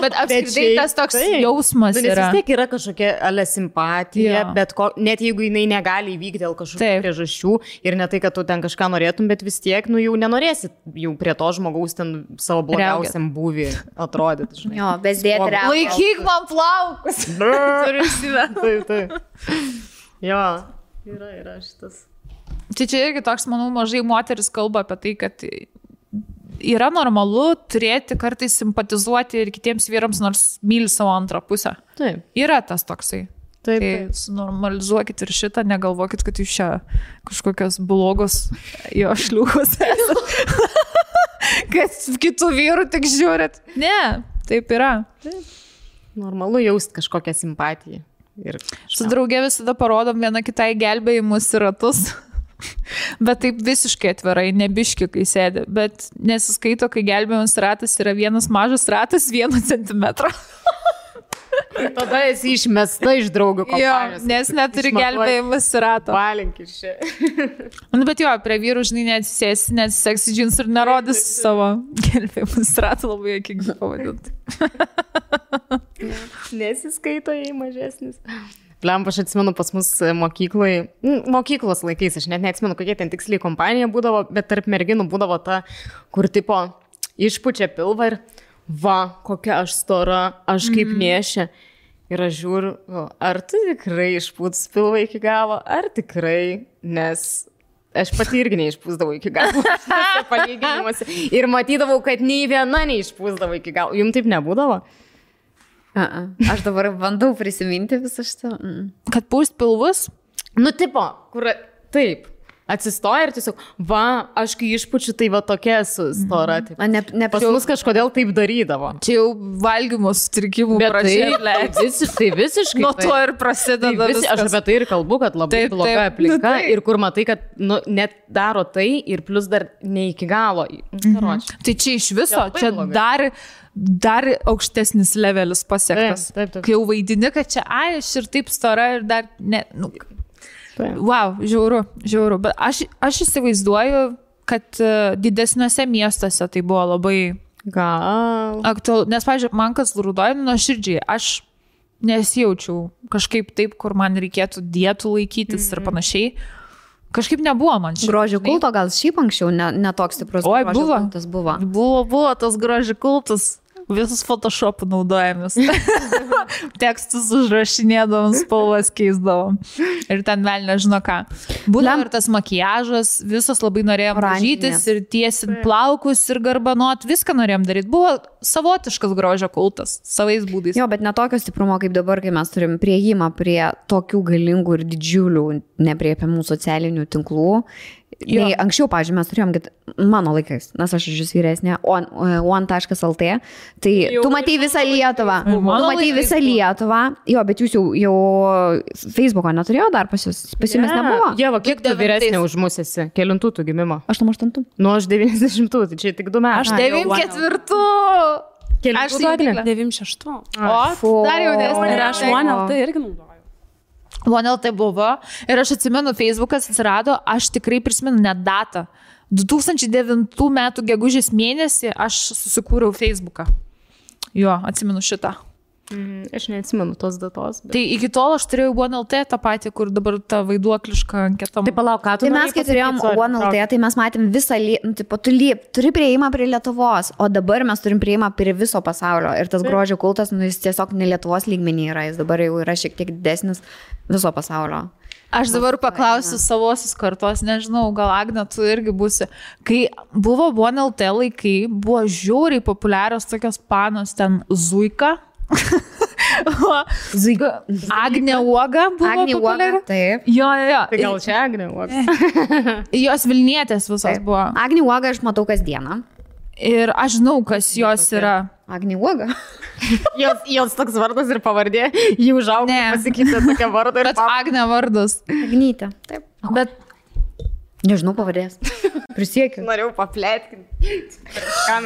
bet apskritai tas toks taip. jausmas Nu, nes yra. vis tiek yra kažkokia ale simpatija, Jo. bet ko, net jeigu jinai negali įvykti dėl kažkokių priežasčių ir ne tai, kad tu ten kažką norėtum, bet vis tiek, nu jau nenorėsi jau prie to žmogaus ten savo blogiausiam būvį atrodyti. Jo, bet dėti realiai. Laikyk man plaukus. Turiu įsivedti. Taip, taip. Jo, yra, yra šitas. Tai čia irgi toks, manau, mažai moteris kalba apie tai, kad yra normalu turėti kartais simpatizuoti ir kitiems vyrams, nors myli savo antrą pusę. Taip, Yra tas toksai. taip. Tai taip. normalizuokit ir šitą, negalvokit, kad jūs čia kažkokios blogos jo šliūkos kad kitų vyrų tik žiūrit. Ne, taip yra. Normalu jausti kažkokią simpatiją. Ir Su draugė visada parodom viena kitai gelbėjimus ir ratus. Bet taip visiškai atvirai, nebiški, kai sėdi. Bet nesiskaito, kai gelbėjimas ratas yra vienas mažas ratas, vieno centimetro. tada esi išmesta iš draugų Jo, kompanijos. nes neturi gelbėjimus rato. Palinkis čia. Nu, bet jo, prie vyrų, žinai, neatsisėsi, neatsiseksi džins ir nerodys savo gelbėjimus ratų labai jokingai pavadinti. Nesiskaito jai mažesnis. Lempa, aš atsimenu pas mus mokykloje, mokyklos laikais, aš net neatsimenu, kokia ten tiksliai kompanija būdavo, bet tarp merginų būdavo ta, kur tipo išpučia pilvą ir va, kokia aš stora, aš kaip mm. nešia. Ir aš žiūriu, o, ar tu tikrai išpūs pilvą iki galo, ar tikrai, nes aš pati irgi neišpūsdavau iki galo. Ir matydavau, kad nei viena neišpūsdavo iki galo. Jums taip nebūdavo? A -a. Aš dabar bandau prisiminti visą šitą. Mm. Kad pūst pilvus? Nu, tipo, kur taip. Atsistoja ir tiesiog, va, aš kai išpučiu, tai va tokia esu stora. Taip. Na, ne, ne Pas mus kažkodėl taip darydavo. Čia jau valgymo sutrikimų pradžia. tai, visi, tai visiškai. Nuo to ir prasideda. Tai visi, aš apie tai ir kalbu, kad labai Taip, bloga taip. aplinka Nu, taip. ir kur matai, kad nu, net daro tai ir plus dar ne iki galo. Mhm. Tai čia iš viso, Jo, čia blogai. dar, dar aukštesnis levelis pasiektas. Taip, taip, taip. Kai jau vaidini, kad čia, ai, aš ir taip stora ir dar, ne, nu, Taip. wow, žiauru, žiauru. Bet aš, aš įsivaizduoju, kad uh, didesniuose miestuose tai buvo labai Gal. aktualu. Nes, pavyzdžiui, man kas lūdoj, nu, širdžiai, aš nesijaučiau kažkaip taip, kur man reikėtų dietų laikytis mm -hmm. ir panašiai. Kažkaip nebuvo man šito. Grožio kulto gal šiaip anksčiau netoks ne toks stiprus. Oi, buvo. kultas buvo. Buvo, buvo tas grožio kultas. Visus Photoshop naudojamės. Tekstus užrašinėdavom, spalvas keisdavom. Ir ten vėl nežino ką. Būdavo ir tas makiažas, visos labai norėjom ražytis ir tiesinti plaukus ir garbanot, viską norėjom daryti. Buvo savotiškas grožio kultas, savais būdais. Jo, bet netokio stiprumo kaip dabar, kai mes turim prieimą prie tokių galingų ir didžiulių nepriepiamų socialinių tinklų. Jo. Tai anksčiau, pažiūrėjau, mes turėjom, kad mano laikais, nes aš iš jūsų vyresnė, on- one.lt, tai Jau tu matai visą Lietuvą. Tu matai visą. Lietuvą. Jo, bet jūs jau, jau Facebook'o neturėjo dar pas jūs, pas jumis nebuvo. Jeva, kiek tu vyresnė už mus esi? Kelintų tu gimimo? 88. Nu, aš 90, tai čia tik du metai. Aš Ai, jau, 94. Kelintų Aš tu, tai Agne? Miglė. 96. O, dar jaunesnė. Ir aš One tai irgi naudoju. Vonel tai buvo. Ir aš atsimenu, Facebookas atsirado, aš tikrai prisimenu net datą. 2009 m. gegužės mėnesį aš susikūriau Facebooką. Jo, atsimenu šitą. Mm, Aš neatsimenu tos datos. Bet... Tai iki tol aš turėjau OneLT tą patį, kur dabar ta vaiduokliška anketa. Tai palauk, ką tu Tai mes, kai turėjom OneLT, tai mes matėm visą, lie- nu, tipo, tu lie, turi prieimą prie Lietuvos, o dabar mes turim prieimą prie viso pasaulio. Ir tas grožio kultas, nu, jis tiesiog ne Lietuvos lygmenį yra, jis dabar jau yra šiek tiek didesnis viso pasaulio. Aš dabar paklausiu savosios kartos, nežinau, gal Agne, tu irgi būsi. Kai buvo OneLT laikai, buvo žiauriai populiarios tokios panos ten Zuika. Zuika. Agne Uoga buvo. Agnė Uoga. Taip. Jo, jo, jo. Tai gal čia Agne, uoga. Jos Vilnietės visos taip. buvo. Agnė Uoga aš matau kasdieną. Ir aš žinau, kas jos yra. Agnė Uoga. jos, jos toks vardas ir pavardė, jį užaugo, Ne. pasikeitė tokią vardą Bet Agne vardas. Agnytė. Taip. Bet Nežinau pavadės. Prisiekiu. norėjau paplėtkinti.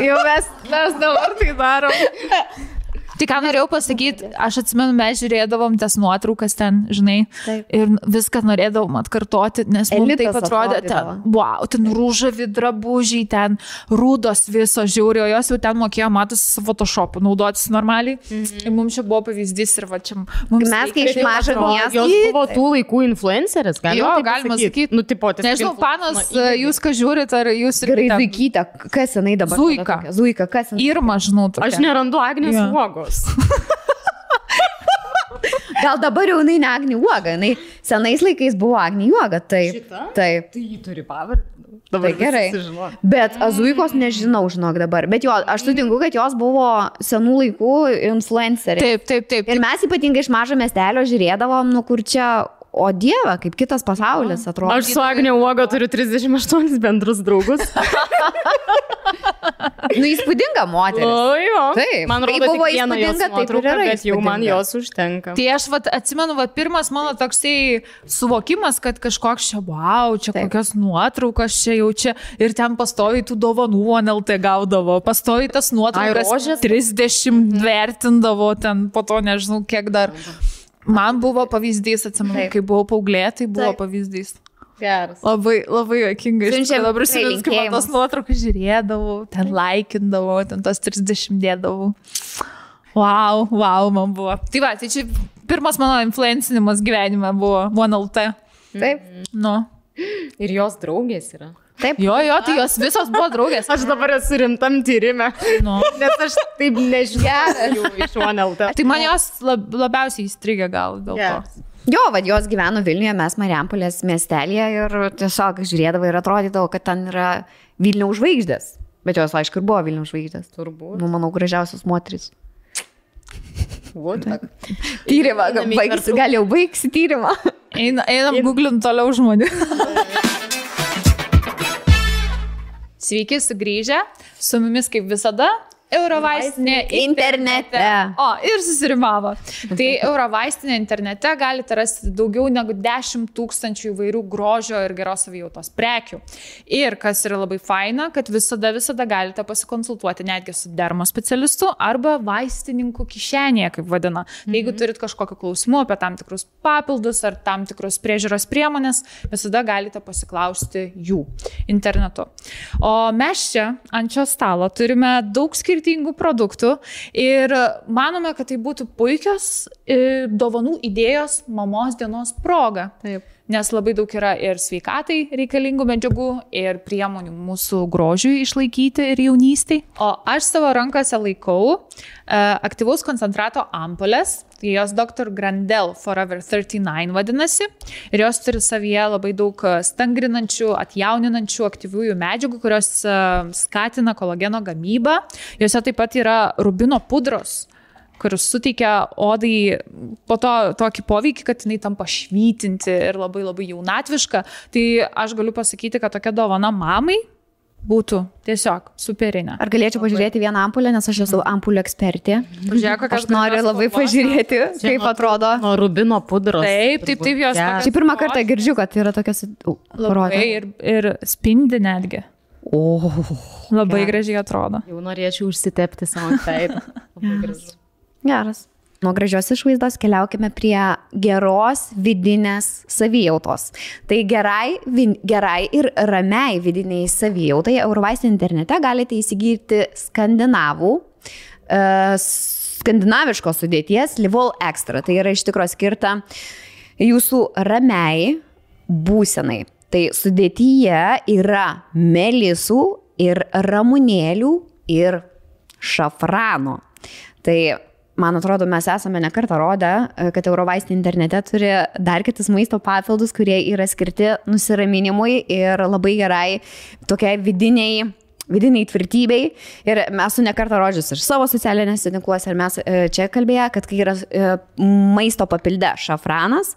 jau mes, mes dabar tai darom. Tai ką norėjau pasakyti, aš atsimenu, mes žiūrėdavom tas nuotraukas ten, žinai, Taip. ir viską norėdavom atkartoti, nes mums taip atrodė, ten, wow, ten rūžavi drabužiai, ten rūdos visos žiūri, o jos jau ten mokėjo, matosi, su Photoshopu naudotis normaliai. Mhm. Ir mums čia buvo pavyzdys ir va čia mums... Mes, kai iš mažo miesto. Jos buvo tų laikų influenceris, galima, Jo, galima pasakyt? sakyt. Nu, tipo, Nežinau, panas, nu, įdegė. jūs ką žiūrit, ar jūs ir Gerai, Zuikytė, kas jinai dabar? Zuika. Zuika, kas jinai? Irma, žinau, tokia. Aš nerandu Agnės Jo. Uogos. Gal dabar jau jinai ne Agni Uoga, jinai senais laikais buvo Agni Uoga, taip. Šita? Taip. Tai jį turi pavardę. Dabar Tai gerai. sužino. Bet Azuikos nežinau, žinok dabar. Bet jo, aš sutinku, kad jos buvo senų laikų influenceriai. Taip, taip, taip. Ir mes ypatingai iš mažo miestelio žiūrėdavom, nu kur čia, o Dieve, kaip kitas pasaulis atrodo. Aš su Agnė uoga turiu 38 bendrus draugus. Nu, įspūdinga moteris. O, jo. Taip. Man Kai rodo, buvo vieną jos įspūdinga, nuotrauką, yra bet jau man įspūdinga. jos užtenka. Tai aš vat, atsimenu, vat, pirmas mano toksai suvokimas, kad kažkoks čia, wow, čia Taip. Kokios nuotraukas čia jau čia ir ten pastovi tų dovanų NLT gaudavo, pastovi tas nuotraukas rožės? 30 vertindavo, ten po to nežinau kiek dar. Man buvo pavyzdys, atsimenu, kai buvau paauglė, tai buvo Taip. pavyzdys. Geras. Labai, labai jokinga. Siunčiam Dabar prisimenu, kai tos nuotraukas žiūrėdavau, ten laikindavau, ten tos 30 dėdavau. Wow, wow, man buvo. Tai va, tai čia pirmas mano influencinimas gyvenime buvo OneLT. Taip. Nu. Ir jos draugės yra. Taip. Jo, jo, tai jos visos buvo draugės. Aš dabar esu rimtam tyrimė, Nu. nes aš taip nežinau iš OneLT. Tai man jos lab, labiausiai įstrigė gal dėl to. Geras. Jo, vad jos gyveno Vilniuje, mes Mariampolės miestelėje ir tiesiog žiūrėdavo ir atrodydavo, kad ten yra Vilniaus žvaigždės. Bet jos, aišku, ir buvo Vilniaus žvaigždės. Turbūt. Nu, manau, gražiausios moteris. Tyrimą, baigsi, gal jau baigsi tyrimą. Eina, einam googlint toliau žmonių. Sveiki sugrįžę. Su mumis kaip visada Eurovaistinė Internete. O, ir susirimavo. Tai Eurovaistinė internete galite rasti daugiau negu 10 tūkstančių įvairių grožio ir geros savijautos prekių. Ir kas yra labai faina, kad visada, visada galite pasikonsultuoti netgi su dermo specialistu arba vaistininku kišenėje, kaip vadina. Tai jeigu turit kažkokiu klausimu apie tam tikrus papildus ar tam tikrus priežiūros priemonės, visada galite pasiklausti jų internetu. O mes čia ant šio stalo turime daug skirtingų produktų ir manome, kad tai būtų puikios e, dovanų idėjos mamos dienos proga. Taip. Nes labai daug yra ir sveikatai reikalingų medžiagų, ir priemonių mūsų grožiui išlaikyti ir jaunystiai. O aš savo rankose laikau e, aktyvaus koncentrato ampulės, tai jos Dr. Grandel Forever 39 vadinasi, ir jos turi savyje labai daug e, stangrinančių, atjauninančių aktyviųjų medžiagų, kurios e, skatina kolageno gamybą. Jose taip pat yra rubino pudros kuris suteikia odai po to tokį poveikį, kad jinai tampa švytinti ir labai labai jaunatviška. Tai aš galiu pasakyti, kad tokia dovana mamai būtų tiesiog superinė. Ar galėčiau pažiūrėti vieną ampulę, nes aš esu ampulių ekspertė. Pažiūrėk, kokios Aš noriu labai spalvos. pažiūrėti, Čia kaip nuo- atrodo. Nuo rubino pudros. Taip, taip, taip, jos tokios- Čia pirmą kartą girdžiu, kad yra tokias Labai parodė. ir, ir spindi netgi. O, Labai Geras. gražiai atrodo. Jau norėčiau užsitepti savo veidą. Geras. Nuo gražios išvaizdos keliaukime prie geros vidinės savijautos. Tai gerai, vin, gerai ir ramiai vidiniai savijautai Eurovaistinė internete galite įsigyti skandinavų, e, skandinaviškos sudėties Livol Extra. Tai yra iš tikrųjų skirta jūsų ramiai būsenai. Tai sudėtyje yra melisų ir ramunėlių ir šafrano. Tai man atrodo, mes esame nekartą rodę, kad Eurovaistinė internete turi dar kitus maisto papildus, kurie yra skirti nusiraminimui ir labai gerai tokiai vidiniai vidiniai tvirtybei. Ir mes su nekartą rodžius ir savo socialinėse tinkluose, ir mes e, čia kalbėję, kad kai yra e, maisto papilde šafranas,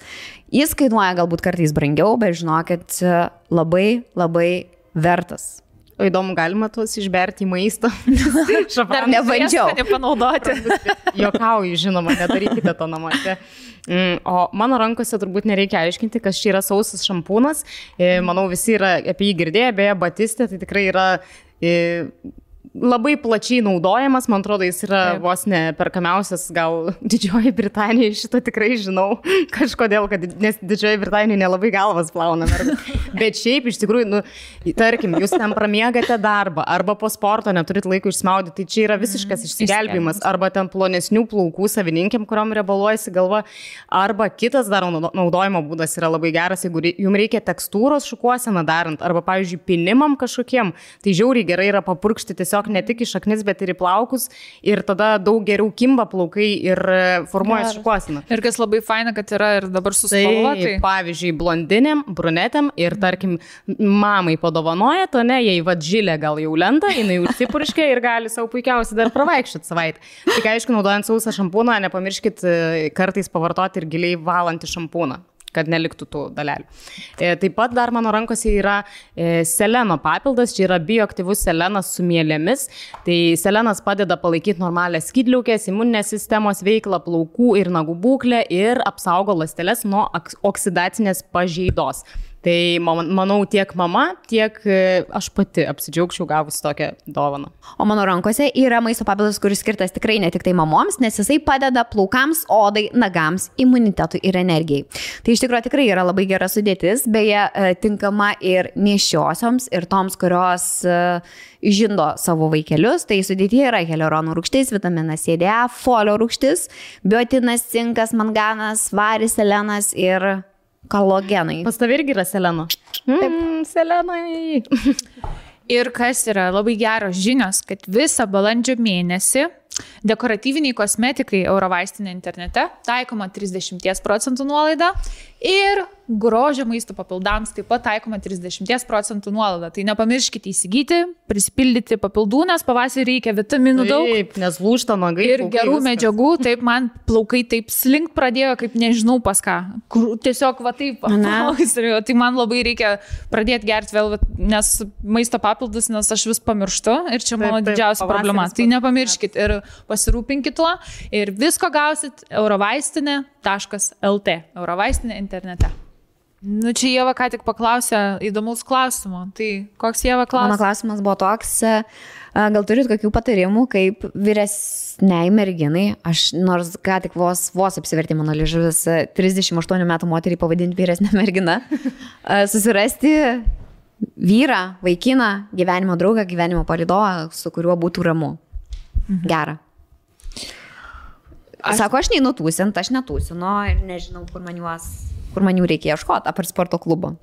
jis kainuoja galbūt kartais brangiau, bet žinokit, e, labai, labai vertas. O įdomu, galima tuos išberti į maistą. Dar nebandžiau. Nepanaudoti. Jokauju, žinoma, nedarykite to namuose. Mm, o mano rankose turbūt nereikia aiškinti, kas čia yra sausas šampūnas. E, Manau, visi yra apie jį girdėję, beje, Batistė tai tikrai yra e, labai plačiai naudojamas, man atrodo, jis yra Taip. vos ne perkamiausias, gal Didžioji Britanija, šitą tikrai žinau kažkodėl, kad, nes Didžioji Britanija nelabai galvas plauna. Bet šiaip iš tikrųjų, nu, tarkim, jūs ten pramiegate darbą, arba po sporto neturit laiko išsmaudyti, tai čia yra visiškas mhm. išsigelbimas, arba ten plonesnių plaukų savininkėm, kuriuom rebaluojasi galva, arba kitas dar naudojimo būdas yra labai geras, jeigu jums reikia tekstūros šukuoseną darant, arba, pavyzdžiui, pinimam kažkokiem, tai žiauriai gerai yra papurkšti tiesiog tiesiog ne tik į šaknis, bet ir į plaukus ir tada daug geriau kimba plaukai ir e, formuoja šukuosiną. Ir kas labai faina, kad yra ir dabar. Tai, pavyzdžiui, blondinėm, brunetėm ir tarkim, mamai padovanoja, to ne, jei vadžylė gal jau lenta, jinai užsipurškia ir gali savo puikiausiai dar pravaikščioti savaitę. Tik aišku, naudojant sausą šampūną, nepamirškit e, kartais pavartoti ir giliai valantį šampūną kad neliktų tų dalelių. E, taip pat dar mano rankose yra e, seleno papildas, čia yra bioaktyvus selenas su mėlėmis. Tai selenas padeda palaikyti normalią skydliukės, imuninės sistemos veiklą, plaukų ir nagų būklę ir apsaugo ląsteles nuo oksidacinės pažeidos. Tai manau, tiek mama, tiek e, aš pati apsidžiaugčiau gavus tokią dovaną. O mano rankose yra maisto papildas, kuris skirtas tikrai ne tik tai mamoms, nes jisai padeda plaukams, odai, nagams, imunitetui ir energijai. Tai iš tikrųjų tikrai yra labai gera sudėtis, beje, e, tinkama ir nešiosioms, ir toms, kurios e, žindo savo vaikelius. Tai sudėtyje yra hialuronų rūgštis, vitaminas CDA, folio rūgštis, biotinas, cinkas, manganas, varis, selenas ir Kalogenai. Pas tavai irgi yra seleno. Mm, selenai. Ir kas yra labai geros žinios, kad visą balandžio mėnesį dekoratyviniai kosmetikai Eurovaistinė internete taikoma 30 procentų nuolaida ir grožio maisto papildams taip pat taikoma 30 procentų nuolaida. Tai nepamirškite įsigyti, prisipildyti papildų, nes pavasarį reikia vitaminų daug. Taip, nes lūšta nagai. Ir plaukai, gerų viskas. medžiagų, taip man plaukai taip slink pradėjo, kaip nežinau pas ką. Tiesiog va taip, tai man labai reikia pradėti gerti vėl, nes maisto papildus, nes aš vis pamirštu ir čia mano taip, taip, didžiausia problema. Tai nepamirškit ir pasirūpinkit tuo ir visko gausit eurovaistinė.lt, eurovaistinė internete. Nu, čia Jėva ką tik paklausė įdomus klausimų. Tai koks Jėva klausimas? Mano klausimas buvo toks, gal turit kokių patarimų, kaip vyresniai merginai, aš nors ką tik vos, vos apsivertė mano ližuvis, 38 metų moterį pavadinti vyresnę merginą, susirasti vyrą, vaikiną, gyvenimo draugą, gyvenimo palidovą, su kuriuo būtų ramu. Mhm. Gera. Aš... Sako, aš neinu tūsint, aš netūsinu ir nežinau, kur man juos kur man jų reikia ieškoti, apart sporto klubo.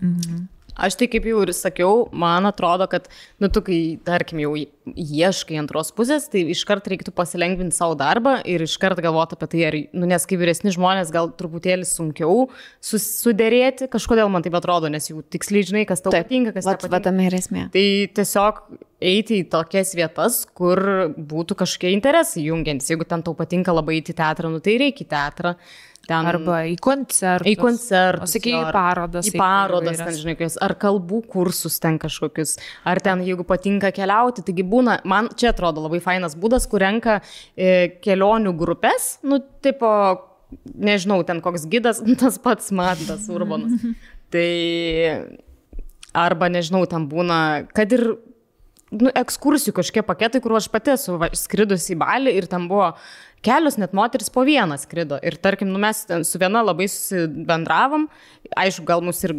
Mhm. Aš tai kaip jau ir sakiau, man atrodo, kad, nu, tu kai, tarkim, jau ieškai antros pusės, tai iškart reiktų pasilengvinti savo darbą ir iškart galvoti apie tai, ar, nu, nes kaip vyresni žmonės gal truputėlį sunkiau susidėrėti, kažkodėl man taip atrodo, nes jau tiksliai žinai, kas tau taip, patinka, kas tau patinka. Vatame ir esmė. Tai tiesiog eiti į tokias vietas, kur būtų kažkokie interesai jungiantis. Jeigu ten tau patinka labai į teatrą, nu tai reikia į teatrą. Ten, Arba į koncertus. Į koncertus. O sakai, į parodas. Į parodas, ten, žinai, kokius, ar kalbų kursus ten kažkokius, ar ten, jeigu patinka keliauti, taigi būna, man čia atrodo labai fainas būdas, kur renka e, kelionių grupės, nu, tipo, nežinau, ten koks gydas, tas pats matas urbanas. tai arba, nežinau, ten būna, kad ir nu, ekskursijų kažkokie paketai, kur aš pati esu skridus į Balį ir ten buvo kelios net moteris po vieną skrido. Ir tarkim, nu, mes su viena labai bendravom, aišku, gal mus ir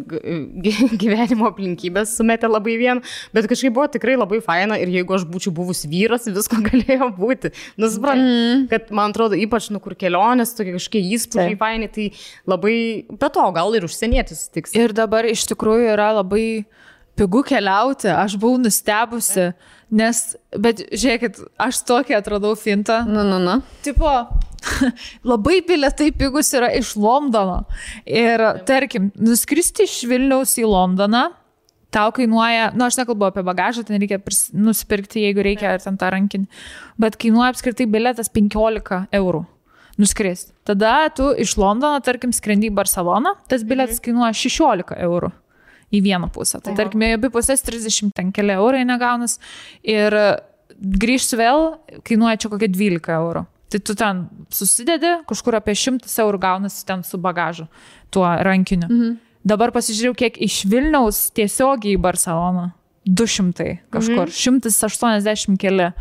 gyvenimo aplinkybės sumetė labai vien, bet kažkaip buvo tikrai labai faina ir jeigu aš būčiau buvus vyras, visko galėjo būti. Nusiprantu, mm. kad man atrodo, ypač nu kur kelionės, tokie kažkokie įspūdžiai faini, tai labai, be to, gal ir užsienietis tiks. Ir dabar iš tikrųjų yra labai pigu keliauti, aš buvau nustebusi. Nes, bet žiūrėkit, aš tokį atradau fintą. Nu, nu, nu. Tipo, labai bilietai pigus yra iš Londono. Ir tarkim, nuskristi iš Vilniaus į Londoną, tau kainuoja, na, nu, aš nekalbu apie bagažą, ten reikia pris, nusipirkti, jeigu reikia, ar ten tą rankinį, bet kainuoja apskritai bilietas 15 eurų nuskristi. Tada tu iš Londono, tarkim, skrendi į Barceloną, tas bilietas mhm. kainuoja 16 eurų į vieną pusę. Tai tarkim, į abi pusės 30 ten keli eurai negaunas ir grįžti vėl kainuoja čia kokie 12 eurų. Tai tu ten susidedi, kažkur apie 100 eurų gaunasi ten su bagažu, tuo rankiniu. Mhm. Dabar pasižiūrėjau, kiek iš Vilniaus tiesiogiai į Barceloną. 200 kažkur, Mhm. 180 keli.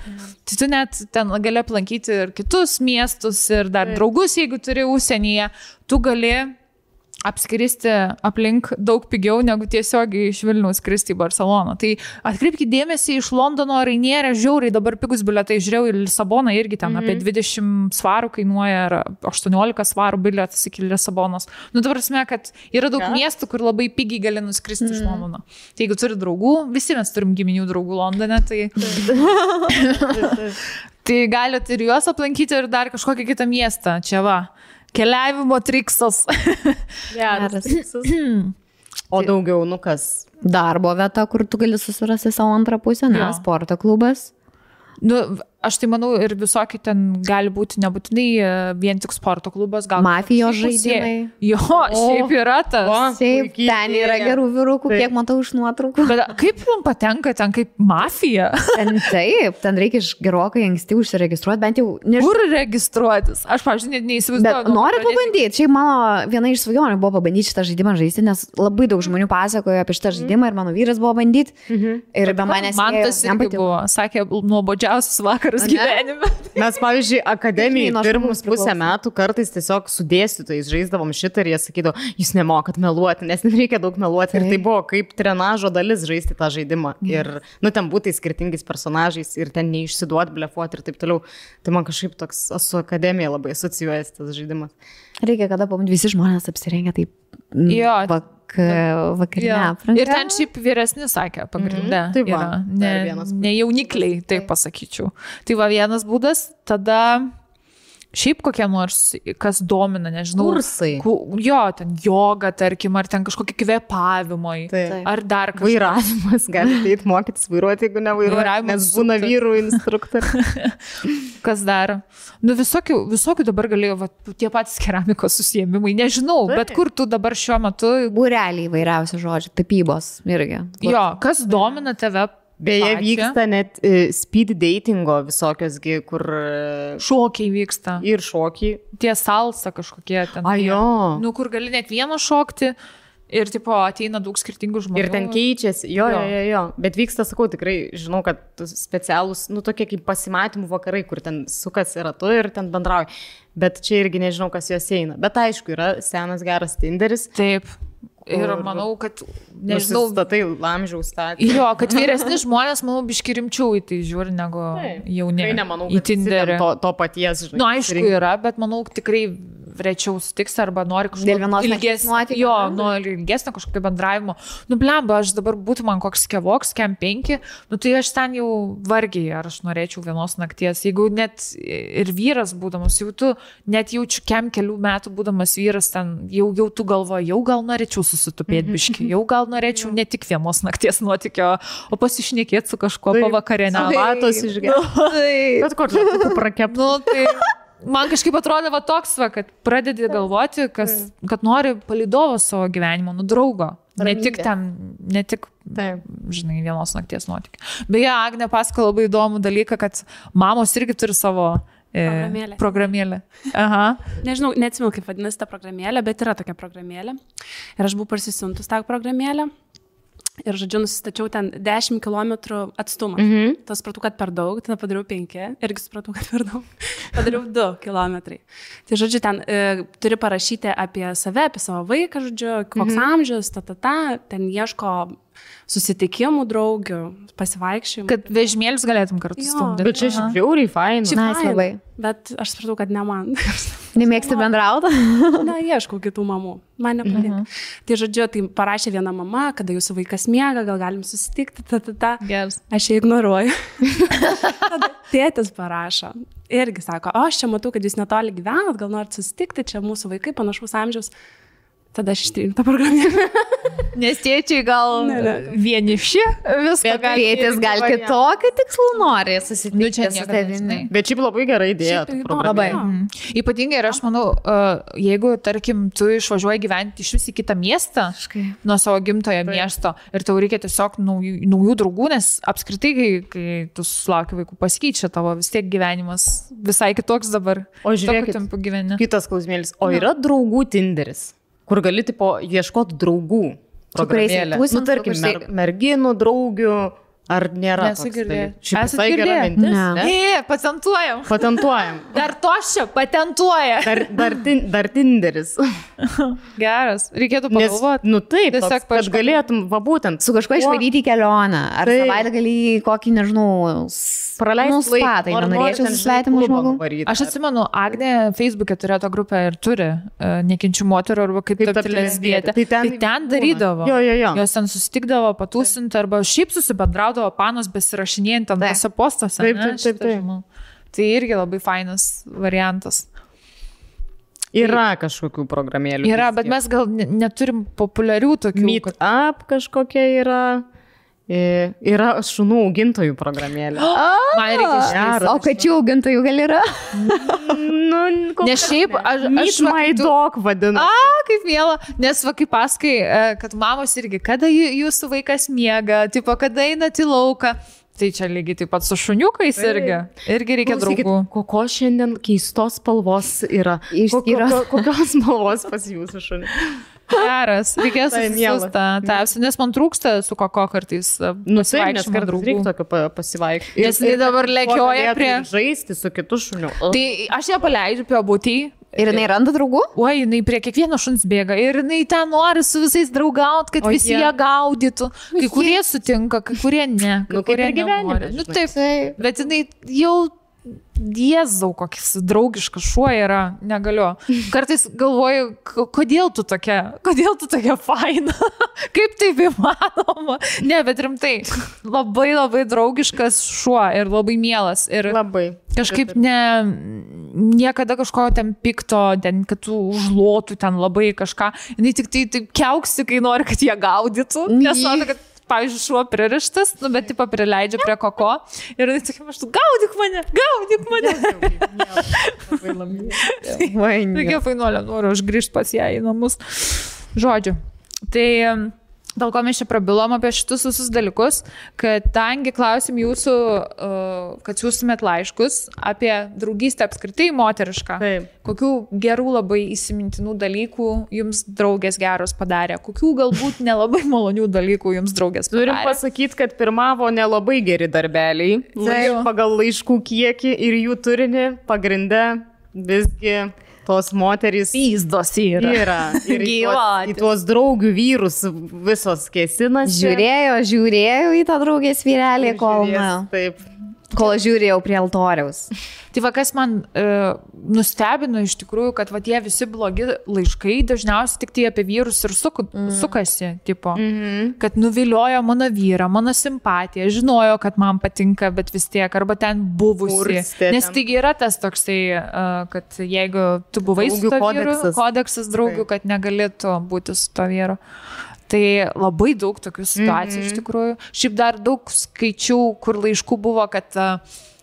Tai tu net ten gali aplankyti ir kitus miestus, ir dar draugus, jeigu turi užsienyje, tu gali apskristi aplink daug pigiau negu tiesiogiai iš Vilniaus skristi į Barceloną. Tai atkreipkite dėmesį, iš Londono Rainierė žiauriai dabar pigus biletai, žiūrėjau, į Lisaboną irgi ten mm -hmm. apie 20 svarų kainuoja, ar 18 svarų biletas iki Lisabonos. Nu, dabar prasme, kad yra daug Ką? miestų, kur labai pigiai gali nuskristi mm -hmm. iš Londono. Tai jeigu turi draugų, visi mes turim giminių draugų Londone, tai... Tai galite ir juos aplankyti, ir dar kažkokį kitą miestą. Čia va. Keliavimo triksas. Geras. O daugiau, nu kas. Darbo vieta, kur tu gali susirasti savo antrą pusę, ne? Jo. Sporto klubas. nu, aš tai manau, ir visokie ten gali būti nebūtinai e, vien tik sporto klubas, gal. Mafijos žaidimai. Jo, šiaip yra tas. O. Taip, Puikiai ten yra gerų vyrukų, Taip. kiek matau iš nuotraukų. Bet kaip jums patenka ten kaip mafija? Ten taip, ten reikia iš gerokai anksti užsiregistruoti, bent jau nežinau. Kur registruotis? Aš, pavyzdžiui, net neįsivaizduoju. Bet nori pabandyti, šiaip mano viena iš svajonių buvo pabandyti šitą žaidimą žaisti, nes labai daug žmonių pasakojo apie šitą žaidimą ir mano vyras buvo bandyti. Ir be manęs Man tas jam irgi buvo, sakė, nuobodžiausias vakaras Ane? gyvenime. Mes, pavyzdžiui, akademijai pirmus pusę metų kartais tiesiog su dėstytojais žaisdavom šitą ir jie sakydavo, jūs nemokat meluoti, nes nereikia daug meluoti. Ir tai buvo kaip trenažo dalis žaisti tą žaidimą. Ir, nu, ten būtai skirtingais personažais ir ten neišsiduot, blefuoti ir taip toliau. Tai man kažkaip toks su akademija labai asocijuojasi tas žaidimas. Reikia, kada pabandyti visi žmonės apsirengia taip. Jo. Vak, vakarinę Jo. aprangą. Ir ten šiaip vyresni sakė, pagrindė. Mhm, tai va, yra, ne, vienas ne jaunikliai, taip pasakyčiau. Tai va vienas būdas, tada šiaip kokie nors, kas domina, nežinau. Kursai. Ku, jo, ten joga, tarkim, ar ten kažkokie kvėpavimai. Tai. Taip. Ar dar kažkas. Vairavimas, galite eiti mokytis vairuoti, jeigu nevairuojate, nes būna vyrų instruktoriai. Kas dar? Nu, visokių, visokių dabar galėjo, va, tie patys keramikos susijėmimai, nežinau, Taip. bet kur tu dabar šiuo metu, Būreliai vairiausių žodžių, tapybos irgi. jo, kas domina tave? Beje, pačią? vyksta net e, speed datingo visokiosgi, kur e, Šokiai vyksta. ir šokiai. Tie salsa kažkokie ten. A, tie- jo. Nu, kur gali net vieną šokti ir, tipo, ateina daug skirtingų žmonių. Ir ten keičiasi, jo, jo, Jo. jo. Bet vyksta, sakau, tikrai žinau, kad specialūs, nu, tokie kaip pasimatymų vakarai, kur ten sukasi ratu ir ten bendrauja. Bet čia irgi nežinau, kas juos eina. Bet aišku, yra senas geras Tinderis. Taip. Ir manau, kad, nežinau, Statai lamžiaus statį. jo, kad vyresni žmonės, manau, biški rimčiau į tai žiūri negu jauni. Tikrai nemanau, kad Tinderį. to, to paties, žinai. Na, nu, aišku, susirink- yra, bet manau, tikrai rečiau sutiks arba nori kažkokio ilgesnio, jo, nori ilgesnio kažkokio bendravimo. Nu, blemba, aš dabar būtų man koks kevoks, kem penki, nu tai aš ten jau vargiai, ar aš norėčiau vienos nakties. Jeigu net ir vyras būdamas, jau tu net jaučiu kem kelių metų būdamas vyras, ten jau, jau tu galvoji, jau gal norėčiau susitupėti biški, jau gal norėčiau ne tik vienos nakties nuotykio, o pasišnekėti su kažkuo Taip. pavakarienę. Arbatos išgerti. Taip. Bet kur tu prakep? Nu, tai man kažkaip atrodo va toks, va, kad pradedi galvoti, kas, kad nori palidovo savo gyvenimo, nu draugo. Ne Ramybė. tik ten, ne tik, Taip. žinai, vienos nakties nuotykį. Beje, Agne pasako labai įdomų dalyką, kad mamos irgi turi savo e, Programėlę. programėlę. Aha. Nežinau, neatsimenu, kaip vadinasi ta programėlė, bet yra tokia programėlė. Ir aš buvau parsisiuntus tą programėlę. Ir, žodžiu, nusistačiau ten 10 km atstumą. Mhm. Tas supratau, kad per daug, tada padariau 5, irgi supratau, kad per daug. Padariau 2 km. Tai, žodžiu, ten e, turi parašyti apie save, apie savo vaiką, žodžiu, koks mhm. amžius, ta, ta, ta, ten ieško susitikimų draugių, pasivaikščiojimų. Kad vežimėlis galėtum kartu stumdyti. Bet čia šiaip žiauriai fain. Faina, labai. Bet aš supratau, kad ne man. Nemėgsti bendrauti? Na, ieškau kitų mamų. Man nepatinka. Mhm. Tai žodžiu, tai parašė viena mama, kada jūsų vaikas miega, gal galim susitikti, ta, ta, ta. Geras. Aš ją ignoruoju. Tėtis parašo. Irgi sako, o aš čia matau, kad jūs netoli gyvenat, gal norit susitikti, čia mūsų vaikai panašaus amžiaus. Tada aš ištrinau tą programėlę. Nes tėčiai gal Ne, ne. vieniši viską Bet gali. Tėtis gal kitokį tikslų nori Nu, čia susitikti su tavimi. Bet šiaip labai gera idėja. Labai. Mhm. Ypatingai ir aš manau, jeigu, tarkim, tu išvažiuoji gyventi iš vis į kitą miestą, Kažkaip. nuo savo gimtojo Taip. miesto ir tau reikia tiesiog naujų, naujų draugų, nes apskritai, kai, kai tu sulauki vaikų, pasikeičia tavo vis tiek gyvenimas visai kitoks dabar. O žiūrėkit, tempu gyveni. kitas klausimėlis. O yra draugų Tinderis, kur gali tipo ieškoti draugų. kuriais programėlė. tūsint, Nu, su tarkim, mer, merginų, draugių, ar nėra? Nesu toks girdėjus. dalykas? Šiaip Esat visai gera girdėję? mintis, Ne. ne? Patentuojam. Patentuojam. Dar tošia, patentuoja. Dar, dar, tin, dar Tinderis. Geras, reikėtų pagalvoti. nu taip, Tiesiog kad paieškoti. galėtum, va būtent, Su kažkuo išvaryti kelionę. Ar Taip. savaitgalį kokį, nežinau, praleisti nu, spa, tai nenorėčiau su svetimu žmogu. Aš atsimenu, Agnė Facebook'e turėjo tą grupę ir turi uh, nekinčių moterų arba kaip Kaip tapti lesbietė. Tai Tai ten tai ten darydavo. Jo, jo, jo. Jos ten susitikdavo, patūsinti arba šiaip susibendraudavo panos besirašinėjant ant Taip. tose postuose. Taip, taip, taip, taip. žinau. Tai irgi labai fainas variantas. Yra kažkokių programėlių. Yra, bet mes gal ne- neturim populiarių tokių. Meet up kažkokia yra. Yra šunų augintojų programėlė. Geras. O kačių augintojų gal yra? Nu, kas šiaip ne. aš- aš va, my dog vadinu. A, kaip mėla, nes va kaip paskai, e, kad mamos irgi, kada jūsų vaikas miega, tipo, kada einat į lauką. Tai čia lygiai taip pat su šuniukais irgi. Irgi reikia draugų. Koko šiandien keistos spalvos yra. Ko- ko- Kokios spalvos pas jūsų šunį? Geras, reikės Tai miela. susistą. Tapsi, nes man trūksta su koko kartais. e, Nu, taip, pasivaikščiojimo kartais reikia tokio pa- pasivaikščioti. Nes jinai dabar lekioja prie- Žaisti su kitu šuniu. Tai aš ją paleidžiu prie būtį. Ir jinai randa draugų? Oi, jinai prie kiekvieno šuns bėga ir jinai ten nori su visais draugauti, kad O visi jie- ją gaudytų. Kai kurie sutinka, kai kurie ne. Kai Nu, kurie nenori. Nu, žinai. taip, bet jinai jau Jėzau, koks draugiškas šuo yra, negaliu. Kartais galvoju, kodėl tu tokia, kodėl tu tokia faina, kaip taip įmanoma. Ne, bet rimtai, labai labai draugiškas šuo ir labai mielas. Ir Labai. Kažkaip ne, niekada kažko ten pikto, ten, kad tu užlotų ten labai kažką. Jis tik tai taip kiauksi, kai nori, kad jie gaudytų. Nes mato, kad, pavyzdžiui, šuo pririštas, nu, bet tipo prileidžia prie koko. Ir jis tik maždaug, gaudyk mane, gaudyk mane. Reikia fainuolę, noriu užgrįžti pas ją į namus. Žodžiu. Tai dėl ko mes čia prabilom apie šitus visus dalykus, kad tangi klausim jūsų, uh, kad siūstumėt laiškus apie draugystę apskritai moterišką. Taip. Kokių gerų labai įsimintinų dalykų jums draugės geros padarė, kokių galbūt nelabai malonių dalykų jums draugės padarė. Turim pasakyti, kad pirmavo nelabai geri darbeliai. Lai- Pagal laiškų kiekį ir jų turinį pagrindę visgi tos moterys Pyzdos yra. yra. Ir Gyvatės. į tuos draugių vyrus visos kėsinas. Žiūrėjo, žiūrėjau į tą draugės vyrelį, kol, na, Taip. Kol žiūrėjau prie altoriaus. Tai va kas man e, nustebino iš tikrųjų, kad va tie visi blogi laiškai dažniausiai tik tai apie vyrus ir suku, mm. sukasi, tipo, mm -hmm. kad nuviliojo mano vyrą, mano simpatiją, žinojo, kad man patinka, bet vis tiek, arba ten buvusi. Kurstė Nes taigi yra tas toksai, e, kad jeigu tu buvai su Draugių to vyru, kodeksas. draugių, Taip. kad negalėtų būti su to vyru. Tai labai daug tokių situacijų mm -hmm. iš tikrųjų. Šiaip dar daug skaičių, kur laiškų buvo, kad uh,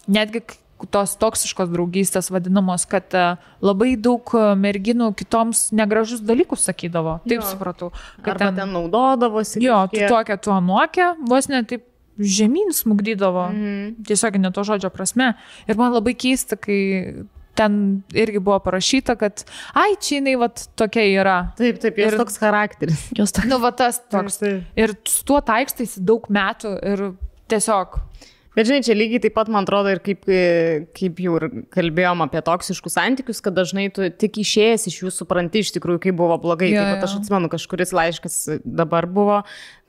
netgi tos toksiškos draugystės vadinamos, kad uh, labai daug uh, merginų kitoms negražus dalykus sakydavo. Taip Jo. supratau. Kad ten, ten naudodavosi. Jo, tu kažkiek. tokia, tu anokia, vos ne taip žemyn smugdydavo. Mhm. Tiesiog ne to žodžio prasme. Ir man labai keista, kai ten irgi buvo parašyta, kad, ai, čia jinai vat tokia yra. Taip, taip, jos Ir- toks charakteris. Jos tokia. Nu, va tas toks. Taip. Ir su tuo taikstaisi daug metų ir tiesiog. Bet žinai, čia lygiai taip pat man atrodo ir kaip, e, kaip jau ir kalbėjom apie toksiškus santykius, kad dažnai tu tik išėjęs iš jų supranti iš tikrųjų, kaip buvo blogai. Jo, taip pat aš atsimenu, kažkuris laiškas dabar buvo,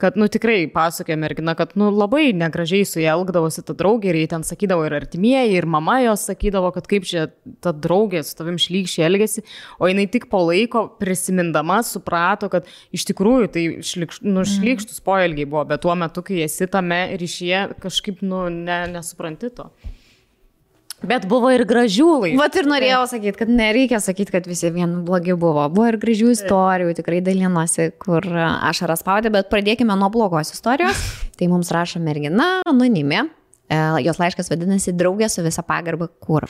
kad, nu tikrai pasakė mergina, kad, nu labai negražiai su ja elgdavosi ta draugė ir jie ten sakydavo ir artimieji, ir mama jos sakydavo, kad kaip čia ta draugė su tavim šlykščiai elgesi, o jinai tik po laiko prisimindama suprato, kad iš tikrųjų tai šlikš, nu, šlykštus poelgiai buvo, bet tuo metu, kai esi tame ryšyje, kažkaip, nu, ne, nesupranti to. Bet buvo ir gražių laikų. Vat ir norėjau sakyti, kad nereikia sakyti, kad visi vien blogi buvo. Buvo ir gražių istorijų, tikrai dalinosi, kur ašaras spaudė, bet pradėkime nuo blogos istorijos. Tai mums rašo mergina, anonimė. E, Jos laiškas vadinasi Draugė su visa pagarba kur.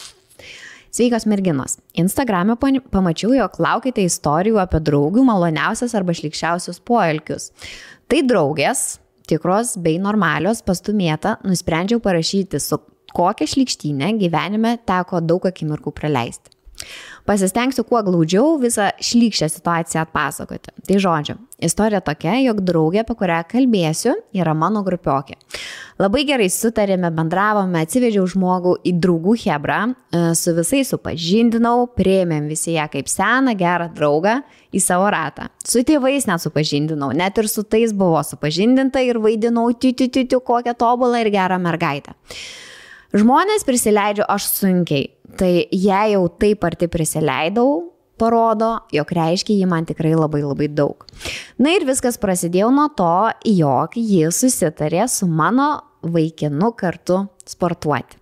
Sveikos merginos. Instagram'e pamačiau, jog laukite istorijų apie draugių maloniausias arba šlikščiausius poelgius. Tai draugės, tikros bei normalios, pastumėta, nusprendžiau parašyti, su kokią šlikštynę gyvenime teko daug akimirkų praleisti. Pasistengsiu kuo glaudžiau visą šlykščią situaciją atpasakoti. Tai žodžiu, istorija tokia, jog draugė, apie kurią kalbėsiu, yra mano grupiokė. Labai gerai sutarėme, bendravome, atsivežiau žmogų į draugų Hebrą, e, su visais supažindinau, prieimėm visi ją kaip seną gerą draugą į savo ratą. Su tėvais net supažindinau, net ir su tais buvo supažindinta ir vaidinau titiu titiu kokią tobulą ir gerą mergaitę. Žmonės prisileidžiu aš sunkiai, tai jei jau taip arti prisileidau, parodo, jog reiškia jį man tikrai labai labai daug. Na ir viskas prasidėjo nuo to, jog jis susitarė su mano vaikinu kartu sportuoti.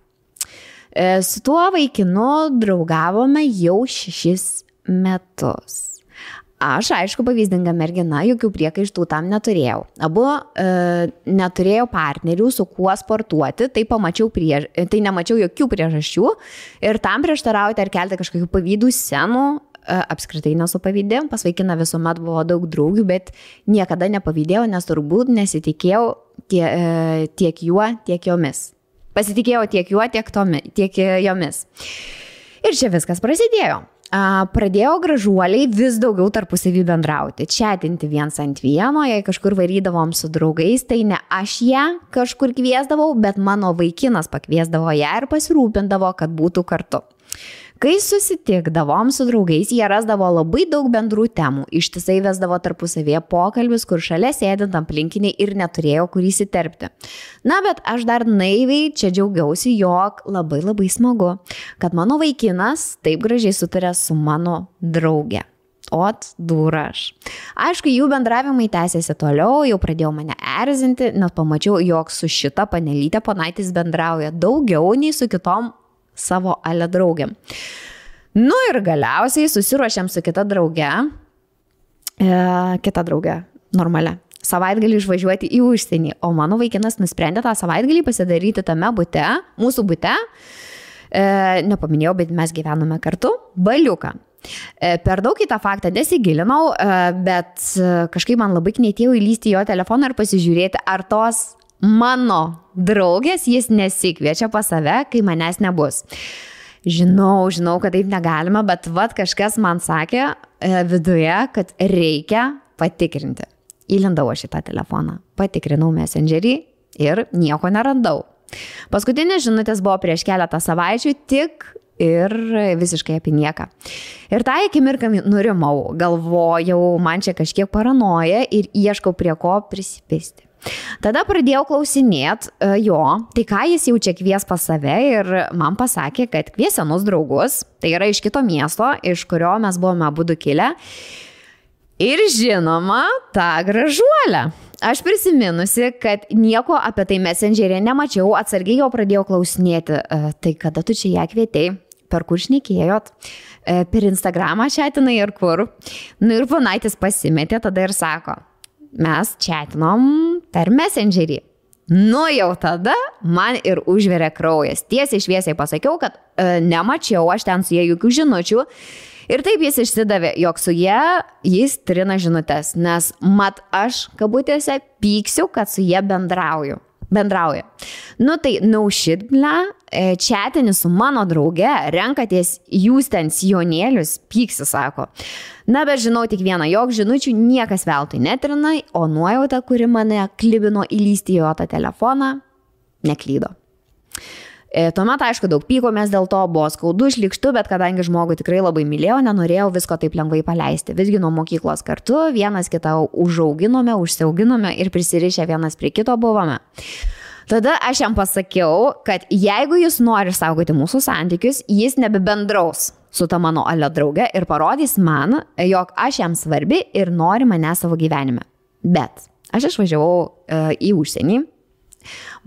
E, su tuo vaikinu draugavome jau šešis metus. Aš, aišku, pavyzdinga mergina, jokių priekaištų tam neturėjau. Abu e, neturėjau partnerių, su kuo sportuoti, tai, priež... tai nemačiau jokių priežasčių ir tam prieštarauti ar kelti kažkokių pavydų scenų, e, apskritai nesu pavydė, pas vaikiną visuomet buvo daug draugių, bet niekada nepavydėjau, nes turbūt nesitikėjau tie, e, tiek juo, tiek jomis. Pasitikėjau tiek juo, tiek, tomi, tiek jomis. Ir čia viskas prasidėjo pradėjo gražuoliai vis daugiau tarpusavį bendrauti, čatinti viens ant vieno, jei kažkur varydavom su draugais, tai ne aš ją kažkur kviesdavau, bet mano vaikinas pakviesdavo ją ir pasirūpindavo, kad būtų kartu. Kai susitikdavom su draugais, jie rasdavo labai daug bendrų temų, ištisai vesdavo tarpusavėje pokalbis, kur šalia sėdint aplinkiniai ir neturėjo kur įsiterpti. Na, bet aš dar naiviai čia džiaugiausi, jog labai labai smagu, kad mano vaikinas taip gražiai sutarė su mano drauge. Ot, dūraš. Aišku, jų bendravimai tęsiasi toliau, jau pradėjo mane erzinti, net pamačiau, jog su šita panelytė ponaitis bendrauja daugiau nei su kitom savo ale draugiam. Nu ir galiausiai susiruošėm su kita drauge, e, kita drauge, normalia, savaitgalį išvažiuoti į užsienį, o mano vaikinas nusprendė tą savaitgalį pasidaryti tame bute, mūsų bute, e, nepaminėjau, bet mes gyvename kartu, baliuką. E, per daug į tą faktą nesigilinau, e, bet kažkaip man labai knėtėjo įlysti jo telefoną ir pasižiūrėti, ar tos mano draugės jis nesikviečia pas save, kai manęs nebus. Žinau, žinau, kad taip negalima, bet vad kažkas man sakė e, viduje, kad reikia patikrinti. Įlindau aš į tą telefoną, patikrinau messengerį ir nieko nerandau. Paskutinės žinutės buvo prieš keletą savaičių, tik ir visiškai apie nieką. Ir tą akimirką nurimau, galvojau, man čia kažkiek paranoja ir ieškau prie ko prisipisti. Tada pradėjau klausinėti uh, jo, tai ką jis jau čia kvies pas save ir man pasakė, kad kvies senus draugus, tai yra iš kito miesto, iš kurio mes buvome abu kilę. Ir žinoma, tą gražuolę. Aš prisiminusi, kad nieko apie tai messengerė nemačiau, atsargiai jo pradėjau klausinėti, uh, tai kada tu čia ją kvietei, per kur šnekėjot, uh, per Instagramą čatinai ir kur. Nu ir panaitis pasimetė tada ir sako, mes čatinom per messengerį. Nu jau tada man ir užverė kraujas. Tiesiai šviesiai pasakiau, kad e, nemačiau aš ten su jie jokių žinučių. Ir taip jis išsidavė, jog su jie jis trina žinutės, nes mat aš, kabutėse, pyksiu, kad su jie bendrauju bendrauja. Nu tai naušidblę, e, čatinis su mano drauge, renkatės jūs ten sijonėlius, pyksi, sako. Na, bet žinau tik vieną, jog žinučių niekas veltui netrina, o nuojauta, kuri mane klibino įlysti į jo tą telefoną, neklydo. E, tuomet, aišku, daug pykomės dėl to, buvo skaudu, šlikštu, bet kadangi žmogų tikrai labai mylėjau, nenorėjau visko taip lengvai paleisti. Visgi nuo mokyklos kartu vienas kitą užauginome, užsiauginome ir prisirišę vienas prie kito buvome. Tada aš jam pasakiau, kad jeigu jis nori saugoti mūsų santykius, jis nebebendraus su ta mano ale drauge ir parodys man, jog aš jam svarbi ir nori mane savo gyvenime. Bet aš išvažiavau uh, į užsienį,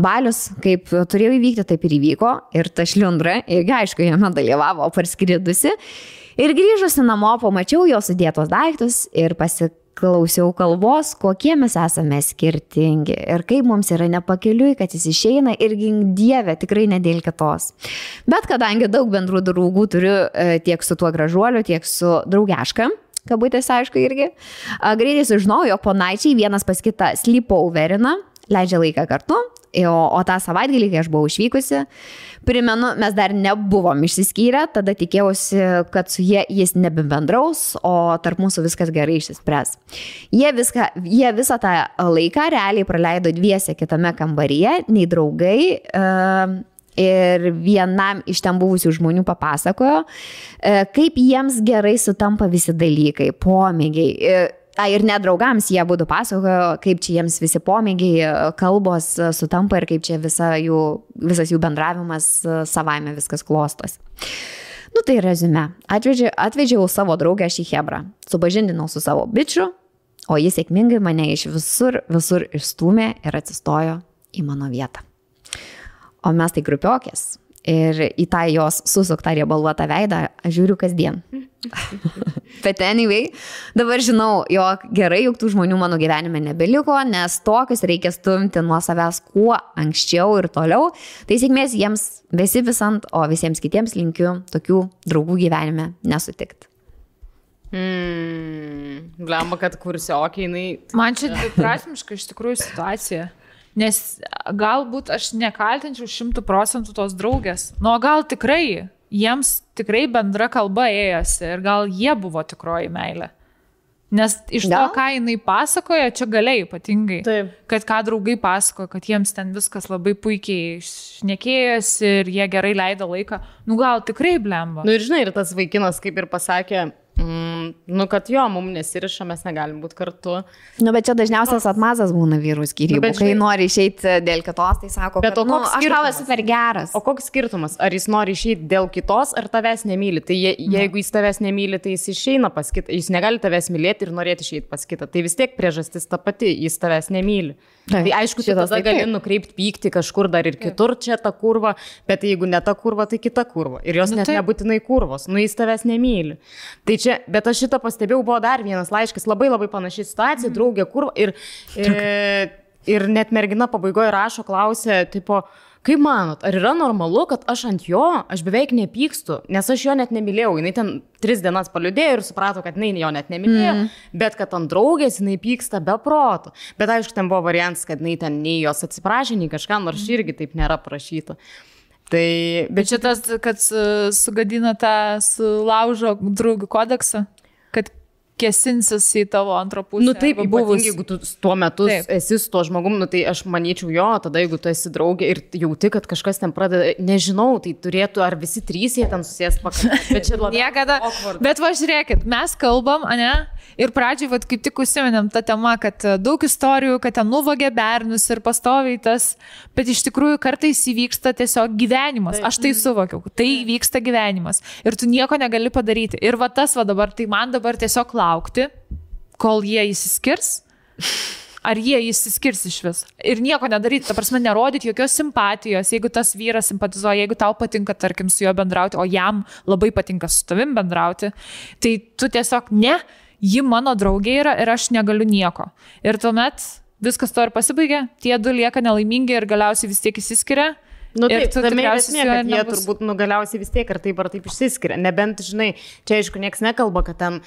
Balius, kaip turėjo įvykti, taip ir įvyko. Ir ta šliundra, irgi aišku, jame dalyvavo parskridusi. Ir grįžusi namo, pamačiau jo sudėtos daiktus ir pasiklausiau kalbos, kokie mes esame skirtingi ir kaip mums yra nepakeliui, kad jis išeina ir gink dievę, tikrai ne dėl kitos. Bet kadangi daug bendrų draugų turiu e, tiek su tuo gražuoliu, tiek su draugeška, kabutėse aišku irgi, greitai sužinojau, jog ponaičiai vienas pas kitą sleepoverina, leidžia laiką kartu o, o tą savaitgalį, kai aš buvau išvykusi, primenu, mes dar nebuvom išsiskyrę, tada tikėjausi, kad su jie jis nebebendraus, o tarp mūsų viskas gerai išsispręs. Jie, viską, jie visą tą laiką realiai praleido dviese kitame kambaryje, nei draugai. Uh, ir vienam iš ten buvusių žmonių papasakojo, e, kaip jiems gerai sutampa visi dalykai, pomėgiai. E, A, ir net draugams jie būtų pasakojo, kaip čia jiems visi pomėgiai, e, kalbos sutampa ir kaip čia visa jų, visas jų bendravimas savaime viskas klostos. Nu tai rezume. Atvedžiau, atvedžiau savo draugę šį Hebrą. Supažindinau su savo bičiu, o jis sėkmingai mane iš visur, visur išstumė ir atsistojo į mano vietą o mes tai grupiokės. Ir į tą jos susuktą riebaluotą veidą aš žiūriu kasdien. Bet anyway, dabar žinau, jog gerai, jog tų žmonių mano gyvenime nebeliko, nes tokius reikia stumti nuo savęs kuo anksčiau ir toliau. Tai sėkmės jiems visi visant, o visiems kitiems linkiu tokių draugų gyvenime nesutikti. Mm, Blemba, kad kursiokiai, jinai. Man čia dviprasmiška iš tikrųjų situacija. Nes galbūt aš nekaltinčiau šimtų procentų tos draugės. Nu, gal tikrai, jiems tikrai bendra kalba ėjosi ir gal jie buvo tikroji meilė. Nes iš to, ką jinai pasakoja, čia galiai ypatingai. Taip. Kad ką draugai pasakoja, kad jiems ten viskas labai puikiai šnekėjosi ir jie gerai leido laiką. Nu gal tikrai blemba. Na nu, ir žinai, ir tas vaikinas kaip ir pasakė, Mm, nu, kad jo, mums nesiriša, mes negalim būti kartu. Nu, bet čia dažniausias atmazas būna vyrų skirybų. Nu, kai žinai, nori išeiti dėl kitos, tai sako, bet kad nu, aš tau esu per geras. O koks skirtumas? Ar jis nori išeiti dėl kitos, ar tavęs nemyli? Tai je, mm. jeigu jis tavęs nemyli, tai jis išeina pas kitą. Jis negali tavęs mylėti ir norėti išeiti pas kitą. Tai vis tiek priežastis ta pati, jis tavęs nemyli. Tai, tai aišku, šitas tada gali nukreipti pyktį kažkur dar ir kitur čia ta kurva, bet jeigu ne ta kurva, tai kita kurva. Ir jos nu, net taip. nebūtinai kurvos, nu jis tavęs nemyli. Tai čia, bet aš šitą pastebėjau, buvo dar vienas laiškas, labai labai panaši situacija, mm. draugė kurva. Ir, ir, e, ir net mergina pabaigoje rašo, klausė, tipo, Kaip manot, ar yra normalu, kad aš ant jo, aš beveik nepykstu, nes aš jo net nemylėjau, jinai ten tris dienas paliudėjo ir suprato, kad jinai jo net nemylėjo, mm. bet kad ant draugės jinai pyksta be proto. Bet aišku, ten buvo variantas, kad jinai ten nei jos atsiprašė, nei kažką, nors irgi taip nėra prašyta. Tai, bet, šitas, kad sugadina tą sulaužo draugų kodeksą, kesinsis į tavo antrą pusę. Nu taip, buvus, jeigu tu tuo metu taip. esi su tuo žmogum, nu, tai aš manyčiau jo, tada jeigu tu esi draugė ir jauti, kad kažkas ten pradeda, nežinau, tai turėtų ar visi trys jie ten susės pakalbėti. Bet čia labai. Niekada. Awkward. Bet va žiūrėkit, mes kalbam, ne? Ir pradžioj, vad kaip tik užsiminėm tą temą, kad e, daug istorijų, kad ten nuvogė bernus ir pastoviai tas, bet iš tikrųjų kartais įvyksta tiesiog gyvenimas. Aš tai suvokiau, tai vyksta gyvenimas. Ir tu nieko negali padaryti. Ir va tas va dabar, tai man dabar tiesiog laukti, kol jie įsiskirs ar jie įsiskirs iš vis. Ir nieko nedaryti, ta prasme, nerodyti jokios simpatijos, jeigu tas vyras simpatizuoja, jeigu tau patinka, tarkim, su juo bendrauti, o jam labai patinka su tavim bendrauti, tai tu tiesiog ne, ji mano draugė yra ir aš negaliu nieko. Ir tuomet viskas to ir pasibaigia, tie du lieka nelaimingi ir galiausiai vis tiek įsiskiria Nu, taip, tame esmė, kad jie nebus... turbūt nugaliausiai vis tiek ar taip ar taip išsiskiria. Nebent, žinai, čia aišku, niekas nekalba, kad ten...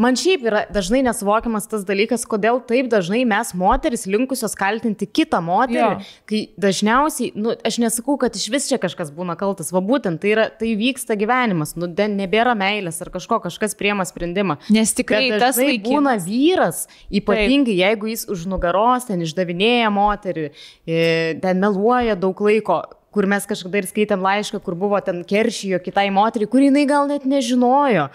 Man šiaip yra dažnai nesuvokiamas tas dalykas, kodėl taip dažnai mes moteris linkusios kaltinti kitą moterį, jo. kai dažniausiai, nu, aš nesakau, kad iš vis čia kažkas būna kaltas, va būtent tai, yra, tai vyksta gyvenimas, nu, nebėra meilės ar kažko, kažkas priema sprendimą. Nes tikrai tas vaikinas. būna vyras, ypatingai taip. jeigu jis už nugaros ten išdavinėja moterį, ten meluoja daug laiko kur mes kažkada ir skaitėm laišką, kur buvo ten keršijo kitai moteriai, kur jinai gal net nežinojo,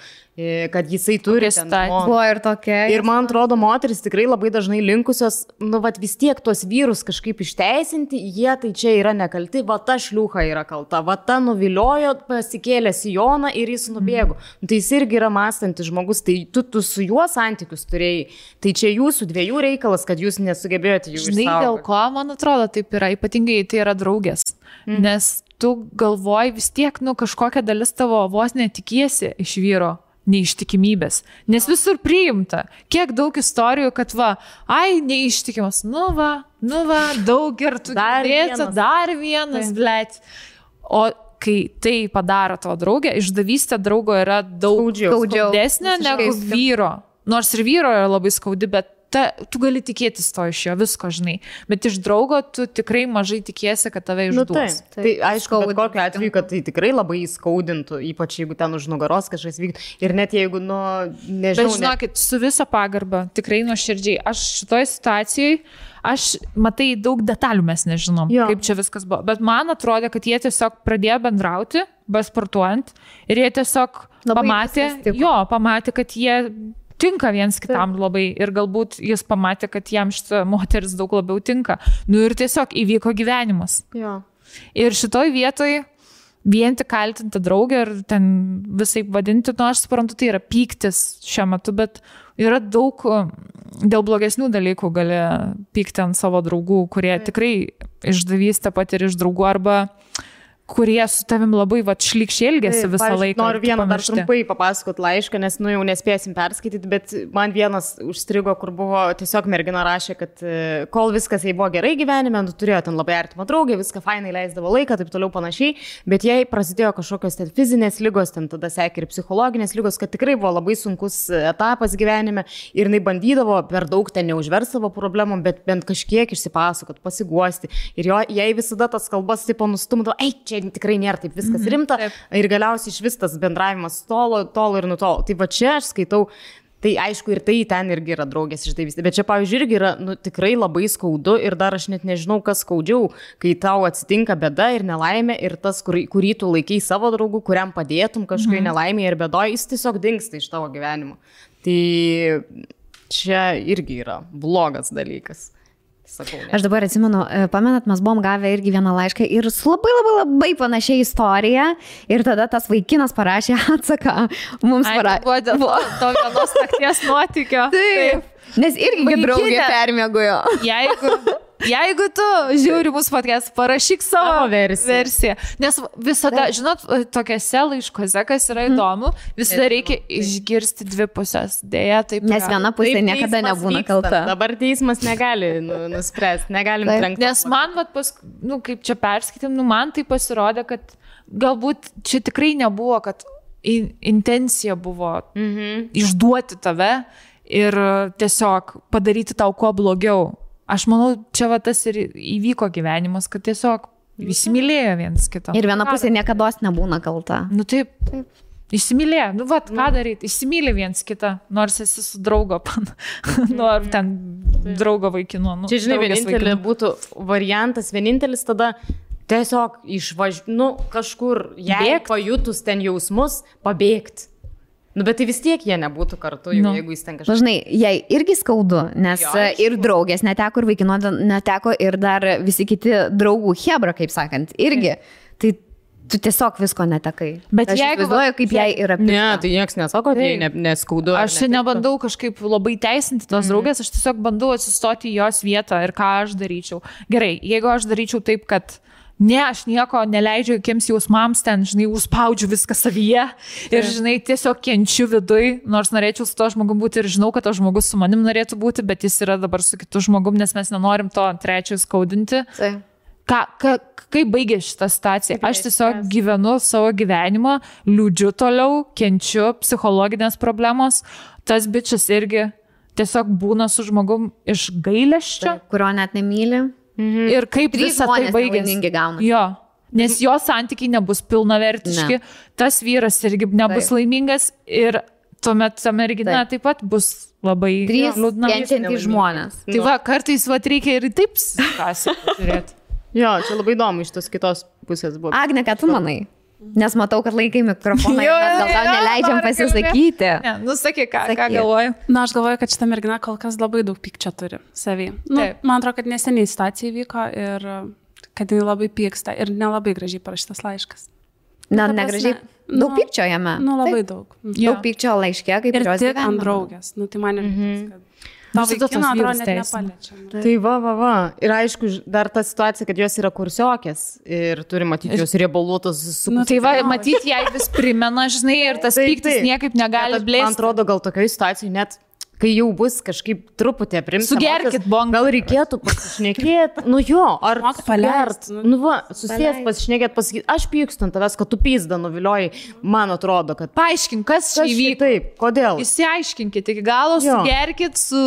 kad jisai turi. Buvo ir tokia. Ir man atrodo, moteris tikrai labai dažnai linkusios, nu, vat vis tiek tuos vyrus kažkaip išteisinti, jie tai čia yra nekalti, va ta šliuha yra kalta, va ta nuviliojo, pasikėlė Sijoną ir jis nubėgo. Mm. Tai jis irgi yra mąstantis žmogus, tai tu, tu su juo santykius turėjai. Tai čia jūsų dviejų reikalas, kad jūs nesugebėjote jų išsaugoti. Žinai, dėl ko, man atrodo, taip yra, ypatingai tai yra draugės. Mm. Nes tu galvoji vis tiek, nu, kažkokia dalis tavo vos netikiesi iš vyro neištikimybės. Nes visur priimta. Kiek daug istorijų, kad va, ai, neištikimas, nu va, nu va, daug ir tu dar vienas, dar vienas, blėt. O kai tai padaro tavo draugė, išdavystė draugo yra daug skaudesnė negu vyro. Nors ir vyro yra labai skaudi, bet ta, tu gali tikėtis to iš jo, visko žinai, bet iš draugo tu tikrai mažai tikėsi, kad tave Nu, išduos. taip, tai aišku, bet kokiu atveju, kad tai tikrai labai įskaudintų, ypač jeigu ten už nugaros kažkas vyktų. Ir net jeigu, nu, nežinau, Bet žinokit, su visa pagarba, tikrai nuoširdžiai, aš šitoje situacijoje, aš matai daug detalių mes nežinom, Jo. kaip čia viskas buvo. Bet man atrodė, kad jie tiesiog pradėjo bendrauti, besportuojant, ir jie tiesiog Labai pamatė, jo, pamatė, kad jie tinka viens kitam labai ir galbūt jis pamatė, kad jam šita moteris daug labiau tinka. Nu ir tiesiog įvyko gyvenimas. Jo. Ir šitoj vietoj vien tik kaltinti draugę ir ten visai vadinti, nu aš suprantu, tai yra pyktis šiuo metu, bet yra daug e, dėl blogesnių dalykų gali pykti ant savo draugų, kurie tikrai išdavystę patiria iš draugų arba kurie su tavim labai va šlikščiai elgesi Taip, visą pavyzdžiui, laiką. Noriu vieną dar trumpai papasakot laišką, nes, nu, jau nespėsim perskaityti, bet man vienas užstrigo, kur buvo tiesiog mergina rašė, kad e, kol viskas jai buvo gerai gyvenime, nu, turėjo ten labai artimą draugę, viską fainai leisdavo laiką, taip toliau panašiai, bet jai prasidėjo kažkokios ten fizinės lygos, ten tada sekė ir psichologinės lygos, kad tikrai buvo labai sunkus etapas gyvenime ir jinai bandydavo per daug ten neužvers savo problemom, bet bent kažkiek išsipasakot, pasiguosti. Ir jo, jai visada tas kalbas tipo nustumdavo, ei, čia tikrai nėra taip viskas rimta. taip. Ir galiausiai iš vis tas bendravimas tolo, tolo ir nutolo. Tai va čia aš skaitau. Tai aišku, ir tai ten irgi yra draugės išdavystė. Bet čia, pavyzdžiui, irgi yra nu, tikrai labai skaudu ir dar aš net nežinau, kas skaudžiau, kai tau atsitinka bėda ir nelaimė ir tas, kurį, kurį tu laikai savo draugų, kuriam padėtum kažkokiai mhm. nelaimė ir bėdoje, jis tiesiog dinksta iš tavo gyvenimo. Tai čia irgi yra blogas dalykas. Sakau, ne. Aš dabar atsimenu, e, pamenat, mes buvom gavę irgi vieną laišką ir su labai labai labai panašia istorija. Ir tada tas vaikinas parašė atsaką. Mums parašė. buvo dėl to, to vienos nakties nuotykio. Taip. Nes irgi Vaikine. draugė permėgojo. Jeigu, jeigu tu žiūri mūsų podcast, parašyk savo, versiją. versiją. Nes visada, žinot, tokiuose laiškuose, kas yra įdomu, visada reikia išgirsti dvi pusės. Deja, taip. Nes viena pusė Taip niekada nebūna vyksta. kalta. Dabar teismas negali nu, nuspręsti, negalim Taip. trenkti. Nes man, vat, pas, nu, kaip čia perskaitėm, nu, man tai pasirodė, kad galbūt čia tikrai nebuvo, kad in, intencija buvo Mhm. išduoti tave ir tiesiog padaryti tau kuo blogiau. Aš manau, čia va tas ir įvyko gyvenimas, kad tiesiog įsimylėjo vienas kitą. Ir viena pusė niekada nebūna kalta. Nu taip. Taip. Įsimylėjo, nu vat, ką daryti, įsimylė viens kitą, nors esi su draugo, pan, nu ar ten draugo vaikinu. Nu, Čia, žinai, vienintelė vaikinu. būtų variantas, vienintelis tada tiesiog išvaž... nu, kažkur, jei Bėgt. pajutus ten jausmus, pabėgti. Nu, bet tai vis tiek jie nebūtų kartu, jau, Nu. jeigu jis ten kažkas. žinai, jai irgi skaudu, nes Jo, aišku. ir draugės neteko, ir vaikino neteko, ir dar visi kiti draugų hebra, kaip sakant, irgi. Tai tu tiesiog visko netekai. Bet aš jeigu įsivaizduoju, va- kaip jai yra. Ne, pikta. tai niekas nesako, tai ne, neskaudu. Aš čia nebandau kažkaip labai teisinti tos Mhm. draugės, aš tiesiog bandau atsistoti į jos vietą ir ką aš daryčiau. Gerai, jeigu aš daryčiau taip, kad ne, aš nieko neleidžiu jokiems jausmams ten, žinai, užspaudžiu viską savyje ir, žinai, tiesiog kenčiu viduj, nors norėčiau su to žmogum būti ir žinau, kad to žmogus su manim norėtų būti, bet jis yra dabar su kitu žmogum, nes mes nenorim to trečio skaudinti. Taip. Ką, ka, kaip baigė šitą situaciją? Aš tiesiog gyvenu savo gyvenimą, liūdžiu toliau, kenčiu psichologinės problemos. Tas bičias irgi tiesiog būna su žmogum iš gailesčio. Kurio net nemyli. Mhm. Ir kaip visą tai baigėsi. Jo. Nes jo santykiai nebus pilnavertiški, Ne. tas vyras irgi nebus Taip. laimingas ir tuomet ta mergina taip pat bus labai liūdna. kenčiantys žmonės. Tai va, kartais va, reikia ir taip pasižiūrėti. Jo, čia labai įdomu iš tos kitos pusės buvo. Agne, ką tu manai? Nes matau, kad laikai mikrofoną Jo, mes gal jo, tau jo, neleidžiam noriu pasisakyti. Ne, nusakyk, ką, ką Sakyk. galvoju. Na, aš galvoju, kad šita mergina kol kas labai daug pykčio turi savį. Nu, Taip. man atrodo, kad neseniai situacija įvyko ir kad jinai labai pyksta ir nelabai gražiai parašytas laiškas. Na, Ta prasme, negražiai. nu, Daug pykčio jame. Nu, labai Taip. daug. Jo. Daug pykčio laiškė, kaip Ir jos tik ant gyvenime. draugės. Nu, tai man ir Mhm. tas, kad... Tau Visada vaikino, atrodo, vyrus net nepaliečia. nu. Tai va, va, va. Ir aišku, dar ta situacija, kad jos yra kursiokės ir turi matyti jos riebaluotus su... Nu, Tai va, matyti, jai vis primena, žinai, ir tas Taip, pyktis taip. niekaip negali aš- Man blėsti. atrodo, gal tokioje situacijoje net kai jau bus kažkaip truputį aprimti. Sugerkit bongą. Gal reikėtų pasišnekėti, nu jo, ar paleist, nu. nu va, susijęs pasišnekėti, pasakyti, aš pykstu ant tavęs, kad tu pysda nuvilioji, man atrodo, kad... Paaiškink, kas čia įvyko. Taip, kodėl? Įsiaiškinkit iki galo, Jo. sugerkit, su...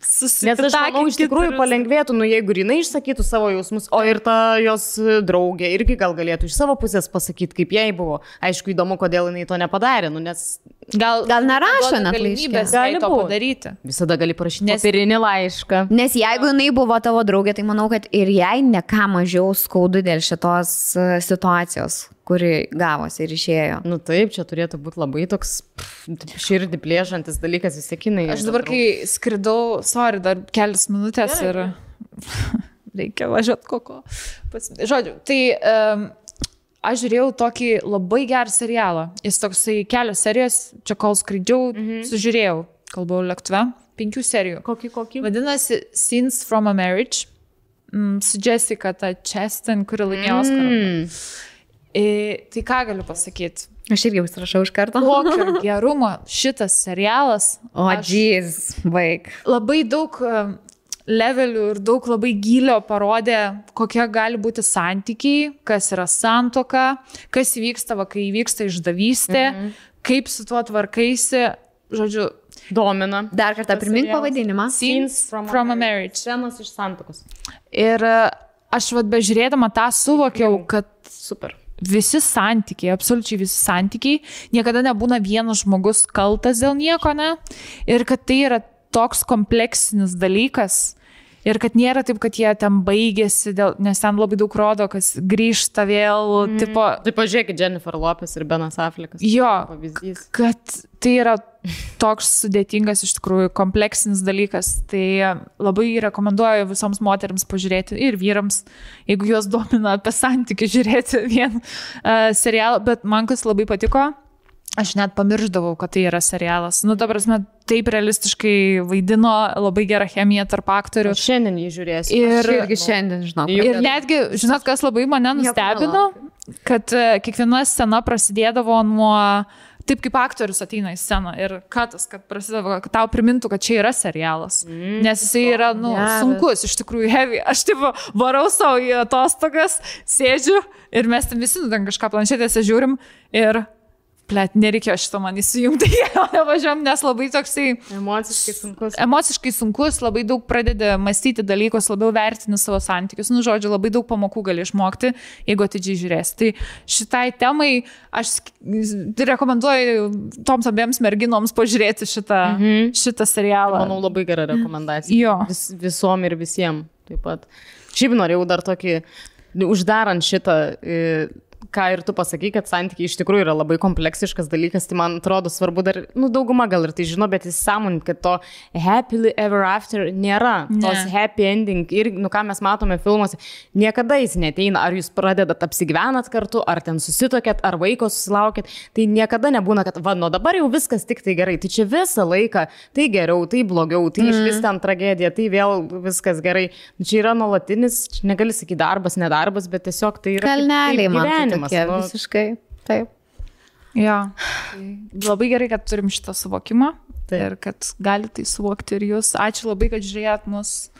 Nes aš manau, iš tikrųjų palengvėtų, nu jeigu jinai išsakytų savo jausmus, o ir ta jos draugė irgi gal galėtų iš savo pusės pasakyti, kaip jai buvo. Aišku, įdomu, kodėl jinai to nepadarė, nu, nes Gal, Gal nerašo net galimybės Gali to būt. padaryti. visada gali parašyti Nes- popierinį laišką. Nes jeigu jinai buvo tavo draugė, tai manau, kad ir jai ne ką mažiau skaudu dėl šitos e, situacijos, kuri gavosi ir išėjo. Nu taip, čia turėtų būti labai toks pff, širdį plėšantis dalykas įsėkinai. Aš dabar, kai skridau, sorry, dar kelias minutės ir reikia važiuoti koko. Pas... Žodžiu, tai um, aš žiūrėjau tokį labai gerą serialą. Jis toksai kelios serijos, čia kol skraidžiau, mhm. sužiūrėjau, kalbau lėktuve, penkių serijų. Kokį, kokį? Vadinasi Scenes from a Marriage. Mm, su Jessica, ta Chastain, kuri laimėjo Oscarą. Mm. E, tai ką galiu pasakyti? Aš irgi užsirašau iš karto. Kokio gerumo šitas serialas. O, jeez, baig. labai daug e, levelių ir daug labai gilio parodė, kokie gali būti santykiai, kas yra santoka, kas įvyksta, va, kai įvyksta išdavystė, mhm. kaip su tuo tvarkaisi. Žodžiu, Domina. Dar kartą primink pavadinimą. Scenes from, from a Marriage. Scenos iš santokos. Ir e, aš vad bežiūrėdama tą suvokiau, kad Super. visi santykiai, absoliučiai visi santykiai, niekada nebūna vienas žmogus kaltas dėl nieko, ne? Ir kad tai yra toks kompleksinis dalykas. Ir kad nėra taip, kad jie ten baigėsi, dėl, nes ten labai daug rodo, kas grįžta vėl, mm. tipo, Tai pažiūrėkit, Jennifer Lopez ir Benas Affleckas. jo, Pavyzdys. kad tai yra toks sudėtingas, iš tikrųjų, kompleksinis dalykas. Tai labai rekomenduoju visoms moteriams pažiūrėti ir vyrams, jeigu juos domina apie santykių, žiūrėti vien uh, serialą. Bet man kas labai patiko, aš net pamirždavau, kad tai yra serialas. Nu, ta prasme, taip realistiškai vaidino, labai gerą chemiją tarp aktorių. Aš šiandien jį žiūrėsiu. Ir, Aš irgi šiandien žinau. Jau- ir netgi, žinot, kas labai mane nustebino, kad e, kiekviena scena prasidėdavo nuo taip kaip aktorius ateina į sceną ir katas, kad prasideda, kad tau primintų, kad čia yra serialas. Mm, Nes jisai yra, nu, Geras. sunkus, iš tikrųjų, heavy. Aš taip varau savo į atostogas, sėdžiu ir mes ten visi, nu, ten kažką planšetėse žiūrim ir, plėt, nereikėjo šito man įsijungti, nevažiuom, nes labai toksai Emociškai sunkus. emociškai sunkus, labai daug pradedi mąstyti dalykus, labiau vertini savo santykius. Nu, žodžiu, labai daug pamokų gali išmokti, jeigu atidžiai žiūrėsi. Tai šitai temai aš rekomenduoju toms abiems merginoms pažiūrėti šitą, mhm. šitą serialą. Manau, labai gera rekomendacija. Jo. Vis, visom ir visiems taip pat. Šiaip norėjau dar tokį, uždarant šitą, e, ką ir tu pasakai, kad santykiai iš tikrųjų yra labai kompleksiškas dalykas, tai man atrodo svarbu dar, nu, dauguma gal ir tai žino, bet įsisamonint, kad to happily ever after nėra. Ne. Tos happy ending ir, nu, ką mes matome filmuose, niekada jis neteina, ar jūs pradedat apsigyvenat kartu, ar ten susitokėt, ar vaiko susilaukėt, tai niekada nebūna, kad, va, nuo dabar jau viskas tik tai gerai, tai čia visą laiką, tai geriau, tai blogiau, tai mm. iš vis ten tragedija, tai vėl viskas gerai. Nu, Čia yra nuolatinis, čia negali sakyti darbas, nedarbas, bet tiesiog tai yra Kalneliai man tai gyvenimas. tokie nu. visiškai. Taip. Jo. Tai labai gerai, kad turim šitą suvokimą Taip. ir kad galite tai suvokti ir jūs. Ačiū labai, kad žiūrėjot mus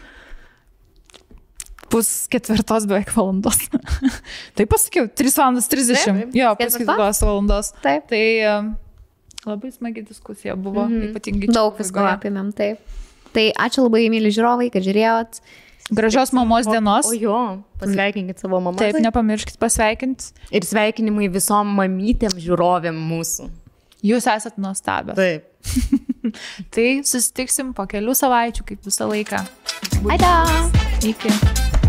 pus ketvirtos beveik valandos. tai pasakiau, 3 valandas 30. Taip, jo, pus ketvirtos? valandos. Taip. Tai um, labai smagi diskusija buvo, mm -hmm. ypatingai Daug visko apimėm, taip. Tai ačiū labai, myli žiūrovai, kad žiūrėjot. Gražios mamos dienos. O jo, pasveikinkit savo mamą. Taip, nepamirškit pasveikinti. Ir sveikinimai visom mamytėm žiūrovėm mūsų. Jūs esat nuostabios. Taip. Tai susitiksim po kelių savaičių, kaip visą laiką. Aida! Iki.